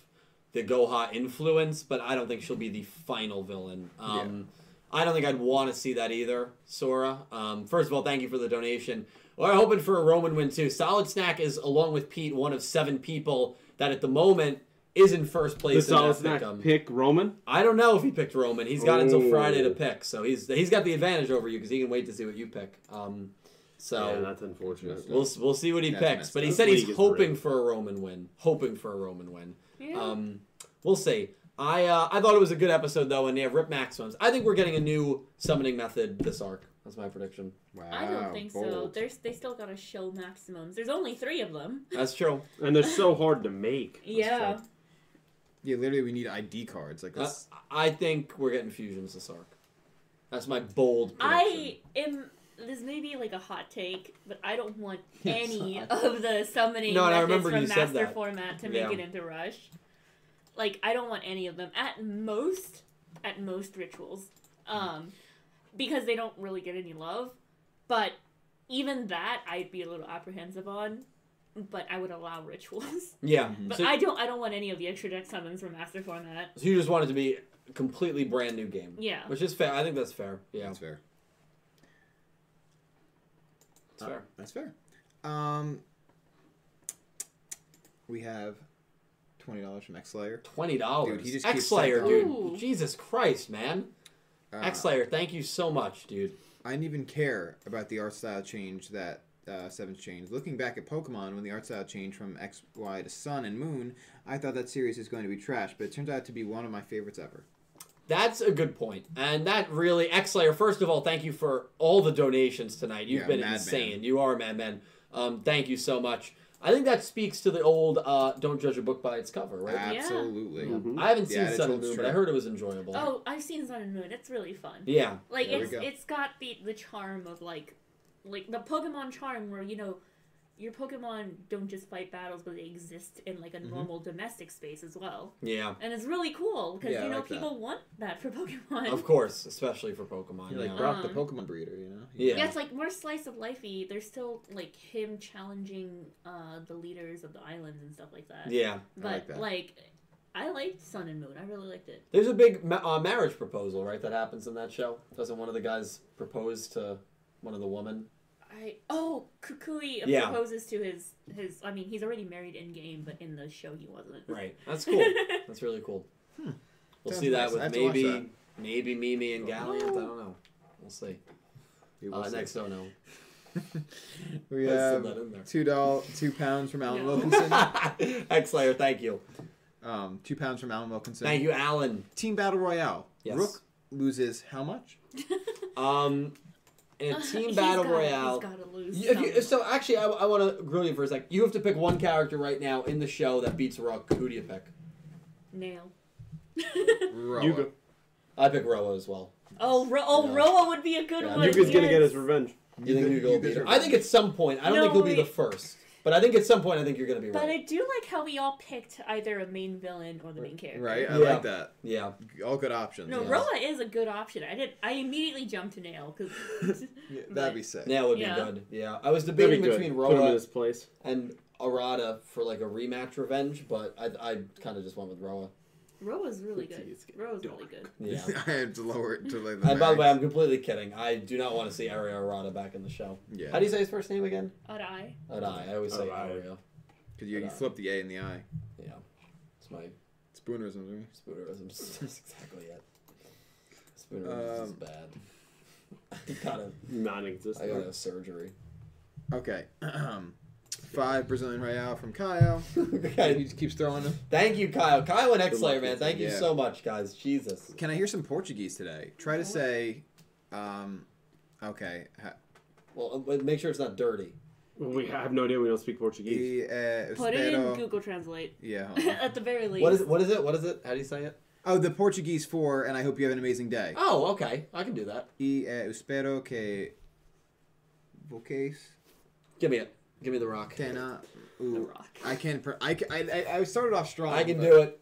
S2: the Goha influence, but I don't think she'll be the final villain. Um, I don't think I'd want to see that either, Sora. Um, first of all, thank you for the donation. We're hoping for a Romin win too. Solid Snack is, along with Pete, one of seven people that at the moment is in first
S1: The
S2: place in
S1: solid
S2: that
S1: snack
S2: pick'em.
S1: pick Romin.
S2: I don't know if he picked Romin. He's got until
S1: Oh.
S2: Friday to pick, so he's he's got the advantage over you because he can wait to see what you pick. Um, so
S1: yeah, that's unfortunate.
S2: We'll we'll see what he
S3: That's
S2: picks, but he said he's hoping for a Romin win. Hoping for a Romin win.
S4: Yeah.
S2: Um, we'll see. I uh, I thought it was a good episode though, and they have rip maximums. I think we're getting a new summoning method this arc. That's my prediction.
S3: Wow.
S4: I don't think so.
S3: bold.
S4: There's they still gotta show maximums. There's only three of them.
S2: That's true.
S1: And they're so hard to make.
S4: Yeah.
S3: Yeah, literally, we need ID cards. Like,
S2: Uh, I think we're getting fusions this arc. That's my bold prediction.
S4: I am. This may be like a hot take, but I don't want
S3: Yeah,
S4: any of the summoning
S2: No, and I
S4: methods
S2: remember
S4: from
S2: you said
S4: master
S2: that.
S4: format to make
S2: Yeah.
S4: it into rush. Like I don't want any of them. At most, at most rituals, um, because they don't really get any love. But even that, I'd be a little apprehensive on. But I would allow rituals.
S2: yeah.
S4: But
S2: So,
S4: I don't. I don't want any of the extra deck summons from master format.
S2: so you just want it to be a completely brand new game,
S4: Yeah.
S2: which is fair. I think that's fair. Yeah,
S3: that's fair.
S2: It's fair.
S3: That's fair. Um, we have twenty dollars from X Slayer.
S2: Twenty dollars.
S3: Dude, he just
S2: X
S3: keeps
S2: Slayer, dude. Jesus Christ, man.
S3: Uh,
S2: X Slayer, thank you so much, dude.
S3: I didn't even care about the art style change that uh, Seven's changed. Looking back at Pokemon, when the art style changed from X, Y to Sun and Moon, I thought that series is going to be trash, but it turned out to be one of my favorites ever.
S2: That's a good point. And that really, X Slayer, first of all, thank you for all the donations tonight. You've
S3: Yeah,
S2: been
S3: madman.
S2: insane. You are a madman. Um, thank you so much. I think that speaks to the old uh, don't judge a book by its cover, right?
S4: Yeah.
S3: Absolutely.
S1: Mhm.
S2: I haven't
S3: Yeah,
S2: seen
S3: that
S2: Sun and Moon,
S3: true.
S2: but I heard it was enjoyable.
S4: Oh, I've seen Sun and Moon. It's really fun.
S2: Yeah.
S4: Like
S3: There we
S4: it's
S3: go.
S4: it's got the the charm of like like the Pokemon charm where you know your Pokemon don't just fight battles, but they exist in like a
S3: Mhm.
S4: normal domestic space as well,
S2: Yeah.
S4: and it's really cool because
S3: Yeah,
S4: you know
S3: like that.
S4: people want that for Pokemon.
S2: Of course, especially for Pokemon.
S3: He like
S2: yeah.
S3: brought the
S4: Um,
S3: Pokemon breeder, you know.
S2: Yeah.
S4: Yeah, it's like more slice of lifey. There's still like him challenging uh, the leaders of the islands and stuff like that.
S2: yeah.
S4: but
S3: like that.
S4: like, I liked Sun and Moon. I really liked it.
S2: There's a big ma- uh, marriage proposal, right, that happens in that show. Doesn't one of the guys propose to one of the women?
S4: I oh Kukui
S2: Yeah.
S4: proposes to his his. I mean, he's already married in game, but in the show he wasn't.
S2: Right. That's cool. That's really cool.
S3: Hmm.
S2: We'll
S3: Sounds
S2: see that
S3: nice. I
S2: with
S3: have to watch
S2: maybe
S3: that.
S2: maybe Mimi and Galliant. I don't know. We'll see.
S3: We will
S2: Uh,
S3: see.
S2: next, don't know.
S3: we have
S2: that in there.
S3: two doll, two pounds from Alan
S4: No.
S3: Wilkinson.
S2: X Slayer, thank you.
S3: Um, two pounds from Alan Wilkinson.
S2: Thank you, Alan.
S3: Team Battle Royale.
S2: Yes.
S3: Rook loses how much?
S2: Um, in a team battle
S4: gotta-
S2: royale.
S4: He's gotta lose.
S2: You- if you-
S4: some.
S2: so actually, I, I want to grill you for a sec. You have to pick one character right now in the show that beats Rook. Who do you pick?
S4: Nail.
S3: Roa.
S1: Yuga.
S2: I pick Roa as well.
S4: oh, Ro- oh,
S2: Yeah.
S4: Roa would be a good
S2: Yeah.
S4: one.
S1: Yuga's gonna get his revenge.
S2: You think Yuga will
S3: Yuga's
S2: beat her?
S3: revenge.
S2: I think at some point. I don't
S4: No,
S2: think he'll be the first, but I think at some point I think you're going to be right. But.
S4: I do like how we all picked either a main villain or the main character.
S3: Right, I
S2: Yeah.
S3: like that.
S2: Yeah.
S3: All good options.
S4: No,
S2: Yeah.
S4: Roa is a good option. I did. I immediately jumped to Nail because
S3: Yeah, that'd be sick.
S2: That would
S4: Yeah.
S2: be good. Yeah. I was debating between
S1: Put him in
S2: Roa
S1: his place.
S2: and Arata for like a rematch revenge, but I, I kind of just went with Roa.
S4: Ro was really good.
S1: It's getting
S4: Ro was really good.
S2: Yeah.
S3: I had to lower it to like. That.
S2: And by the way, I'm completely kidding. I do not want to see Aria Arata back in the show.
S3: yeah,
S2: How do you say his first name again?
S4: Arai.
S2: Adai. I always say
S1: Arai.
S2: Aria.
S3: because you, you flip the A in the I.
S2: Yeah. It's my
S3: Spoonerism. right?
S2: spoonerisms. That's exactly it. Spoonerisms is
S3: Um,
S2: bad. I gotta, I
S1: Non-existent.
S2: gotta have surgery.
S3: Okay. Five Brazilian Real from Kyle. He
S2: okay.
S3: just keeps throwing them.
S2: Thank you, Kyle. Kyle and X
S1: Good
S2: Slayer, man. Thank you
S3: Yeah.
S2: so much, guys. Jesus.
S3: Can I hear some Portuguese today? Try to say, um, okay. Ha-
S2: Well, uh, make sure it's not dirty.
S1: We have no idea. We don't speak Portuguese.
S3: E, eh,
S4: Put it in Google Translate.
S3: Yeah.
S4: At the very least.
S2: What is it? What is it? What is it? How do you say it?
S3: oh, the Portuguese for, and I hope you have an amazing day.
S2: Oh, okay. I can do that.
S3: E eh, espero que vocês
S2: Give me it. Give me the rock.
S3: tenha.
S4: The
S3: Ooh,
S4: Rock.
S3: I can. Pr- I, ca- I, I I started off strong.
S2: I can do it.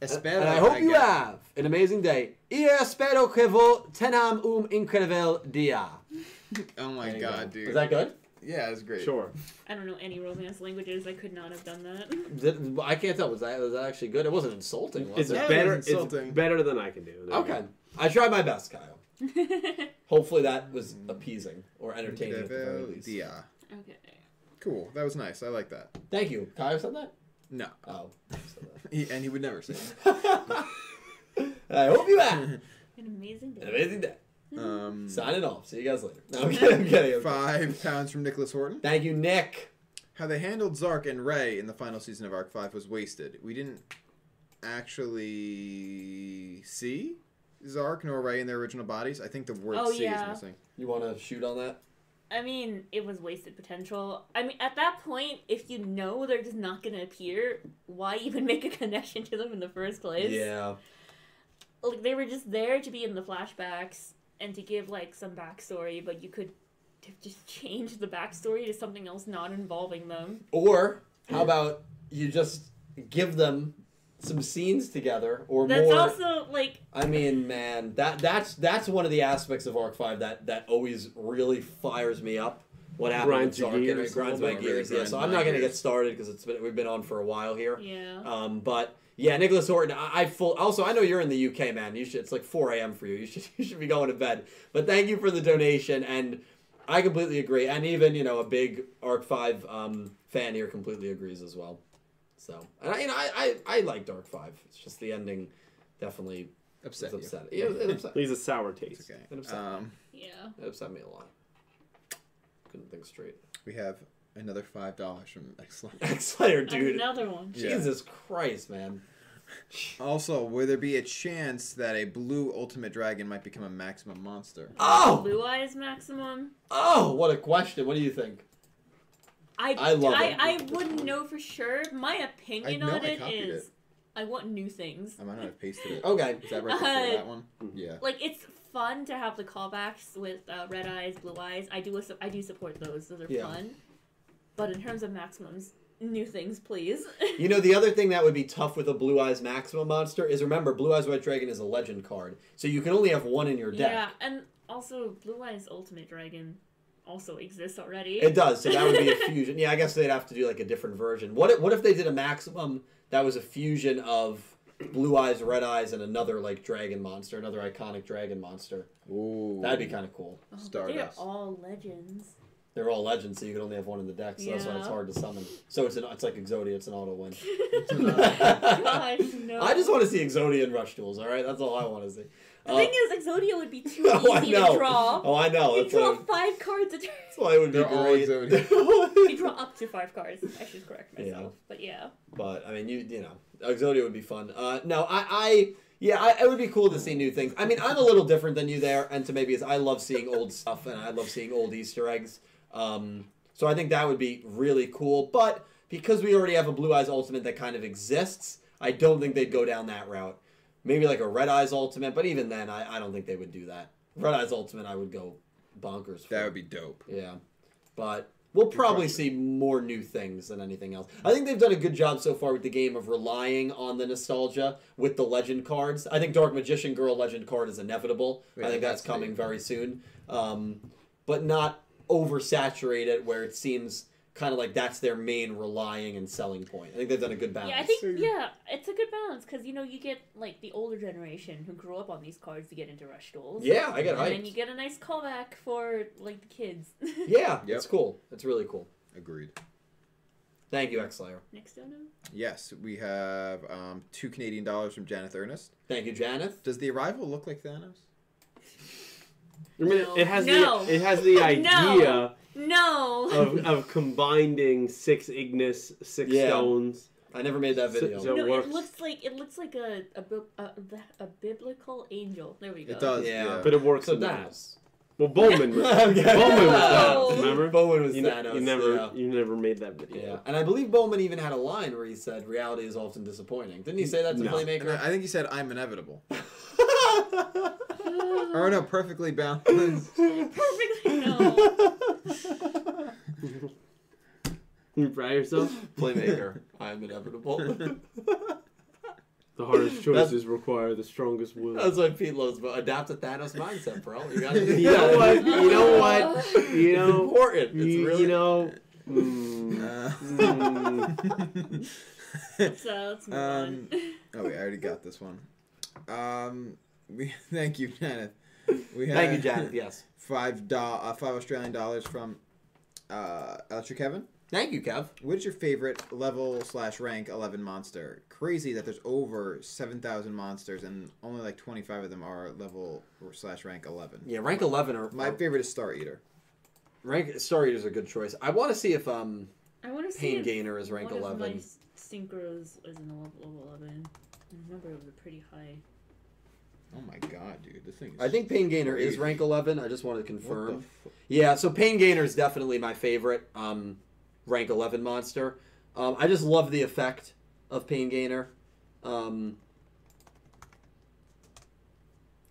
S3: Espero.
S2: and I hope you have an amazing day. E espero que vo tenham um incrível dia.
S3: Oh my god,
S2: go.
S3: dude.
S2: Is that good?
S3: Yeah, it's great.
S1: Sure.
S4: I don't know any romance languages. I could not have done that.
S2: Did- I can't tell. Was that was that actually good? It wasn't insulting. Was
S1: It's
S2: it?
S3: Yeah,
S1: better.
S3: it's
S1: It's
S3: insulting.
S1: better than I can do. There
S2: Okay. I tried my best, Kyle. Hopefully that was appeasing or entertaining at the very least.
S3: dia.
S4: Okay.
S3: Cool. That was nice. I like that.
S2: Thank you. Kyle said that?
S3: No,
S2: Oh. I said
S3: he, and he would never say. That.
S2: that. I hope you have
S4: An amazing day.
S2: an amazing day.
S3: Um,
S2: Signing off. See you guys later. No, I'm kidding. I'm kidding. I'm
S3: five pounds from Nicholas Horton.
S2: Thank you, Nick.
S3: How they handled Zark and Ray in the final season of Arc Five was wasted. We didn't actually see Zark nor Ray in their original bodies. I think the word
S4: Oh,
S3: "see"
S4: yeah.
S3: is missing.
S2: You want to shoot on that?
S4: I mean, it was wasted potential. I mean, at that point, if you know they're just not going to appear, why even make a connection to them in the first place?
S2: Yeah.
S4: Like, they were just there to be in the flashbacks and to give, like, some backstory, but you could have just changed the backstory to something else not involving them.
S2: Or how about you just give them some scenes together or
S4: That's
S2: more
S4: also, like,
S2: I mean, man, that that's that's one of the aspects of Arc Five that that always really fires me up. What happened
S1: Grinds
S2: with
S1: your
S2: Zark and
S1: gears
S2: it grinds my gears.
S3: Really
S2: Yeah, so I'm not gonna get started because it's been we've been on for a while here.
S4: yeah.
S2: Um, but yeah, Nicholas Horton, I, I full. Also, I know you're in the UK, man. You should. It's like 4 a.m. for you. You should. You should be going to bed. But thank you for the donation, and I completely agree. And even you know a big Arc Five um, fan here completely agrees as well. So, and I, you know, I, I, I liked Arc Five. It's just the ending, definitely
S3: Upset
S2: was
S3: you.
S2: upsetting. Yeah, it, upset,
S1: He's a sour
S3: It's
S1: taste.
S3: okay.
S2: It upset.
S3: Um,
S4: yeah.
S2: it upset me a lot. Couldn't think straight.
S3: we have another five dollars from Excellent.
S2: X Slayer, dude.
S4: Another one.
S3: Yeah.
S2: Jesus Christ, man.
S3: Also, will there be a chance that a blue Ultimate Dragon might become a maximum monster?
S2: Oh,
S4: Blue Eyes Maximum.
S2: oh, what a question. What do you think?
S4: I
S2: I love
S4: I,
S2: it.
S4: I wouldn't know for sure. My opinion
S3: I know
S4: on
S3: I
S4: it
S3: copied
S4: is,
S3: it.
S4: I want new things.
S3: I might not have pasted it.
S2: Okay.
S3: Is that right before
S4: Uh,
S3: that one? Yeah.
S4: Like it's fun to have the callbacks with uh, red eyes, blue eyes. I do I do support those. Those are
S2: Yeah.
S4: fun. But in terms of maximums, new things, please.
S2: You know, the other thing that would be tough with a Blue Eyes Maximum monster is remember, Blue Eyes White Dragon is a legend card. So you can only have one in your deck.
S4: yeah, and also blue eyes ultimate dragon also exists already.
S2: It does, so that would be a fusion. Yeah, I guess they'd have to do like a different version. What if, what if they did a maximum that was a fusion of Blue Eyes, Red Eyes, and another like dragon monster, another iconic dragon monster?
S3: Ooh.
S2: That'd be kind of cool.
S4: Oh, but they're all legends.
S2: They're all legends, so you can only have one in the deck. So that's why it's hard to summon. So it's an it's like Exodia, it's an auto win.
S4: Gosh, no.
S2: I just want to see Exodia and Rush duels. All right, that's all I want to see.
S4: The
S2: Uh,
S4: thing is, Exodia would be too
S2: oh,
S4: easy to draw.
S2: Oh, I know.
S4: you
S2: That's
S4: draw
S2: why,
S4: five cards a turn.
S2: that's why it would be
S3: They're all
S2: great.
S4: You draw up to five cards. I should correct
S2: Yeah.
S4: But yeah.
S2: But I mean, you you know, Exodia would be fun. Uh, no, I, I yeah, I, it would be cool to see new things. I mean, I'm a little different than you there, and to maybe is I love seeing old stuff and I love seeing old Easter eggs. Um, so I think that would be really cool. But because we already have a Blue Eyes Ultimate that kind of exists, I don't think they'd go down that route. Maybe like a Red Eyes Ultimate, but even then, I, I don't think they would do that. Red Eyes Ultimate, I would go bonkers. For.
S3: That would be dope.
S2: Yeah, but we'll probably see more new things than anything else. I think they've done a good job so far with the game of relying on the nostalgia with the legend cards. I think Dark Magician Girl legend card is inevitable.
S3: Yeah,
S2: I think that's
S3: that's
S2: coming very soon, um, but not oversaturated where it seems kind of like that's their main relying and selling point. I think they've done a good balance.
S4: Yeah, I think yeah, it's a good balance because you know you get like the older generation who grew up on these cards to get into Rush Duels.
S2: Yeah, I get it.
S4: and then you get a nice callback for like the kids.
S2: Yeah,
S3: Yep.
S2: it's cool. It's really cool.
S3: Agreed.
S2: Thank you, X Slayer.
S4: Next dono.
S3: Yes, we have um, two Canadian dollars from Janeth Ernest.
S2: Thank you, Janeth.
S3: Does the arrival look like Thanos?
S1: I mean,
S4: No.
S1: it has
S4: No.
S1: the it has the
S4: No.
S1: idea
S4: No.
S1: Of, of combining six Ignis, six
S2: Yeah.
S1: stones.
S2: I never made that video.
S1: so-
S4: no,
S1: works.
S4: it looks like it looks like a a, bi- a, a biblical angel. There we go.
S3: It does.
S2: Yeah.
S3: Yeah.
S1: But it works
S2: so
S1: in that.
S2: Thanos.
S1: Well, Bohman was
S2: Okay.
S1: Bohman was
S4: No.
S1: Remember?
S2: Bohman was
S1: you, ne-
S2: Thanos.
S1: you never
S2: yeah.
S1: you never made that video.
S2: Yeah, and I believe Bohman even had a line where he said, "Reality is often disappointing." Didn't he say that to
S1: No.
S3: And
S2: Playmaker?
S3: I I think he said, "I'm inevitable." or no, perfectly balanced.
S4: Perfectly no.
S1: You proud of yourself?
S2: Playmaker, I'm inevitable.
S1: The hardest
S2: That's-
S1: choices require the strongest will.
S2: That's what Pete loves, but adapt to Thanos mindset, bro. You gotta.
S1: you know what? You know what? You
S2: It's
S1: know.
S2: important. It's
S1: You,
S2: really
S1: you know. Mm,
S3: Uh,
S1: Mm.
S4: So let's move
S3: Um,
S4: on.
S3: oh wait, I already got this one. Um, we thank you, Janet. We have
S2: Thank you, Janet. Yes.
S3: Five do- uh, five Australian dollars from uh, Electric Kevin.
S2: Thank you, Kev.
S3: What is your favorite level slash rank eleven monster? Crazy that there's over seven thousand monsters and only like twenty five of them are level slash rank eleven.
S2: Yeah, rank eleven or
S3: My favorite is Star Eater.
S2: rank. Star Eater's a good choice. I want to see if um
S4: I want to see
S2: Pain
S4: if
S2: Gainer is rank
S4: one
S2: eleven.
S4: synchros is in the level, level eleven. I remember it was a pretty high.
S3: Oh my god, dude, this thing. Is
S2: I think Pain Gainer is rank eleven. I just wanted to confirm. Yeah, so Pain Gainer is definitely my favorite um, rank 11 monster. Um, I just love the effect of Pain Gainer. Um,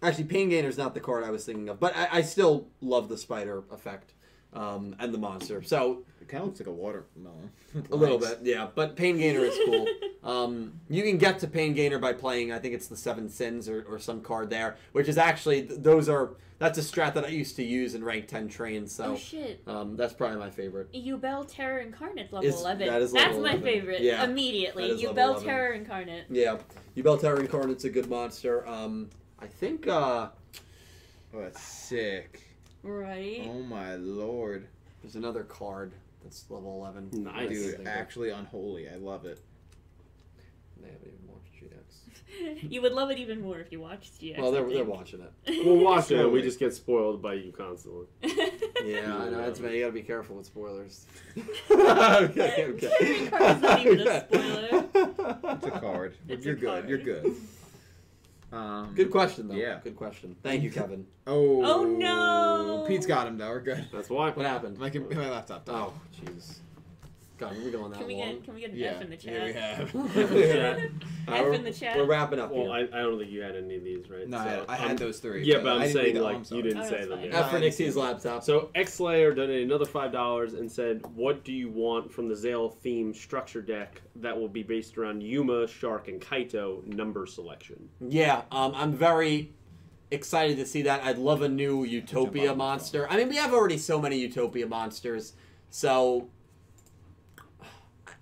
S2: actually, Pain Gainer is not the card I was thinking of, but I, I still love the spider effect um, and the monster. So
S3: It kind of looks like a watermelon.
S2: a little bit, yeah. But Pain Gainer is cool. Um, you can get to Pain Gainer by playing, I think it's the Seven Sins or, or some card there, which is actually those are that's a strat that I used to use in rank 10 trains. So
S4: oh shit!
S2: um, that's probably my favorite.
S4: Yubel Terror Incarnate level
S2: Is-
S4: eleven.
S2: that is level
S4: That's
S2: level
S4: my favorite.
S2: Yeah,
S4: immediately.
S2: that is level
S4: Yubel
S2: 11.
S4: Terror Incarnate.
S2: Yeah, Yubel Terror Incarnate's a good monster. Um, I think uh,
S3: Oh, that's sick.
S4: Right.
S3: Oh my lord,
S2: there's another card that's level 11.
S1: Nice.
S3: Dude! Actually, unholy. I love it.
S2: They haven't even watched GX.
S4: you would love it even more if you watched GX.
S2: Well, they're, they're watching it.
S1: We're watching it. We just get spoiled by you constantly.
S2: Yeah, I know. That's
S1: Yeah.
S2: you gotta be careful with spoilers. okay, okay.
S4: Terror Incarnate's not even a spoiler.
S3: It's a card.
S4: It's
S3: You're
S4: a
S3: good.
S4: card.
S3: You're good. Um,
S2: Good question, though.
S3: Yeah.
S2: Good question. Thank you, Kevin.
S3: Oh.
S4: Oh, no.
S3: Pete's got him though. We're good.
S1: That's why.
S2: What happened?
S3: My, my laptop. died.
S2: Oh, jeez. God, are we going that
S4: Can we
S2: long?
S4: get can we get an
S3: yeah.
S4: F in the chat?
S3: Yeah, we have.
S2: Yeah.
S4: F
S2: we're-
S4: in the chat.
S2: We're wrapping up
S1: Well,
S2: here.
S1: I, I don't think you had any of these, right?
S3: no,
S1: So,
S3: I, I had
S1: um,
S3: those three.
S1: Yeah, but
S3: I
S1: I'm saying like
S3: I'm
S1: you didn't
S4: Oh,
S1: say
S4: that's
S1: them.
S4: fine.
S1: Yeah.
S2: F for Nixie's laptop.
S1: So X Slayer donated another five dollars and said, "What do you want from the Zale theme structure deck that will be based around Yuma, Shark, and Kaito number selection?"
S2: Yeah, um, I'm very excited to see that. I'd love a new Utopia monster. I mean, we have already so many Utopia monsters, so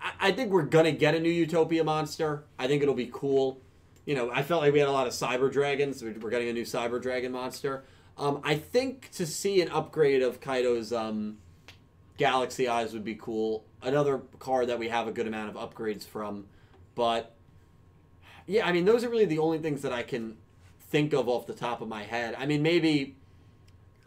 S2: I, I think we're gonna get a new Utopia monster. I think it'll be cool. You know, I felt like we had a lot of Cyber Dragons. We're getting a new Cyber Dragon monster. Um, I think to see an upgrade of Kaito's um, Galaxy Eyes would be cool. Another card that we have a good amount of upgrades from, but yeah, I mean, those are really the only things that I can think of off the top of my head. I mean, maybe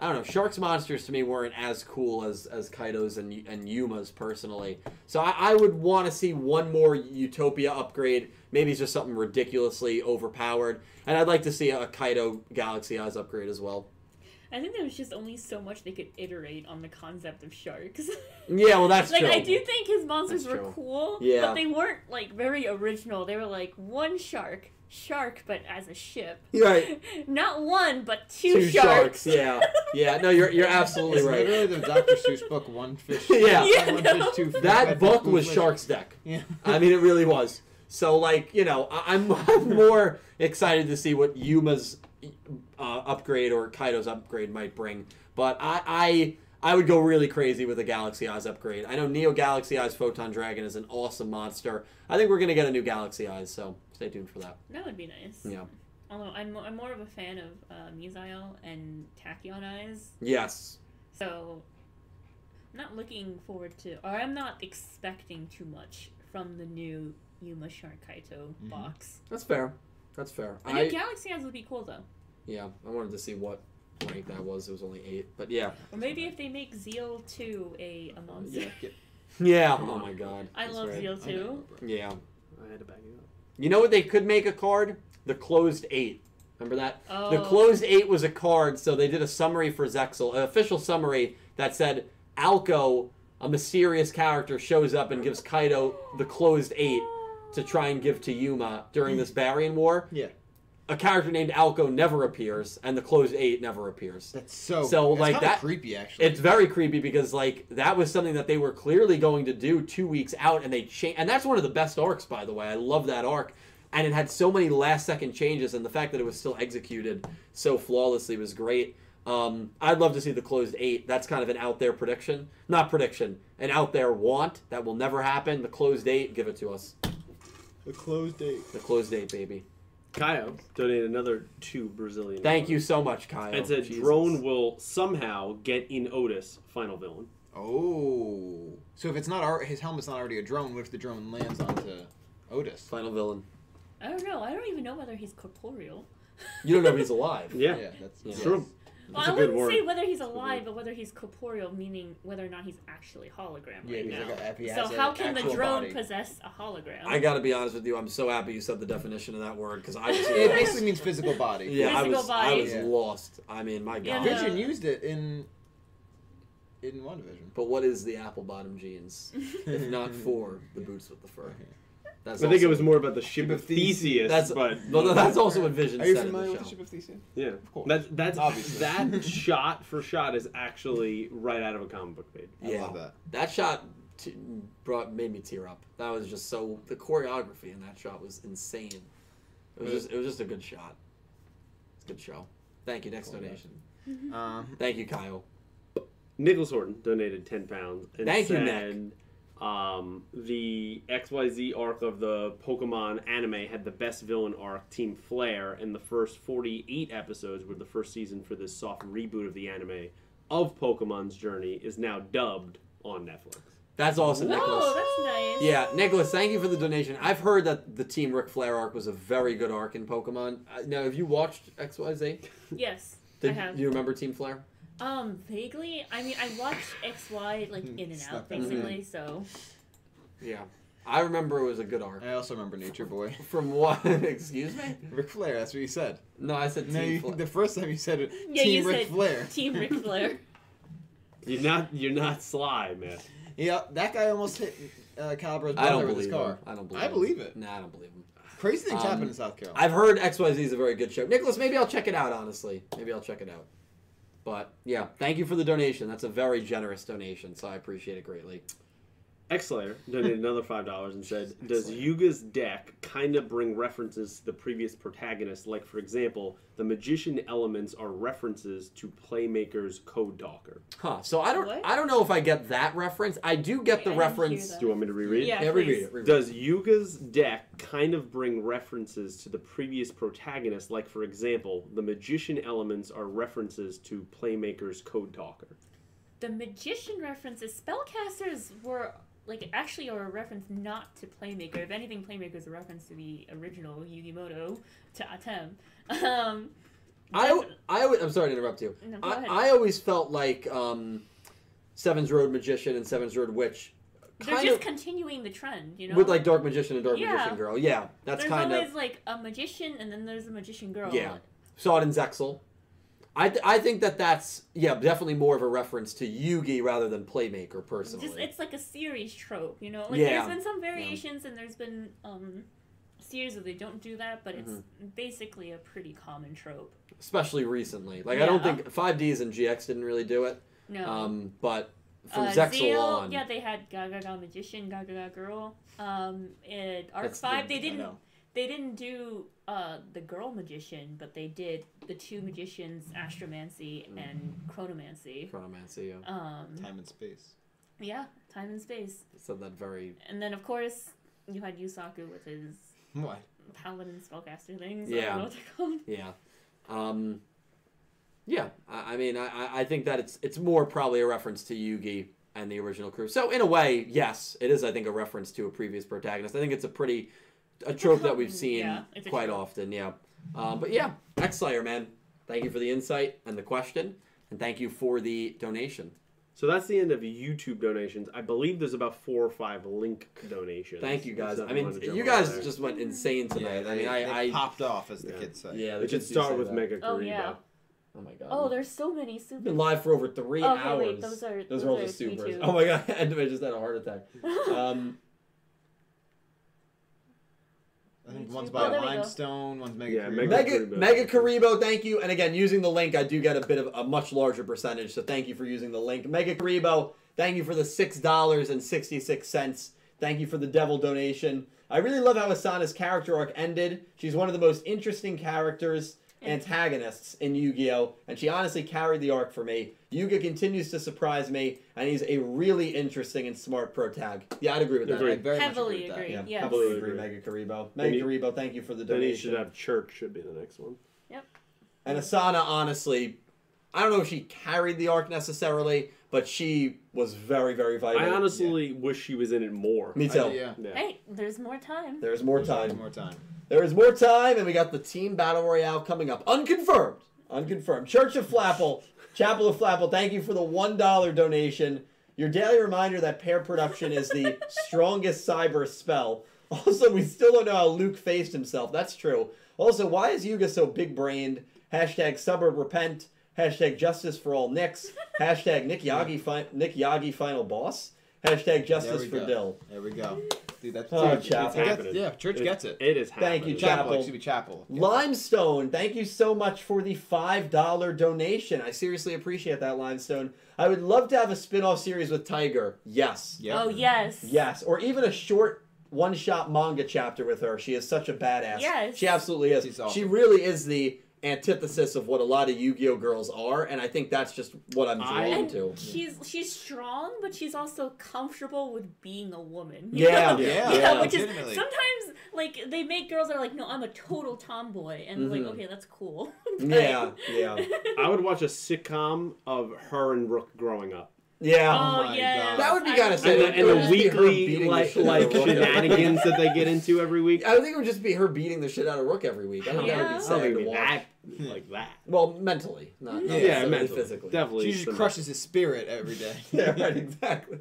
S2: I don't know. Sharks monsters to me weren't as cool as as Kaitos and and Yumas personally. So I, I would want to see one more Utopia upgrade. Maybe it's just something ridiculously overpowered, and I'd like to see a Kaito Galaxy Eyes upgrade as well.
S4: I think there was just only so much they could iterate on the concept of sharks.
S2: Yeah, well that's true.
S4: like
S2: true.
S4: I do think his monsters
S2: That's
S4: were
S2: true.
S4: cool,
S2: Yeah.
S4: but they weren't like very original. They were like one shark, shark, but as a ship.
S2: Right.
S4: Not one, but two,
S2: Two
S4: sharks.
S2: sharks. Yeah, yeah. No, you're you're absolutely
S3: It's
S2: right.
S3: literally the Dr. Seuss book, One Fish.
S2: Yeah.
S4: Yeah,
S3: one
S4: no.
S3: fish, two fish.
S2: That book was
S3: fish.
S2: Shark's Deck.
S3: Yeah.
S2: I mean, it really was. So, like, you know, I- I'm, I'm more excited to see what Yuma's uh, upgrade or Kaito's upgrade might bring. But I, I, I would go really crazy with a Galaxy Eyes upgrade. I know Neo Galaxy Eyes Photon Dragon is an awesome monster. I think we're gonna get a new Galaxy Eyes, so stay tuned for that.
S4: That would be nice.
S2: Yeah.
S4: Although I'm, I'm more of a fan of uh, Musail and Tachyon Eyes,
S2: Yes.
S4: so I'm not looking forward to, or I'm not expecting too much from the new Yuma Shark Kaito box.
S2: That's fair. That's fair.
S4: I think
S2: I
S4: Galaxy Eyes would be cool though.
S2: yeah, I wanted to see what rank that was. It was only eight, but yeah,
S4: Or maybe if they make Zeal 2 a, a monster.
S3: Yeah, get-
S2: yeah. Oh my god.
S4: I
S3: that's
S4: love
S3: right.
S4: Zeal
S3: I know,
S4: 2.
S2: Yeah.
S1: I had to back it up.
S2: You know what they could make a card? The closed eight. Remember that?
S4: Oh.
S2: The closed eight was a card, so they did a summary for Zexal, an official summary that said Alco, a mysterious character, shows up and gives Kaito the closed eight to try and give to Yuma during this Barian War.
S3: Yeah.
S2: A character named Alco never appears, and the closed eight never appears.
S3: That's so.
S2: So,
S3: that's
S2: like, that-
S3: creepy actually.
S2: It's very creepy because like that was something that they were clearly going to do two weeks out, and they changed. And that's one of the best arcs, by the way. I love that arc, and it had so many last second changes, and the fact that it was still executed so flawlessly was great. Um, I'd love to see the closed eight. That's kind of an out there prediction, not prediction, an out there want that will never happen. The closed eight, give it to us.
S3: the closed date.
S2: The closed eight, baby.
S1: Kaio donated another two Brazilian.
S2: Thank you so much, Kyle.
S1: And said
S2: Jesus.
S1: drone will somehow get in Otis final villain.
S3: Oh. So if it's not our, his helmet's not already a drone, what if the drone lands onto Otis?
S2: final villain.
S4: I don't know. I don't even know whether he's corporeal.
S2: You don't know if he's alive.
S1: Yeah,
S3: that's
S2: Yeah.
S1: true.
S4: Well,
S1: That's
S4: I
S1: a
S4: wouldn't
S1: word.
S4: say whether he's alive, but whether he's corporeal, meaning whether or not he's actually hologram
S3: Yeah,
S4: right
S3: he's
S4: now.
S3: like a, if he
S4: so how can the drone
S3: body.
S4: possess a hologram?
S2: I gotta be honest with you. I'm so happy you said the definition of that word because I was.
S3: It basically means physical body.
S2: Yeah, I
S4: Physical
S2: was, I was
S3: Yeah.
S2: lost. I mean, my God.
S4: no.
S3: Vision used it in in one division.
S2: But what is the apple bottom jeans? if not for the boots with the fur. That's
S1: I think it was more about the ship
S3: Ship
S1: of
S3: of Theseus.
S1: Theseus,
S2: That's
S1: but
S2: Well, no, that's also what Vision
S3: Are you
S2: said in
S3: familiar
S2: the
S3: with the
S2: show.
S3: ship of Theseus?
S1: yeah,
S3: Of course.
S1: that that's
S3: Obviously.
S1: that shot for shot is actually right out of a comic book page.
S3: I
S2: Yeah.
S3: love that.
S2: That shot t- brought made me tear up. That was just so the choreography in that shot was insane. It was just it was just a good shot. It's a good show. Thank you. Next
S3: Cool,
S2: donation.
S3: Um,
S2: Thank you, Kyle.
S1: Nicholas Horton donated ten pounds and
S2: Thank you,
S1: said, Um, the XYZ arc of the Pokemon anime had the best villain arc, Team Flare, and the first 48 episodes were the first season for this soft reboot of the anime of Pokemon's journey is now dubbed on Netflix.
S2: That's awesome, Nicholas.
S4: Oh, that's nice.
S2: Yeah, Nicholas, thank you for the donation. I've heard that the Team Ric Flair arc was a very good arc in Pokemon. Uh, now, have you watched XYZ?
S4: Yes,
S2: Did
S4: I have.
S2: Do you remember Team Flair?
S4: Um, vaguely. I mean, I watched X Y like in and out
S3: that in.
S4: basically. So
S2: Yeah. I remember it was a good arc.
S3: I also remember Nature Boy.
S2: From what? Excuse me?
S3: Ric Flair, that's what you said.
S2: No, I said
S3: No,
S2: Team
S3: you,
S2: Flair.
S3: the first time you said it,
S4: yeah,
S3: Team
S4: you
S3: Ric
S4: said
S3: Flair.
S4: Team Ric Flair.
S1: You're not you're not sly, man.
S3: Yeah, that guy almost hit uh, Calibro's
S2: I
S3: brother
S2: don't
S3: with his
S2: believe
S3: car.
S2: him. I don't believe it.
S3: I
S2: him.
S3: believe it.
S2: Nah, I don't believe him.
S3: Crazy things
S2: Um,
S3: happen in South Carolina.
S2: I've heard XYZ is a very good show. Nicholas, maybe I'll check it out, honestly. Maybe I'll check it out. But yeah, thank you for the donation. That's a very generous donation, so I appreciate it greatly.
S1: X-Slayer donated another five dollars and said, "Does Yuga's deck kind of bring references to the previous protagonist? Like, for example, the magician elements are references to Playmaker's Code Talker.
S2: Huh. So I don't
S4: What?
S2: I don't know if I get that reference. I do get
S4: Wait,
S2: the
S4: I
S2: reference.
S1: Do you want me to reread?
S4: Yeah.
S2: Yeah, reread it. reread it.
S1: Does Yuga's deck kind of bring references to the previous protagonist? Like, for example, the magician elements are references to Playmaker's Code Talker.
S4: The magician references, spellcasters were like actually are a reference not to Playmaker. If anything, Playmaker is a reference to the original Yugi Muto to Atem. Um,
S2: I, I, always- I'm sorry to interrupt you.
S4: No,
S2: I. I always felt like um, Sevens Road Magician and Sevens Road Witch
S4: they're just
S2: of
S4: continuing the trend, you know.
S2: with like Dark Magician and Dark
S4: Yeah.
S2: Magician Girl. Yeah, that's
S4: there's
S2: kind
S4: always
S2: of
S4: like a magician, and then there's a magician girl.
S2: Yeah. saw it in Zexal. I, th- I think that that's yeah definitely more of a reference to Yugi rather than Playmaker personally.
S4: Just it's like a series trope, you know. Like
S2: Yeah.
S4: there's been some variations, and there's been um series where they don't do that, but it's
S2: Mm-hmm.
S4: basically a pretty common trope.
S2: especially recently. Like I don't think 5Ds and GX didn't really do it.
S4: No.
S2: Um, but from
S4: uh,
S2: Zexal
S4: Zeal,
S2: on,
S4: yeah, they had Gagaga Magician, Gagaga Girl. Um, in Arc Five,
S2: the-
S4: they didn't.
S3: Know.
S4: they didn't do uh, the girl magician, but they did the two magicians, astromancy and chronomancy.
S2: Chronomancy. Yeah.
S4: Um,
S3: Time and space.
S4: yeah, time and space,
S2: Said that very.
S4: and then of course you had Yusaku with his
S3: What?
S4: paladin spellcaster things. I
S2: Yeah.
S4: don't know what.
S2: Yeah. Um, yeah. I, I mean, I, I- I think that it's it's more probably a reference to Yugi and the original crew. So in a way, yes, it is. I think a reference to a previous protagonist. I think it's a pretty a trope that we've seen
S4: Yeah,
S2: quite
S4: trope.
S2: often. Yeah. Um, but yeah, X Slayer, man. Thank you for the insight and the question, and thank you for the donation.
S1: So that's the end of YouTube donations. I believe there's about four or five link donations.
S2: Thank you guys. I mean, you guys
S1: there.
S2: just went insane tonight. I mean, I,
S3: they
S2: I
S3: popped off, as the
S1: Yeah.
S3: kids say.
S2: yeah. the
S1: We should start with
S2: that.
S1: Mega
S4: Oh yeah.
S2: Oh my god.
S4: Oh, there's so many
S2: We've been live for over three
S4: Okay,
S2: hours.
S4: wait, those are-
S2: those
S4: those
S2: are all
S4: are
S2: the supers. Oh my god, Entame just had a heart attack. Um,
S3: I think one's
S4: Oh,
S3: by
S4: there we go.
S3: Limestone, one's Mega.
S1: Yeah,
S3: Kariba.
S1: Mega-
S2: Mega
S1: Karibo.
S2: Mega Karibo, thank you. And again, using the link, I do get a bit of a much larger percentage. So thank you for using the link. Mega Karibo, thank you for the six dollars and sixty six cents. Thank you for the devil donation. I really love how Asana's character arc ended. She's one of the most interesting characters, antagonists in Yu-Gi-Oh, and she honestly carried the arc for me. Yuga continues to surprise me, and he's a really interesting and smart pro tag. Yeah, I'd agree with that.
S1: Agreed.
S3: I very much
S4: Heavily
S3: agree with that.
S4: agree.
S2: Yeah,
S4: Yes.
S2: heavily
S1: Agree.
S2: agree, Mega Karibo. Mega
S1: you-
S2: Karibo, thank you for the
S1: Then he
S2: donation.
S1: should have Church. Should be the next one. Yep.
S2: And Asana, honestly, I don't know if she carried the arc necessarily, but she was very, very vital.
S1: I honestly wish she was in it more.
S2: Me too.
S3: do, yeah.
S1: Yeah.
S4: Hey, there's more time.
S2: There's more
S3: There's
S2: time.
S3: More time.
S2: There is more time, and we got the team battle royale coming up. Unconfirmed. Unconfirmed. Church of Flapple, Chapel of Flapple, thank you for the $1 donation. Your daily reminder that pair production is the strongest cyber spell. Also, we still don't know how Luke faced himself. That's true. Also, why is Yuga so big brained? Hashtag suburb repent. Hashtag justice for all Nicks. Hashtag Nick Yagi, fi- Nick Yagi final boss. Hashtag justice for
S3: go.
S2: Dill.
S3: There we go. Dude, that's
S2: Oh,
S3: dude,
S2: Chapel.
S3: it's- it gets-
S1: Happening.
S3: yeah, church
S1: It-
S3: gets it.
S1: It is
S2: Thank you,
S1: happening.
S3: Chapel,
S2: Chapel.
S3: excuse me, Chapel.
S2: Limestone, thank you so much for the $5 donation. I seriously appreciate that, Limestone. I would love to have a spin off series with Tiger. Yes.
S3: Yep.
S4: Oh yes.
S2: Yes. Or even a short one shot manga chapter with her. She is such a badass.
S4: Yes.
S2: She absolutely is.
S3: She's awesome.
S2: She really is the antithesis of what a lot of Yu Gi Oh girls are, and I think that's just what I'm drawn
S4: And
S2: to.
S4: she's she's strong, but she's also comfortable with being a woman.
S2: Yeah,
S3: Yeah,
S2: yeah.
S4: which is sometimes like they make girls that are like, no, I'm a total tomboy, and like,
S2: Mhm.
S4: okay, that's cool. But-
S2: Yeah, yeah.
S1: I would watch a sitcom of her and Rook growing up.
S2: Yeah.
S4: Oh,
S3: my
S4: yeah.
S3: God.
S2: That would be kinda
S1: And
S2: sick.
S1: the, and the
S2: just be her
S1: weekly
S2: beating the
S1: like,
S2: shit out
S1: like
S2: of
S1: shenanigans that they get into every week.
S2: I think it would just be her beating the shit out of Rook every week. I think that would
S4: Yeah.
S2: be
S1: I don't
S2: sad
S1: think
S2: to
S1: it'd be
S2: watch.
S1: that like that.
S2: Well, mentally, not, not
S3: Yeah,
S1: Yeah,
S2: necessarily
S1: mentally,
S2: physically.
S1: definitely.
S3: She just
S1: similar.
S3: crushes his spirit every day.
S2: Yeah, right, exactly.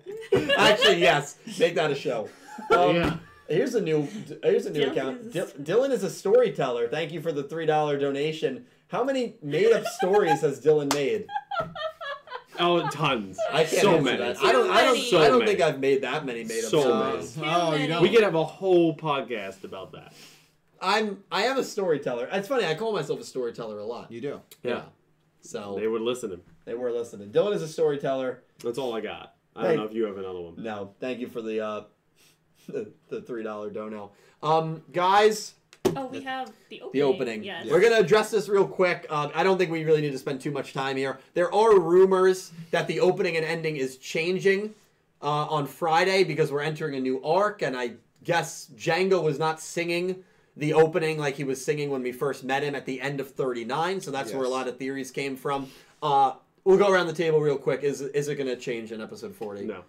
S2: Actually, yes, make that a show. Um,
S1: Yeah.
S2: Here's a new here's a new
S4: Dylan
S2: account.
S4: is-
S2: Dil- Dylan is a storyteller. Thank you for the three dollar donation. How many made up stories has Dylan made?
S1: Oh, tons.
S2: I can't
S1: so many.
S2: that. I don't. I don't.
S4: Too
S2: I don't
S1: many.
S2: think I've made that many made up
S1: So
S2: stories.
S1: many.
S3: Oh, you
S4: many.
S3: don't.
S1: We could have a whole podcast about that.
S2: I'm. I am a storyteller. It's funny. I call myself a storyteller a lot.
S3: You do.
S2: Yeah. So
S1: They would listen to.
S2: they were listening. Dylan is a storyteller.
S1: That's all I got. I
S2: Hey.
S1: don't know if you have another one.
S2: No, thank you for the uh, the, the three dollar dono. Um, guys,
S4: Oh, we have the opening.
S2: the opening.
S4: Yes.
S2: We're gonna address this real quick. Um, I don't think we really need to spend too much time here. There are rumors that the opening and ending is changing uh, on Friday because we're entering a new arc, and I guess Django was not singing the opening like he was singing when we first met him at the end of 39. So that's where a lot of theories came from. Uh, we'll go around the table real quick. Is is it gonna change in episode 40?
S1: No.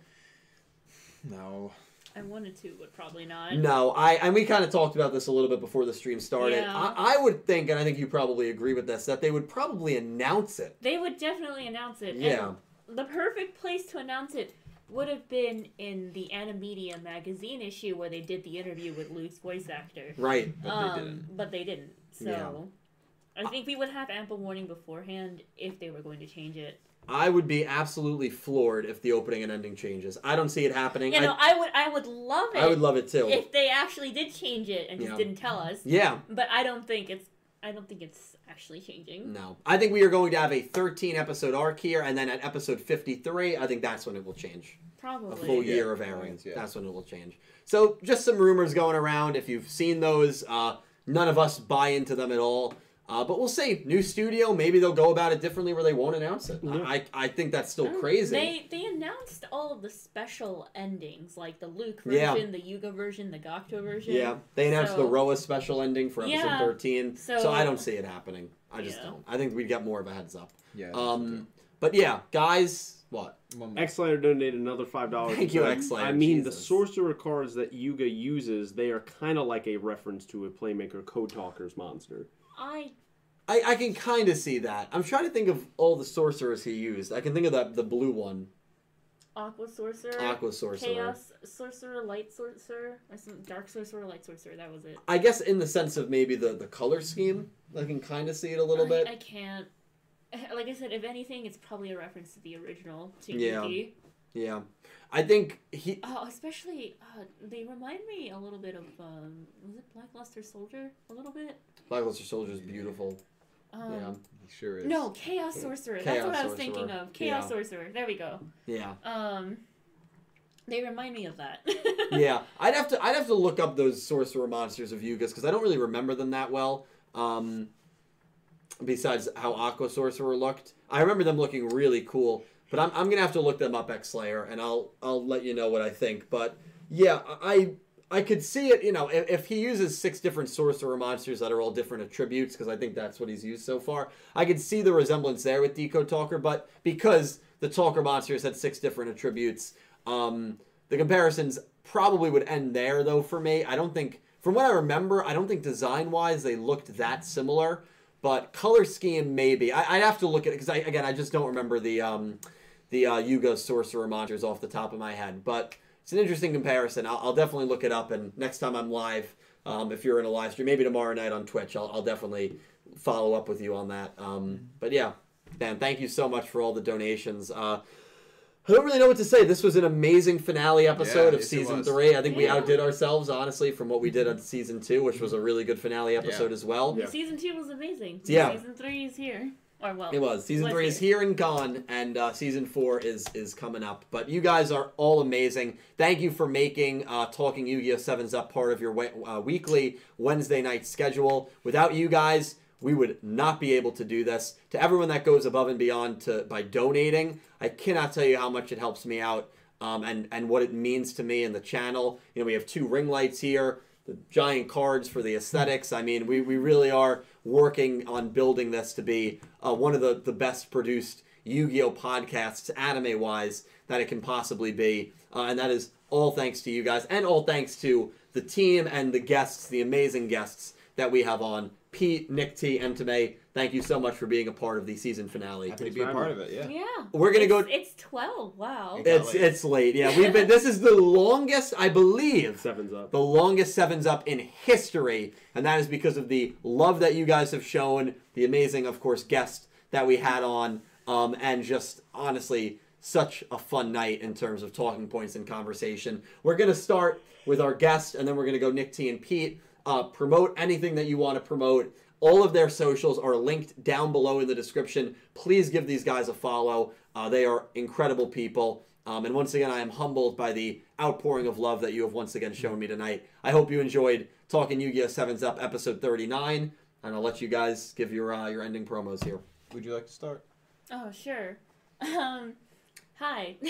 S3: No.
S4: I wanted to, but probably not.
S2: No, I and we kind of talked about this a little bit before the stream started.
S4: Yeah.
S2: I, I would think, and I think you probably agree with this, that they would probably announce it.
S4: They would definitely announce it. and
S2: Yeah.
S4: the perfect place to announce it would have been in the Animedia magazine issue where they did the interview with Luke's voice actor.
S2: Right.
S3: But
S4: um,
S3: they didn't.
S4: But they didn't. So I think we would have ample warning beforehand if they were going to change it.
S2: I would be absolutely floored if the opening and ending changes. I don't see it happening.
S4: You know, I, would I would love it
S2: I, I would love it too.
S4: if they actually did change it and just
S2: Yeah.
S4: didn't tell us.
S2: yeah.
S4: But I don't think it's I don't think it's actually changing.
S2: No. I think we are going to have a 13 episode arc here, and then at episode 53, I think that's when it will change.
S4: Probably.
S2: A full
S3: Yeah,
S2: year of
S3: that
S2: airing.
S3: yeah.
S2: That's when it will change. So, just some rumors going around. If you've seen those, uh, none of us buy into them at all. Uh, but we'll see. New studio, maybe they'll go about it differently where they won't announce it.
S1: Yeah.
S2: I, I think that's still
S4: Oh,
S2: crazy.
S4: They they announced all of the special endings, like the Luke version,
S2: Yeah.
S4: the Yuga version, the Gakuto version.
S2: Yeah, they announced the Roa special ending for episode
S4: Yeah.
S2: 13, so,
S4: So-
S2: I don't see it happening. I just
S4: Yeah.
S2: don't. I think we'd get more of a heads up.
S3: Yeah.
S2: Um, but yeah, guys, what?
S3: One-
S1: X-Slayer donated another five dollars.
S2: Thank you, X-Slayer,
S1: I mean, the sorcerer cards that Yuga uses, they are kind of like a reference to a Playmaker Code Talkers monster.
S4: I
S2: I, I can kind of see that. I'm trying to think of all the sorcerers he used. I can think of that the blue one,
S4: Aqua Sorcerer,
S2: Aqua Sorcerer.
S4: Chaos Sorcerer, Light Sorcerer, or some Dark Sorcerer, Light Sorcerer. That was it.
S2: I guess in the sense of maybe the the color scheme, I can kind of see it a little
S4: I,
S2: bit.
S4: I can't. Like I said, if anything, it's probably a reference to the original
S2: Yeah.
S4: TNT.
S2: Yeah, I think he.
S4: Oh, especially uh, they remind me a little bit of um, was it Blackluster Soldier? A little bit.
S2: Blackluster Soldier is beautiful.
S4: Um,
S2: Yeah,
S3: He sure is.
S4: No, Chaos Sorcerer. That's
S2: Chaos
S4: what I was
S2: Sorcerer.
S4: thinking of. Chaos
S2: Yeah.
S4: Sorcerer. There we go.
S2: yeah,
S4: Um, they remind me of that.
S2: yeah. I'd have to I'd have to look up those sorcerer monsters of Yuga's because I don't really remember them that well. Um, besides how Aqua Sorcerer looked, I remember them looking really cool. But I'm, I'm gonna have to look them up, X Slayer, and I'll I'll let you know what I think. But yeah, I I could see it. You know, if, if he uses six different sorcerer monsters that are all different attributes, because I think that's what he's used so far, I could see the resemblance there with Decode Talker. But because the Talker monsters had six different attributes, um, the comparisons probably would end there. Though for me, I don't think, from what I remember, I don't think design wise they looked that similar. But color scheme, maybe. I, I'd have to look at it because I again I just don't remember the um, the uh, Yuga sorcerer monsters off the top of my head. But it's an interesting comparison. I'll, I'll definitely look it up, and next time I'm live, um, if you're in a live stream, maybe tomorrow night on Twitch, I'll, I'll definitely follow up with you on that. Um, but yeah, Dan, thank you so much for all the donations. Uh, I don't really know what to say. This was an amazing finale episode
S3: Yeah,
S2: of season three. I think we outdid ourselves, honestly, from what we did on season two, which was a really good finale episode as well.
S1: Yeah.
S4: Season two was amazing.
S2: Yeah.
S4: Season three is here. Or well,
S2: It was. Season
S4: was
S2: three is here and gone, and uh, season four is is coming up. But you guys are all amazing. Thank you for making uh, Talking Yu-Gi-Oh! Sevens Up part of your we- uh, weekly Wednesday night schedule. Without you guys, we would not be able to do this. To everyone that goes above and beyond to by donating, I cannot tell you how much it helps me out. Um, and and what it means to me and the channel. You know, we have two ring lights here the giant cards for the aesthetics. I mean, we, we really are working on building this to be uh, one of the, the best produced Yu Gi Oh podcasts, anime wise, that it can possibly be. Uh, and that is all thanks to you guys, and all thanks to the team and the guests, the amazing guests that we have on. Pete, Nick T, and Tame, thank you so much for being a part of the season finale.
S3: Happy to be a part of it. Yeah.
S4: Yeah.
S2: We're gonna
S4: it's,
S2: go.
S4: It's twelve. Wow.
S3: It
S2: It's
S3: late.
S2: it's late. Yeah, we've been. This is the longest, I believe,
S1: Sevens up.
S2: the longest sevens up in history, and that is because of the love that you guys have shown, the amazing, of course, guest that we had on, um, and just honestly such a fun night in terms of talking points and conversation. We're gonna start with our guest, and then we're gonna go Nick T and Pete. Uh, promote anything that you want to promote. All of their socials are linked down below in the description. Please give these guys a follow. Uh, they are incredible people. Um, and once again, I am humbled by the outpouring of love that you have once again shown me tonight. I hope you enjoyed Talking Yu-Gi-Oh! 7's Up, episode 39. And I'll let you guys give your uh, your ending promos here.
S3: Would you like to start?
S4: Oh sure. Um, hi.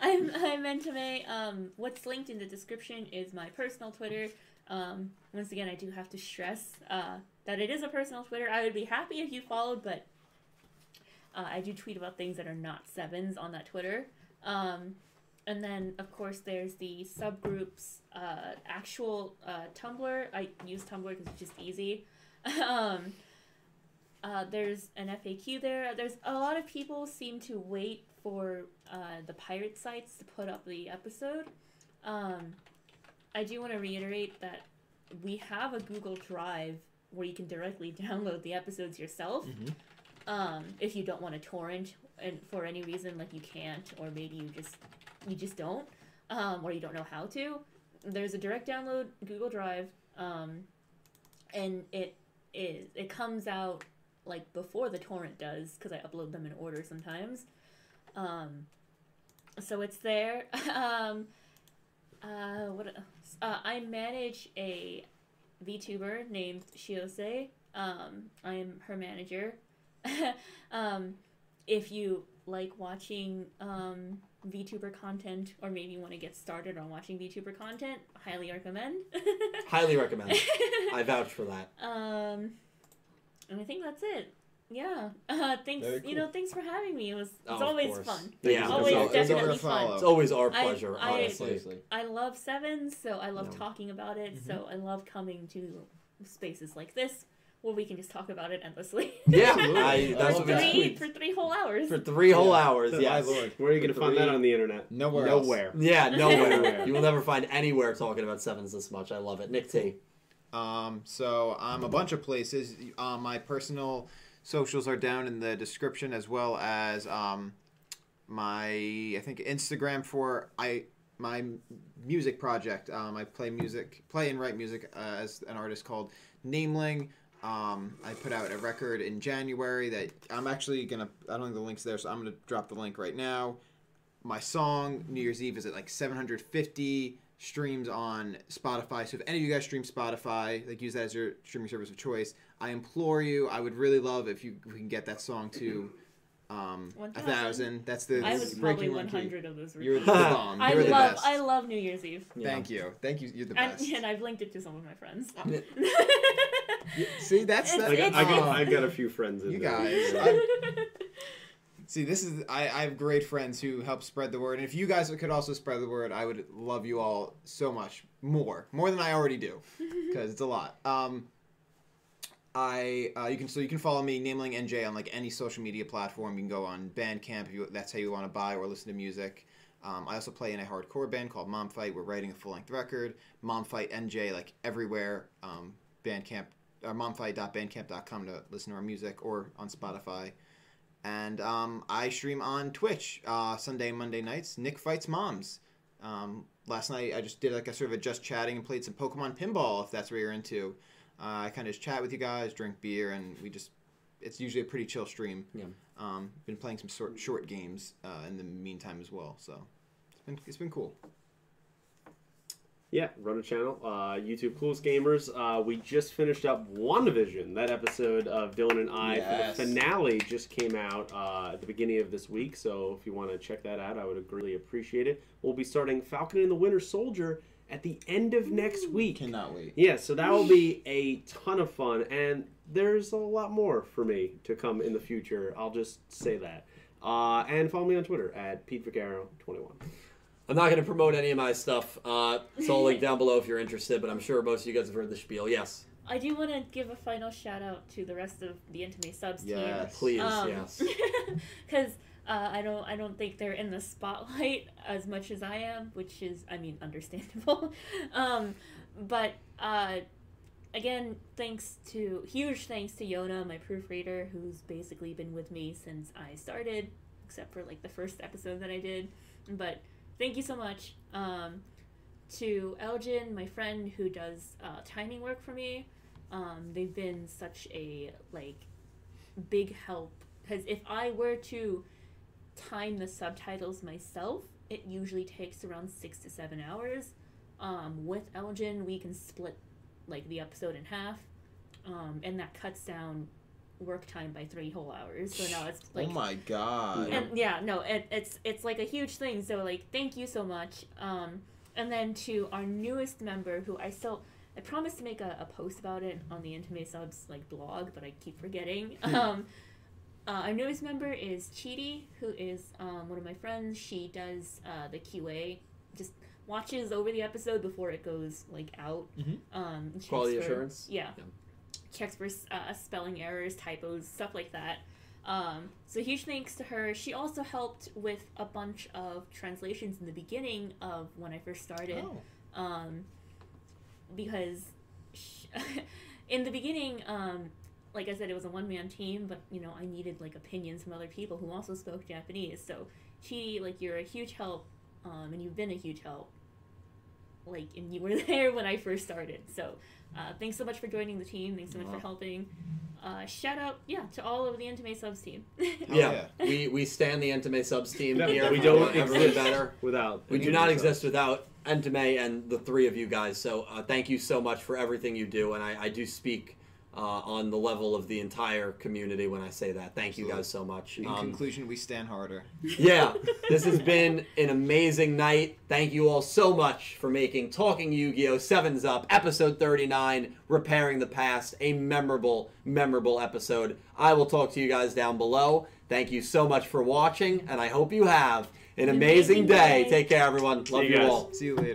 S4: I'm I'm Entame. Um, what's linked in the description is my personal Twitter. Um, once again, I do have to stress uh, that it is a personal Twitter. I would be happy if you followed, but uh, I do tweet about things that are not sevens on that Twitter. Um, and then, of course, there's the subgroups uh, actual uh, Tumblr. I use Tumblr because it's just easy. um, uh, there's an FAQ there. There's a lot of people seem to wait for uh, the pirate sites to put up the episode. Um, I do want to reiterate that we have a Google Drive where you can directly download the episodes yourself.
S3: Mhm.
S4: Um, if you don't want to torrent and for any reason, like you can't, or maybe you just you just don't, um, or you don't know how to. There's a direct download Google Drive, um, and it is it comes out like before the torrent does because I upload them in order sometimes. Um, so it's there. um, uh, what? Uh, I manage a VTuber named Shiose. Um, I am her manager. um, if you like watching um, VTuber content, or maybe you want to get started on watching VTuber content, highly recommend.
S2: Highly recommend. I vouch for that.
S4: Um, and I think that's it. Yeah. Uh, thanks.
S3: Very
S4: You know, thanks for having me. It was. It's
S2: Oh,
S4: always
S2: course.
S4: fun.
S2: Yeah,
S4: always
S3: it's, al- it's over
S4: definitely
S3: a
S4: fun.
S2: It's always our pleasure,
S4: I-
S2: honestly.
S3: Seriously.
S4: I love sevens, so I love
S2: No.
S4: talking about it.
S3: Mm-hmm.
S4: So I love coming to spaces like this where we can just talk about it endlessly.
S2: Yeah,
S3: Absolutely.
S2: I,
S3: I
S2: that's
S3: love
S2: what
S4: three for three whole hours.
S2: For three whole
S3: Yeah.
S2: hours,
S3: My
S2: yes.
S3: lord.
S1: Where are you going to find that on the internet?
S3: Nowhere. else.
S1: Nowhere.
S2: Yeah, nowhere.
S1: Nowhere.
S2: you will never find anywhere talking about sevens this much. I love it. Nick T.
S3: Um, so I'm a bunch of places. Um, my personal socials are down in the description as well as um, my I think Instagram for I my music project. Um, I play music, play and write music uh, as an artist called Nameling. Um, I put out a record in January that I'm actually gonna. I don't think the link's there, so I'm gonna drop the link right now. My song New Year's Eve is at like 750 streams on Spotify. So if any of you guys stream Spotify, like use that as your streaming service of choice, I implore you. I would really love if you we can get that song to um, a
S4: 1,000.
S3: That's the
S4: I was probably
S3: breaking one
S4: 100 of those.
S3: You're the
S4: recordings.
S3: bomb.
S4: I
S3: You're the
S4: love.
S3: best.
S4: I love New Year's Eve.
S3: Thank you. Thank you. You're the
S4: And,
S3: best.
S4: and I've linked it to some of my friends.
S3: See, that's
S4: It's-
S3: that.
S1: I got, I, got, I got a few friends in
S3: You
S1: there.
S3: guys, I- See, this is I, I have great friends who help spread the word, and if you guys could also spread the word, I would love you all so much more, more than I already do, because it's a lot. Um, I uh, you can so you can follow me Nameling NJ on like any social media platform. You can go on Bandcamp if you that's how you want to buy or listen to music. Um, I also play in a hardcore band called Mom Fight. We're writing a full length record. Mom Fight NJ like everywhere. Um, Bandcamp or momfight.bandcamp.com to listen to our music or on Spotify. And um, I stream on Twitch uh, Sunday Monday nights. Nick fights moms. Um, last night I just did like a sort of a just chatting and played some Pokemon pinball if that's what you're into. Uh, I kind of just chat with you guys, drink beer, and we just. It's usually a pretty chill stream.
S2: Yeah.
S3: Um, been playing some short short games uh, in the meantime as well, so it's been it's been cool.
S1: Yeah, run a channel. Uh, YouTube Coolest Gamers. Uh, we just finished up WandaVision. That episode of Dylan and I
S3: Yes.
S1: for the finale just came out uh, at the beginning of this week. So if you want to check that out, I would greatly appreciate it. We'll be starting Falcon and the Winter Soldier at the end of next week.
S3: Cannot wait.
S1: Yeah, so that will be a ton of fun, and there's a lot more for me to come in the future. I'll just say that. Uh, and follow me on Twitter at Pete Vaccaro21.
S2: I'm not going to promote any of my stuff. Uh, it's all linked down below if you're interested, but I'm sure most of you guys have heard the spiel. Yes.
S4: I do want to give a final shout out to the rest of the Entame Subs team.
S3: Yes.
S2: Please,
S4: Um,
S2: yes.
S4: Because uh, I don't, I don't think they're in the spotlight as much as I am, which is, I mean, understandable. um, but uh, again, thanks to huge thanks to Yona, my proofreader, who's basically been with me since I started, except for like the first episode that I did. But thank you so much. Um, to Elgin, my friend who does uh, timing work for me. Um, they've been such a like big help because if I were to time the subtitles myself, it usually takes around six to seven hours. Um, with Elgin, we can split like the episode in half, um, and that cuts down work time by three whole hours. So now it's like
S3: oh my god.
S4: and yeah, no, it, it's it's like a huge thing. So like, thank you so much. Um, and then to our newest member, who I still I promised to make a, a post about it on the Entame Subs like blog, but I keep forgetting. um, uh, our newest member is Cheaty, who is um, one of my friends. She does uh, the QA, just watches over the episode before it goes like out.
S3: Mhm.
S4: Um, checks
S2: Quality
S4: for-
S2: assurance?
S4: Yeah.
S2: Yeah.
S4: Checks for uh, spelling errors, typos, stuff like that. Um, so huge thanks to her. She also helped with a bunch of translations in the beginning of when I first started
S3: Oh.
S4: um, because sh- in the beginning, um, like I said, it was a one man team, but you know I needed like opinions from other people who also spoke Japanese. So Chi, like you're a huge help, um, and you've been a huge help. like and you were there when I first started. So uh, thanks so much for joining the team. Thanks so much for helping. Uh, shout out, yeah, to all of the Entame Subs team.
S3: Oh,
S2: yeah, we we stand the Entame subs team
S1: Yeah,
S2: here.
S1: we
S2: We
S1: don't
S2: don't ever
S1: exist.
S2: get better.
S1: Without
S2: We do not
S1: of these
S2: exist without Entame and the three of you guys. So uh, thank you so much for everything you do, and I, I do speak uh, on the level of the entire community when I say that. Thank you guys so much.
S3: In
S2: Um,
S3: conclusion, we stand harder.
S2: yeah, this has been an amazing night. Thank you all so much for making Talking Yu-Gi-Oh! Sevens Up, episode 39, Repairing the Past, a memorable, memorable episode. I will talk to you guys down below. Thank you so much for watching, and I hope you have an
S4: An
S2: amazing,
S4: amazing
S2: day.
S4: day.
S2: Take care, everyone. Love
S1: you
S2: you all.
S3: See you later.